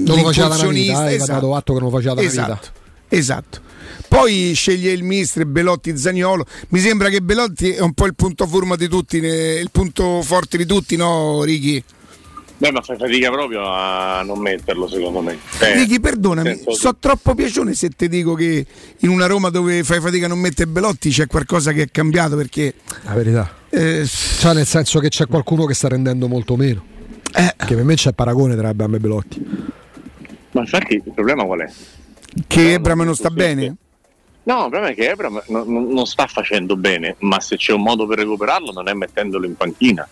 non lo faceva da vita, eh, esatto. dato atto che non lo faceva da esatto. vita. Esatto. Poi sceglie il mister Belotti Zagnolo. Mi sembra che Belotti è un po' il punto forma di tutti, il punto forte di tutti, no, Righi? Beh, ma fai fatica proprio a non metterlo, secondo me. Eh, Righi, perdonami, so troppo piacione se ti dico che in una Roma dove fai fatica a non mettere Belotti c'è qualcosa che è cambiato perché. La verità. Eh, cioè, nel senso che c'è qualcuno che sta rendendo molto meno. Eh. Che per me c'è paragone tra Abram e Belotti. Ma infatti il problema qual è? Che Ebram non sta bene? No, il problema è che Ebram non, non sta facendo bene, ma se c'è un modo per recuperarlo non è mettendolo in panchina.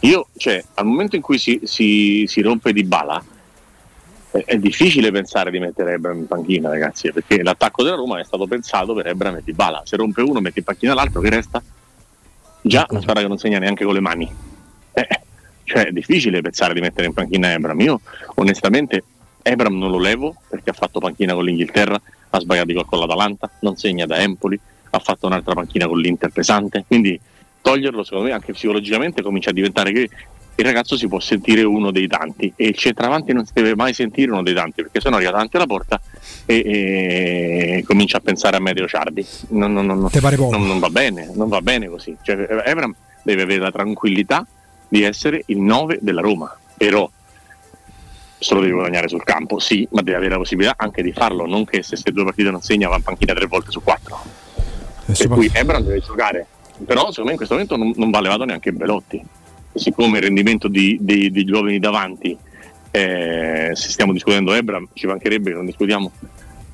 Io, cioè, al momento in cui si, si, si rompe di bala, è, è, difficile pensare di mettere Ebram in panchina, ragazzi, perché l'attacco della Roma è stato pensato per Ebram e di bala. Se rompe uno, metti in panchina l'altro, che resta? Già, una squadra che non segna neanche con le mani. Eh, cioè, è difficile pensare di mettere in panchina Ebram. Io, onestamente, Ebram non lo levo perché ha fatto panchina con l'Inghilterra, ha sbagliato gol con l'Atalanta, non segna da Empoli, ha fatto un'altra panchina con l'Inter pesante. Quindi toglierlo secondo me anche psicologicamente comincia a diventare che il ragazzo si può sentire uno dei tanti e il centravanti non si deve mai sentire uno dei tanti perché sennò arriva davanti alla porta e, e comincia a pensare a Medio Ciardi. Non, non, non, non, va bene non va bene così. Cioè, Evram deve avere la tranquillità di essere il 9 della Roma però se lo deve guadagnare sul campo sì ma deve avere la possibilità anche di farlo non che se queste due partite non segna va in panchina tre volte su quattro. Per cui Ebram deve giocare. Però secondo me in questo momento non, non va levato neanche Belotti. Siccome il rendimento di, di, degli uomini davanti eh, se stiamo discutendo Ebram ci mancherebbe che non discutiamo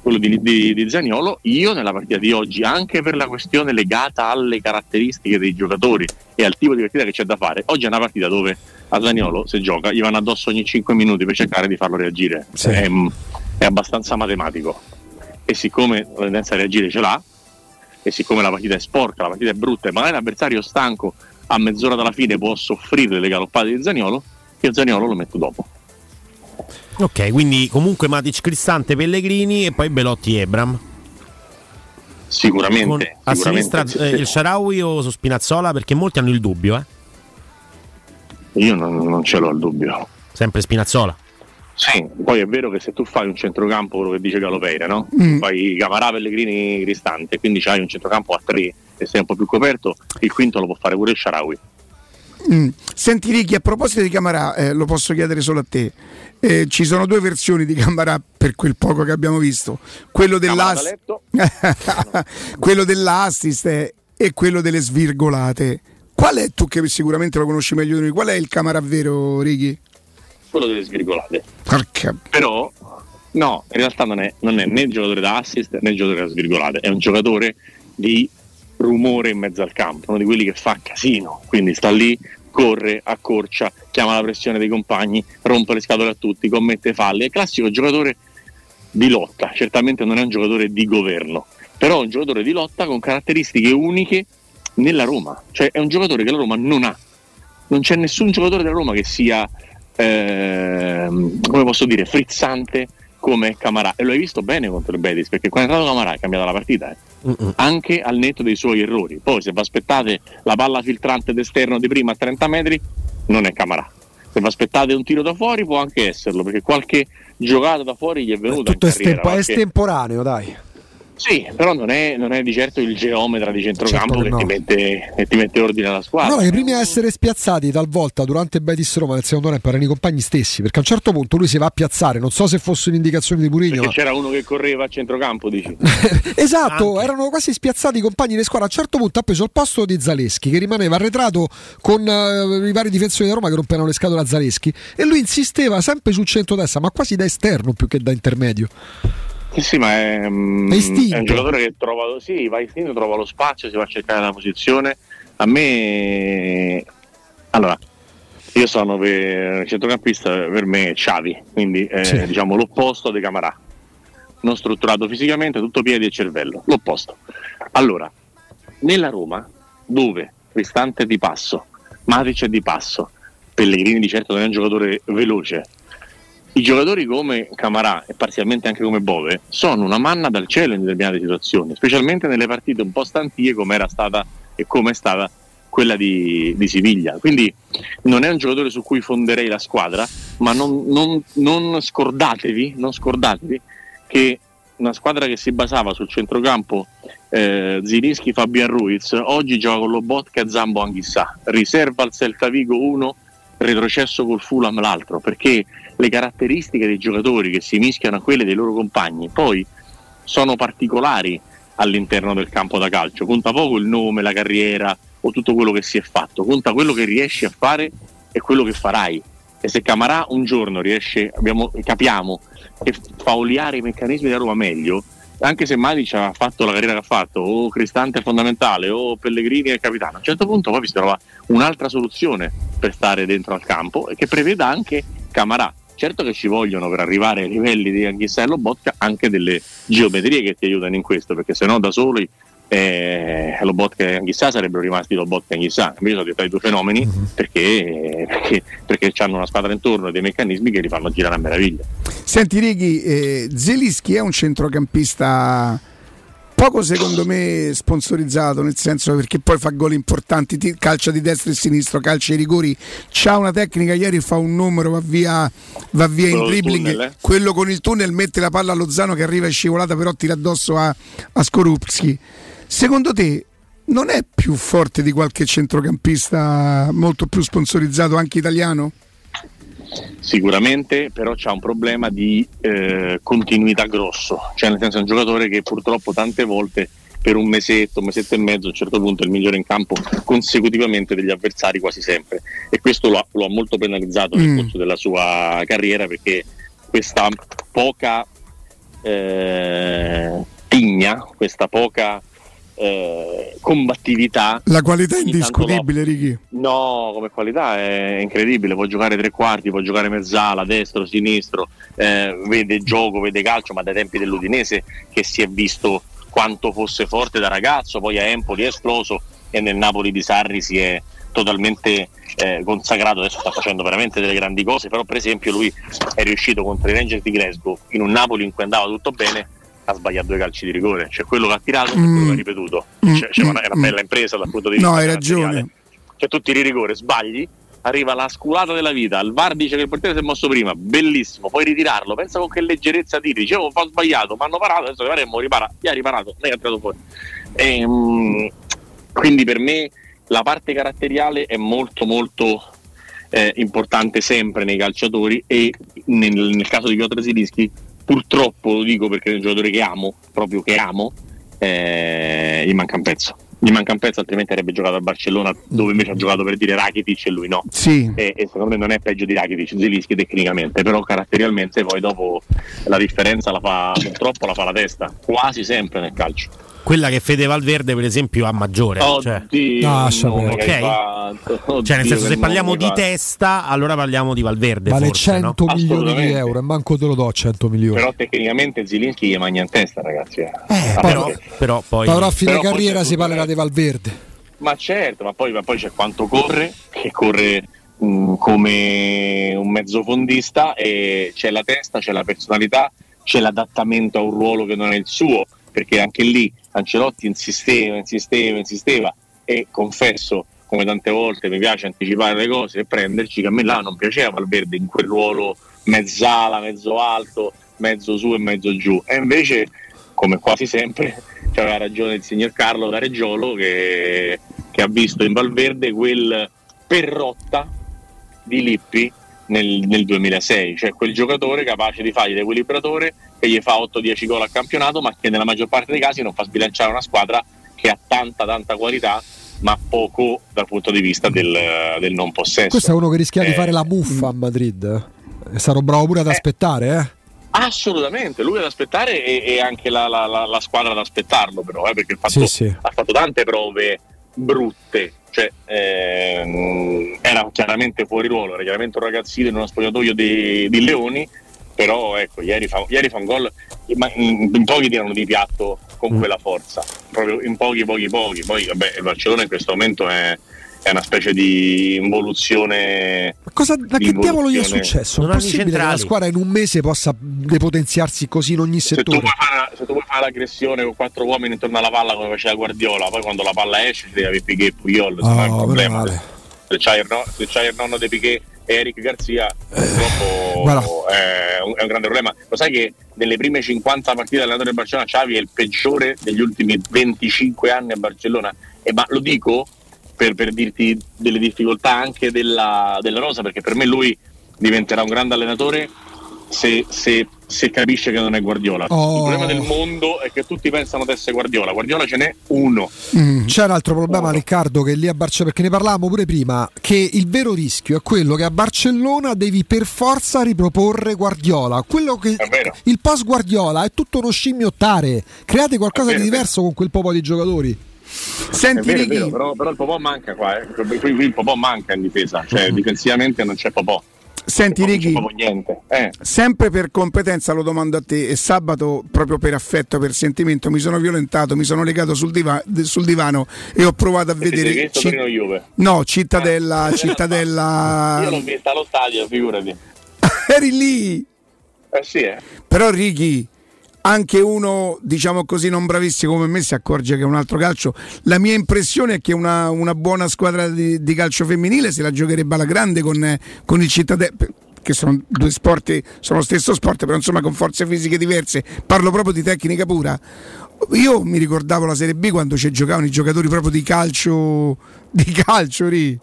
quello di, di, di Zaniolo io nella partita di oggi anche per la questione legata alle caratteristiche dei giocatori e al tipo di partita che c'è da fare oggi è una partita dove a Zaniolo se gioca gli vanno addosso ogni 5 minuti per cercare di farlo reagire sì. è, è abbastanza matematico e siccome la tendenza a reagire ce l'ha e siccome la partita è sporca, la partita è brutta e magari l'avversario stanco a mezz'ora dalla fine può soffrire le galoppate di Zaniolo, io Zaniolo lo metto dopo. Ok, quindi comunque Matic Cristante, Pellegrini e poi Belotti Ebram. Sicuramente. Con, sicuramente a sinistra eh, il Sharawi o su Spinazzola? Perché molti hanno il dubbio, eh? Io non, non ce l'ho il dubbio. Sempre Spinazzola. Sì, poi è vero che se tu fai un centrocampo, quello che dice Galopeira, no? Mm. fai Camarà, Pellegrini, Cristante, quindi hai un centrocampo a tre e sei un po' più coperto, il quinto lo può fare pure il Sharawi. Mm. Senti Ricky, a proposito di Camarà, eh, lo posso chiedere solo a te. Eh, ci sono due versioni di Camarà per quel poco che abbiamo visto. Quello, dell'ass- quello dell'assist eh, e quello delle svirgolate. Qual è, tu che sicuramente lo conosci meglio di noi, qual è il Camarà vero, Ricky? quello delle svirgolate. Perché? Però, no, in realtà non è, non è né il giocatore da assist né il giocatore da svirgolate, è un giocatore di rumore in mezzo al campo, uno di quelli che fa casino, quindi sta lì, corre, accorcia, chiama la pressione dei compagni, rompe le scatole a tutti, commette falle, è classico giocatore di lotta, certamente non è un giocatore di governo, però è un giocatore di lotta con caratteristiche uniche nella Roma, cioè è un giocatore che la Roma non ha, non c'è nessun giocatore della Roma che sia ehm, come posso dire, frizzante come Camarà. E lo hai visto bene contro il Betis perché quando è entrato Camarà è cambiata la partita eh. Anche al netto dei suoi errori. Poi se vi aspettate la palla filtrante d'esterno di prima a 30 metri non è Camarà. Se vi aspettate un tiro da fuori può anche esserlo perché qualche giocata da fuori gli è venuta tutto in carriera, è estemporaneo dai sì, però non è, non è, di certo il geometra di centrocampo certo che, no. ti mette, che, ti mette, ordine alla squadra. No, i primi a essere spiazzati talvolta durante Betis Roma nel secondo tempo erano i compagni stessi, perché a un certo punto lui si va a piazzare, non so se fosse un'indicazione di Purigno. Perché ma... c'era uno che correva a centrocampo, dici? esatto, Anche. erano quasi spiazzati i compagni di squadra. A un certo punto ha preso il posto di Zaleschi, che rimaneva arretrato con uh, i vari difensori di Roma che rompevano le scatole a Zaleschi, e lui insisteva sempre sul centro-destra, ma quasi da esterno più che da intermedio. Sì, sì, ma è, mm, è, un giocatore che trova, sì, va istinto, trova lo spazio, si va a cercare la posizione. A me, allora, io sono per centrocampista, per me è Xavi, quindi eh, sì. diciamo l'opposto di Camarà. non strutturato fisicamente, tutto piedi e cervello, l'opposto. Allora, nella Roma, dove Cristante è di passo, Matic è di passo, Pellegrini di certo non è un giocatore veloce, i giocatori come Camarà e parzialmente anche come Bove sono una manna dal cielo in determinate situazioni, specialmente nelle partite un po' stantie come era stata e come è stata quella di, di Siviglia. Quindi non è un giocatore su cui fonderei la squadra, ma non, non- non scordatevi, non scordatevi che una squadra che si basava sul centrocampo eh, Zilinski, Fabian Ruiz, oggi gioca con Lobotka e Zambo Anghissà, riserva al Celta Vigo uno, retrocesso col Fulham l'altro, perché le caratteristiche dei giocatori che si mischiano a quelle dei loro compagni poi sono particolari all'interno del campo da calcio, conta poco il nome, la carriera o tutto quello che si è fatto, conta quello che riesci a fare e quello che farai. E se Camarà un giorno riesce, abbiamo- capiamo che fa oliare i meccanismi della Roma meglio, anche se Matic ha fatto la carriera che ha fatto, o Cristante è fondamentale, o Pellegrini è capitano, a un certo punto poi si trova un'altra soluzione per stare dentro al campo e che preveda anche Camarà. Certo che ci vogliono per arrivare ai livelli di Anghissà e Lobotka anche delle geometrie che ti aiutano in questo, perché se no da soli eh, Lobotka e Anghissà sarebbero rimasti Lobotka e Anghissà, invece sono diventati due fenomeni perché, perché, perché hanno una squadra intorno e dei meccanismi che li fanno girare a meraviglia. Senti Righi, eh, Zelischi è un centrocampista poco secondo me sponsorizzato, nel senso perché poi fa gol importanti, ti- calcia di destra e sinistra, calcia i rigori, c'ha una tecnica, ieri fa un numero, va via, va via in dribbling, tunnel, eh? quello con il tunnel mette la palla a Lozano che arriva in scivolata però tira addosso a, a Skorupski. Secondo te non è più forte di qualche centrocampista molto più sponsorizzato anche italiano? Sicuramente, però c'ha un problema di eh, continuità grosso, cioè nel senso è un giocatore che purtroppo tante volte per un mesetto, un mesetto e mezzo a un certo punto è il migliore in campo consecutivamente degli avversari quasi sempre e questo lo ha, lo ha molto penalizzato nel Mm. corso della sua carriera perché questa poca eh, tigna, questa poca eh, combattività. La qualità è indiscutibile, Righi. No, come qualità è incredibile, può giocare tre quarti, può giocare mezzala, destro, sinistro, eh, vede gioco, vede calcio, ma dai tempi dell'Udinese che si è visto quanto fosse forte da ragazzo, poi a Empoli è esploso e nel Napoli di Sarri si è totalmente eh, consacrato, adesso sta facendo veramente delle grandi cose, però per esempio lui è riuscito contro i Rangers di Glasgow in un Napoli in cui andava tutto bene a sbagliare due calci di rigore, cioè quello che ha tirato e quello che ha ripetuto, cioè, cioè, una- è una bella impresa dal punto di vista No, hai ragione. cioè tu tiri rigore, sbagli, arriva la sculata della vita, il VAR dice che il portiere si è mosso prima, bellissimo, puoi ritirarlo, pensa con che leggerezza tiri, dicevo ho sbagliato, mi hanno parato, adesso faremo ripara, gli ha riparato, lei ha tirato fuori. Ehm, quindi per me la parte caratteriale è molto molto eh, importante sempre nei calciatori e nel, nel caso di Piotr Zilinski purtroppo lo dico perché è un giocatore che amo, proprio che amo, eh, gli manca un pezzo. Gli manca un pezzo, altrimenti avrebbe giocato a Barcellona, dove invece ha giocato per dire Rakitic e lui no. Sì. E, e secondo me non è peggio di Rakitic, Zilinski tecnicamente, però caratterialmente poi dopo la differenza la fa purtroppo la fa la testa, quasi sempre nel calcio. Quella che Fede Valverde, per esempio, ha maggiore. cioè. Oddio, Lascia no, Ok. Cioè, nel senso, se parliamo di testa, allora parliamo di Valverde. Vale forse, 100 no? milioni di euro e manco te lo do 100 milioni. Però tecnicamente Zilinski gli mangia in testa, ragazzi. eh. Eh, Ah, però, perché- però poi. Però a fine Però carriera si parlerà di Valverde. Ma certo, ma poi, ma poi c'è quanto corre, che corre mh, come un mezzofondista e c'è la testa, c'è la personalità, c'è l'adattamento a un ruolo che non è il suo, perché anche lì Ancelotti insisteva, insisteva, insisteva e confesso, come tante volte mi piace anticipare le cose e prenderci, che a me là non piaceva Valverde in quel ruolo mezzala, mezzo alto, mezzo su e mezzo giù. E invece, come quasi sempre, c'aveva ragione il signor Carlo da Reggiolo che, che ha visto in Valverde quel perrotta di Lippi nel, nel 2006, cioè quel giocatore capace di fare l'equilibratore che gli fa 8-10 gol a campionato, ma che nella maggior parte dei casi non fa sbilanciare una squadra che ha tanta tanta qualità, ma poco dal punto di vista del, del non possesso. Questo è uno che rischia di Eh, fare la muffa a Madrid. E sarò bravo pure ad aspettare, eh. Assolutamente, lui ad aspettare e, e anche la, la- la- la squadra ad aspettarlo, però, eh, perché fatto, Sì, sì. ha fatto tante prove brutte. Cioè, ehm, era chiaramente fuori ruolo, era chiaramente un ragazzino in uno spogliatoio di, di leoni, però ecco, ieri fa, ieri fa un gol, ma in, in pochi tirano di piatto con quella forza, proprio in pochi, pochi, pochi. Poi vabbè, il Barcellona in questo momento è, è una specie di involuzione. Ma cosa, ma di che diavolo gli è successo? È possibile che la squadra in un mese possa depotenziarsi così in ogni Se tu, settore? fare, se tu vuoi fare l'aggressione con quattro uomini intorno alla palla come faceva Guardiola, poi quando la palla esce ti devi avere Piquet e un Oh, male. Se c'hai, il, no- se c'hai il nonno di Piquet e Eric Garzia, purtroppo guarda. è un, è un grande problema. Lo sai che nelle prime 50 partite dell'allenatore del Barcellona Xavi è il peggiore degli ultimi 25 anni a Barcellona? E ma lo dico per, per dirti delle difficoltà anche della, della rosa, perché per me lui diventerà un grande allenatore se, se- se capisce che non è Guardiola. Oh. Il problema del mondo è che tutti pensano di essere Guardiola. Guardiola ce n'è uno. Mm, C'è un altro problema, Riccardo, che lì a Barcellona, perché ne parlavamo pure prima, che il vero rischio è quello che a Barcellona devi per forza riproporre Guardiola. Quello che il post Guardiola è tutto uno scimmiottare. Create qualcosa di diverso con quel po' di giocatori. È vero, è vero, però, però il Popò manca qua, eh. qui, qui il Popò manca in difesa, cioè difensivamente non c'è Popò. Senti niente. Eh. sempre per competenza lo domando a te e sabato proprio per affetto, per sentimento mi sono violentato, mi sono legato sul, diva- sul divano e ho provato a E vedere... Ci-? No, Cittadella, Cittadella... Io l'ho vista allo stadio, figurati. Eri lì! Eh sì, eh. Però Righi, anche uno, diciamo così, non bravissimo come me si accorge che è un altro calcio. La mia impressione è che una, una buona squadra di, di calcio femminile se la giocherebbe alla grande con, con il Cittadella. Che sono due sport, sono lo stesso sport, però insomma con forze fisiche diverse. Parlo proprio di tecnica pura. Io mi ricordavo la Serie B quando ci giocavano i giocatori proprio di calcio. Di calcio, Ri.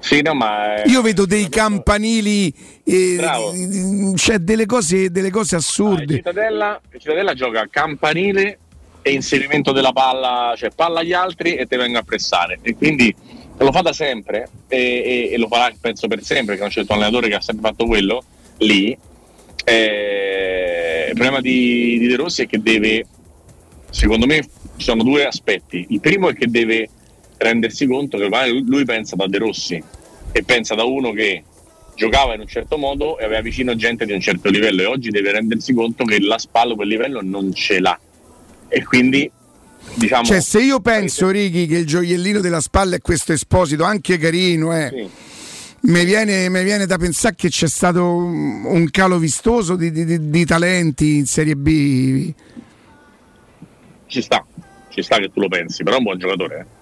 Sì, no, ma. eh, Io vedo dei campanili, eh, c'è delle cose, delle cose assurde. Cittadella, il Cittadella gioca campanile e inserimento della palla, cioè palla agli altri e te venga a pressare. E quindi lo fa da sempre e, e- e lo farà penso per sempre, che non c'è un allenatore che ha sempre fatto quello lì. Eh, il problema di, di De Rossi è che deve, secondo me, ci sono due aspetti. Il primo è che deve rendersi conto che ormai lui, pensa da De Rossi e pensa da uno che giocava in un certo modo e aveva vicino gente di un certo livello e oggi deve rendersi conto che la spalla quel livello non ce l'ha e quindi diciamo Cioè, se io penso, Righi, che il gioiellino della spalla è questo esposito, anche carino, eh, mi, viene, mi viene da pensare che c'è stato un calo vistoso di, di- di- di talenti in Serie B. ci sta ci sta che tu lo pensi però è un buon giocatore eh.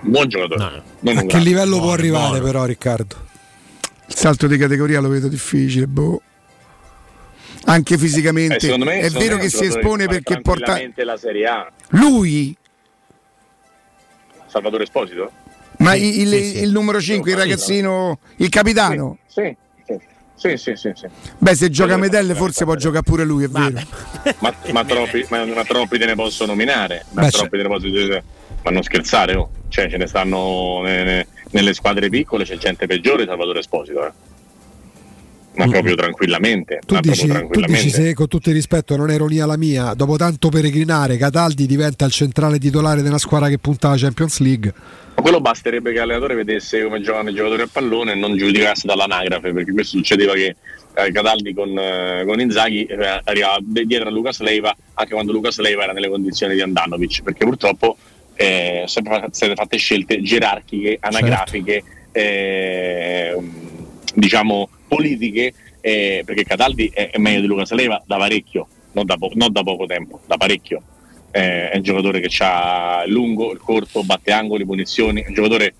Buon giocatore non A che livello può arrivare, però, Riccardo? Il salto di categoria lo vedo difficile, boh. Anche fisicamente. Eh, secondo me, è vero me che si espone perché porta. la Serie A Lui, Salvatore Esposito? ma Sì, il, sì, sì. il numero 5, il ragazzino, il capitano. sì sì sì sì, sì, sì. Beh, se gioca a medelle forse può giocare pure lui, è vero. ma, ma troppi, ma, ma troppi te ne posso nominare ma Beh, troppi te ne posso dire ma non scherzare oh. cioè ce ne stanno ne- ne- nelle squadre piccole c'è gente peggiore di Salvatore Esposito eh. ma proprio tranquillamente Tu dici, proprio tu dici se con tutto il rispetto non è ironia la mia, dopo tanto peregrinare Cataldi diventa il centrale titolare di una squadra che punta alla Champions League. Ma quello basterebbe che l'allenatore vedesse come giocano i giocatori a pallone e non giudicasse dall'anagrafe, perché questo succedeva che eh, Cataldi con, eh, con Inzaghi eh, arrivava dietro a Lucas Leiva anche quando Lucas Leiva era nelle condizioni di Andanovic, perché purtroppo eh, sono sempre state fatte scelte gerarchiche, anagrafiche, eh, diciamo politiche, eh, perché Cataldi è, è meglio di Lucas Leiva da parecchio, non da, po- non da poco tempo, da parecchio eh, è un giocatore che ha il lungo, il corto, batte angoli, punizioni, è un giocatore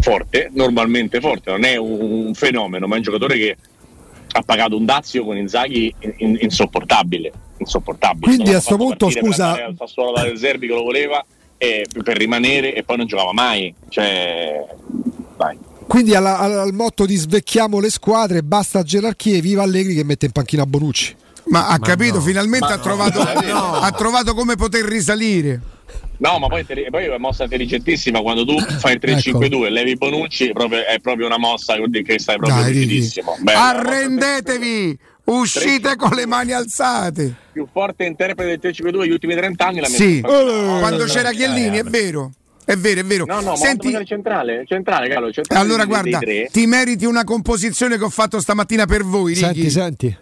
forte, normalmente forte, non è un, un fenomeno, ma è un giocatore che ha pagato un dazio con Inzaghi in- in- insopportabile, insopportabile. Quindi a sto fatto punto, scusa- Sassuolo da Zerbi che lo voleva e per rimanere e poi non giocava mai. Cioè, dai. Quindi alla- al, al motto di svecchiamo le squadre, basta gerarchie, viva Allegri che mette in panchina Bonucci. Ma ha capito, no. finalmente Ma ha, no. trovato, No. ha trovato come poter risalire. No, ma poi, poi è una mossa intelligentissima quando tu fai il Ecco. 3-5-2 e levi Bonucci, è proprio, è proprio una mossa che stai proprio Dai, mossa Arrendetevi! Uscite con le mani alzate. più forte interprete del 3-5-2 degli ultimi 30 anni messo Sì, panchina. quando c'era Chiellini, eh, è vero. È vero, è vero. No, no, Senti, ma centrale, centrale, Carlo, centrale allora guarda, ti meriti una composizione che ho fatto stamattina per voi, Righi. Senti, senti.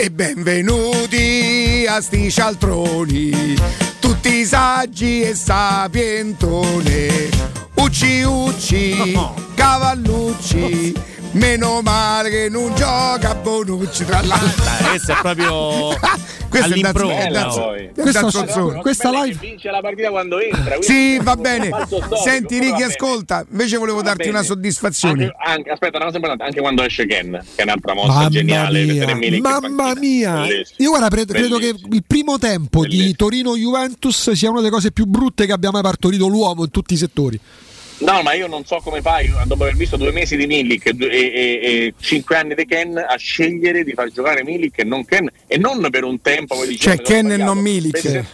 E benvenuti a sti cialtroni, tutti saggi e sapientone, ucci ucci, cavallucci, meno male che non gioca Bonucci tra l'altro. questo è proprio Questo è all'impronta, Dazzo- è. Dazzo- è Questa- Dazzozzone. questa live vince la partita quando entra. Sì, va bene. Senti, bene. ascolta. Invece volevo Va darti bene. una soddisfazione. Anche, anche- aspetta, una cosa importante, anche quando esce Ken, che è un'altra mossa Mamma geniale. mia, mamma mia. Bellissimo. Io guarda, pre- credo che Bellissimo. il primo tempo di Torino-Juventus sia una delle cose più brutte che abbia mai partorito l'uomo in tutti i settori. No, ma io non so come fai, dopo aver visto due mesi di Milik e, e- e- cinque anni di Ken, a scegliere di far giocare Milik e non Ken, e non per un tempo. Cioè, Ken e non Milik. Per-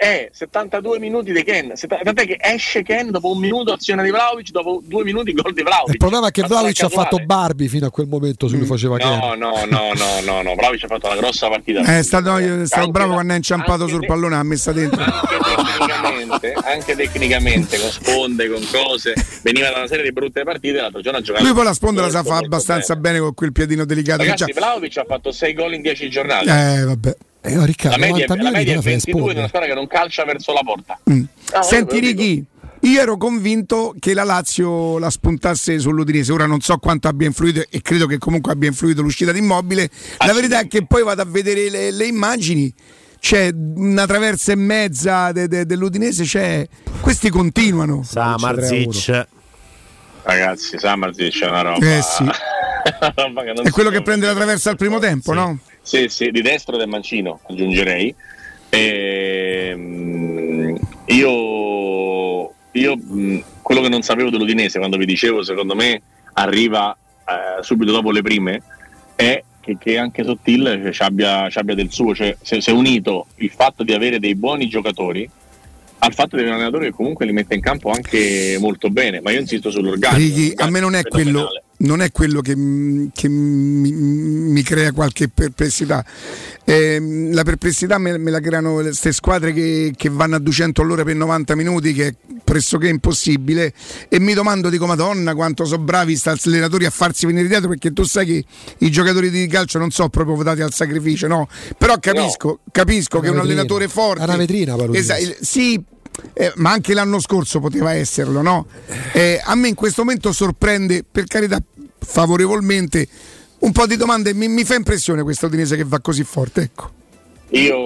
Eh, 72 minuti di Ken, tant'è che esce Ken dopo un minuto azione di Vlaovic, dopo due minuti gol di Vlaovic. Il problema è che Vlaovic ha fatto Barbie fino a quel momento su cui faceva No, Ken. no, no, no, no, no, Vlaovic ha fatto una grossa partita. È stato, stavo Anche bravo quando è inciampato sul pallone, ha messa dentro. tecnicamente, anche tecnicamente, con sponde, con cose, veniva da una serie di brutte partite, l'altro giorno ha giocato. Lui poi la sponda la sa fare abbastanza bene. con quel piedino delicato. che Ragazzi, c'ha. Vlaovic ha fatto 6 gol in 10 giornate. Eh, vabbè. Eh, no, Riccardo, la media, 90 la media è te la fai 22 di una squadra che non calcia verso la porta. No, Mm. Senti, io ve lo dico. Righi, io ero convinto che la Lazio la spuntasse sull'Udinese. Ora non so quanto abbia influito e credo che comunque abbia influito l'uscita di Immobile. La verità è che poi vado a vedere le, le immagini. C'è una traversa e mezza de- de- dell'Udinese, c'è... questi continuano. Samarzic. Ragazzi, Samarzic è una roba. Eh sì. una roba che non È quello che prende la traversa al primo tempo, no? Sì, sì, di destro del mancino, aggiungerei. Ehm, io, io, mh, quello che non sapevo dell'Udinese, quando vi dicevo, secondo me arriva eh, subito dopo le prime, è che, che anche Sottil cioè, ci abbia, ci abbia del suo, cioè, se, se è unito il fatto di avere dei buoni giocatori al fatto di avere un allenatore che comunque li mette in campo anche molto bene, ma io insisto sull'organico. Righi, a me non è quello. Non è quello che, che mi, mi crea qualche perplessità. Ehm, la perplessità me, me la creano queste squadre che, che vanno a 200 all'ora per 90 minuti, che è pressoché impossibile. E mi domando, dico, Madonna, quanto sono bravi sti allenatori a farsi venire dietro, perché tu sai che i giocatori di calcio non sono proprio votati al sacrificio, no? Però capisco, capisco È che un vetrina. allenatore forte. È una vetrina, Paludini. Esa- il- sì, eh, ma anche l'anno scorso poteva esserlo, no? Eh, a me in questo momento sorprende, per carità, favorevolmente, un po' di domande. Mi, mi fa impressione questo Udinese che va così forte, ecco. Io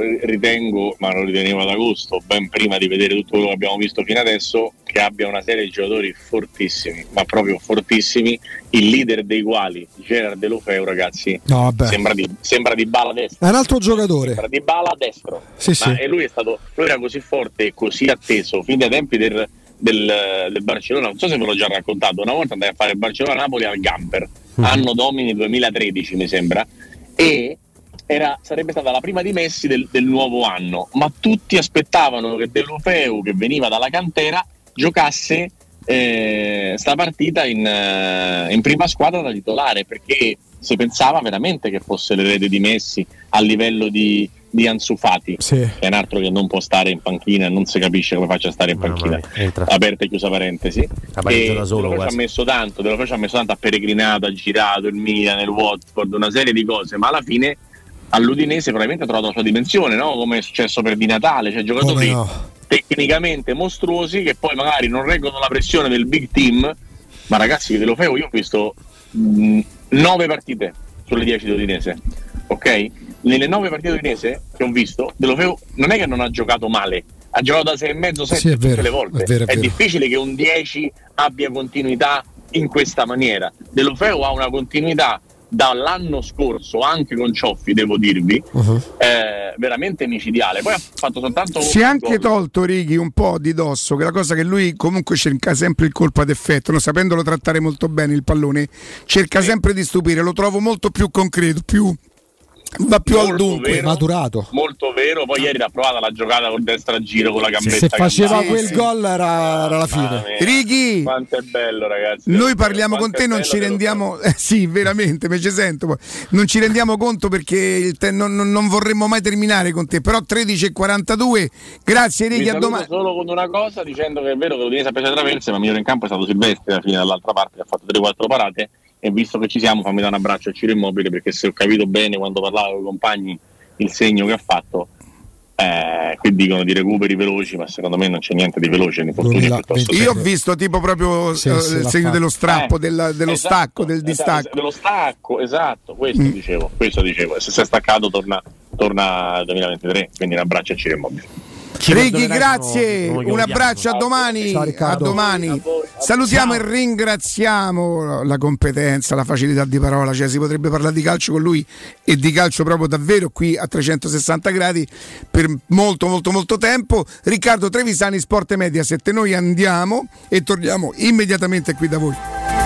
ritengo, ma lo ritenevo ad agosto, ben prima di vedere tutto quello che abbiamo visto fino adesso, che abbia una serie di giocatori fortissimi, ma proprio fortissimi, il leader dei quali, Gerard De Lofeu, ragazzi, No, sembra di, sembra di bala a destra. È un altro giocatore. Sembra di bala a destro. Sì, Ma- sì. E lui, è stato, lui era così forte e così atteso fin dai tempi del, del, del Barcellona. Non so se ve l'ho già raccontato. Una volta andai a fare Barcellona-Napoli al Gamper, Mhm. anno domini 2013, mi sembra. E era- sarebbe stata la prima di Messi del, del nuovo anno. Ma tutti aspettavano che De Lofeu, che veniva dalla cantera, giocasse eh, sta partita in, eh, in prima squadra da titolare perché si pensava veramente che fosse l'erede di Messi a livello di, di Ansu Fati. Che è un altro che non può stare in panchina non si capisce come faccia a stare in panchina. aperta e chiusa parentesi. Pareggia E da solo De ci ha messo tanto ha messo tanto ha peregrinato ha girato il Milan il Watford una serie di cose ma alla fine all'Udinese probabilmente ha trovato la sua dimensione no? come è successo per Di Natale cioè giocatori no? tecnicamente mostruosi che poi magari non reggono la pressione del big team ma ragazzi ve lo fai io ho visto mh, nove partite sulle 10 di Udinese ok? nelle nove partite di Udinese che ho visto De Lofeu non è che non ha giocato male ha giocato da 6 e mezzo 7 Sì, è tutte le volte è vero, è vero. difficile che un 10 abbia continuità in questa maniera De Lofeu ha una continuità dall'anno scorso anche con Cioffi devo dirvi Uh-huh. eh, veramente micidiale poi ha fatto soltanto Si è anche gol. tolto Righi un po' di dosso, che è la cosa che lui comunque cerca sempre il colpo ad effetto, no? sapendolo trattare molto bene il pallone, cerca sempre di stupire, lo trovo molto più concreto, più Va più al molto dunque. vero, maturato. Molto vero, poi ieri l'ha provata la giocata col destra a giro con la gambetta. Se faceva che quel andava. gol era, era la fine. Mia, Ricky! Quanto è bello, ragazzi. Noi parliamo con te, non ci rendiamo, eh, sì, veramente, me ci sento. poi. Non ci rendiamo conto perché il te- non, non- non vorremmo mai terminare con te. Però 13.42, grazie Ricky, a domani. solo con una cosa dicendo che è vero che l'Udinese ha preso traverse, ma il migliore in campo è stato Silvestri alla fine dall'altra parte che ha fatto 3-4 parate e visto che ci siamo fammi dare un abbraccio a Ciro Immobile perché se ho capito bene quando parlavo con i compagni il segno che ha fatto eh, qui dicono di recuperi veloci ma secondo me non c'è niente di veloce nei infortuni piuttosto Io ho visto tipo proprio Sì, eh, sì, il segno dello strappo, Eh, della- dello esatto, stacco, del esatto, distacco. dello stacco esatto questo Mm. dicevo questo dicevo e se si è staccato torna, torna al 2023 quindi un abbraccio a Ciro Immobile Ricky, grazie, un abbraccio a domani. Ciao, a domani. Salutiamo e ringraziamo la competenza, la facilità di parola, cioè si potrebbe parlare di calcio con lui e di calcio proprio davvero qui a 360 gradi per molto molto molto tempo. Riccardo Trevisani, Sport e Mediaset, noi andiamo e torniamo immediatamente qui da voi.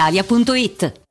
brispalitalia.it.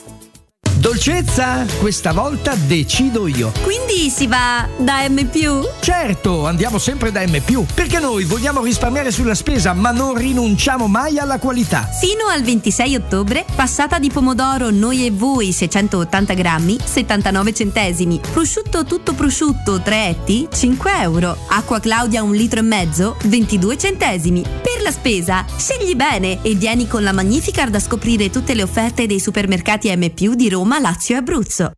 Dolcezza, questa volta decido io. Quindi si va da M+. Certo, andiamo sempre da M+, perché noi vogliamo risparmiare sulla spesa, ma non rinunciamo mai alla qualità. Fino al 26 ottobre, passata di pomodoro noi e voi 680 grammi, 79 centesimi. Prosciutto tutto prosciutto 3 etti, 5 euro. Acqua Claudia un litro e mezzo, 22 centesimi. Per la spesa, scegli bene e vieni con la Magnificard a scoprire tutte le offerte dei supermercati M+, di Roma, Lazio e Abruzzo.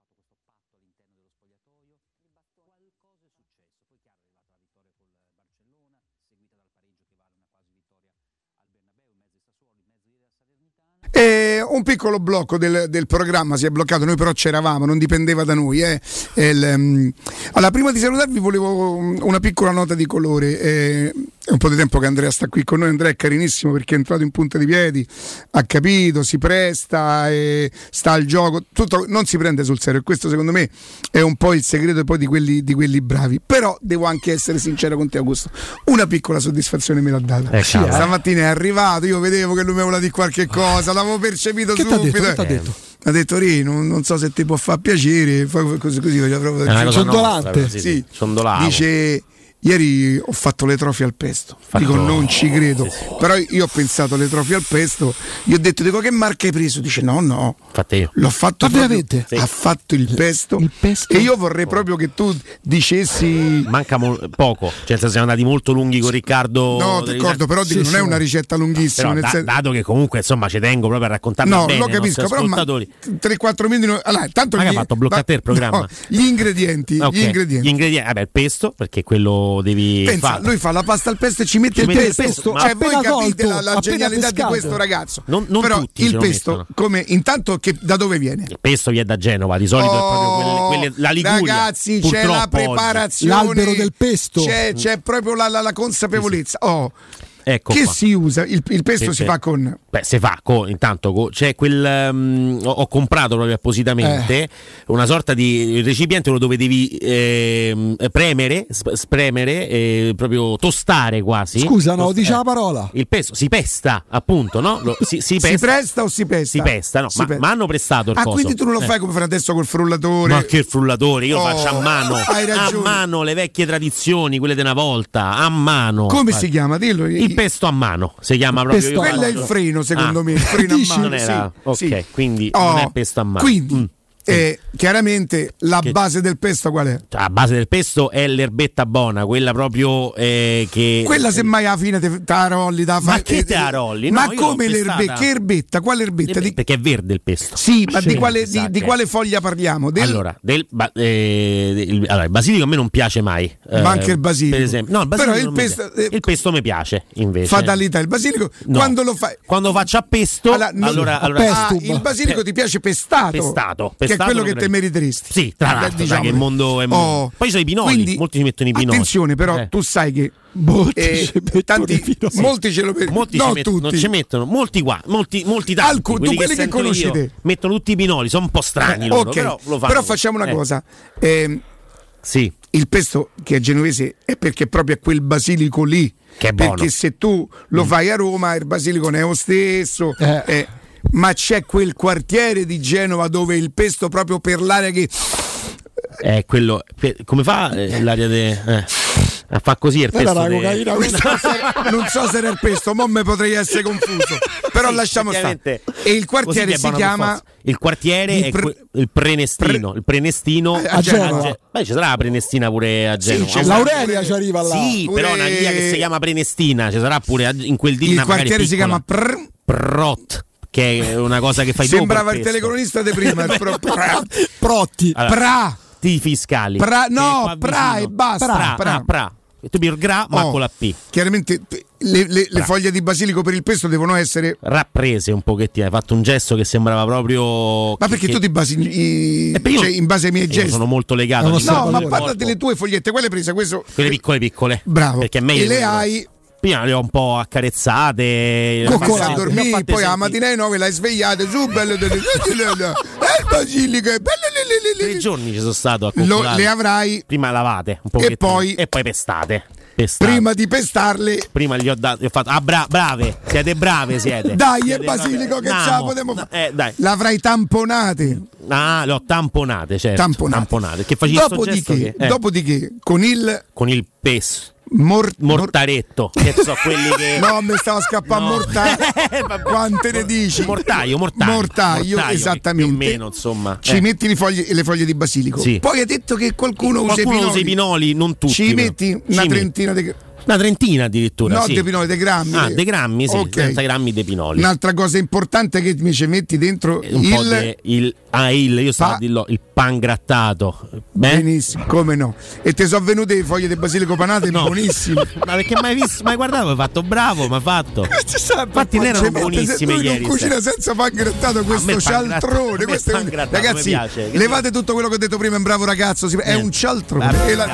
E un piccolo blocco del, del programma si è bloccato, noi però c'eravamo, non dipendeva da noi. eh. E il, ehm, allora, prima di salutarvi volevo um, una piccola nota di colore. Eh, è un po' di tempo che Andrea sta qui con noi, Andrea è carinissimo perché è entrato in punta di piedi, ha capito, si presta, e sta al gioco, tutto, non si prende sul serio e questo secondo me è un po' il segreto poi di quelli, di quelli bravi. Però devo anche essere sincero con te Augusto, una piccola soddisfazione me l'ha data. Eh, cavolo. Stamattina è arrivato, io vedevo che lui mi voleva dire qualche cosa, l'avevo percepito Che subito. detto? T'ha detto? Ha detto Ri, non, non so se ti può far piacere, fa così, così faceva proprio È una cosa Ciondolante. nostra, così, Sì. ciondolavo. Ieri ho fatto le trofie al pesto. Dico non ci credo. Però io ho pensato alle trofie al pesto. Gli ho detto, dico che marca hai preso? Dice no, no. Fatte io. L'ho fatto Ma veramente? Ha fatto il pesto. E io vorrei proprio che tu dicessi. Manca mo- poco, cioè siamo andati molto lunghi con Riccardo. No, d'accordo, però dico, non è una ricetta lunghissima. Però nel da- senso- dato che comunque insomma ci tengo proprio a raccontarla No, bene lo ai capisco, però ma ascoltatori. 3-4 minuti. no- Allora, tanto Ma che gli- ha fatto bloccare te il programma? no, gli ingredienti. Ok, Gli ingredienti. Gli ingredienti, vabbè, il pesto, perché quello devi Pensa, fare. lui fa la pasta al pesto e ci mette Ci il pesto. pesto, cioè, voi appena capite tolto, la, la genialità di pescato. questo ragazzo. Non- non Però tutti il pesto, mettono. come intanto che, da dove viene? Il pesto viene da Genova, di solito è proprio quelle, quelle- la Liguria. Oh, Ragazzi, c'è la purtroppo oggi. preparazione. L'albero del pesto. C'è, c'è proprio la, la- la consapevolezza. Oh, Ecco che qua. si usa? Il, il pesto Sì, si fa con. Beh, se fa, co- intanto c'è quel. ehm, ho, ho comprato proprio appositamente Eh. una sorta di recipiente dove devi ehm, premere, sp- spremere, eh, proprio tostare quasi. Scusa, no, Tost- dice eh, la parola. Il pesto si pesta, appunto, no? Lo- si, si Si pesta. presta o si pesta? Si pesta, no, Si ma, pesta. ma hanno prestato il Ah, coso. quindi tu non lo Eh. fai come fai adesso col frullatore? Ma che frullatore, io lo Oh, faccio a mano. hai A ragione. mano le vecchie tradizioni, quelle di una volta, a mano. Come Vai. si chiama? Dillo. Il pesto a mano, si chiama proprio. pesto io a faccio- Quello è il freno, secondo Ah. me, il freno a mano, Non era- sì, ok, quindi Oh, non è pesto a mano. Quindi, Mm. Eh, chiaramente la Che- base del pesto qual è? A base del pesto è l'erbetta buona, quella proprio eh, che. Quella semmai alla fine te, la rolli da Ma fare. che te la rolli? No, Ma come l'erbetta? Che erbetta? Quale erbetta? Di- Perché è verde il pesto. Sì, ma di quale, di, di che- quale foglia parliamo? Del- Allora, del ba- eh, il, allora, il basilico a me non piace mai. eh, Ma anche il basilico. Per esempio. No, il basilico Però il pesto- il pesto mi piace invece. fatalità. Il basilico, No. quando lo fai? Quando faccio a pesto, Allora, allora, allora- Ah, il basilico ti piace pestato? Pestato, che è quello lo che te meriteresti. Sì, tra Beh, l'altro, diciamo. che il mondo è. Oh, Poi sono i pinoli, quindi, molti ci mettono i pinoli. Attenzione, però, Eh. tu sai che Molti eh, tanti, molti ce lo Molti no, tutti. non ci mettono, molti qua, molti, molti tanti. Alcuni- tu quelli che sento conosci io, te. Mettono tutti i pinoli, sono un po' strani Eh, loro, ok, però lo fanno. facciamo una Eh, cosa. ehm, Sì. il pesto che è genovese è perché proprio è quel basilico lì. Che è buono. Perché se tu lo fai a Roma, il basilico non è lo stesso. eh, ma c'è quel quartiere di Genova dove il pesto proprio per l'area che È quello. per- come fa eh, l'aria de. Eh, a fa così il pesto. la de- cocaina, non so se- non so se era il pesto, mo me potrei essere confuso. Però Sì, lasciamo stare. E il quartiere si chiama. Il quartiere Il è pre- que- il Prenestino. il Prenestino A Genova. Ge- Beh, ci sarà la Prenestina pure a Genova. c'è L'Aurelia ci arriva là. Sì, Pure- però una via che si chiama Prenestina, ci sarà pure a- in quel di il quartiere si chiama Pr- Prot, che è una cosa che fai Sembrava dopo il pesto. telecronista di prima. il pro- pra- Protti. Allora, pra. Ti fiscali. Pra- no, pra e basta. Pra, Pra. ah, pra. Tu bir gra, ma Oh, con la P. Chiaramente le, le- le foglie di basilico per il pesto devono essere. Rapprese un pochettino, hai fatto un gesto che sembrava proprio. Ma perché che- tu ti basi i- Eh, io- cioè, in base ai miei io gesti? sono molto legato. A No, ma parla delle tue fogliette, quelle prese, questo. Quelle piccole piccole. Bravo. Perché è meglio E le hai Prima le ho un po' accarezzate. a dormire, fatte poi alla sentire. mattina alle 9 l'hai svegliata, su, bello, eh, il basilico, è bello, Tre giorni ci sono stato a coccolare. le avrai Prima lavate un pochettino. poi- e poi pestate. Pestate. prima di pestarle. Prima gli ho dato. Gli ho fatto. Ah, bra- brave, siete brave, siete. Dai, è Siete basilico brave. che ce la potremmo fare. Eh, dai. L'avrai tamponate. Ah, le ho tamponate, certo. Tamponate. Tamponate. Che facevi Dopodiché, che- eh, dopodiché, con il con il PES. Mor- Mortaretto, che so quelli che No, mi stava scappando No. mortaio. Quante ne dici? Mortaio, mortaio. Mortaio, Mortaio, esattamente. Più o meno, insomma. Ci Eh. metti le foglie, le foglie di basilico. Sì. Poi hai detto che qualcuno, usa i Qualcuno pinoli. usa i pinoli, non tutti. Ci metti Ci una metti. trentina di Una trentina addirittura. No, sì. dei pinoli, dei grammi. Ah, dei grammi, sì. Ok. 30 grammi dei pinoli. Un'altra cosa importante che mi ci metti dentro un po' il de- il, ah, il, io stavo Pa- a dirlo, il pan grattato. Beh? Benissimo, come no? E ti sono venute le foglie di basilico panate No. buonissime. Ma perché mai visto, mai guardato? Hai fatto bravo, ma fatto. Infatti ne erano buonissime ieri. non cucina sera. senza pan grattato questo cialtrone. questo è un- grattato mi Ragazzi, piace. Levate tutto quello che ho detto prima, è un bravo ragazzo. si- È un cialtrone. Guarda, E, la-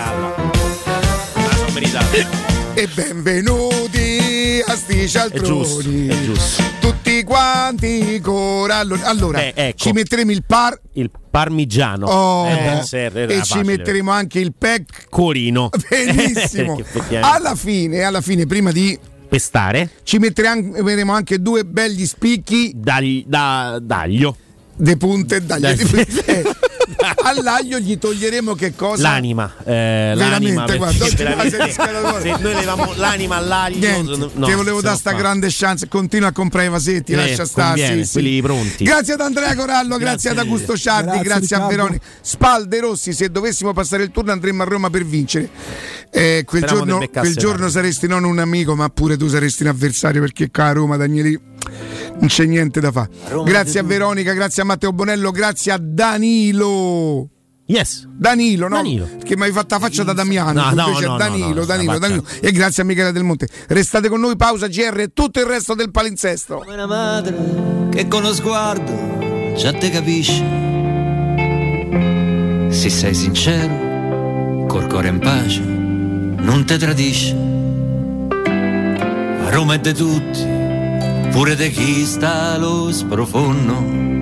Ma sono meritato. E benvenuti a sti È cialtroni. giusto, è giusto. Tutti quanti coralloni. Allora, Beh, ecco. ci metteremo il par. Il parmigiano. Oh, Eh, se- era e ci facile. metteremo anche il pec. Corino. Benissimo. Alla fine, alla fine, prima di Pestare. ci metteremo anche due belli spicchi Dagli- da, d'aglio. De punte dagli Dai. eh, all'aglio gli toglieremo che cosa? L'anima. Eh, Veramente, l'anima guarda, veramente- se noi leviamo l'anima all'aglio. Niente, no, ti volevo dare sta fa. grande chance. Continua a comprare i vasetti, Eh, lascia stare. sì, sì. quelli pronti. Grazie ad Andrea Corallo, grazie, Grazie ad. Augusto Ciardi, grazie, Grazie, a. Veronica. Spalde Rossi, se dovessimo passare il turno andremmo a Roma per vincere. Eh, quel giorno, di quel giorno saresti non un amico, ma pure tu saresti un avversario perché qua a Roma, Danieli. Non c'è niente da fare. Grazie a Veronica, grazie a Matteo Bonello, grazie a Danilo. Yes. Danilo, no? Danilo. Che mi hai fatto la faccia da Damiano. No, no, invece no, no, Danilo, no, no, Danilo. E grazie a Michele Del Monte. Restate con noi, pausa GR e tutto il resto del palinsesto. Una madre che con lo sguardo già te capisce. Se sei sincero, col cuore in pace, non te tradisce. A Roma è de tutti, pure de chi sta allo sprofondo.